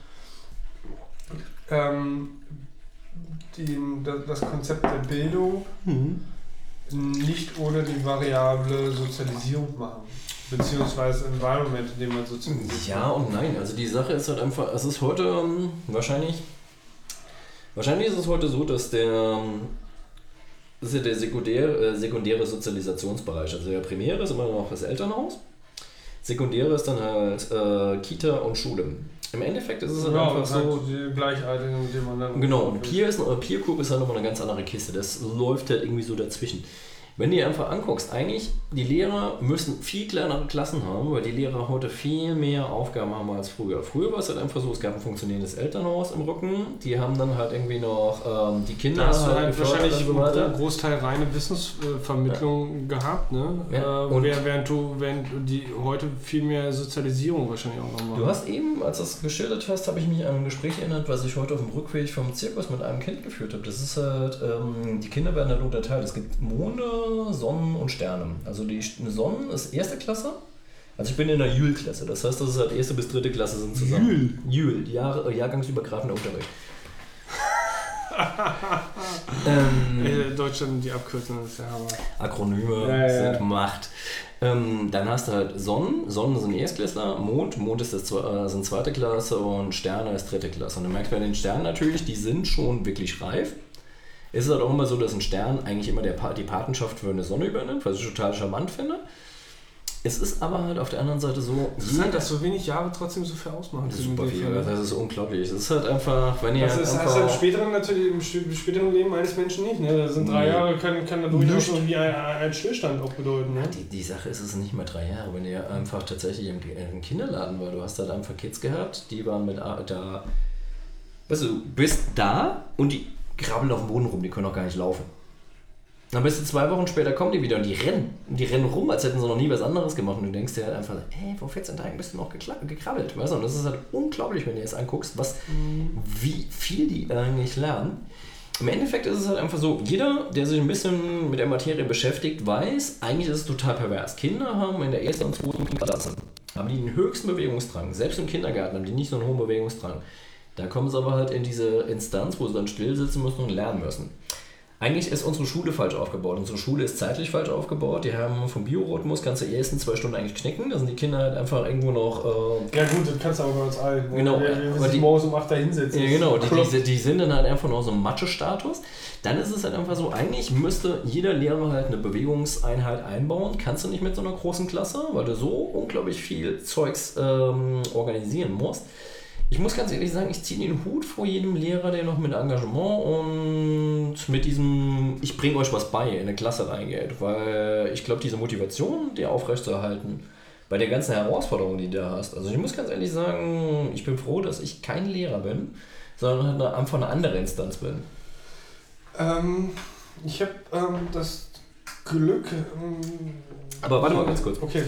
ähm, den, das, Konzept der Bildung hm. Nicht ohne die Variable Sozialisierung machen. Beziehungsweise Environment, in dem man sozialisiert Ja und nein. Also die Sache ist halt einfach, es ist heute ähm, wahrscheinlich, wahrscheinlich ist es heute so, dass der, ähm, das ist ja der sekundär, äh, sekundäre Sozialisationsbereich. Also der primäre ist immer noch das Elternhaus. Sekundäre ist dann halt äh, Kita und Schule. Im Endeffekt ist es halt Ja, einfach und so. halt die Gleichaltrigen, mit denen man dann. Genau, und Peer ist, Peer Group ist halt nochmal eine ganz andere Kiste. Das läuft halt irgendwie so dazwischen. Wenn du dir einfach anguckst, eigentlich, die Lehrer müssen viel kleinere Klassen haben, weil die Lehrer heute viel mehr Aufgaben haben als früher. Früher war es halt einfach so, es gab ein funktionierendes Elternhaus im Rücken, die haben dann halt irgendwie noch ähm, die Kinder Da hast du halt gefördert wahrscheinlich so einen Großteil reine Wissensvermittlung gehabt, ne? Ja, Äh, und- während, während du, während die heute viel mehr Sozialisierung wahrscheinlich auch noch machen. Du hast eben, als du es geschildert hast, habe ich mich an ein Gespräch erinnert, was ich heute auf dem Rückweg vom Zirkus mit einem Kind geführt habe. Das ist halt, ähm, die Kinder werden halt unterteilt. Es gibt Monde, Sonnen und Sterne. Also die Sonnen ist erste Klasse. Also ich bin in der Jül-Klasse, das heißt, das ist halt erste bis dritte Klasse sind zusammen. Jül? Jül, Jahr, äh, jahrgangsübergreifender Unterricht. <laughs> ähm, Äh, Deutschland, die Abkürzung ist ja Hammer. Akronyme Ja, ja, sind Macht. Ähm, dann hast du halt Sonnen. Sonnen sind Erstklässler. Mond. Mond ist das, äh, sind zweite Klasse und Sterne ist dritte Klasse. Und du merkst bei den Sternen natürlich, die sind schon wirklich reif. Es ist halt auch immer so, dass ein Stern eigentlich immer der pa die Patenschaft für eine Sonne übernimmt, was ich total charmant finde. Es ist aber halt auf der anderen Seite so, Interessant, dass so wenig Jahre trotzdem so viel ausmachen. Das ist super viel. Das ist unglaublich. Es ist halt einfach, wenn ihr Das ist, einfach, im späteren, natürlich, im späteren Leben eines Menschen nicht. Ne? Das sind drei Nee. Jahre, kann, kann da durchaus irgendwie ein, ein Stillstand auch bedeuten. Ne? Die, die Sache ist, es sind nicht mal drei Jahre, wenn ihr einfach tatsächlich im, im Kinderladen war. Du hast halt einfach Kids gehabt, die waren mit A- da. Weißt du, du bist da und die krabbeln auf dem Boden rum, die können auch gar nicht laufen. Dann bist du zwei Wochen später, kommen die wieder und die rennen. Und die rennen rum, als hätten sie noch nie was anderes gemacht. Und du denkst dir halt einfach, hey, vor 14 Tagen bist du noch gekrabbelt. Weißt du? Und das ist halt unglaublich, wenn du jetzt anguckst, was, wie viel die eigentlich lernen. Im Endeffekt ist es halt einfach so, jeder, der sich ein bisschen mit der Materie beschäftigt, weiß, eigentlich ist es total pervers. Kinder haben in der ersten und zweiten Klasse haben die den höchsten Bewegungsdrang. Selbst im Kindergarten haben die nicht so einen hohen Bewegungsdrang. Da kommen sie aber halt in diese Instanz, wo sie dann still sitzen müssen und lernen müssen. Eigentlich ist unsere Schule falsch aufgebaut. Unsere Schule ist zeitlich falsch aufgebaut. Die haben vom Biorhythmus kannst du die ersten zwei Stunden eigentlich knicken. Da sind die Kinder halt einfach irgendwo noch äh, Ja gut, das kannst du aber bei uns allen. Genau, sich die- morgens um 8 da hinsetzen. Ja, genau, die, die, die sind dann halt einfach noch so im Mathe-Status. Dann ist es halt einfach so, eigentlich müsste jeder Lehrer halt eine Bewegungseinheit einbauen. Kannst du nicht mit so einer großen Klasse, weil du so unglaublich viel Zeugs ähm, organisieren musst. Ich muss ganz ehrlich sagen, ich ziehe den Hut vor jedem Lehrer, der noch mit Engagement und mit diesem Ich bringe euch was bei in eine Klasse reingeht. Weil ich glaube, diese Motivation, die aufrechtzuerhalten, bei der ganzen Herausforderung, die du da hast. Also ich muss ganz ehrlich sagen, ich bin froh, dass ich kein Lehrer bin, sondern halt einfach eine andere Instanz bin. Ähm, ich habe ähm, das Glück. Ähm, Aber warte mal ganz kurz. Okay.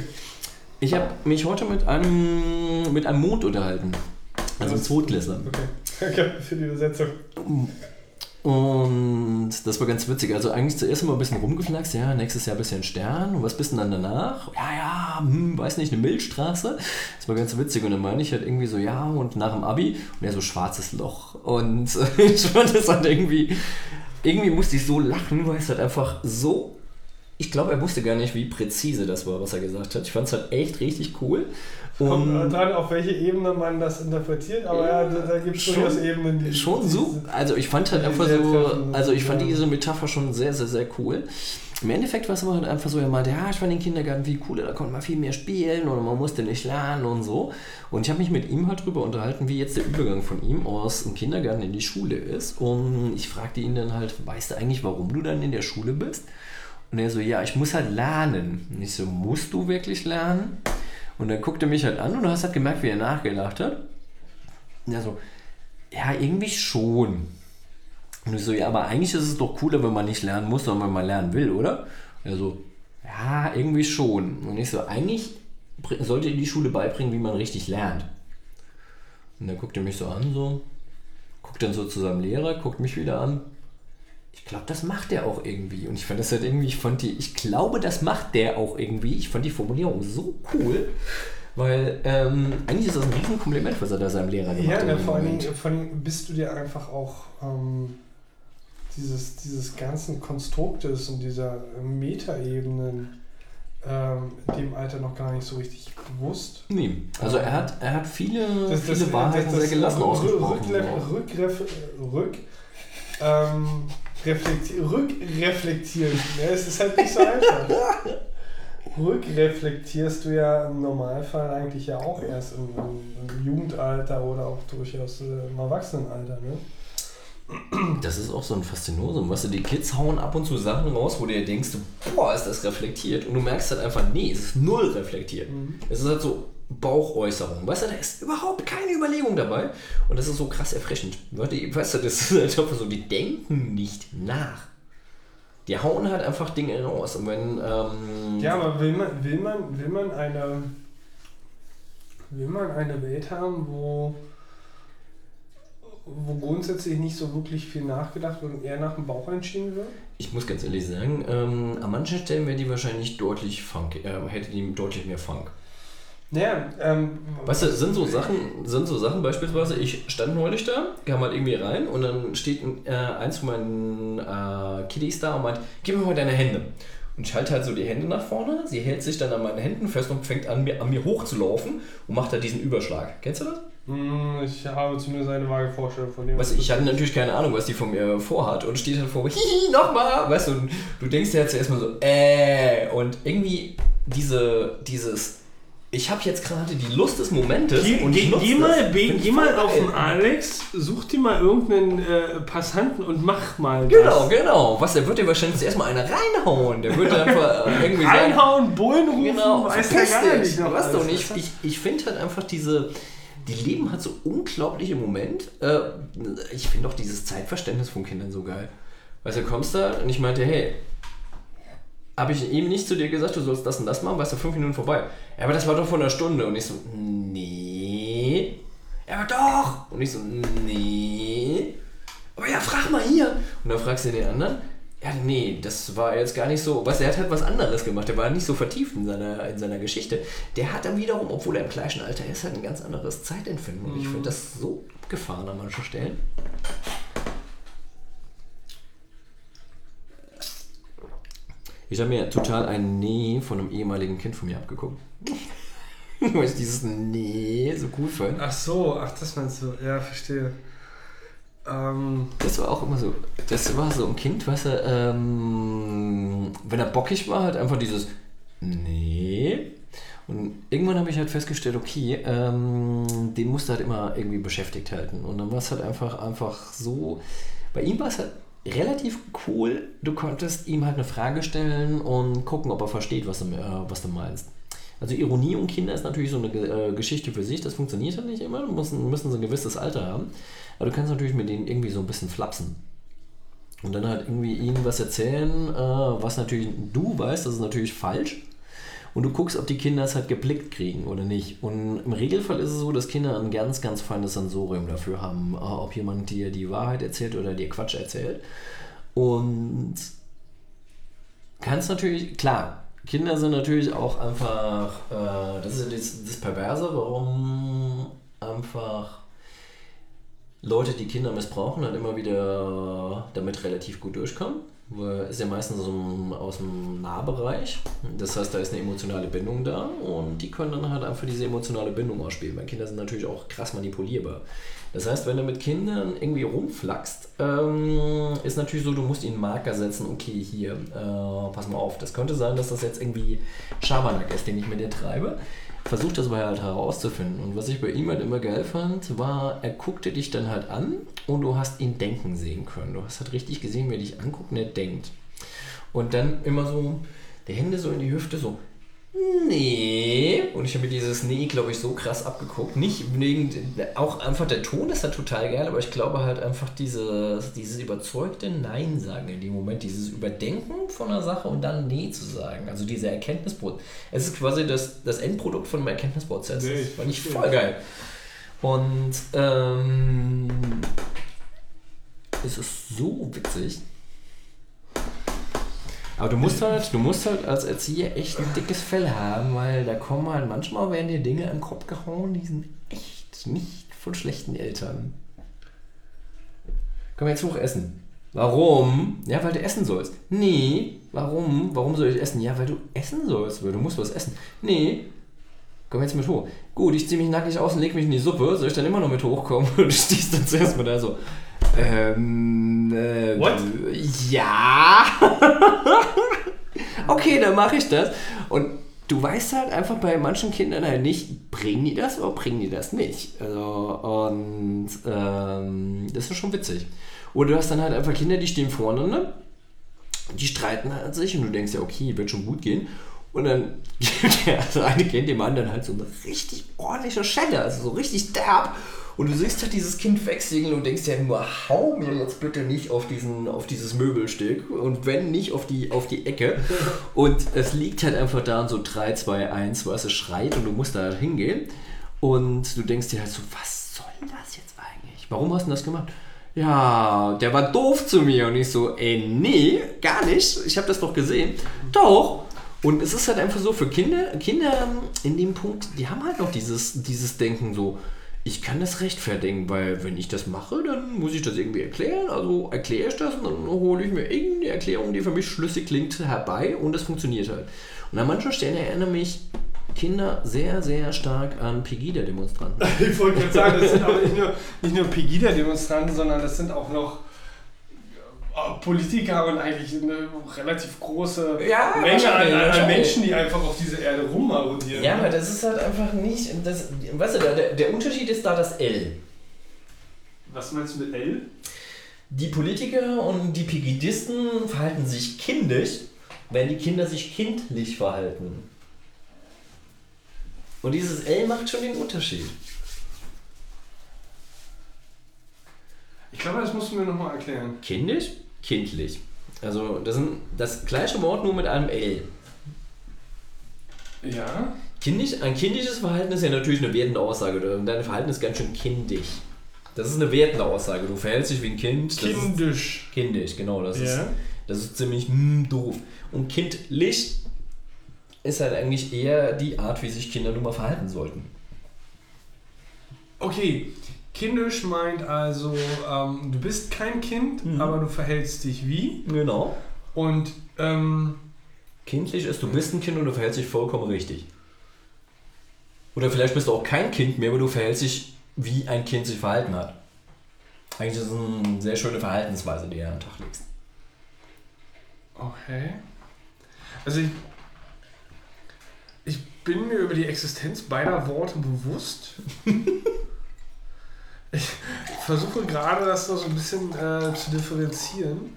Ich habe mich heute mit einem, mit einem Mond unterhalten. Also Zweitklässler. Okay. <laughs> Danke für die Übersetzung. Und das war ganz witzig. Also eigentlich zuerst mal ein bisschen rumgeflaxt, ja, nächstes Jahr ein bisschen Stern. Und was bist du denn dann danach? Ja, ja, hm, weiß nicht, eine Milchstraße. Das war ganz witzig. Und dann meine ich halt irgendwie so, ja, und nach dem Abi, und er so schwarzes Loch. Und <laughs> ich fand das halt irgendwie, irgendwie musste ich so lachen, weil es halt einfach so ich glaube, er wusste gar nicht, wie präzise das war, was er gesagt hat. Ich fand es halt echt richtig cool. Kommt Und dran, auf welche Ebene man das interpretiert, aber ja, da, da gibt es Schon- durchaus Ebenen, die. schon so. Also ich fand halt einfach so, also ich fand ja. diese Metapher schon sehr, sehr, sehr cool. Im Endeffekt war es aber halt einfach so, er meinte, ja, ich fand den Kindergarten viel cooler, da konnte man viel mehr spielen und man musste nicht lernen und so. Und ich habe mich mit ihm halt drüber unterhalten, wie jetzt der Übergang von ihm aus dem Kindergarten in die Schule ist. Und ich fragte ihn dann halt, weißt du eigentlich, warum du dann in der Schule bist? Und er so, ja, ich muss halt lernen. Und ich so, musst du wirklich lernen? Und dann guckte mich halt an und du hast halt gemerkt, wie er nachgelacht hat. Und er so, ja, irgendwie schon. Und ich so, ja, aber eigentlich ist es doch cooler, wenn man nicht lernen muss, sondern wenn man lernen will, oder? Er so, ja, irgendwie schon. Und ich so, eigentlich sollte die Schule beibringen, wie man richtig lernt. Und dann guckt er mich so an, so, guckt dann so zu seinem Lehrer, guckt mich wieder an. Ich glaube, das macht er auch irgendwie. Und ich fand das halt irgendwie, ich fand die, ich glaube, das macht der auch irgendwie. Ich fand die Formulierung so cool, weil ähm, eigentlich ist das ein riesen Kompliment, was er da seinem Lehrer gemacht Ja, hat. dem vor. Dingen, vor Dingen bist du dir einfach auch ähm, dieses, dieses ganzen Konstruktes und dieser Metaebenen ähm, in dem Alter noch gar nicht so richtig bewusst. Nee, also er hat, er hat viele, Das- das- viele Wahrheiten das- sehr gelassen Rück- ausgesprochen. Rückref- Rückref- Rück, ähm, reflekti rückreflektieren. Ja, es ist halt nicht so einfach. <laughs> Rückreflektierst du ja im Normalfall eigentlich ja auch erst im, im, Jugendalter oder auch durchaus äh, im Erwachsenenalter. Ne? Das ist auch so ein Faszinosum. Weißt du, die Kids hauen ab und zu Sachen raus, wo du dir denkst, boah, ist das reflektiert. Und du merkst halt einfach, nee, es ist null reflektiert. Es ist halt so Bauchäußerung. Weißt du, da ist überhaupt keine Überlegung dabei. Und das ist so krass erfrischend. Weißt du, das ist halt einfach so, die denken nicht nach. Die hauen halt einfach Dinge raus. Und wenn. Ähm, Ja, aber will man, will man, will man eine will man eine Welt haben, wo, wo grundsätzlich nicht so wirklich viel nachgedacht und eher nach dem Bauch entschieden wird? Ich muss ganz ehrlich sagen, ähm, an manchen Stellen wäre die wahrscheinlich deutlich Funk, äh, hätte die deutlich mehr Funk. Naja, ähm, Weißt du, sind so Sachen, sind so Sachen beispielsweise, ich stand neulich da, kam halt irgendwie rein und dann steht äh, eins von meinen äh, Kiddies da und meint, gib mir mal deine Hände. Und ich halte halt so die Hände nach vorne, sie hält sich dann an meinen Händen fest und fängt an, mir, an mir hochzulaufen und macht halt diesen Überschlag. Kennst du das? Hm, Ich habe zumindest eine vage Vorstellung von dem. Weißt du, ich hatte natürlich keine Ahnung, was die von mir vorhat und steht halt vor mir, <laughs> hihi, nochmal, weißt du, und du denkst dir halt zuerst mal so, äh, und irgendwie diese, dieses, ich habe jetzt gerade die Lust des Momentes Geh, und ich geh, mal, be, geh mal auf den Alex, such dir mal irgendeinen äh, Passanten und mach mal Genau, das. genau. Was, der wird dir wahrscheinlich zuerst mal eine reinhauen. Der wird einfach äh, <laughs> irgendwie sagen, Reinhauen, Bullen rufen, genau, weiß der gar nicht noch Weißt du, und ich, ich, ich finde halt einfach diese, die leben halt so unglaublich im Moment. Äh, ich finde auch dieses Zeitverständnis von Kindern so geil. Weißt du, du kommst da und ich meinte, hey, habe ich eben nicht zu dir gesagt, du sollst das und das machen, weißt du, fünf Minuten vorbei. Ja, aber das war doch vor einer Stunde. Und ich so, nee. Ja, aber doch. Und ich so, nee. Aber ja, frag mal hier. Und dann fragst du den anderen. Ja, nee, das war jetzt gar nicht so. Was, er hat halt was anderes gemacht. Der war nicht so vertieft in seiner, in seiner Geschichte. Der hat dann wiederum, obwohl er im gleichen Alter ist, halt ein ganz anderes Zeitempfinden. Und ich finde das so gefahren an manchen Stellen. Ich habe mir total ein Nee von einem ehemaligen Kind von mir abgeguckt. <laughs> Weil ich dieses Nee so cool fand. Ach so, ach das meinst du, ja, verstehe. Ähm, Das war auch immer so. Das war so ein Kind, weißt du, ähm, wenn er bockig war, halt einfach dieses Nee. Und irgendwann habe ich halt festgestellt, okay, ähm, den musst du halt immer irgendwie beschäftigt halten. Und dann war es halt einfach, einfach so, bei ihm war es halt relativ cool, du konntest ihm halt eine Frage stellen und gucken, ob er versteht, was du, äh, was du meinst. Also Ironie und Kinder ist natürlich so eine äh, Geschichte für sich, das funktioniert halt nicht immer, müssen, müssen sie ein gewisses Alter haben. Aber du kannst natürlich mit denen irgendwie so ein bisschen flapsen. Und dann halt irgendwie ihnen was erzählen, äh, was natürlich du weißt, das ist natürlich falsch. Und du guckst, ob die Kinder es halt geblickt kriegen oder nicht. Und im Regelfall ist es so, dass Kinder ein ganz, ganz feines Sensorium dafür haben, äh, ob jemand dir die Wahrheit erzählt oder dir Quatsch erzählt. Und kannst natürlich, klar, Kinder sind natürlich auch einfach, äh, das ist das, das Perverse, warum einfach Leute, die Kinder missbrauchen, halt immer wieder damit relativ gut durchkommen. Ist ja meistens aus dem Nahbereich. Das heißt, da ist eine emotionale Bindung da und die können dann halt einfach diese emotionale Bindung ausspielen. Weil Kinder sind natürlich auch krass manipulierbar. Das heißt, wenn du mit Kindern irgendwie rumflackst, ähm, ist natürlich so, du musst ihnen Marker setzen, okay, hier, äh, pass mal auf. Das könnte sein, dass das jetzt irgendwie Schabernack ist, den ich mit dir treibe. Versuch das aber halt herauszufinden. Und was ich bei ihm halt immer geil fand, war, er guckte dich dann halt an und du hast ihn denken sehen können. Du hast halt richtig gesehen, wie er dich anguckt und er denkt. Und dann immer so, die Hände so in die Hüfte, so, nee. Und ich habe mir dieses Nee, glaube ich, so krass abgeguckt. Nicht wegen, auch einfach der Ton ist halt total geil, aber ich glaube halt einfach dieses, dieses überzeugte Nein sagen in dem Moment, dieses Überdenken von einer Sache und dann Nee zu sagen. Also dieser Erkenntnisprozess. Es ist quasi das, das Endprodukt von einem Erkenntnisprozess. Nee, das ich fand ich voll geil. Und ähm, es ist so witzig. Aber du musst halt, du musst halt als Erzieher echt ein dickes Fell haben, weil da kommen halt manchmal werden dir Dinge im Kopf gehauen, die sind echt nicht von schlechten Eltern. Komm jetzt hoch essen. Warum? Ja, weil du essen sollst. Nee. Warum? Warum soll ich essen? Ja, weil du essen sollst, weil du musst was essen. Nee. Komm jetzt mit hoch. Gut, ich zieh mich nackig aus und leg mich in die Suppe. Soll ich dann immer noch mit hochkommen? <laughs> Und du stehst dann zuerst mal da so. Ähm, äh, What? Ja. <laughs> okay, dann mache ich das. Und du weißt halt einfach bei manchen Kindern halt nicht, bringen die das oder bringen die das nicht. Also, und ähm, das ist schon witzig. Oder du hast dann halt einfach Kinder, die stehen vorne, ne? die streiten halt sich und du denkst ja, okay, wird schon gut gehen. Und dann <laughs> gibt der also eine kennt dem anderen halt so eine richtig ordentliche Schelle, also so richtig derb. Und du siehst halt dieses Kind wegsegeln und denkst ja nur, hau mir jetzt bitte nicht auf, diesen, auf dieses Möbelstück und wenn nicht auf die, auf die Ecke. <laughs> Und es liegt halt einfach da und so 3, 2, 1, was es schreit und du musst da halt hingehen. Und du denkst dir halt so, was soll das jetzt eigentlich? Warum hast du das gemacht? Ja, der war doof zu mir. Und ich so, ey, nee, gar nicht. Ich habe das doch gesehen. Doch. Und es ist halt einfach so, für Kinder, Kinder in dem Punkt, die haben halt noch dieses, dieses Denken so, ich kann das rechtfertigen, weil wenn ich das mache, dann muss ich das irgendwie erklären. Also erkläre ich das und dann hole ich mir irgendeine Erklärung, die für mich schlüssig klingt, herbei und es funktioniert halt. Und an manchen Stellen erinnern mich Kinder sehr, sehr stark an Pegida-Demonstranten. <laughs> Ich wollte gerade sagen, das sind aber nicht nur, nicht nur Pegida-Demonstranten, sondern das sind auch noch Politiker und eigentlich eine relativ große Ja, Menge an, an. Menschen, die einfach auf dieser Erde rummarodieren. Ja, aber das ist halt einfach nicht. Das, weißt du, der, der Unterschied ist da das L. Was meinst du mit L? Die Politiker und die Pegidisten verhalten sich kindisch, wenn die Kinder sich kindlich verhalten. Und dieses L macht schon den Unterschied. Ich glaube, das musst du mir nochmal erklären. Kindisch, kindlich. Also das sind das gleiche Wort nur mit einem L. Ja? Kindisch, ein kindisches Verhalten ist ja natürlich eine wertende Aussage. Dein Verhalten ist ganz schön kindisch. Das ist eine wertende Aussage. Du verhältst dich wie ein Kind. Das ist- Kindisch. Kindisch, genau. Das, ist, Ja. das ist ziemlich mm, doof. Und kindlich ist halt eigentlich eher die Art, wie sich Kinder nun mal verhalten sollten. Okay, kindisch meint also, ähm, du bist kein Kind, Mhm. aber du verhältst dich wie. Genau. Und ähm, Kindlich ist, du bist ein Kind und du verhältst dich vollkommen richtig. Oder vielleicht bist du auch kein Kind mehr, aber du verhältst dich, wie ein Kind sich verhalten hat. Eigentlich ist es eine sehr schöne Verhaltensweise, die du an den Tag legst. Okay. Also ich, ich bin mir über die Existenz beider Worte bewusst. <laughs> ich versuche gerade das noch so ein bisschen äh, zu differenzieren.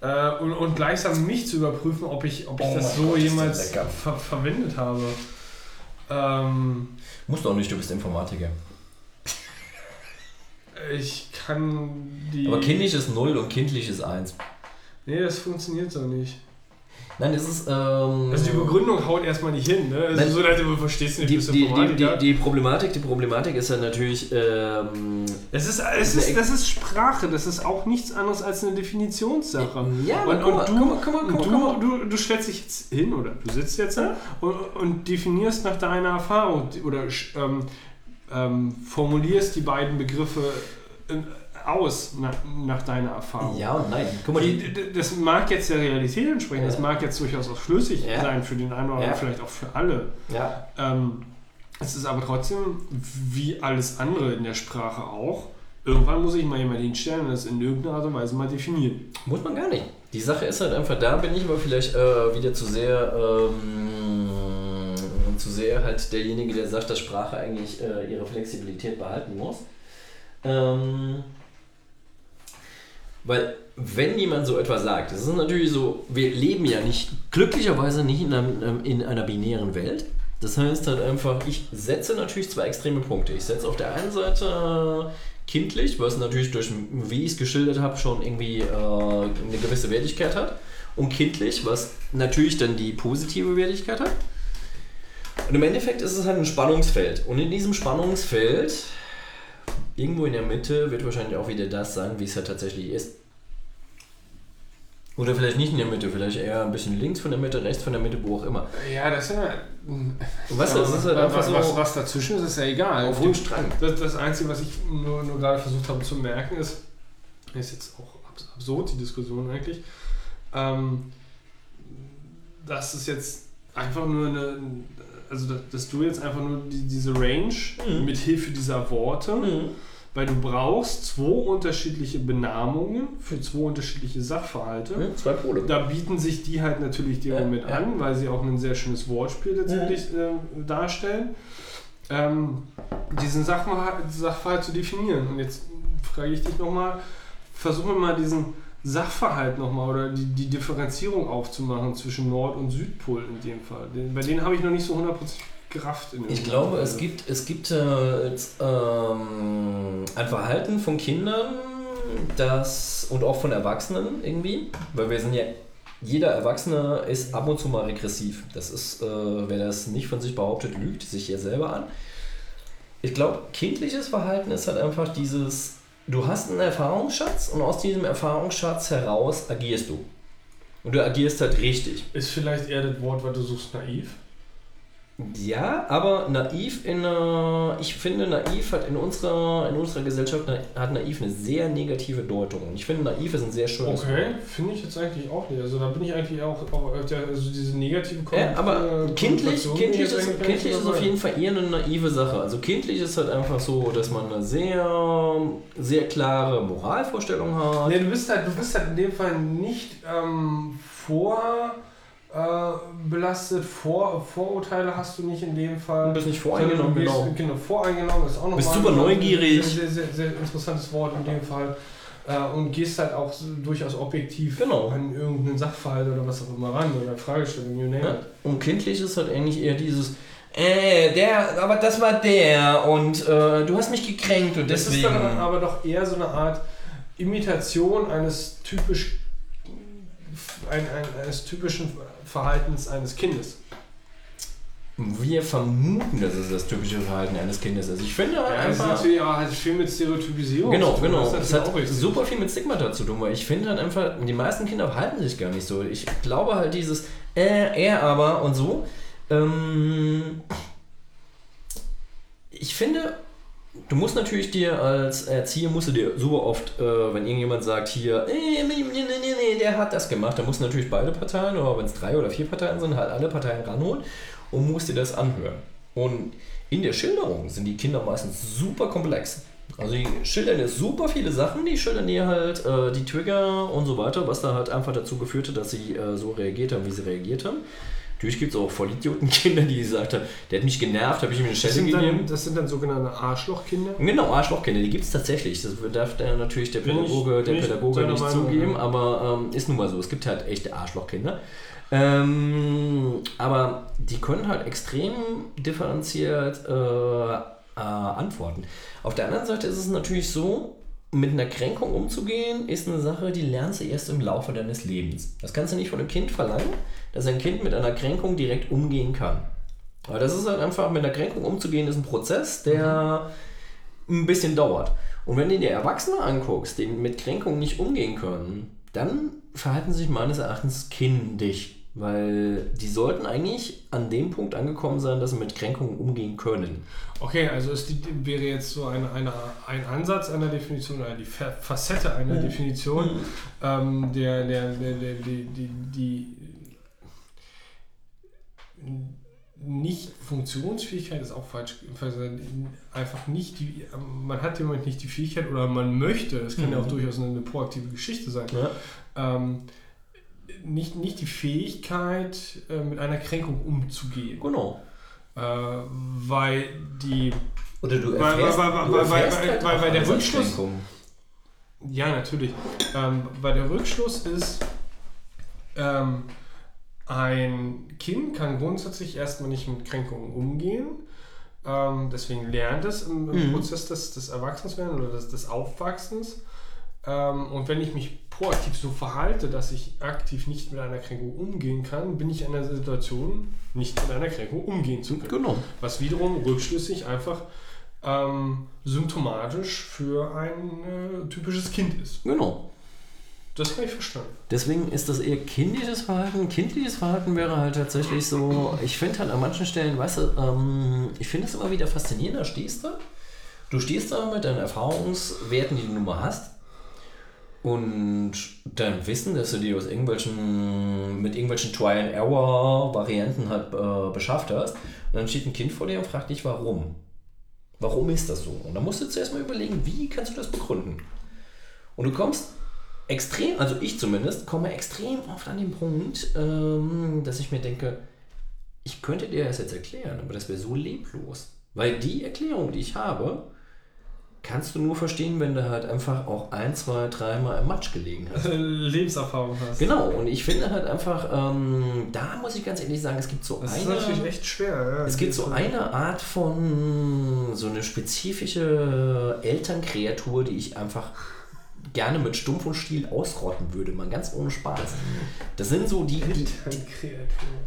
Äh, und, und gleichsam mich zu überprüfen, ob ich, ob ich Oh das so Gott, jemals ver verwendet habe. Ähm, Musst du auch nicht, du bist Informatiker. ich kann die. Aber kindlich ist 0 und kindlich ist 1. Nee, das funktioniert so nicht. Nein, das ist. Ähm, Also die Begründung haut erstmal nicht hin, ne? Also Nein. so, dass du verstehst nicht, die, du bist die, die, die, die, Problematik, die Problematik ist ja natürlich. Ähm, Es ist, es ist, das ist Sprache, das ist auch nichts anderes als eine Definitionssache. Ja, aber und, und du, mal, du. Du, du stellst dich jetzt hin oder du sitzt jetzt hin und, und definierst nach deiner Erfahrung oder ähm, ähm, formulierst die beiden Begriffe äh, aus nach, nach deiner Erfahrung. ja und nein. Guck mal, Die, das mag jetzt der Realität entsprechen, das Ja. mag jetzt durchaus auch schlüssig Ja. sein für den einen oder anderen, Ja. vielleicht auch für alle. ja, Ähm, es ist aber trotzdem, wie alles andere in der Sprache auch, irgendwann muss ich mal jemand hinstellen und das in irgendeiner Art und Weise mal definieren. muss man gar nicht. Die Sache ist halt einfach, da bin ich aber vielleicht äh, wieder zu sehr. Ähm, zu sehr halt derjenige, der sagt, dass Sprache eigentlich äh, ihre Flexibilität behalten muss. Ähm, weil, wenn jemand so etwas sagt, das ist natürlich so, wir leben ja nicht, glücklicherweise nicht in, einem, in einer binären Welt. Das heißt halt einfach, ich setze natürlich zwei extreme Punkte. Ich setze auf der einen Seite kindlich, was natürlich durch, wie ich es geschildert habe, schon irgendwie äh, eine gewisse Wertigkeit hat. Und kindlich, was natürlich dann die positive Wertigkeit hat. Und im Endeffekt ist es halt ein Spannungsfeld. Und in diesem Spannungsfeld, irgendwo in der Mitte, wird wahrscheinlich auch wieder das sein, wie es halt tatsächlich ist. Oder vielleicht nicht in der Mitte, vielleicht eher ein bisschen links von der Mitte, rechts von der Mitte, wo auch immer. Ja, das ist ja. Weißt du, das ist halt was, so was, was dazwischen ist, ist ja egal. auf dem Strang. Das, das Einzige, was ich nur, nur gerade versucht habe zu merken, ist, ist jetzt auch abs- absurd, die Diskussion eigentlich, ähm, dass es jetzt einfach nur eine, also dass, du jetzt einfach nur die, diese Range Mhm. mit Hilfe dieser Worte, weil du brauchst zwei unterschiedliche Benamungen für zwei unterschiedliche Sachverhalte. Zwei Pole. Da bieten sich die halt natürlich dir Ja, mit ja. an, weil sie auch ein sehr schönes Wortspiel letztendlich äh, darstellen. Ähm, diesen Sachverhalt, Sachverhalt zu definieren. Und jetzt frage ich dich nochmal, versuchen wir mal diesen Sachverhalt nochmal oder die, die Differenzierung aufzumachen zwischen Nord- und Südpol in dem Fall. Den, bei denen habe ich noch nicht so 100% gerafft. In Ich glaube, es Weise. gibt, es gibt äh, jetzt, ähm, ein Verhalten von Kindern, das und auch von Erwachsenen irgendwie, weil wir sind ja, jeder Erwachsene ist ab und zu mal regressiv. Das ist, äh, wer das nicht von sich behauptet, lügt sich ja selber an. Ich glaube, kindliches Verhalten ist halt einfach dieses, du hast einen Erfahrungsschatz und aus diesem Erfahrungsschatz heraus agierst du. Und du agierst halt richtig. Ist vielleicht eher das Wort, was du suchst, naiv? Ja, aber naiv in äh, ich finde naiv hat in unserer in unserer Gesellschaft na- hat naiv eine sehr negative Deutung. Und ich finde naiv ist ein sehr schönes Okay, finde ich jetzt eigentlich auch nicht. Also da bin ich eigentlich auch, auch äh, also diese negative Wort. Ja, aber äh, kindlich, kindlich, ist, kindlich ist auf jeden Fall eher eine naive Sache. Also kindlich ist halt einfach so, dass man eine sehr, sehr klare Moralvorstellung hat. Nee, du bist halt, du bist halt in dem Fall nicht ähm, vor äh, belastet, vor, Vorurteile hast du nicht in dem Fall. Du bist nicht voreingenommen, bist, genau. genau. voreingenommen ist auch noch Bist super ein neugierig. Sehr, sehr, sehr interessantes Wort in dem Fall. Äh, und gehst halt auch durchaus objektiv Genau. an irgendeinen Sachverhalt oder was auch immer ran oder Fragestellung, you name Ja. Und kindlich ist halt eigentlich eher dieses, äh, der, aber das war der und äh, du hast mich gekränkt und Das ist deswegen. dann aber doch eher so eine Art Imitation eines typisch ein, ein, eines typischen Verhaltens eines Kindes. Wir vermuten, dass es das typische Verhalten eines Kindes ist. Ich finde halt Ja, das ist einfach. natürlich auch hat viel mit Stereotypisierung Genau, zu tun. genau. Das natürlich hat super viel mit Stigmata zu tun, weil ich finde halt einfach, die meisten Kinder verhalten sich gar nicht so. Ich glaube halt dieses, äh, er aber und so. Ähm, ich finde, du musst natürlich dir als Erzieher, musst du dir super oft, äh, wenn irgendjemand sagt hier, äh, nee, nee, nee, nee, der hat das gemacht, dann musst du natürlich beide Parteien, oder wenn es drei oder vier Parteien sind, halt alle Parteien ranholen und musst dir das anhören. Und in der Schilderung sind die Kinder meistens super komplex. Also die schildern dir super viele Sachen, die schildern dir halt äh, die Trigger und so weiter, was da halt einfach dazu geführt hat, dass sie äh, so reagiert haben, wie sie reagiert haben. Natürlich gibt es auch Vollidiotenkinder, die gesagt haben, der hat mich genervt, habe ich ihm eine Schelle gegeben. dann, das sind dann sogenannte Arschlochkinder. Genau, Arschlochkinder, die gibt es tatsächlich. Das darf der, natürlich der Bin ich- Pädagoge, der Pädagoge nicht Meinung, zugeben, ja. aber ähm, ist nun mal so. Es gibt halt echte Arschlochkinder. Ähm, aber die können halt extrem differenziert äh, äh, antworten. Auf der anderen Seite ist es natürlich so, mit einer Kränkung umzugehen, ist eine Sache, die lernst du erst im Laufe deines Lebens. Das kannst du nicht von einem Kind verlangen, dass ein Kind mit einer Kränkung direkt umgehen kann. Aber das ist halt einfach, mit einer Kränkung umzugehen, ist ein Prozess, der ein bisschen dauert. Und wenn du dir Erwachsene anguckst, die mit Kränkungen nicht umgehen können, dann verhalten sie sich meines Erachtens kindisch. Weil die sollten eigentlich an dem Punkt angekommen sein, dass sie mit Kränkungen umgehen können. Okay, also die, wäre jetzt so eine, eine, ein Ansatz einer Definition, oder die Fa- Facette einer Definition, ähm, der, der, der, der, die, die, die nicht Funktionsfähigkeit ist auch falsch, also einfach nicht die, man hat im Moment nicht die Fähigkeit oder man möchte, es kann ja auch Mhm. durchaus eine, eine proaktive Geschichte sein, Ja. ähm, nicht, nicht die Fähigkeit, äh, mit einer Kränkung umzugehen. Genau. Äh, weil die, Oder du Weil- weil- erfährst, weil- du weil- erfährst weil- halt weil- auch weil der Rückschluss- Kränkung. ja natürlich, ähm, weil der Rückschluss ist, ähm, ein Kind kann grundsätzlich erstmal nicht mit Kränkungen umgehen. Ähm, deswegen lernt es im, im Mhm. Prozess des, des Erwachsenswerdens oder des, des Aufwachsens. Ähm, und wenn ich mich proaktiv so verhalte, dass ich aktiv nicht mit einer Kränkung umgehen kann, bin ich in einer Situation, nicht mit einer Kränkung umgehen zu können. Genau. Was wiederum rückschlüssig einfach ähm, symptomatisch für ein äh, typisches Kind ist. Genau. Das habe ich verstanden. Deswegen ist das eher kindliches Verhalten. Kindliches Verhalten wäre halt tatsächlich so, ich finde halt an manchen Stellen, weißt du, ähm, ich finde es immer wieder faszinierend, da stehst du, du stehst da mit deinen Erfahrungswerten, die du nun mal hast und dein Wissen, dass du dir aus irgendwelchen, mit irgendwelchen Trial-and-Error-Varianten halt äh, beschafft hast und dann steht ein Kind vor dir und fragt dich, warum? Warum ist das so? Und dann musst du zuerst mal überlegen, wie kannst du das begründen? Und du kommst extrem, also ich zumindest, komme extrem oft an den Punkt, ähm, dass ich mir denke, ich könnte dir das jetzt erklären, aber das wäre so leblos. Weil die Erklärung, die ich habe, kannst du nur verstehen, wenn du halt einfach auch ein, zwei, dreimal im Matsch gelegen hast. <laughs> Lebenserfahrung hast. Genau, und ich finde halt einfach, ähm, da muss ich ganz ehrlich sagen, es gibt so Das ist eine... natürlich echt schwer. Ja. Es gibt so eine Art von, so eine spezifische Elternkreatur, die ich einfach gerne mit Stumpf und Stiel ausrotten würde, mal ganz ohne Spaß. Das sind so die, die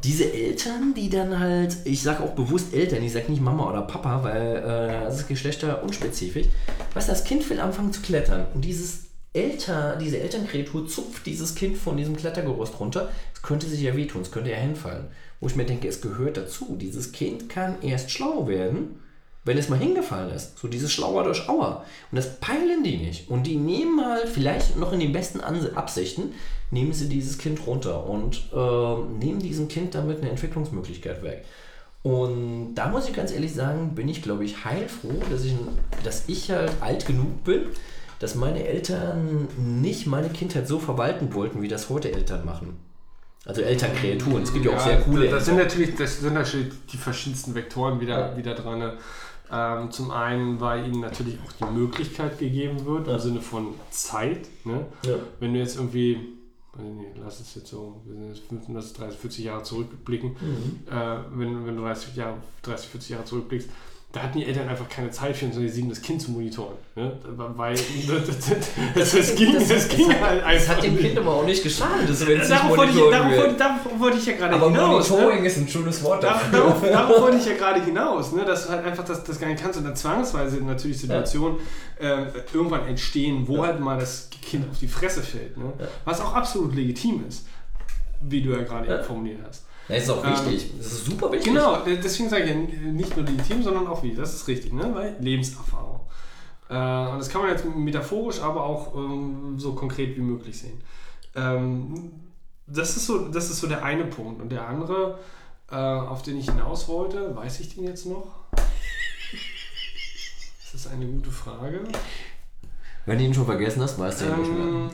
diese Eltern, die dann halt, ich sage auch bewusst Eltern, ich sage nicht Mama oder Papa, weil äh, das ist geschlechterunspezifisch. Weißt du, das Kind will anfangen zu klettern und dieses Elter, diese Elternkreatur zupft dieses Kind von diesem Klettergerüst runter. Es könnte sich ja wehtun, es könnte ja hinfallen. Wo ich mir denke, es gehört dazu. Dieses Kind kann erst schlau werden, wenn es mal hingefallen ist. So dieses Schlauer durch Auer. Und das peilen die nicht. Und die nehmen halt, vielleicht noch in den besten Absichten, nehmen sie dieses Kind runter und ähm, nehmen diesem Kind damit eine Entwicklungsmöglichkeit weg. Und da muss ich ganz ehrlich sagen, bin ich, glaube ich, heilfroh, dass ich, dass ich halt alt genug bin, dass meine Eltern nicht meine Kindheit so verwalten wollten, wie das heute Eltern machen. Also Elternkreaturen. Es gibt ja, auch sehr coole Das sind natürlich das sind natürlich die verschiedensten Vektoren wieder, Ja. wieder dran. Ähm, zum einen, weil ihnen natürlich auch die Möglichkeit gegeben wird, Ja. im Sinne von Zeit. Ne? Ja. Wenn du jetzt irgendwie, nicht, lass es jetzt so, wir sind jetzt 15, lass es 30, 40 Jahre zurückblicken, Mhm. äh, wenn, wenn du 30, Jahre, 30, 40 Jahre zurückblickst, da hatten die Eltern einfach keine Zeit für, sondern sieben das Kind zu monitoren. Ne? Weil <laughs> das, das, ging, das, das, ging hat, halt das einfach hat dem. Kind aber auch nicht geschadet, dass wenn es Darauf wollte, ich, darauf, wollte, darauf wollte ich ja gerade Aber hinaus. Ne? Monitoring ist ein schönes Wort dafür. Darauf, darauf wollte ich ja gerade hinaus, ne? dass du halt einfach das, das gar nicht kannst und dann zwangsweise natürlich Situationen äh, irgendwann entstehen, wo Ja. halt mal das Kind auf die Fresse fällt. Ne? Ja. Was auch absolut legitim ist, wie du ja gerade Ja. eben formuliert hast. Das ist auch Ähm, wichtig. Das ist super wichtig. Genau, de- deswegen sage ich ja nicht nur legitim, sondern auch wie. Das ist richtig, ne? weil Lebenserfahrung. Äh, und das kann man jetzt metaphorisch, aber auch ähm, so konkret wie möglich sehen. Ähm, das, ist so, das ist so der eine Punkt. Und der andere, äh, auf den ich hinaus wollte, weiß ich den jetzt noch? Das ist eine gute Frage. Wenn du ihn schon vergessen hast, weißt du ihn nicht mehr. Ähm,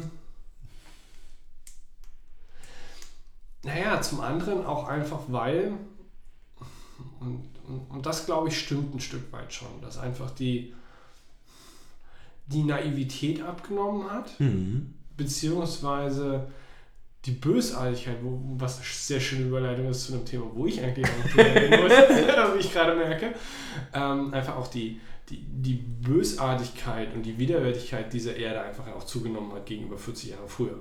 naja, zum anderen auch einfach, weil, und, und, und das glaube ich stimmt ein Stück weit schon, dass einfach die, die Naivität abgenommen hat, Mhm. beziehungsweise die Bösartigkeit, wo, was eine sehr schöne Überleitung ist zu einem Thema, wo ich eigentlich auch <laughs> wie <laughs> ich gerade merke, ähm, einfach auch die, die, die Bösartigkeit und die Widerwärtigkeit dieser Erde einfach auch zugenommen hat gegenüber 40 Jahre früher.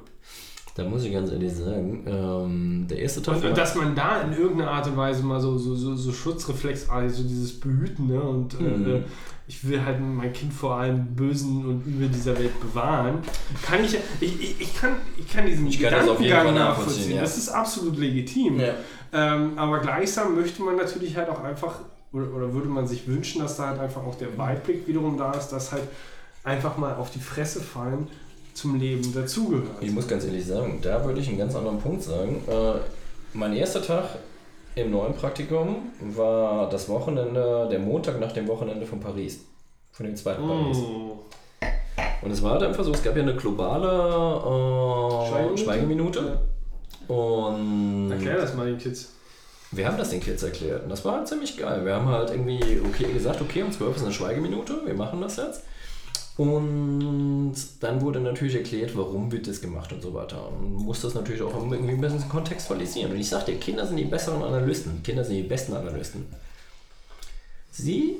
Da muss ich ganz ehrlich sagen, ähm, der erste Tag Und, dass man da in irgendeiner Art und Weise mal so, so, so, so schutzreflexartig, so dieses Behüten, ne? Und Mhm. äh, ich will halt mein Kind vor allem Bösen und Übel dieser Welt bewahren. Kann ich, ich, ich, kann, ich kann diesen Ich kann das auf jeden Gedankengang Fall nachvollziehen, nachvollziehen. ja. Das ist absolut legitim. Ja. Ähm, aber gleichsam möchte man natürlich halt auch einfach, oder, oder würde man sich wünschen, dass da halt einfach auch der Weitblick wiederum da ist, dass halt einfach mal auf die Fresse fallen zum Leben dazugehört. Ich muss ganz ehrlich sagen, da würde ich einen ganz anderen Punkt sagen. Äh, mein erster Tag im neuen Praktikum war das Wochenende, der Montag nach dem Wochenende von Paris. Von dem zweiten Paris. Mm. Und es war halt einfach so, es gab ja eine globale äh, Schweigeminute. Und Erklär das mal den Kids. wir haben das den Kids erklärt. Und das war halt ziemlich geil. Wir haben halt irgendwie okay gesagt, okay, um 12 ist eine Schweigeminute, wir machen das jetzt. Und dann wurde natürlich erklärt, warum wird das gemacht und so weiter. Und muss das natürlich auch irgendwie ein bisschen kontextualisieren. Und ich sagte, Kinder sind die besseren Analysten. Kinder sind die besten Analysten. Sie,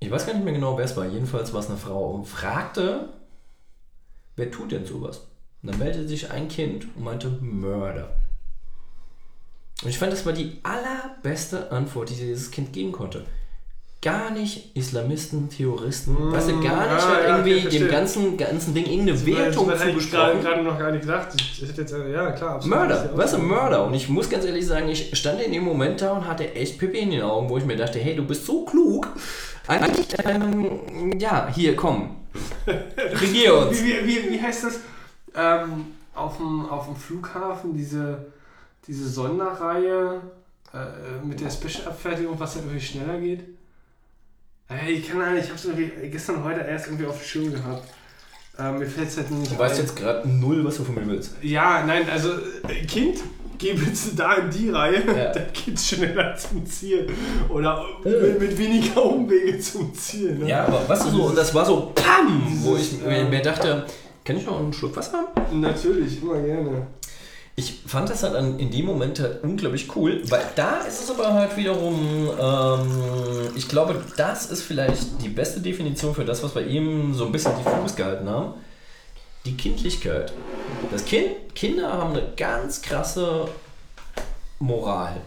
ich weiß gar nicht mehr genau, wer es war, jedenfalls war es eine Frau, und fragte, wer tut denn sowas? Und dann meldete sich ein Kind und meinte, Mörder. Und ich fand, das war die allerbeste Antwort, die dieses Kind geben konnte. Gar nicht Islamisten, Terroristen, weißt du, gar nicht ah, halt ja, irgendwie okay, dem ganzen, ganzen Ding irgendeine Wertung Das hätte ich gerade zugesprochen. noch gar nicht gedacht. Ich hätte jetzt, äh, ja klar, absolut. Mörder, weißt du, Mörder. Und ich muss ganz ehrlich sagen, ich stand in dem Moment da und hatte echt Pippi in den Augen, wo ich mir dachte, hey, du bist so klug. Eigentlich, ähm, ja, hier, komm. <laughs> Regier uns. Wie, wie, wie, wie heißt das? Ähm, auf, dem, auf dem Flughafen diese, diese Sonderreihe äh, mit der Special-Abfertigung, was halt irgendwie schneller geht. Äh, ich kann nicht, ich habe es irgendwie gestern heute erst irgendwie auf dem Schirm gehabt. Äh, mir fällt es halt nicht Du weißt ein. jetzt gerade null, was du von mir willst. Ja, nein, also äh, Kind, geh bitte da in die Reihe, Ja. dann geht's schneller zum Ziel. Oder mit, mit weniger Umwege zum Ziel. Ne? Ja, aber du so, und das war so PAM, wo ich mir, äh, mir dachte, kann ich noch einen Schluck Wasser haben? Natürlich, immer gerne. Ich fand das halt an, in dem Moment halt unglaublich cool, weil da ist es aber halt wiederum, ähm, ich glaube, das ist vielleicht die beste Definition für das, was wir eben so ein bisschen diffus gehalten haben. Die Kindlichkeit. Das kind, Kinder haben eine ganz krasse Moral.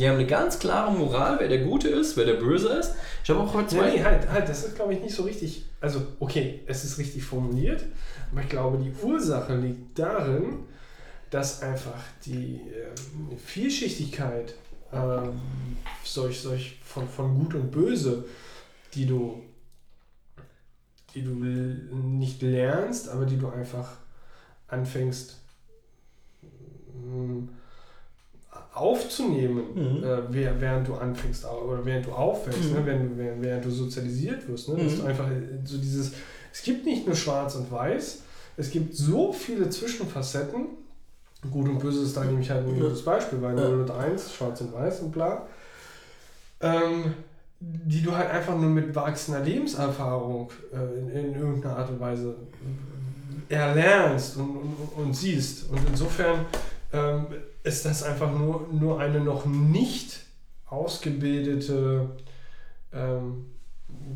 Die haben eine ganz klare Moral, wer der Gute ist, wer der Böse ist. Ich habe auch heute zwei. nee, halt, halt, das ist, glaube ich, nicht so richtig. Also, okay, es ist richtig formuliert, aber ich glaube, die Ursache liegt darin, dass einfach die ähm, Vielschichtigkeit ähm, solch, solch von, von Gut und Böse, die du, die du nicht lernst, aber die du einfach anfängst mm, aufzunehmen, Mhm. äh, während du anfängst oder während du aufwächst, Mhm. ne? während, während, während du sozialisiert wirst. Ne? Dass Mhm. du einfach äh, so dieses, es gibt nicht nur schwarz und weiß, es gibt so viele Zwischenfacetten. Gut und böse ist da nämlich halt ein gutes Beispiel bei 0 und 1, schwarz und weiß und bla. Ähm, die du halt einfach nur mit wachsender Lebenserfahrung äh, in, in irgendeiner Art und Weise erlernst und, und, und siehst. Und insofern ähm, ist das einfach nur, nur eine noch nicht ausgebildete ähm,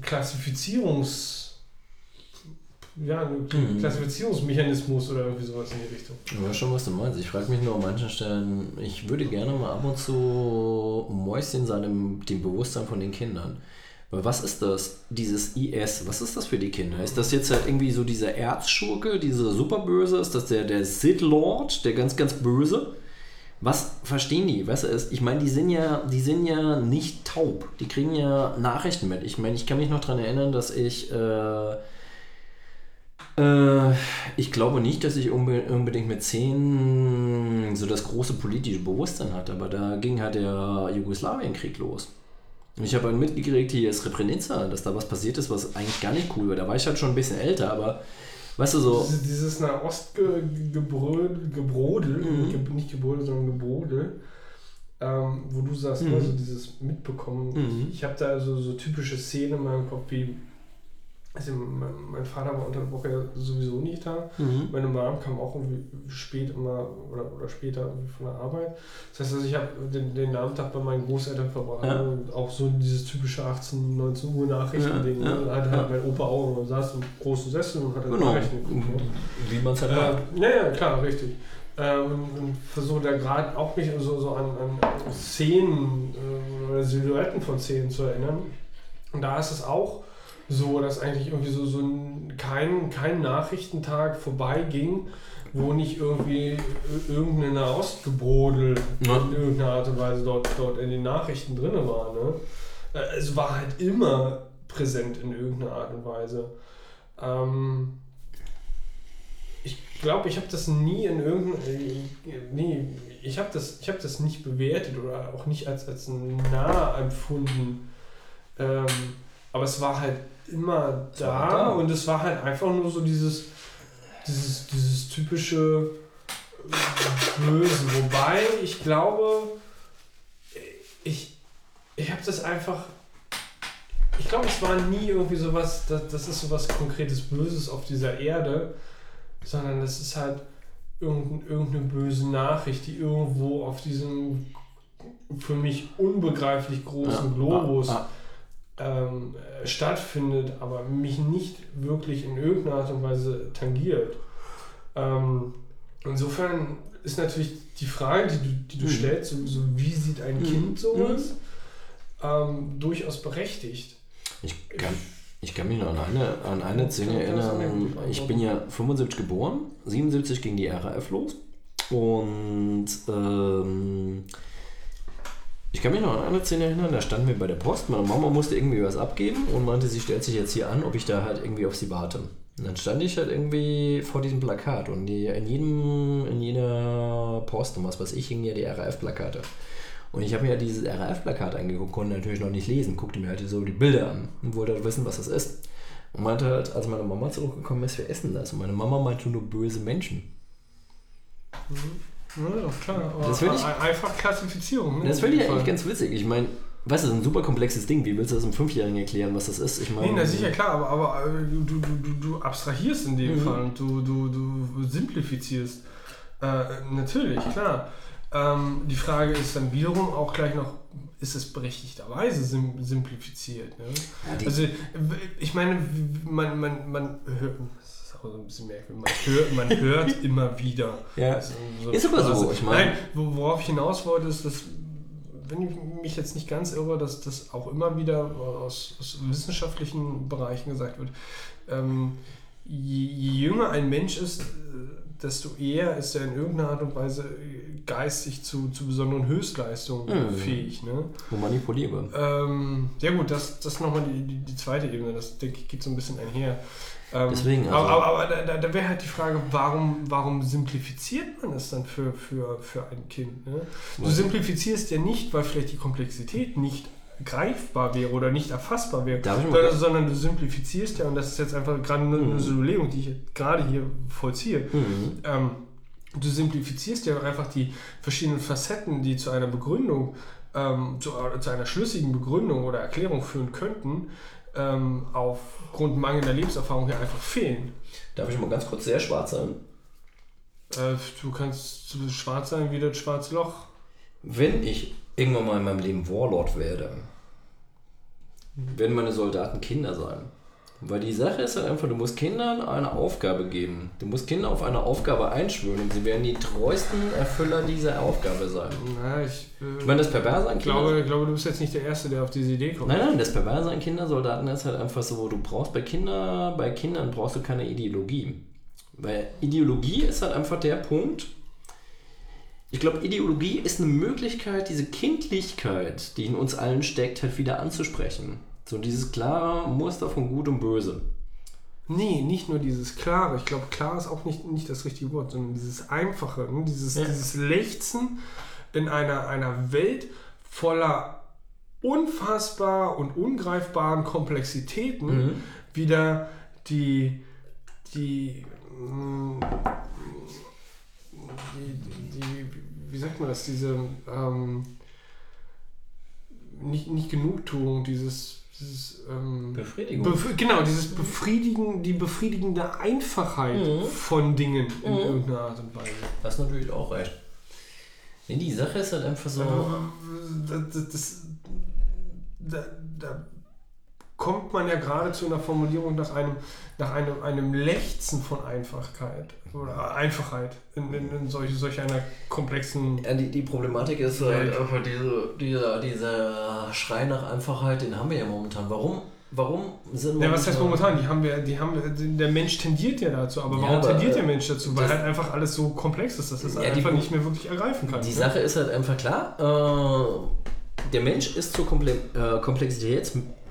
Klassifizierungs ja, ein Mhm. Klassifizierungsmechanismus oder irgendwie sowas in die Richtung. Ich weiß schon, was du meinst. Ich frage mich nur an manchen Stellen, ich würde gerne mal ab und zu Mäuschen sein im dem Bewusstsein von den Kindern. Weil was ist das, dieses IS, was ist das für die Kinder? Ist das jetzt halt irgendwie so dieser Erzschurke, dieser Superböse? Ist das der, der Sith Lord, der ganz, ganz böse? Was verstehen die? Weißt du, es- ich meine, die sind ja, die sind ja nicht taub. Die kriegen ja Nachrichten mit. Ich meine, ich kann mich noch daran erinnern, dass ich äh, ich glaube nicht, dass ich unbe unbedingt mit 10 so das große politische Bewusstsein hatte, aber da ging halt der Jugoslawienkrieg los. Und ich habe halt mitgekriegt, hier ist Srebrenica, dass da was passiert ist, was eigentlich gar nicht cool war. Da war ich halt schon ein bisschen älter, aber Weißt du so, Dieses, dieses Nahostgebrodel, Gebrodel, Mhm. nicht Gebrodel, sondern Gebrodel, ähm, wo du sagst, Mhm. also dieses Mitbekommen. Mhm. Ich, habe da so, so typische Szenen in meinem Kopf, wie also mein, mein Vater war unter der Woche ja sowieso nicht da. mhm. Meine Mom kam auch irgendwie spät immer oder, oder später von der Arbeit. Das heißt, also ich habe den, den Nachmittag bei meinen Großeltern verbracht. Ja. ne? Auch so dieses typische 18, 19 Uhr Nachrichtending. Ja, ja, ne? Da hat ja. halt mein Opa auch immer saß im großen Sessel und hat genau, Nachrichten geguckt. Ne? wie man es halt Äh, ja, ja, klar, richtig. Äh, und, und versuche da gerade auch mich so, so an, an Szenen äh, oder Silhouetten von Szenen zu erinnern. Und da ist es auch so, dass eigentlich irgendwie so, so ein, kein, kein Nachrichtentag vorbeiging, wo nicht irgendwie irgendeine Nahostgebrodel Ja. in irgendeiner Art und Weise dort, dort in den Nachrichten drin war. Ne? Äh, Es war halt immer präsent in irgendeiner Art und Weise. Ähm, ich glaube, ich habe das nie in irgendeinem. Äh, nee, ich habe das, ich hab das nicht bewertet oder auch nicht als, als nah empfunden. Ähm, aber es war halt immer da, war da. und es war halt einfach nur so dieses, dieses, dieses typische äh, Böse. Wobei ich glaube, ich, ich habe das einfach. Ich glaube, es war nie irgendwie sowas, das, das ist sowas konkretes Böses auf dieser Erde, sondern das ist halt irgendein, irgendeine böse Nachricht, die irgendwo auf diesem für mich unbegreiflich großen Ja, Globus ah, ähm, äh, stattfindet, aber mich nicht wirklich in irgendeiner Art und Weise tangiert. Ähm, insofern ist natürlich die Frage, die du, die du Mhm. stellst, so, so wie sieht ein Mhm. Kind sowas, ähm, durchaus berechtigt. Ich kann, ich kann mich noch an eine, an eine Szene erinnern. Ich bin ja 75 geboren, 77 ging die RAF los. Und ähm, ich kann mich noch an eine Szene erinnern, da standen wir bei der Post. Meine Mama musste irgendwie was abgeben und meinte, sie stellt sich jetzt hier an, ob ich da halt irgendwie auf sie warte. Und dann stand ich halt irgendwie vor diesem Plakat und die, in, jedem, in jeder Post und was weiß ich hingen ja die RAF-Plakate. Und ich habe mir ja dieses RAF-Plakat angeguckt, konnte natürlich noch nicht lesen, guckte mir halt so die Bilder an und wollte halt wissen, was das ist. Und meinte halt, als meine Mama zurückgekommen ist, wir essen das. Und meine Mama meinte nur böse Menschen. Ja, klar. aber Das will ich- ein- einfach Klassifizierung. Ne? Das finde ich eigentlich ganz witzig. Ich meine, weißt du, das ist ein super komplexes Ding. Wie willst du das einem Fünfjährigen erklären, was das ist? Ich meine, Nee, sicher, klar, aber, aber äh, du, du, du, abstrahierst in dem Mhm. Fall und du, du, du simplifizierst. Äh, natürlich, klar. Ähm, die Frage ist dann wiederum auch gleich noch, ist es berechtigterweise sim simplifiziert? Ne? Ja, Also, ich meine, man, man, man so ein bisschen merkwürdig, man hört, man <laughs> hört immer wieder. Ja. Also, Ist aber so, ich meine- Nein, wo- worauf ich hinaus wollte, ist, dass, wenn ich mich jetzt nicht ganz irre, dass das auch immer wieder aus, aus wissenschaftlichen Bereichen gesagt wird, ähm, je, je jünger ein Mensch ist, äh, desto eher ist er in irgendeiner Art und Weise äh, geistig zu, zu besonderen Höchstleistungen Mhm. fähig. Ne? Wo manipulierbar. Ähm, ja gut, das, das ist nochmal die, die, die zweite Ebene, das denke ich geht so ein bisschen einher. Ähm, Deswegen, also- aber aber, aber da, da, wäre halt die Frage, warum, warum simplifiziert man das dann für, für, für ein Kind? Ne? Du simplifizierst ja nicht, weil vielleicht die Komplexität nicht greifbar wäre oder nicht erfassbar wäre, sondern, sondern du simplifizierst ja, und das ist jetzt einfach gerade eine, Mhm. eine Überlegung, die ich gerade hier vollziehe, Mhm. ähm, du simplifizierst ja einfach die verschiedenen Facetten, die zu einer Begründung, ähm, zu, zu einer schlüssigen Begründung oder Erklärung führen könnten, ähm, aufgrund mangelnder Lebenserfahrung ja einfach fehlen. Darf ich mal ganz kurz sehr schwarz sein? Äh, du kannst so schwarz sein wie das schwarze Loch. Wenn ich irgendwann mal in meinem Leben Warlord werde, werden meine Soldaten Kinder sein. Weil die Sache ist halt einfach, du musst Kindern eine Aufgabe geben. Du musst Kinder auf eine Aufgabe einschwören und sie werden die treuesten Erfüller dieser Aufgabe sein. Na, ich, äh, Ich meine, das Perverse an ich Kindern... glaube, ich glaube, du bist jetzt nicht der Erste, der auf diese Idee kommt. Nein, nein, das Perverse an Kindersoldaten ist halt einfach so, du brauchst bei Kinder, bei Kindern brauchst du keine Ideologie. Weil Ideologie ist halt einfach der Punkt. Ich glaube, Ideologie ist eine Möglichkeit, diese Kindlichkeit, die in uns allen steckt, halt wieder anzusprechen. So dieses klare Muster von Gut und Böse. Nee, nicht nur dieses Klare. Ich glaube, klar ist auch nicht, nicht das richtige Wort, sondern dieses Einfache, ne? dieses, Ja. dieses Lechzen in einer, einer Welt voller unfassbar und ungreifbaren Komplexitäten Mhm. wieder die, die, mh, die, die, wie sagt man das, diese, ähm, nicht, nicht Genugtuung, dieses, dieses ähm, Befriedigung. Bef genau, dieses Befriedigen, die befriedigende Einfachheit Mhm. von Dingen in Mhm. irgendeiner Art und Weise. Das ist natürlich auch recht. Nee, die Sache ist halt einfach so. Das, das, das, da, da kommt man ja gerade zu einer Formulierung nach einem, nach einem, einem Lechzen von Einfachkeit oder Einfachheit in, in, in solch, solch einer komplexen. Ja, die, die Problematik ist halt einfach diese, dieser, dieser Schrei nach Einfachheit, den haben wir ja momentan. Warum, warum sind Ja, was heißt momentan? Die haben wir, die haben der Mensch tendiert ja dazu, aber Ja, warum aber, tendiert äh, der Mensch dazu? Weil halt einfach alles so komplex ist, dass es Ja, die einfach Pro- nicht mehr wirklich ergreifen kann. Die ne? Sache ist halt einfach klar, äh, der Mensch ist zur Komple äh,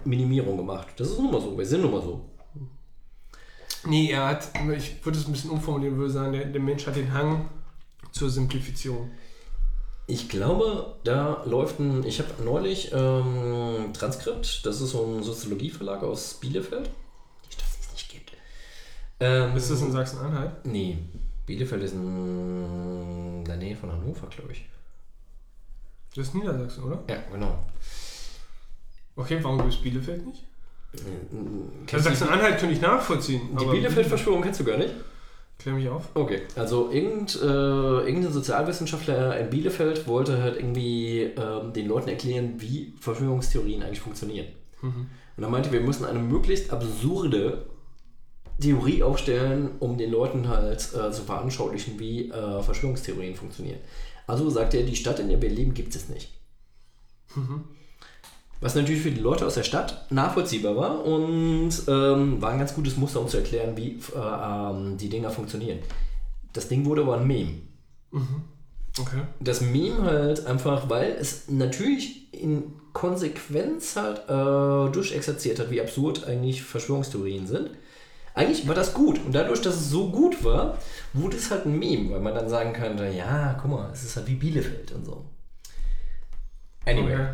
Komplexitätsminimierung gemacht. Das ist nun mal so, wir sind nun mal so. Nee, er hat, ich würde es ein bisschen umformulieren, würde sagen, der, der Mensch hat den Hang zur Simplifizierung. Ich glaube, da läuft ein, ich habe neulich ähm, Transkript, das ist so ein Soziologieverlag aus Bielefeld. Nicht, dass es nicht gibt. Ähm, Ist das in Sachsen-Anhalt? Nee, Bielefeld ist in der Nähe von Hannover, glaube ich. Das ist Niedersachsen, oder? Ja, genau. Okay, warum gibt es Bielefeld nicht? Ja, du Sachsen-Anhalt könnte ich nachvollziehen. die Bielefeld-Verschwörung kennst du gar nicht? Klär mich auf. Okay, also irgend, äh, irgendein Sozialwissenschaftler in Bielefeld wollte halt irgendwie ähm, den Leuten erklären, wie Verschwörungstheorien eigentlich funktionieren. Mhm. Und er meinte, wir müssen eine möglichst absurde Theorie aufstellen, um den Leuten halt äh, zu veranschaulichen, wie äh, Verschwörungstheorien funktionieren. Also sagte er, die Stadt, in der wir leben, gibt es nicht. Was natürlich für die Leute aus der Stadt nachvollziehbar war und ähm, war ein ganz gutes Muster, um zu erklären, wie äh, ähm, die Dinger funktionieren. Das Ding wurde aber ein Meme. Okay. Das Meme halt einfach, weil es natürlich in Konsequenz halt äh, durchexerziert hat, wie absurd eigentlich Verschwörungstheorien sind. Eigentlich war das gut. Und dadurch, dass es so gut war, wurde es halt ein Meme, weil man dann sagen könnte, ja, guck mal, es ist halt wie Bielefeld und so. Anyway. okay.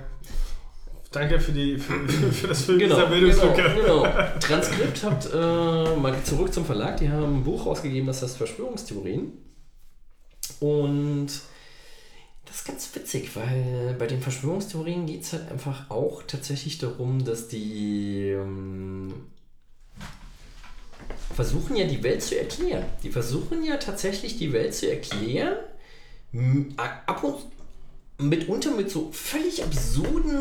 Danke für, die, für, für das Film Genau, dieser genau, Bildungslücke. genau. Transkript hat äh, mal zurück zum Verlag, die haben ein Buch rausgegeben, das heißt Verschwörungstheorien. Und das ist ganz witzig, weil bei den Verschwörungstheorien geht es halt einfach auch tatsächlich darum, dass die ähm, versuchen ja die Welt zu erklären. Die versuchen ja tatsächlich die Welt zu erklären, ab und mitunter mit so völlig absurden,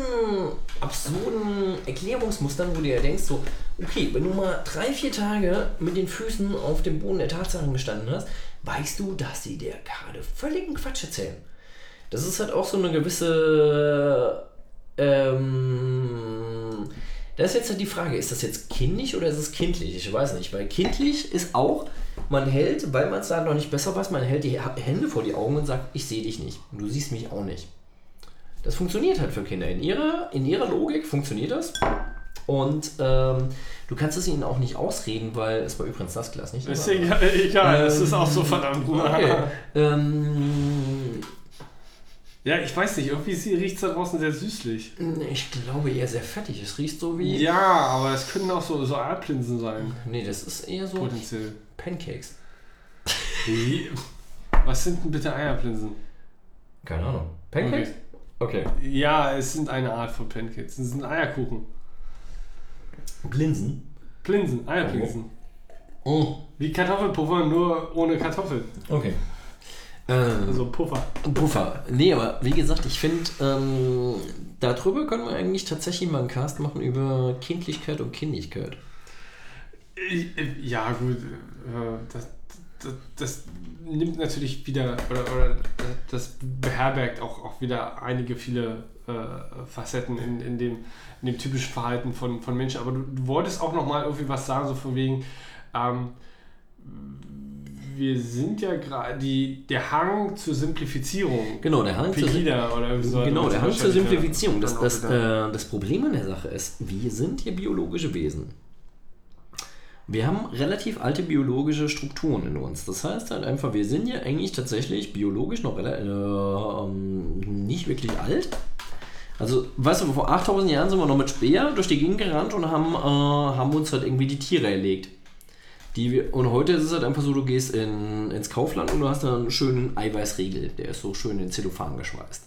absurden Erklärungsmustern, wo du ja denkst, so, okay, wenn du mal drei, vier Tage mit den Füßen auf dem Boden der Tatsachen gestanden hast, weißt du, dass sie dir gerade völligen Quatsch erzählen. Das ist halt auch so eine gewisse, ähm, da ist jetzt halt die Frage, ist das jetzt kindlich oder ist es kindlich? Ich weiß nicht, weil kindlich ist auch, man hält, weil man es da noch nicht besser weiß, man hält die Hände vor die Augen und sagt, ich sehe dich nicht und du siehst mich auch nicht. Das funktioniert halt für Kinder. In ihrer, in ihrer Logik funktioniert das. Und ähm, du kannst es ihnen auch nicht ausreden, weil es war übrigens das Glas nicht. Ist aber- egal, <laughs> egal es ist Ähm, auch so verdammt. Okay. ähm, Ja, ich weiß nicht, irgendwie riecht es da draußen sehr süßlich. ich glaube eher sehr fettig. Es riecht so wie. Ja, aber es können auch so, so Aalplinsen sein, Nee, das ist eher so potenziell. Pancakes. Wie? Was sind denn bitte Eierplinsen? Keine Ahnung. Pancakes? Okay. Ja, es sind eine Art von Pancakes. Es sind Eierkuchen. Blinsen. Plinsen, Eierplinsen. Oh. Wie Kartoffelpuffer, nur ohne Kartoffeln. Okay. Also Puffer. Puffer. Nee, aber wie gesagt, ich finde, ähm, darüber können wir eigentlich tatsächlich mal einen Cast machen über Kindlichkeit und Kindigkeit. Ja, gut. äh, Das, das, das nimmt natürlich wieder, oder, oder das beherbergt auch, auch wieder einige viele äh, Facetten in, in, dem, in dem typischen Verhalten von, von Menschen. Aber du, du wolltest auch nochmal irgendwie was sagen, so von wegen, ähm, wir sind ja gerade, der Hang zur Simplifizierung. Genau, der Hang zur irgendwie so. Genau, der Hang zur Simplifizierung. Das, das, äh, das Problem an der Sache ist, wir sind hier biologische Wesen. Wir haben relativ alte biologische Strukturen in uns. Das heißt halt einfach, wir sind ja eigentlich tatsächlich biologisch noch äh, ähm, nicht wirklich alt. Also, weißt du, vor 8000 Jahren sind wir noch mit Speer durch die Gegend gerannt und haben, äh, haben uns halt irgendwie die Tiere erlegt. Die und heute ist es halt einfach so, du gehst in, ins Kaufland und du hast da einen schönen Eiweißriegel, der ist so schön in Zellophan geschweißt.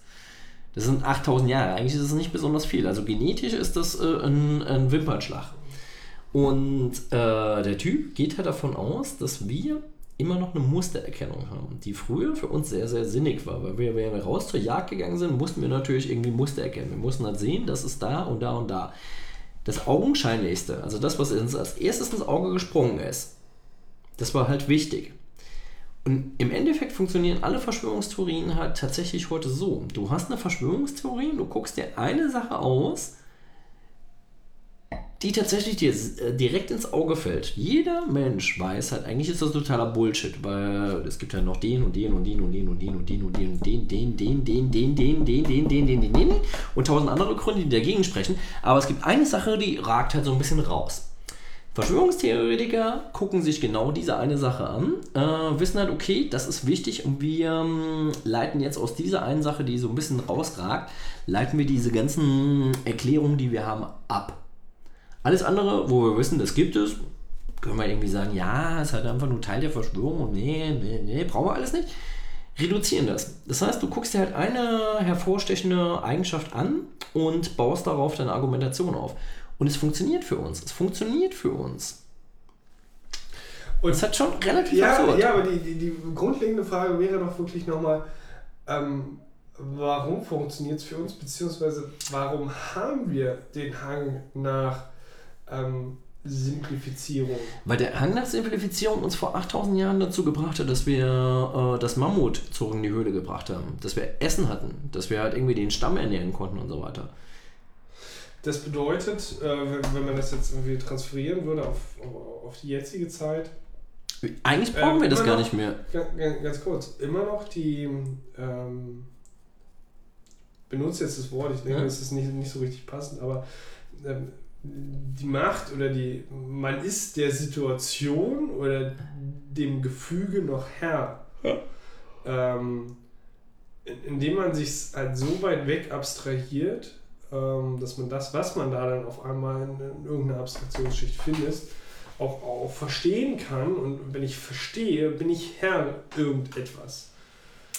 Das sind 8000 Jahre, eigentlich ist es nicht besonders viel. Also genetisch ist das äh, ein, ein Wimpernschlag. Und äh, der Typ geht halt davon aus, dass wir immer noch eine Mustererkennung haben, die früher für uns sehr, sehr sinnig war. Weil wir, wenn wir raus zur Jagd gegangen sind, mussten wir natürlich irgendwie Muster erkennen. Wir mussten halt sehen, das ist da und da und da. Das Augenscheinlichste, also das, was uns als erstes ins Auge gesprungen ist, das war halt wichtig. Und im Endeffekt funktionieren alle Verschwörungstheorien halt tatsächlich heute so. Du hast eine Verschwörungstheorie, du guckst dir eine Sache aus, die tatsächlich dir äh, direkt ins Auge fällt. Jeder Mensch weiß halt, eigentlich ist das totaler Bullshit, weil es gibt ja noch den und den und den und den und den und den und den und den, den, den, den, den, den, den, den, den, den, den, den und tausend andere Gründe, die dagegen sprechen. Aber es gibt eine Sache, die ragt halt so ein bisschen raus. Verschwörungstheoretiker gucken sich genau diese eine Sache an, äh, wissen halt, okay, das ist wichtig und wir ähm, leiten jetzt aus dieser einen Sache, die so ein bisschen rausragt, leiten wir diese ganzen Erklärungen, die wir haben, ab. Alles andere, wo wir wissen, das gibt es, können wir irgendwie sagen, ja, ist halt einfach nur Teil der Verschwörung und nee, nee, nee, brauchen wir alles nicht. Reduzieren das. Das heißt, du guckst dir halt eine hervorstechende Eigenschaft an und baust darauf deine Argumentation auf. Und es funktioniert für uns. Es funktioniert für uns. Und es hat schon relativ Ja, absurd. ja aber die, die, die grundlegende Frage wäre doch wirklich nochmal, ähm, warum funktioniert es für uns, beziehungsweise warum haben wir den Hang nach ähm, Simplifizierung? Weil der Hang nach Simplifizierung uns vor 8000 Jahren dazu gebracht hat, dass wir äh, das Mammut zurück in die Höhle gebracht haben. Dass wir Essen hatten. Dass wir halt irgendwie den Stamm ernähren konnten und so weiter. Das bedeutet, äh, wenn, man das jetzt irgendwie transferieren würde auf, auf die jetzige Zeit, Eigentlich brauchen Ähm, wir das immer gar noch- nicht mehr. Ganz, kurz, immer noch die, ähm, benutze jetzt das Wort, ich denke, Ja. es ist nicht, nicht so richtig passend, aber ähm, die Macht oder die, man ist der Situation oder dem Gefüge noch Herr. Ähm, in- indem man sich halt so weit weg abstrahiert, ähm, dass man das, was man da dann auf einmal in, in irgendeiner Abstraktionsschicht findet, auch, auch verstehen kann. Und wenn ich verstehe, bin ich Herr irgendetwas.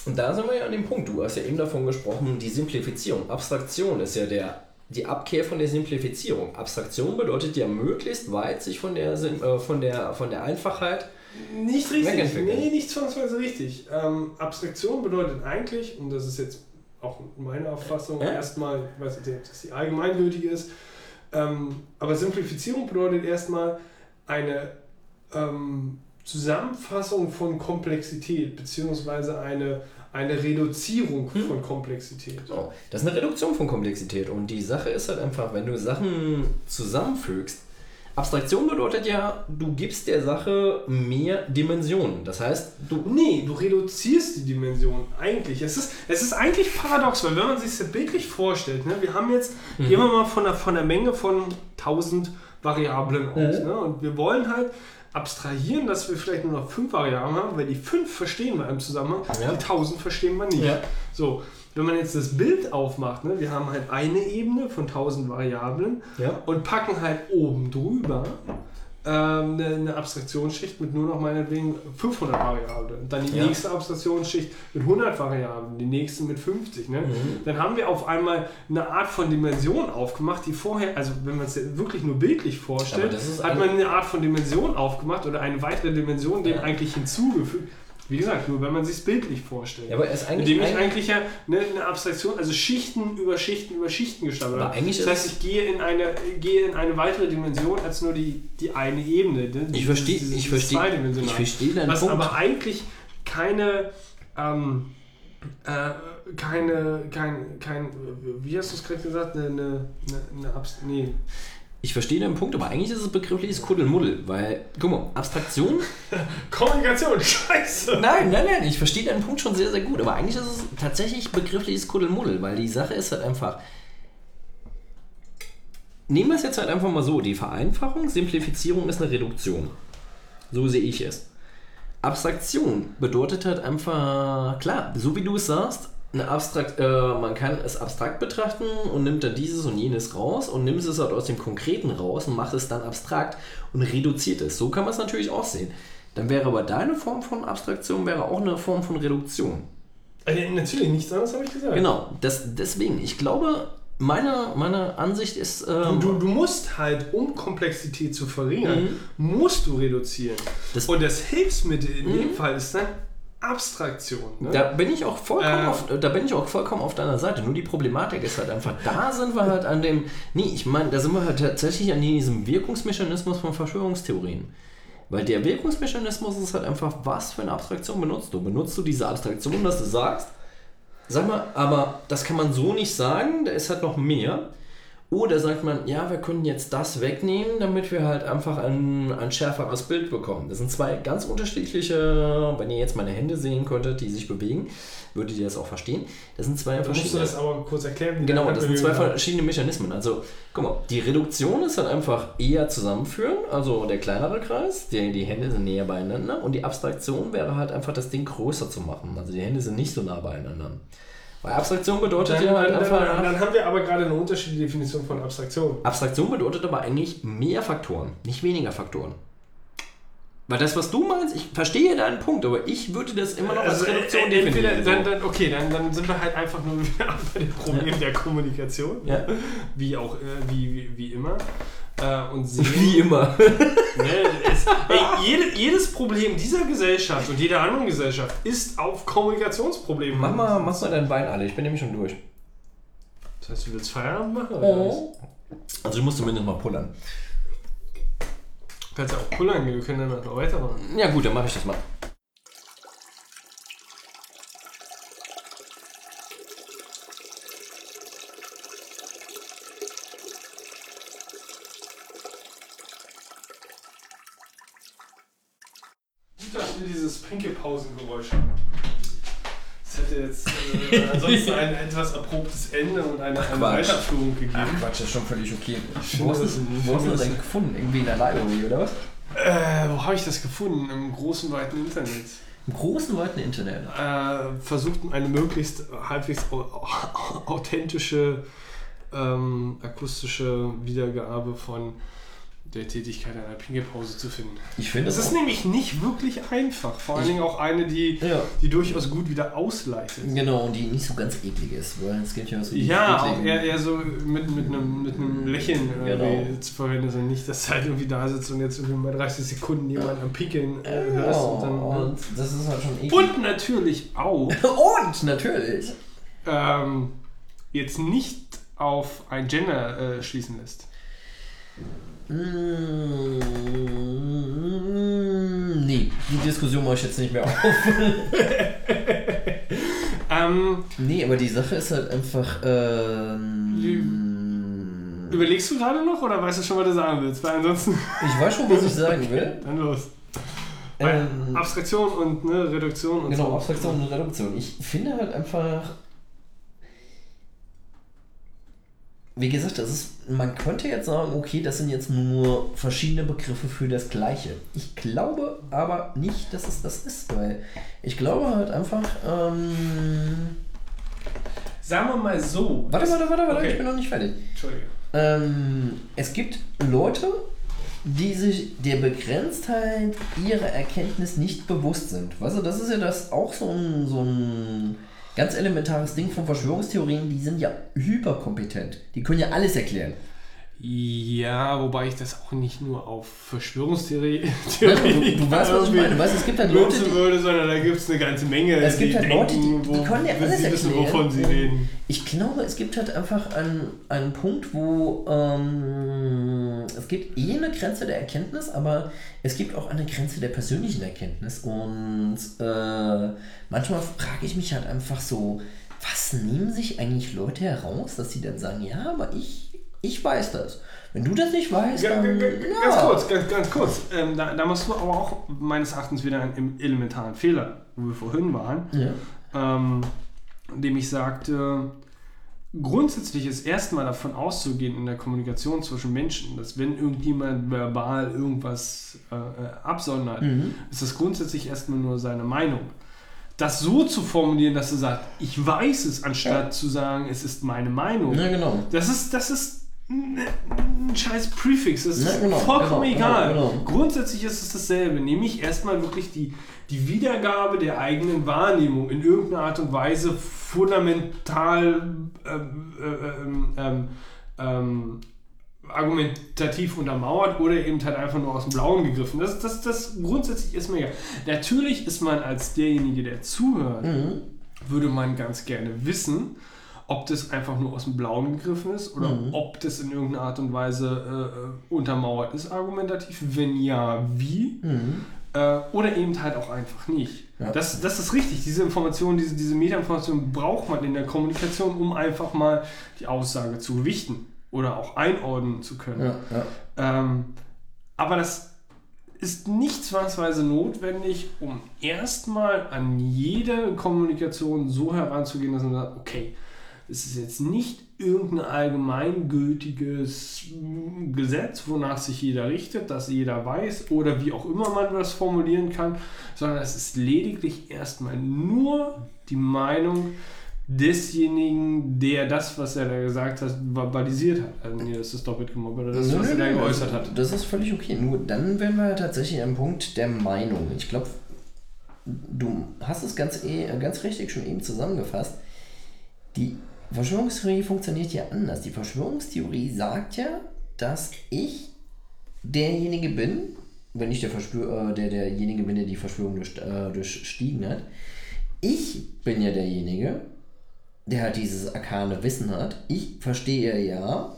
Und da sind wir ja an dem Punkt. Du hast ja eben davon gesprochen, die Simplifizierung. Abstraktion ist ja der, die Abkehr von der Simplifizierung. Abstraktion bedeutet ja möglichst weit sich von der, äh, von der, von der Einfachheit. Nicht richtig. Nee, nicht zwangsweise richtig. Ähm, Abstraktion bedeutet eigentlich, und das ist jetzt auch meine Auffassung, Ja. erstmal, ich weiß nicht, dass sie allgemeingültig ist, ähm, aber Simplifizierung bedeutet erstmal eine ähm, Zusammenfassung von Komplexität, beziehungsweise eine, eine Reduzierung Hm. von Komplexität. Oh, das ist eine Reduktion von Komplexität. Und die Sache ist halt einfach, wenn du Sachen zusammenfügst. Abstraktion bedeutet ja, du gibst der Sache mehr Dimensionen. Das heißt, du. Nee, du reduzierst die Dimension eigentlich. Es ist, es ist eigentlich paradox, weil wenn man sich das bildlich vorstellt, ne, wir haben jetzt, Mhm. gehen wir mal von der, von der Menge von 1000 Variablen aus. Mhm. Ne, und wir wollen halt abstrahieren, dass wir vielleicht nur noch fünf Variablen haben, weil die fünf verstehen wir im Zusammenhang, Ja. die 1000 verstehen wir nicht. Ja. So, wenn man jetzt das Bild aufmacht, ne, wir haben halt eine Ebene von 1000 Variablen Ja. und packen halt oben drüber ähm, eine, eine Abstraktionsschicht mit nur noch meinetwegen 500 Variablen. Dann die Ja. nächste Abstraktionsschicht mit 100 Variablen, die nächste mit 50. Ne? Mhm. Dann haben wir auf einmal eine Art von Dimension aufgemacht, die vorher, also wenn man es wirklich nur bildlich vorstellt, hat man eine Art von Dimension aufgemacht oder eine weitere Dimension dem Ja. eigentlich hinzugefügt. Wie gesagt, nur wenn man sich bildlich vorstellt. Ja, aber er ist eigentlich. Indem ich eigentlich ja ne, eine Abstraktion, also Schichten über Schichten über Schichten gestapelt habe. Das heißt, ich gehe in eine, gehe in eine weitere Dimension als nur die, die eine Ebene. Ne? ich verstehe, ich verstehe, ich verstehe deinen Was Punkt. aber eigentlich keine, ähm, äh, keine, kein, kein, wie hast du es gerade gesagt, eine, eine, eine, eine Abs nee. Ich verstehe deinen Punkt, aber eigentlich ist es begriffliches Kuddelmuddel, weil, guck mal, Abstraktion. <laughs> Kommunikation, scheiße! Nein, nein, nein, ich verstehe deinen Punkt schon sehr, sehr gut, aber eigentlich ist es tatsächlich begriffliches Kuddelmuddel, weil die Sache ist halt einfach. Nehmen wir es jetzt halt einfach mal so: Die Vereinfachung, Simplifizierung ist eine Reduktion. So sehe ich es. Abstraktion bedeutet halt einfach, klar, so wie du es sagst, eine abstrakt, äh, man kann es abstrakt betrachten und nimmt dann dieses und jenes raus und nimmt es halt aus dem Konkreten raus und macht es dann abstrakt und reduziert es. So kann man es natürlich auch sehen. Dann wäre aber deine Form von Abstraktion wäre auch eine Form von Reduktion. Äh, natürlich, nichts anderes habe ich gesagt. Genau, das, deswegen, ich glaube, meine, meine Ansicht ist. Du, Ähm, du, du musst halt, um Komplexität zu verringern, musst du reduzieren. Das- Und das Hilfsmittel in dem Fall ist dann Abstraktion. Ne? Da bin ich auch vollkommen Äh. auf, da bin ich auch vollkommen auf deiner Seite. Nur die Problematik ist halt einfach, da sind wir halt an dem, nee, ich meine, da sind wir halt tatsächlich an diesem Wirkungsmechanismus von Verschwörungstheorien. Weil der Wirkungsmechanismus ist halt einfach, was für eine Abstraktion benutzt du? Benutzt du diese Abstraktion, dass du sagst, sag mal, aber das kann man so nicht sagen, da ist halt noch mehr. Oder sagt man, ja, wir können jetzt das wegnehmen, damit wir halt einfach ein, ein schärferes Bild bekommen. Das sind zwei ganz unterschiedliche, wenn ihr jetzt meine Hände sehen könntet, die sich bewegen, würdet ihr das auch verstehen. Das sind zwei Da musst du verschiedene. das aber kurz erklären. Genau, das sind zwei verschiedene Mechanismen. Also, guck mal, die Reduktion ist halt einfach eher zusammenführen, also der kleinere Kreis, die, die Hände sind näher beieinander und die Abstraktion wäre halt einfach das Ding größer zu machen. Also die Hände sind nicht so nah beieinander. Weil Abstraktion bedeutet Dann, ja halt dann, einfach. dann, dann haben wir aber gerade eine unterschiedliche Definition von Abstraktion. Abstraktion bedeutet aber eigentlich mehr Faktoren, nicht weniger Faktoren. Weil das, was du meinst, ich verstehe deinen Punkt, aber ich würde das immer noch als Also, Reduktion äh, entweder, definieren. dann, dann, okay, dann, dann sind wir halt einfach nur <laughs> wieder bei dem Problem der Kommunikation. Ja. Wie auch, äh, wie, wie, wie immer. Äh, und sehen, Wie immer. <laughs> Ne, es, ey, jede, jedes Problem dieser Gesellschaft und jeder anderen Gesellschaft ist auf Kommunikationsprobleme. mach, mal, mach mal dein Bein alle, ich bin nämlich schon durch. Das heißt, du willst Feierabend machen? Oder was? Also du musst zumindest mal pullern. Du kannst ja auch pullern gehen, wir können dann noch weitermachen. Ja gut, dann mache ich das mal. Gut, dass wir dieses Pinkelpausengeräusch haben. Das hätte jetzt äh, <laughs> ansonsten ein etwas abruptes Ende und eine. Weiterführung gegeben. Quatsch, das ist schon völlig okay. Wo hast du das denn gefunden? Irgendwie in der Library, oder was? Äh, wo habe ich das gefunden? Im großen, weiten Internet. Im großen, weiten Internet. Äh, versucht eine möglichst halbwegs au au authentische ähm, akustische Wiedergabe von der Tätigkeit einer Pinkelpause zu finden. Ich finde Das ist nämlich nicht wirklich einfach. Vor allen Dingen auch eine, die, Ja. die durchaus gut wieder ausleitet. Genau, und die nicht so ganz eklig ist, weil es gibt ja so Ja, auch eher, eher so mit, mit, einem, mit einem Lächeln Genau. zu verwenden. Also nicht, dass du halt irgendwie da sitzt und jetzt irgendwie mal 30 Sekunden jemanden am Pinkeln äh, hörst. Ja, Und, dann, ne? und das ist halt schon eklig. und natürlich auch <laughs> Und natürlich. ähm, jetzt nicht auf ein Gender äh, schließen lässt. Mm, Nee, die Diskussion mache ich jetzt nicht mehr auf. <laughs> Ähm, nee, aber die Sache ist halt einfach. Ähm, überlegst du gerade noch oder weißt du schon, was du sagen willst? Weil ansonsten, ich weiß schon, was ich sagen will. <laughs> dann los. Ähm, Abstraktion und ne, Reduktion und Genau, so. Abstraktion und Reduktion. Ich finde halt einfach. Wie gesagt, das ist, man könnte jetzt sagen, okay, das sind jetzt nur verschiedene Begriffe für das Gleiche. Ich glaube aber nicht, dass es das ist, weil ich glaube halt einfach. Ähm, Sagen wir mal so. warte, warte, warte, warte, Okay. ich bin noch nicht fertig. Entschuldige. Ähm, es gibt Leute, die sich der Begrenztheit ihrer Erkenntnis nicht bewusst sind. Weißt du, das ist ja das auch so ein, so ein ganz elementares Ding von Verschwörungstheorien. Die sind ja hyperkompetent. Die können ja alles erklären. Ja, wobei ich das auch nicht nur auf Verschwörungstheorie <laughs> Du, du weißt, was ich meine. Weißt, es gibt halt Leute, die, würde, sondern da gibt es eine ganze Menge. Es gibt die halt Leute, die- denken, die können ja alles sie wissen, erklären. wovon sie reden. Ich glaube, es gibt halt einfach einen, einen Punkt, wo ähm, es gibt eh eine Grenze der Erkenntnis, aber es gibt auch eine Grenze der persönlichen Erkenntnis. Und äh, manchmal frage ich mich halt einfach so, was nehmen sich eigentlich Leute heraus, dass sie dann sagen, ja, aber ich, ich weiß das. Wenn du das nicht weißt, dann, ga- ga- ja. Ganz kurz, ganz, ganz kurz. Ähm, da, da machst du aber auch meines Erachtens wieder einen elementaren Fehler, wo wir vorhin waren. Ja. ähm, indem ich sagte, grundsätzlich ist erstmal davon auszugehen in der Kommunikation zwischen Menschen, dass wenn irgendjemand verbal irgendwas äh, äh, absondert, Mhm. ist das grundsätzlich erstmal nur seine Meinung. das so zu formulieren, dass er sagt, ich weiß es, anstatt zu sagen, es ist meine Meinung. Ja, genau. Das ist, das ist ein, scheiß Präfix. Das ist Ja, genau, vollkommen genau, egal. genau. Grundsätzlich ist es dasselbe. Nämlich erstmal wirklich die, die Wiedergabe der eigenen Wahrnehmung in irgendeiner Art und Weise fundamental ähm, äh, ähm, ähm, ähm, argumentativ untermauert oder eben halt einfach nur aus dem Blauen gegriffen. Das, das, das grundsätzlich ist mir egal. Natürlich ist man als derjenige, der zuhört, Mhm. würde man ganz gerne wissen, ob das einfach nur aus dem Blauen gegriffen ist oder Mhm. ob das in irgendeiner Art und Weise äh, untermauert ist, argumentativ. Wenn ja, wie? Mhm. Äh, oder eben halt auch einfach nicht. Ja. Das, das ist richtig. Diese Information, diese, diese Metainformation braucht man in der Kommunikation, um einfach mal die Aussage zu gewichten oder auch einordnen zu können. Ja, ja. Ähm, aber das ist nicht zwangsweise notwendig, um erstmal an jede Kommunikation so heranzugehen, dass man sagt, okay, es ist jetzt nicht irgendein allgemeingültiges mm, Gesetz, wonach sich jeder richtet, das jeder weiß oder wie auch immer man das formulieren kann, sondern es ist lediglich erstmal nur die Meinung desjenigen, der das, was er da gesagt hat, verbalisiert hat. Also nee, das ist doppelt gemobbt, oder das, Nö, was er da nö, geäußert hat. Das ist völlig okay. Nur dann wären wir tatsächlich am Punkt der Meinung. Ich glaube, du hast es ganz, eh, ganz richtig schon eben zusammengefasst. Die Verschwörungstheorie funktioniert ja anders. Die Verschwörungstheorie sagt ja, dass ich derjenige bin, wenn ich der, Verschwör äh, der derjenige bin, der die Verschwörung durch, äh, durchstiegen hat. Ich bin ja derjenige, der halt dieses arkane Wissen hat. Ich verstehe ja,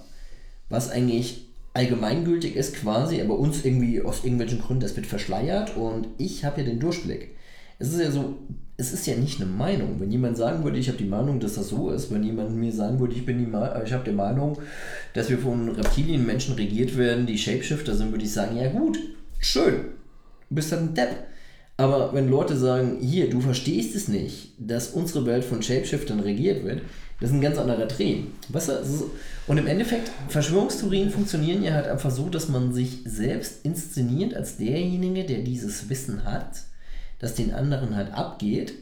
was eigentlich allgemeingültig ist quasi, aber uns irgendwie aus irgendwelchen Gründen, das wird verschleiert und ich habe ja den Durchblick. Es ist ja so, es ist ja nicht eine Meinung. Wenn jemand sagen würde, ich habe die Meinung, dass das so ist, wenn jemand mir sagen würde, ich Ma ich habe die Meinung, dass wir von Reptilienmenschen regiert werden, die Shapeshifter sind, würde ich sagen, ja gut, schön, du bist dann ein Depp. Aber wenn Leute sagen, hier, du verstehst es nicht, dass unsere Welt von Shapeshiftern regiert wird, das ist ein ganz anderer Dreh. Weißt du? Und im Endeffekt, Verschwörungstheorien funktionieren ja halt einfach so, dass man sich selbst inszeniert als derjenige, der dieses Wissen hat, das den anderen halt abgeht,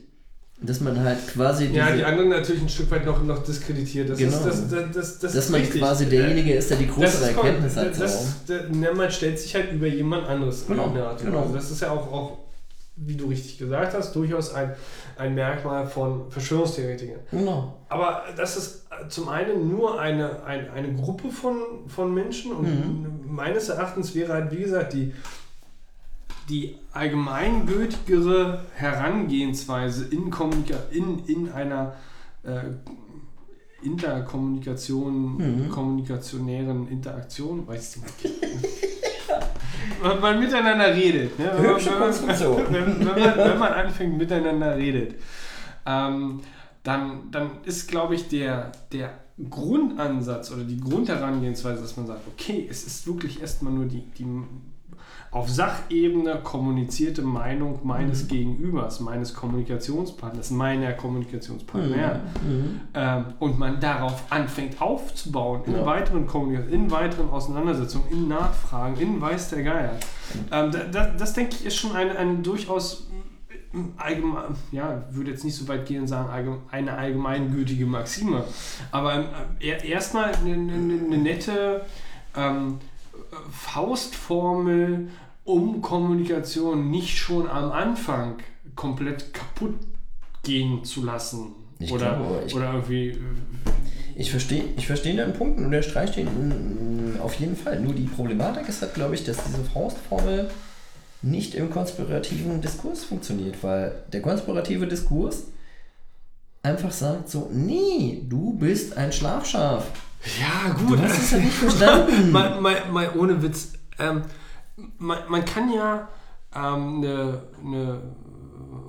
dass man halt quasi Ja, die anderen natürlich ein Stück weit noch, noch diskreditiert. Das Genau. ist, das, das, das, das dass man richtig. quasi derjenige ist, der die größere. Erkenntnis hat. Das, ne, man stellt sich halt über jemand anderes. Genau, in irgendeiner Art genau. Weise. Das ist ja auch, auch, wie du richtig gesagt hast, durchaus ein, ein Merkmal von Verschwörungstheoretikern. Genau. Aber das ist zum einen nur eine, ein, eine Gruppe von, von Menschen und Mhm. meines Erachtens wäre halt, wie gesagt, die, die allgemeingültigere Herangehensweise in, Kommunika in, in einer äh, Interkommunikation, Mhm. kommunikationären Interaktion, weiß ich nicht. <laughs> Wenn man miteinander redet. Ne? Wenn, man, Hübsche man, Konstruktion. <laughs> wenn, wenn, man, wenn man anfängt miteinander redet, ähm, dann, dann ist, glaube ich, der, der Grundansatz oder die Grundherangehensweise, dass man sagt, okay, es ist wirklich erstmal nur die, die auf Sachebene kommunizierte Meinung meines Gegenübers, meines Kommunikationspartners, meiner Kommunikationspartner. Mhm. Ähm, und man darauf anfängt aufzubauen, in Ja. weiteren Kommunikationen, in weiteren Auseinandersetzungen, in Nachfragen, in Weiß der Geier. Ähm, da, da, das denke ich ist schon eine, eine durchaus mm, allgemein, ja, würde jetzt nicht so weit gehen und sagen, eine allgemeingültige Maxime. Aber ähm, er- erstmal eine, eine, eine nette ähm, Faustformel, um Kommunikation nicht schon am Anfang komplett kaputt gehen zu lassen. Ich oder, glaube, ich- oder irgendwie. äh, Ich verstehe ich versteh deinen Punkt und der streicht den mm, auf jeden Fall. Nur die Problematik ist halt, glaube ich, dass diese Faustformel nicht im konspirativen Diskurs funktioniert, weil der konspirative Diskurs einfach sagt so, nee, du bist ein Schlafschaf. Ja, Du gut. hast es ja nicht verstanden. <laughs> mal, mal, mal ohne Witz. Ähm, man, man kann ja ähm, eine, eine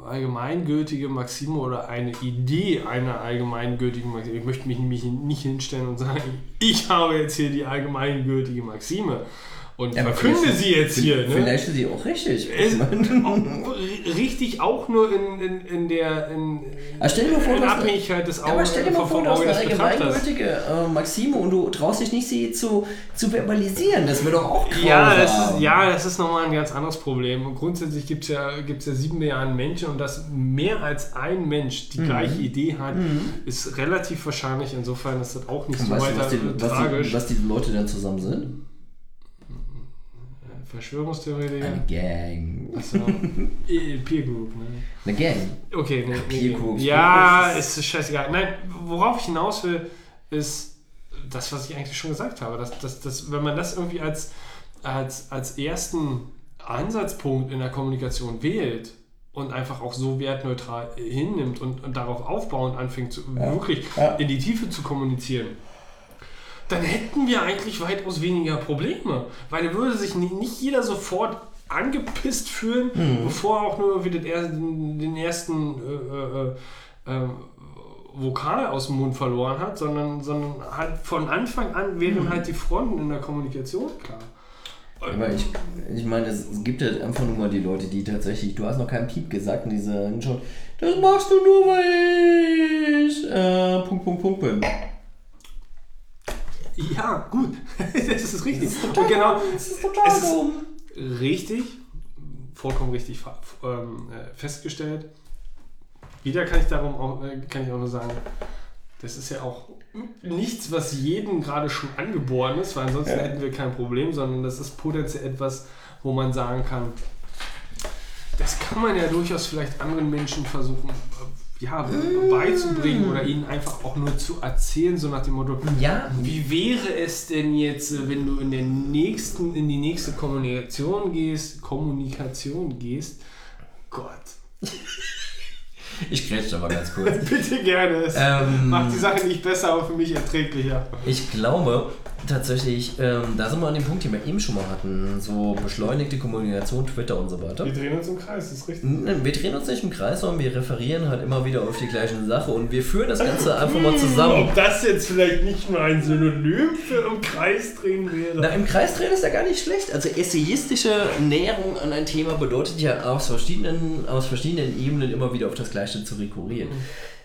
allgemeingültige Maxime oder eine Idee einer allgemeingültigen Maxime. Ich möchte mich nämlich nicht hinstellen und sagen, <laughs> ich habe jetzt hier die allgemeingültige Maxime. Und Ja, verkünde sie jetzt hier. Ne? Vielleicht ist sie auch richtig. Ist <laughs> auch, richtig auch nur in, in, in der in, Aber stell dir mal vor, in Abhängigkeit des Ja, aber Auges stell dir mal vor, du hast eine allgemeingültige äh, Maxime und du traust dich nicht, sie zu, zu verbalisieren. Das wäre doch auch grausam. Ja, das ist, ja, das ist nochmal ein ganz anderes Problem. Und grundsätzlich gibt es ja, gibt's ja sieben Milliarden Menschen und dass mehr als ein Mensch Mhm. die gleiche Idee hat, ist relativ wahrscheinlich. Insofern ist das auch nicht Und so weißt du, weiter was die, was, tragisch. die, was die Leute dann zusammen sind? Verschwörungstheoretiker. Eine Gang. Achso. Eh, <laughs> Peer Group, ne? Eine Gang. Okay, nee, Peer nee. Groups, Ja, ist scheißegal. Nein, worauf ich hinaus will, ist das, was ich eigentlich schon gesagt habe. Dass, dass, dass, wenn man das irgendwie als, als, als ersten Ansatzpunkt in der Kommunikation wählt und einfach auch so wertneutral hinnimmt und, und darauf aufbauend anfängt, zu, wirklich Ja. in die Tiefe zu kommunizieren, dann hätten wir eigentlich weitaus weniger Probleme. Weil dann würde sich ni- nicht jeder sofort angepisst fühlen, bevor er auch nur irgendwie den ersten, den ersten äh, äh, äh, Vokal aus dem Mund verloren hat, sondern, sondern halt von Anfang an wären halt die Fronten in der Kommunikation klar. Aber ich, ich meine, es, gibt halt einfach nur mal die Leute, die tatsächlich, du hast noch keinen Piep gesagt und die sagen schon, das machst du nur, weil ich äh, Punkt, Punkt, Punkt bin. Ja, gut. <laughs> das ist richtig. Und genau, Das ist total es ist dumm. richtig, vollkommen richtig ähm, äh, festgestellt. Wieder kann ich darum auch, äh, kann ich auch nur sagen, das ist ja auch nichts, was jedem gerade schon angeboren ist, weil ansonsten hätten wir kein Problem, sondern das ist potenziell etwas, wo man sagen kann, das kann man ja durchaus vielleicht anderen Menschen versuchen, ja, beizubringen oder ihnen einfach auch nur zu erzählen, so nach dem Motto, Ja, wie wäre es denn jetzt, wenn du in der nächsten, in die nächste Kommunikation gehst, Kommunikation gehst? Gott. <laughs> ich grätsch da mal ganz kurz. <laughs> Bitte gerne. Es Ähm, macht die Sache nicht besser, aber für mich erträglicher. Ich glaube tatsächlich, ähm, da sind wir an dem Punkt, den wir eben schon mal hatten, so beschleunigte Kommunikation, Twitter und so weiter. Wir drehen uns im Kreis, das ist richtig. Wir drehen uns nicht im Kreis, sondern wir referieren halt immer wieder auf die gleiche Sache und wir führen das Ganze <laughs> einfach mal zusammen. Ob das jetzt vielleicht nicht nur ein Synonym für im Kreis drehen wäre? Na, im Kreis drehen ist ja gar nicht schlecht. Also essayistische Näherung an ein Thema bedeutet ja aus verschiedenen, aus verschiedenen Ebenen immer wieder auf das Gleiche zu rekurrieren.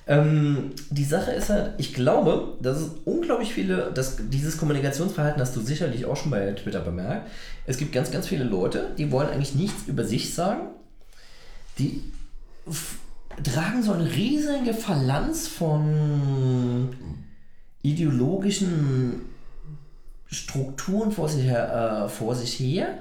Ähm, die Sache ist halt, ich glaube, dass es unglaublich viele, dass dieses Kommunikationsverhalten hast du sicherlich auch schon bei Twitter bemerkt. Es gibt ganz, ganz viele Leute, die wollen eigentlich nichts über sich sagen. Die tragen so eine riesige Phalanx von ideologischen Strukturen vor sich, her, äh, vor sich her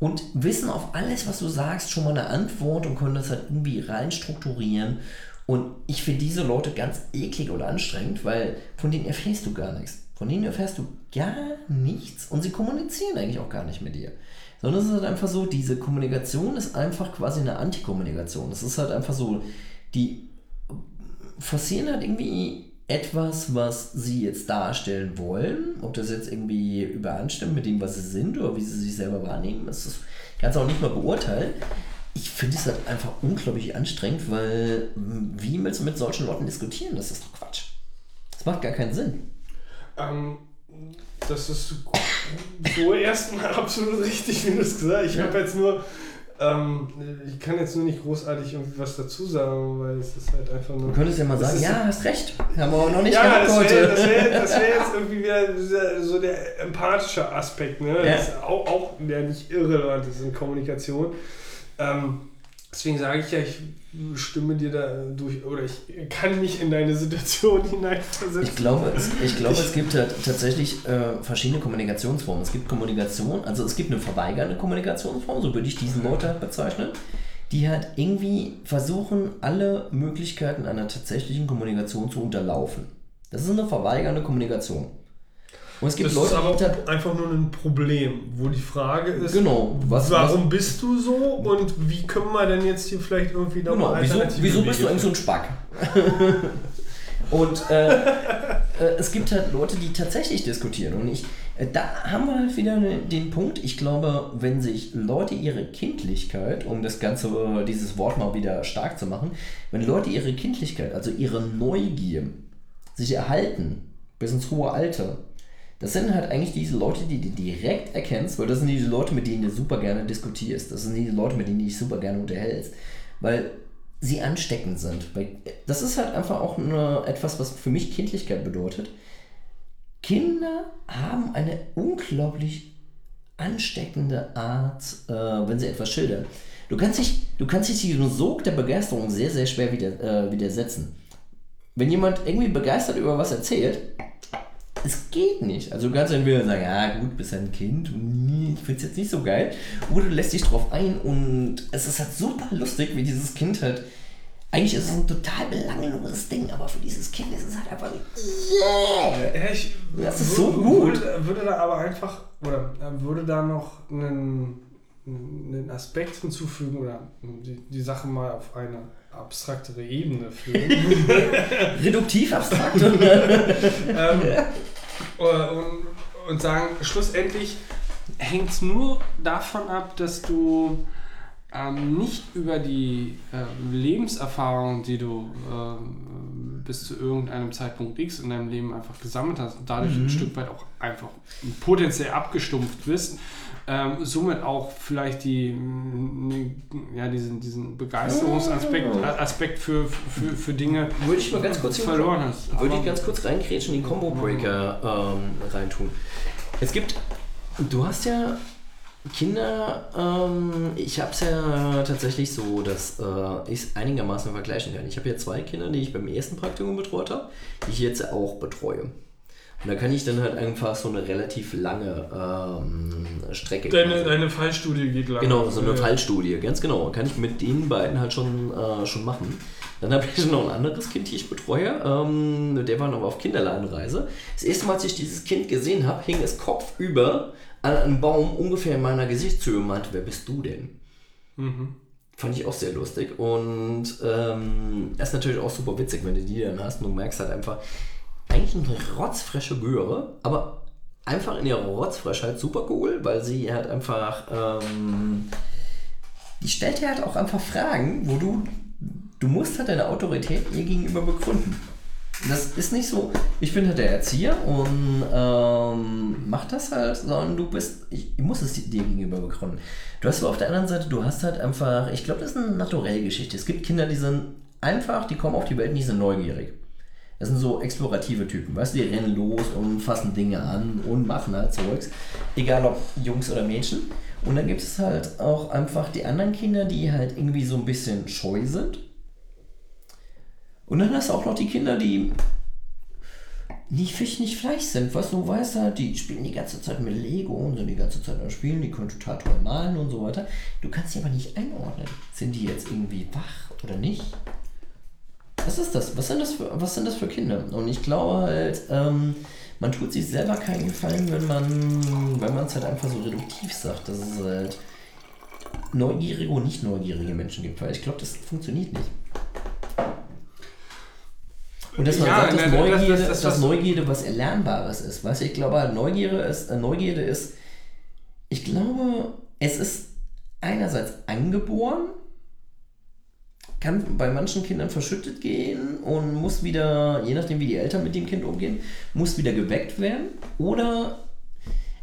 und wissen auf alles, was du sagst, schon mal eine Antwort und können das halt irgendwie rein strukturieren. Und ich finde diese Leute ganz eklig oder anstrengend, weil von denen erfährst du gar nichts. Von denen erfährst du gar nichts und sie kommunizieren eigentlich auch gar nicht mit dir. Sondern es ist halt einfach so, diese Kommunikation ist einfach quasi eine Antikommunikation. Es ist halt einfach so, die forcieren halt irgendwie etwas, was sie jetzt darstellen wollen. Ob das jetzt irgendwie übereinstimmt mit dem, was sie sind oder wie sie sich selber wahrnehmen, das kannst du auch nicht mal beurteilen. Ich finde es halt einfach unglaublich anstrengend, weil m, wie willst du mit solchen Leuten diskutieren? Das ist doch Quatsch. Das macht gar keinen Sinn. Ähm, das ist so erstmal <laughs> absolut richtig, wie du es gesagt hast. Ich Ja. habe jetzt nur, ähm, ich kann jetzt nur nicht großartig irgendwie was dazu sagen, weil es ist halt einfach nur. Du könntest ja mal sagen, ja, hast recht. Haben wir auch noch nicht ja, gehabt das heute. wäre das wär, das wär <laughs> jetzt irgendwie wieder so der empathische Aspekt, ne? Ja. Das ist auch, auch der nicht irrelevant ist in Kommunikation. Ähm, deswegen sage ich ja, ich stimme dir da durch, oder ich kann mich in deine Situation <laughs> hineinversetzen. Ich glaube, es, ich glaube, es gibt tatsächlich äh, verschiedene Kommunikationsformen. Es gibt Kommunikation, also es gibt eine verweigernde Kommunikationsform, so würde ich diese Leute halt bezeichnen, die halt irgendwie versuchen, alle Möglichkeiten einer tatsächlichen Kommunikation zu unterlaufen. Das ist eine verweigernde Kommunikation. Und es gibt Das Leute, ist aber die halt, einfach nur ein Problem, wo die Frage ist, genau, was, warum bist du so und wie können wir denn jetzt hier vielleicht irgendwie was, nochmal genau, wieso, wieso bist du eigentlich so ein Spack? <laughs> Und äh, äh, es gibt halt Leute, die tatsächlich diskutieren. Und ich, äh, da haben wir halt wieder ne- den Punkt, ich glaube, wenn sich Leute ihre Kindlichkeit, um das Ganze, äh, dieses Wort mal wieder stark zu machen, wenn Leute ihre Kindlichkeit, also ihre Neugier, sich erhalten bis ins hohe Alter, Das sind halt eigentlich diese Leute, die du direkt erkennst, weil das sind diese Leute, mit denen du super gerne diskutierst. Das sind diese Leute, mit denen du dich super gerne unterhältst. Weil sie ansteckend sind. Das ist halt einfach auch eine, etwas, was für mich Kindlichkeit bedeutet. Kinder haben eine unglaublich ansteckende Art, äh, wenn sie etwas schildern. Du kannst dich, du kannst dich diesem Sog der Begeisterung sehr, sehr schwer wieder, äh, widersetzen. Wenn jemand irgendwie begeistert über was erzählt, es geht nicht. Also du kannst entweder sagen, ja gut, bist ein Kind und ich finde es jetzt nicht so geil. Oder du lässt dich drauf ein und es ist halt super lustig, wie dieses Kind halt. Eigentlich ist es ein total belangloses Ding, aber für dieses Kind ist es halt einfach. Yeah! Ich Das ist so gut. Würde, würde da aber einfach, oder äh, würde da noch einen, einen Aspekt hinzufügen oder die, die Sache mal auf eine abstraktere Ebene führen. <laughs> Reduktiv abstrakt. <laughs> ähm, äh, und, und sagen, schlussendlich hängt es nur davon ab, dass du ähm, nicht über die ähm, Lebenserfahrung, die du ähm, bis zu irgendeinem Zeitpunkt X in deinem Leben einfach gesammelt hast, und dadurch ein Stück weit auch einfach potenziell abgestumpft bist, ähm, somit auch vielleicht die, ne- ja, diesen, diesen Begeisterungsaspekt äh, Aspekt für, für, für Dinge Würde ich mal ganz kurz verloren hast. Würde ich ganz kurz reingrätschen, den Combo Breaker ähm, reintun. Es gibt, du hast ja Kinder, ähm, ich habe es ja tatsächlich so, dass äh, ich es einigermaßen vergleichen kann. Ich habe ja zwei Kinder, die ich beim ersten Praktikum betreut habe, die ich jetzt auch betreue. Und da kann ich dann halt einfach so eine relativ lange ähm, Strecke Deine, deine Fallstudie geht lang. Genau, so eine Ja. Fallstudie, ganz genau. Kann ich mit den beiden halt schon, äh, schon machen. Dann habe ich <laughs> noch ein anderes Kind, die ich betreue. Ähm, der war noch auf Kinderladenreise. Das erste Mal, als ich dieses Kind gesehen habe, hing es kopfüber an einem Baum ungefähr in meiner Gesichtshöhe und meinte, wer bist du denn? Mhm. Fand ich auch sehr lustig. Und ähm, das ist natürlich auch super witzig, wenn du die dann hast und du merkst halt einfach, eigentlich eine rotzfrische Göre, aber einfach in ihrer Rotzfrischheit super cool, weil sie halt einfach, ähm, die stellt dir halt auch einfach Fragen, wo du, du musst halt deine Autorität ihr gegenüber begründen. Das ist nicht so, ich bin halt der Erzieher und ähm, mach das halt, sondern du bist, ich, ich muss es dir gegenüber begründen. Du hast aber auf der anderen Seite, du hast halt einfach, ich glaube, das ist eine naturelle Geschichte. Es gibt Kinder, die sind einfach, die kommen auf die Welt und die sind neugierig. Das sind so explorative Typen, weißt du, die rennen los und fassen Dinge an und machen halt Zeugs. Egal ob Jungs oder Mädchen. Und dann gibt es halt auch einfach die anderen Kinder, die halt irgendwie so ein bisschen scheu sind. Und dann hast du auch noch die Kinder, die nicht Fisch, nicht Fleisch sind. Was du weißt halt, die spielen die ganze Zeit mit Lego und sind die ganze Zeit am Spielen, die können total toll malen und so weiter. Du kannst sie aber nicht einordnen. Sind die jetzt irgendwie wach oder nicht? Was ist das? Was sind das für, was sind das für Kinder? Und ich glaube halt, ähm, man tut sich selber keinen Gefallen, wenn man wenn man es halt einfach so reduktiv sagt, dass es halt neugierige und nicht neugierige Menschen gibt, weil ich glaube, das funktioniert nicht. Und dass man Ja, sagt, dass, ne, das- Neugierde, das- das- dass was- Neugierde was Erlernbares ist. Weißt du, ich glaube, halt, Neugierde ist, äh, Neugierde ist, ich glaube, es ist einerseits angeboren, kann bei manchen Kindern verschüttet gehen und muss wieder, je nachdem wie die Eltern mit dem Kind umgehen, muss wieder geweckt werden. Oder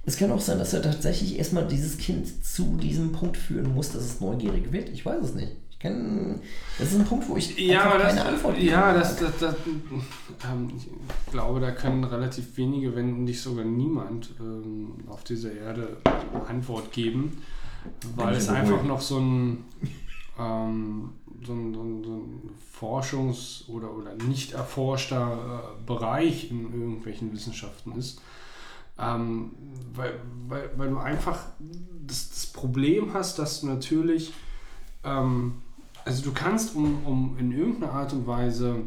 es kann auch sein, dass er tatsächlich erstmal dieses Kind zu diesem Punkt führen muss, dass es neugierig wird. Ich weiß es nicht. Ich kann, das ist ein Punkt, wo ich Ja, das, keine Antwort ja, das, das, das ähm, ich glaube, da können relativ wenige, wenn nicht sogar niemand ähm, auf dieser Erde Antwort geben, weil es einfach noch so ein, ähm, so ein, so ein, so ein Forschungs- oder, oder nicht erforschter äh, Bereich in irgendwelchen Wissenschaften ist. Ähm, weil, weil, weil du einfach das, das Problem hast, dass du natürlich ähm, also du kannst, um, um in irgendeiner Art und Weise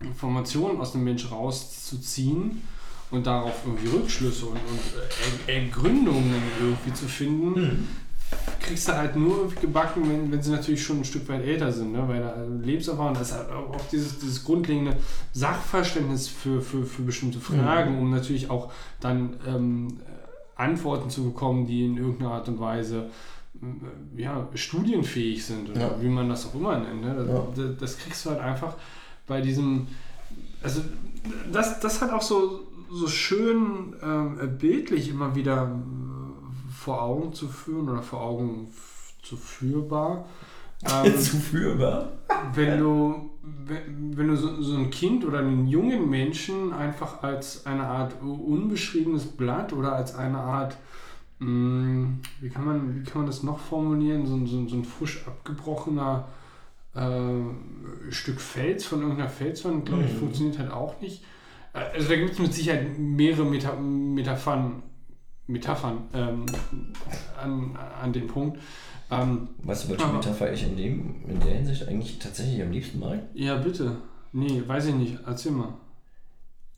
Informationen aus dem Mensch rauszuziehen und darauf irgendwie Rückschlüsse und, und äh, Ergründungen irgendwie zu finden, kriegst du halt nur gebacken, wenn, wenn sie natürlich schon ein Stück weit älter sind, ne? weil da äh, Lebenserfahrung, das ist halt auch dieses, dieses grundlegende Sachverständnis für, für, für bestimmte Fragen, um natürlich auch dann ähm, Antworten zu bekommen, die in irgendeiner Art und Weise äh, ja, studienfähig sind oder Ja. wie man das auch immer nennt. Ne? Das, Ja. das, das kriegst du halt einfach bei diesem, also das, das hat auch so, so schön ähm, bildlich immer wieder äh, vor Augen zu führen oder vor Augen zu führbar. <laughs> Ähm, Zu führbar. wenn du, wenn, wenn du so, so ein Kind oder einen jungen Menschen einfach als eine Art unbeschriebenes Blatt oder als eine Art, mh, wie, kann man, wie kann man das noch formulieren, so, ein- so, so ein frisch abgebrochener äh, Stück Fels von irgendeiner Felswand, glaube ich, Mhm. funktioniert halt auch nicht. Äh, Also da gibt es mit Sicherheit mehrere Meta Metaphern, Metaphern ähm, an, an den Punkt. Ähm, Weißt du, welche Aber- Metapher ich in, dem, in der Hinsicht eigentlich tatsächlich am liebsten mag? ja, bitte. Nee, weiß ich nicht. Erzähl mal.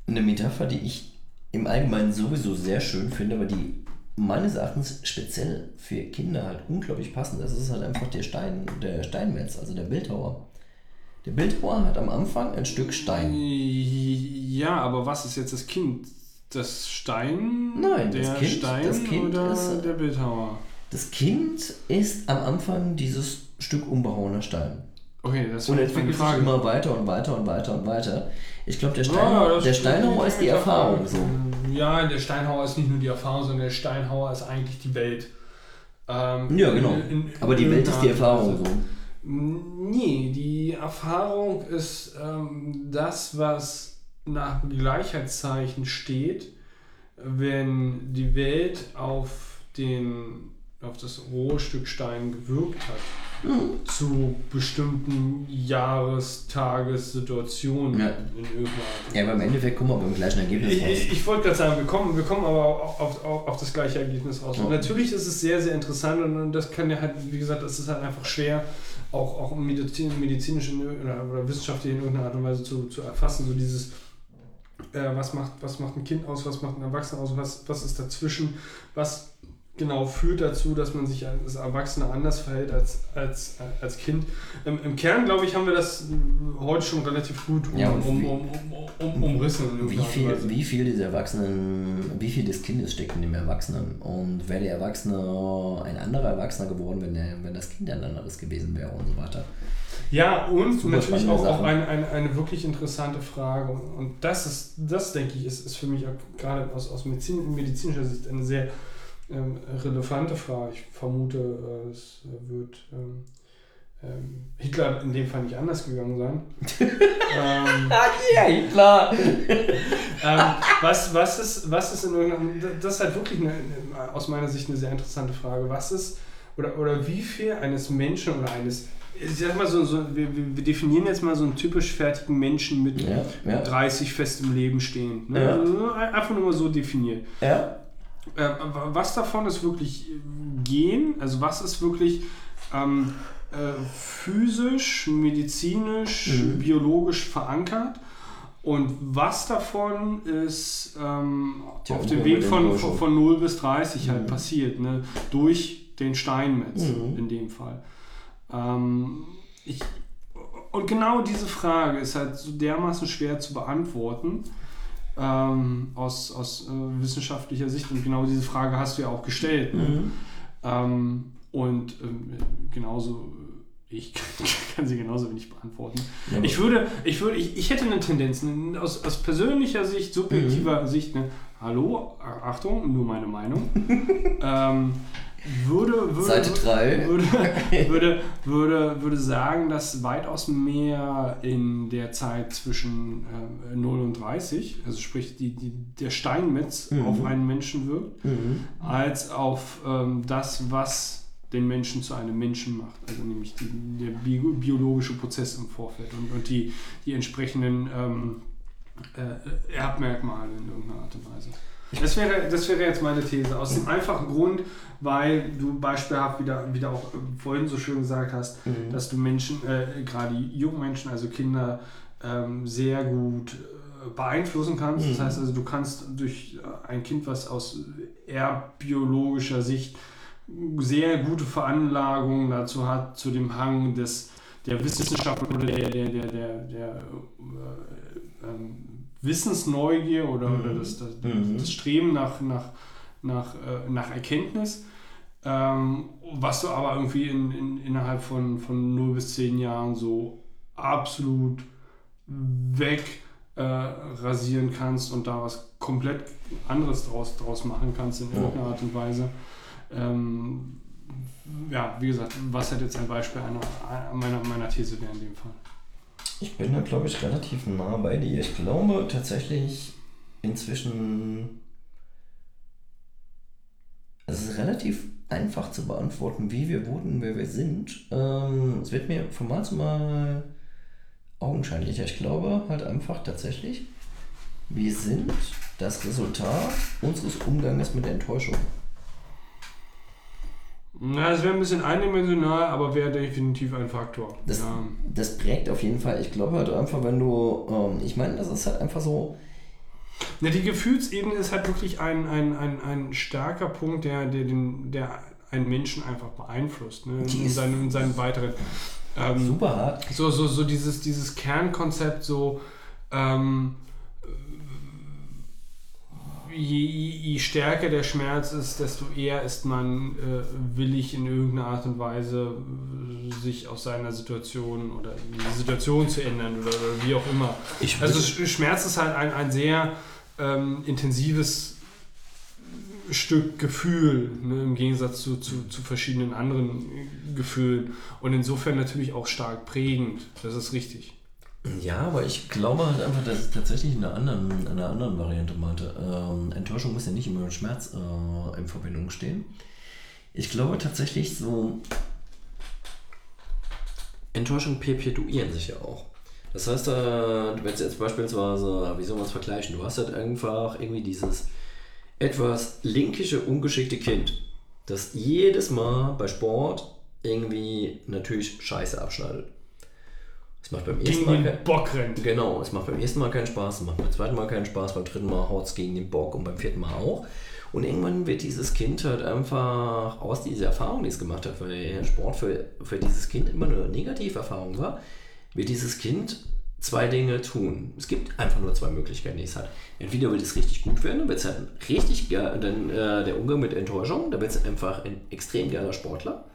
Eine Metapher, die ich im Allgemeinen sowieso sehr schön finde, aber die meines Erachtens speziell für Kinder halt unglaublich passend ist. Ist halt einfach der Stein, der Steinmetz, also der Bildhauer. Der Bildhauer hat am Anfang ein Stück Stein. Ja, aber was ist jetzt das Kind? Das Stein? Nein, der das Kind- Stein das Kind oder ist, äh, der Bildhauer? Das Kind ist am Anfang dieses Stück unbehauener Stein. Okay, das Und entwickelt sich immer weiter und weiter und weiter und weiter. Ich glaube, der, Ja, Steinhauer, das der ist Steinhauer ist die Erfahrung so. Ja, der Steinhauer ist nicht nur die Erfahrung, sondern der Steinhauer ist eigentlich die Welt. Ähm, Ja, genau. in- in- Aber die Welt ist die Erfahrung so. Nee, die Erfahrung ist ähm, das, was nach Gleichheitszeichen steht, wenn die Welt auf, den, auf das rohe Stück Stein gewirkt hat. Zu bestimmten Jahrestagessituationen Ja. in irgendeiner Art. Ja, aber im Endeffekt kommen wir beim gleichen Ergebnis raus. ich, ich wollte gerade sagen, wir kommen, wir kommen aber auch auf, auf, auf das gleiche Ergebnis raus. Und Ja. natürlich ist es sehr, sehr interessant und, und das kann ja halt, wie gesagt, das ist halt einfach schwer, auch, auch medizin, medizinisch oder, oder wissenschaftlich in irgendeiner Art und Weise zu, zu erfassen. So dieses, äh, was, macht, was macht ein Kind aus, was macht ein Erwachsener aus, was, was ist dazwischen, was genau führt dazu, dass man sich als Erwachsener anders verhält als, als, als Kind. Im, Im Kern, glaube ich, haben wir das heute schon relativ gut um, Ja, um, um, um, um, umrissen. Wie viel, Weise. wie viel des Erwachsenen, wie viel des Kindes steckt in dem Erwachsenen? Und wäre der Erwachsene ein anderer Erwachsener geworden, wenn, der, wenn das Kind ein anderes gewesen wäre und so weiter? Ja, und natürlich auch, auch Sache. eine, eine, wirklich interessante Frage. Und- das ist, das denke ich, ist, ist für mich gerade aus, aus Medizin, medizinischer Sicht eine sehr ähm, relevante Frage. Ich vermute, äh, es wird ähm, ähm, Hitler in dem Fall nicht anders gegangen sein. <laughs> ähm, Ja, Hitler! <laughs> ähm, was, was, ist, was ist in irgendeinem. Das ist halt wirklich eine, aus meiner Sicht eine sehr interessante Frage. Was ist oder, oder wie viel eines Menschen oder eines. Ich sag mal so, so wir, wir definieren jetzt mal so einen typisch fertigen Menschen mit Ja, ja, 30 fest im Leben stehend. Ne? Ja. Also einfach nur mal so definiert. ja. Äh, was davon ist wirklich gehen? Also was ist wirklich ähm, äh, physisch, medizinisch, Mhm. biologisch verankert? Und was davon ist ähm, auf dem Weg von, von 0 bis 30 halt Mhm. passiert, ne? durch den Steinmetz Mhm. in dem Fall. Ähm, ich, und genau diese Frage ist halt so dermaßen schwer zu beantworten ähm, aus, aus äh, wissenschaftlicher Sicht. Und genau diese Frage hast du ja auch gestellt. Ne? Mhm. Ähm, und ähm, genauso, äh, ich <laughs> kann sie genauso wenig beantworten. Ja, Ich würde, ich würde, ich, ich hätte eine Tendenz, ne, aus, aus persönlicher Sicht, subjektiver Sicht, ne, hallo, Achtung, nur meine Meinung, <laughs> ähm, würde, würde, Seite 3. würde, <laughs> würde, würde, würde sagen, dass weitaus mehr in der Zeit zwischen äh, 0 und 30, also sprich die, die, der Steinmetz Mhm. auf einen Menschen wirkt, Mhm. als auf ähm, das, was den Menschen zu einem Menschen macht. Also nämlich die, der bio, biologische Prozess im Vorfeld und, und die, die entsprechenden ähm, äh, Erbmerkmale in irgendeiner Art und Weise. Das wäre, das wäre jetzt meine These. Aus dem einfachen Grund, weil du beispielhaft wieder, wieder auch äh, vorhin so schön gesagt hast, Mhm. dass du Menschen, äh, gerade junge Menschen, also Kinder, ähm, sehr gut äh, beeinflussen kannst. Das Mhm. heißt also, du kannst durch äh, ein Kind, was aus erbbiologischer Sicht sehr gute Veranlagungen dazu hat, zu dem Hang des, der Wissenschaft oder der, der, der, der, der äh, ähm, Wissensneugier oder, Mhm. oder das, das, Mhm. das Streben nach, nach, nach, äh, nach Erkenntnis, ähm, was du aber irgendwie in, in, innerhalb von, von 0 bis 10 Jahren so absolut weg äh, rasieren kannst und da was komplett anderes draus, draus machen kannst in irgendeiner Art und Weise. Ähm, ja, wie gesagt, was halt jetzt ein Beispiel einer, meiner, meiner These wäre in dem Fall. Ich bin da, glaube ich, relativ nah bei dir. Ich glaube tatsächlich inzwischen. Es ist relativ einfach zu beantworten, wie wir wurden, wer wir sind. Ähm, es wird mir von Mal zu Mal augenscheinlicher. Ich glaube halt einfach tatsächlich, wir sind das Resultat unseres Umgangs mit Enttäuschung. Na, es wäre ein bisschen eindimensional, aber wäre definitiv ein Faktor. Das, ja. das prägt auf jeden Fall. Ich glaube halt einfach, wenn du, ähm, ich meine, das ist halt einfach so, Ja, die Gefühlsebene ist halt wirklich ein, ein, ein, ein starker Punkt, der, der, den, der einen Menschen einfach beeinflusst, ne? In, seinem, in seinem weiteren. Ähm, super hart. So, so, so dieses, dieses Kernkonzept, so ähm, je, je stärker der Schmerz ist, desto eher ist man äh, willig in irgendeiner Art und Weise äh, sich aus seiner Situation oder die Situation zu ändern oder, oder wie auch immer. Ich Also Sch- Schmerz ist halt ein, ein sehr ähm, intensives Stück Gefühl, ne, im Gegensatz zu, zu, zu verschiedenen anderen Gefühlen. Und insofern natürlich auch stark prägend. Das ist richtig. Ja, aber ich glaube halt einfach, dass es tatsächlich in einer anderen, in einer anderen Variante meinte. Ähm, Enttäuschung muss ja nicht immer mit Schmerz äh, in Verbindung stehen. Ich glaube tatsächlich so. Enttäuschung perpetuieren sich ja auch. Das heißt, äh, du willst jetzt beispielsweise, wie soll man es vergleichen? Du hast halt einfach irgendwie dieses etwas linkische, ungeschickte Kind, das jedes Mal bei Sport irgendwie natürlich Scheiße abschneidet. Macht beim ersten Mal. den Bock rennt. Genau, es macht beim ersten Mal keinen Spaß, es macht beim zweiten Mal keinen Spaß, beim dritten Mal haut es gegen den Bock und beim vierten Mal auch. Und irgendwann wird dieses Kind halt einfach aus dieser Erfahrung, die es gemacht hat, weil Sport für, für dieses Kind immer eine Negativerfahrung war, wird dieses Kind zwei Dinge tun. Es gibt einfach nur zwei Möglichkeiten, die es hat. Entweder wird es richtig gut werden, dann wird es halt richtig dann äh, der Umgang mit Enttäuschung, da wird es einfach ein extrem geiler Sportler.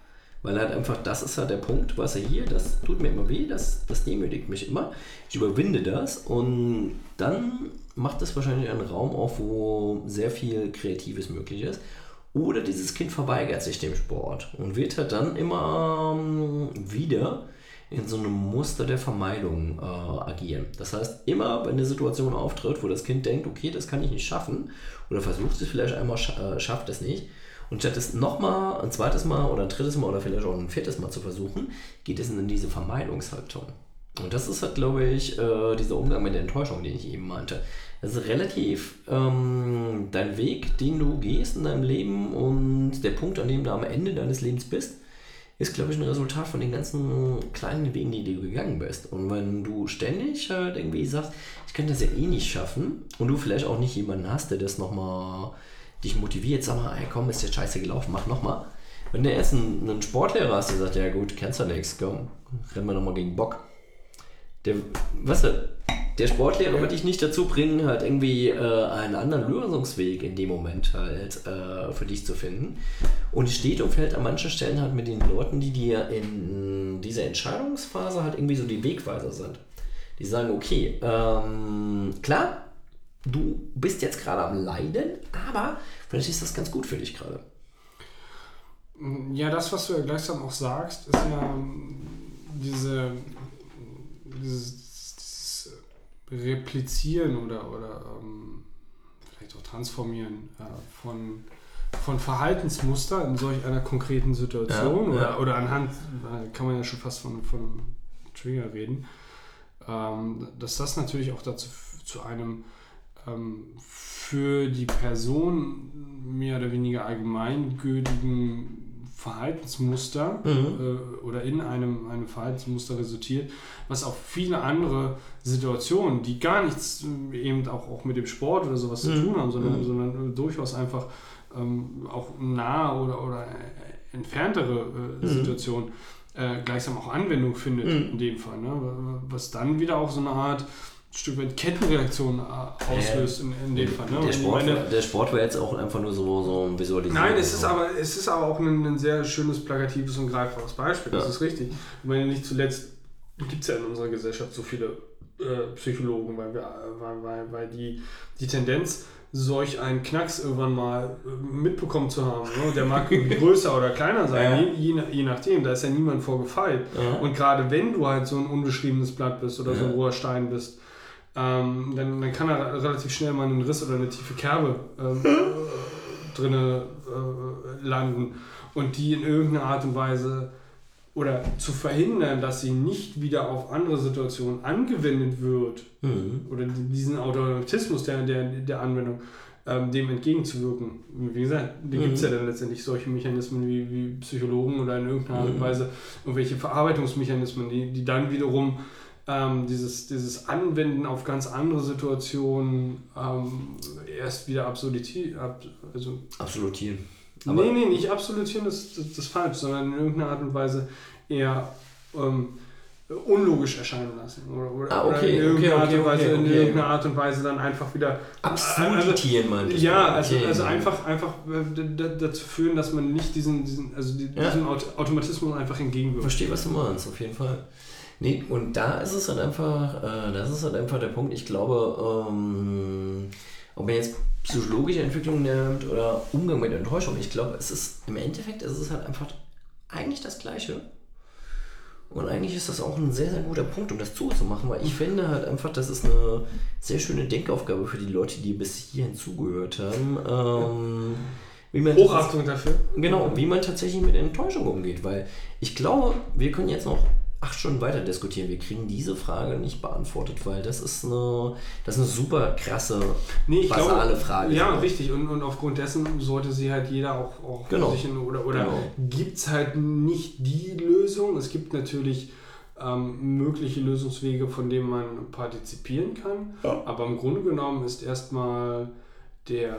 Weil halt einfach, das ist halt der Punkt, was er hier, das tut mir immer weh, das, das demütigt mich immer. Ich überwinde das und dann macht es wahrscheinlich einen Raum auf, wo sehr viel Kreatives möglich ist. Oder dieses Kind verweigert sich dem Sport und wird halt dann immer ähm, wieder in so einem Muster der Vermeidung äh, agieren. Das heißt, immer wenn eine Situation auftritt, wo das Kind denkt, okay, das kann ich nicht schaffen, oder versucht es vielleicht einmal, äh, schafft es nicht, und statt es nochmal ein zweites Mal oder ein drittes Mal oder vielleicht auch ein viertes Mal zu versuchen, geht es in diese Vermeidungshaltung. Und das ist halt, glaube ich, äh, dieser Umgang mit der Enttäuschung, den ich eben meinte. Das ist relativ ähm, dein Weg, den du gehst in deinem Leben und der Punkt, an dem du am Ende deines Lebens bist, ist, glaube ich, ein Resultat von den ganzen kleinen Wegen, die du gegangen bist. Und wenn du ständig halt irgendwie sagst, ich kann das ja eh nicht schaffen und du vielleicht auch nicht jemanden hast, der das nochmal dich motiviert, sag mal, ey, komm, ist jetzt scheiße gelaufen, mach nochmal. Wenn du erst einen, einen Sportlehrer hast, der sagt, ja gut, kennst du nichts, komm, rennen wir nochmal gegen Bock. Der, weißt du, der Sportlehrer wird dich nicht dazu bringen, halt irgendwie äh, einen anderen Lösungsweg in dem Moment halt äh, für dich zu finden. Und steht und fällt an manchen Stellen halt mit den Leuten, die dir in dieser Entscheidungsphase halt irgendwie so die Wegweiser sind. Die sagen, okay, ähm, klar, du bist jetzt gerade am Leiden, aber vielleicht ist das ganz gut für dich gerade. Ja, das, was du ja gleichsam auch sagst, ist ja ähm, diese, dieses, dieses Replizieren oder, oder ähm, vielleicht auch Transformieren äh, von, von Verhaltensmuster in solch einer konkreten Situation Ja, oder, ja. oder anhand, äh, kann man ja schon fast von, von Trigger reden, ähm, dass das natürlich auch dazu zu einem ähm, für die Person mehr oder weniger allgemeingültigen Verhaltensmuster äh, oder in einem, einem Verhaltensmuster resultiert, was auf viele andere Situationen, die gar nichts äh, eben auch, auch mit dem Sport oder sowas zu tun haben, sondern, sondern äh, durchaus einfach ähm, auch nahe oder, oder entferntere äh, Situationen äh, gleichsam auch Anwendung findet in dem Fall. Ne? Was dann wieder auch so eine Art Stück weit Kettenreaktion äh, auslöst in, in dem Fall. Ne? Der Sport, meine- der Sport war jetzt auch einfach nur so, so ein Visualisieren. Nein, es ist aber, es ist aber auch ein, ein sehr schönes, plakatives und greifbares Beispiel. Das Ja. ist richtig. Ich meine, nicht zuletzt gibt es ja in unserer Gesellschaft so viele äh, Psychologen, weil, wir, äh, weil, weil, weil die, die Tendenz, solch einen Knacks irgendwann mal äh, mitbekommen zu haben. Ne? Der mag <laughs> größer oder kleiner sein, Ja. je, je, nach- je nachdem, da ist ja niemand vorgefeilt. Ja. Und gerade wenn du halt so ein unbeschriebenes Blatt bist oder so ein Ja. roher Stein bist, ähm, dann, dann kann da relativ schnell mal ein Riss oder eine tiefe Kerbe ähm, äh, drinne äh, landen und die in irgendeiner Art und Weise oder zu verhindern, dass sie nicht wieder auf andere Situationen angewendet wird Mhm. oder diesen Automatismus der, der, der Anwendung, ähm, dem entgegenzuwirken. Wie gesagt, da gibt es ja dann letztendlich solche Mechanismen wie, wie Psychologen oder in irgendeiner Art und Mhm. Weise irgendwelche Verarbeitungsmechanismen, die, die dann wiederum ähm, dieses, dieses Anwenden auf ganz andere Situationen ähm, erst wieder absurdiert, ab, also Absolutieren. Aber- nee, nee, nicht absolutieren, das, das, das ist falsch, sondern in irgendeiner Art und Weise eher ähm, unlogisch erscheinen lassen. Oder, oder, Ah, oder okay, in irgendeiner okay, Art und Weise, in irgendeiner Art und Weise dann einfach wieder. Absurditieren, meinte ich. Ja, also, also einfach, einfach äh, dazu führen, dass man nicht diesen, diesen, also die, Ja. Automatismus einfach entgegenwirkt. verstehe, was du meinst, auf jeden Fall. Nee, und da ist es halt einfach, äh, das ist halt einfach der Punkt, ich glaube, ähm, ob man jetzt psychologische Entwicklung nimmt oder Umgang mit Enttäuschung, ich glaube, es ist, im Endeffekt ist es halt einfach eigentlich das Gleiche. Und eigentlich ist das auch ein sehr, sehr guter Punkt, um das zuzumachen, weil ich finde halt einfach, das ist eine sehr schöne Denkaufgabe für die Leute, die bis hierhin zugehört haben. Ähm, wie man Hochachtung dafür. Genau, wie man tatsächlich mit Enttäuschung umgeht, weil ich glaube, wir können jetzt noch acht Stunden weiter diskutieren. Wir kriegen diese Frage nicht beantwortet, weil das ist eine, das ist eine super krasse, Nee, ich basale glaube, Frage. Ja, So. richtig. Und, und aufgrund dessen sollte sie halt jeder auch, auch Genau. sich in, oder, oder Genau. gibt es halt nicht die Lösung. Es gibt natürlich ähm, mögliche Lösungswege, von denen man partizipieren kann. Aber im Grunde genommen ist erstmal der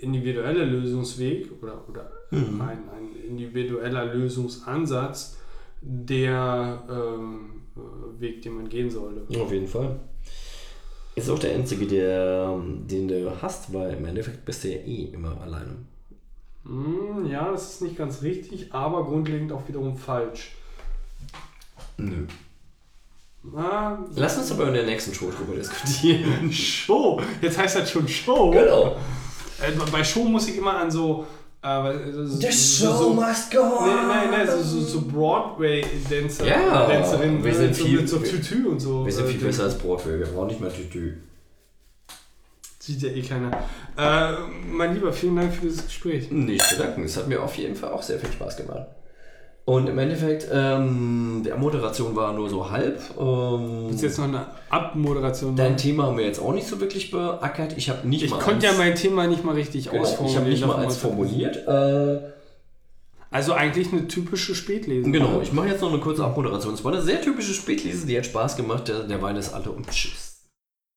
individuelle Lösungsweg oder, oder Mhm. ein, ein individueller Lösungsansatz der ähm, äh, Weg, den man gehen sollte. Auf jeden Fall. Ist auch der einzige, der, den du hast, weil im Endeffekt bist du ja eh immer alleine. Hm, ja, das ist nicht ganz richtig, aber grundlegend auch wiederum falsch. Nö. Ah, Lass uns aber in der nächsten Show drüber diskutieren. <laughs> Show. Jetzt heißt das schon Show. genau. Äh, bei Show muss ich immer an so. Äh, so The show so, must go on. Nein, nein, nein, so, so, so Broadway-Dancer. Ja, Dancerinnen wir sind mit so, viel- mit so Tütü und so. Wir sind äh, viel besser als Broadway, wir brauchen nicht mehr Tütü. Sieht ja eh keiner. Äh, mein Lieber, vielen Dank für dieses Gespräch. Nicht zu danken. Es hat mir auf jeden Fall auch sehr viel Spaß gemacht. Und im Endeffekt, ähm, der Moderation war nur so halb. Ähm, Ist jetzt noch eine Abmoderation. dein machen? Thema haben wir jetzt auch nicht so wirklich beackert. Ich habe nicht ich mal konnte ja mein Thema nicht mal richtig genau, ausformulieren. Ich habe nicht mal eins formuliert. Äh, Also eigentlich eine typische Spätlese. genau, ich mache jetzt noch eine kurze Abmoderation. Es war eine sehr typische Spätlese, die hat Spaß gemacht. Der, der Wein ist alle und tschüss.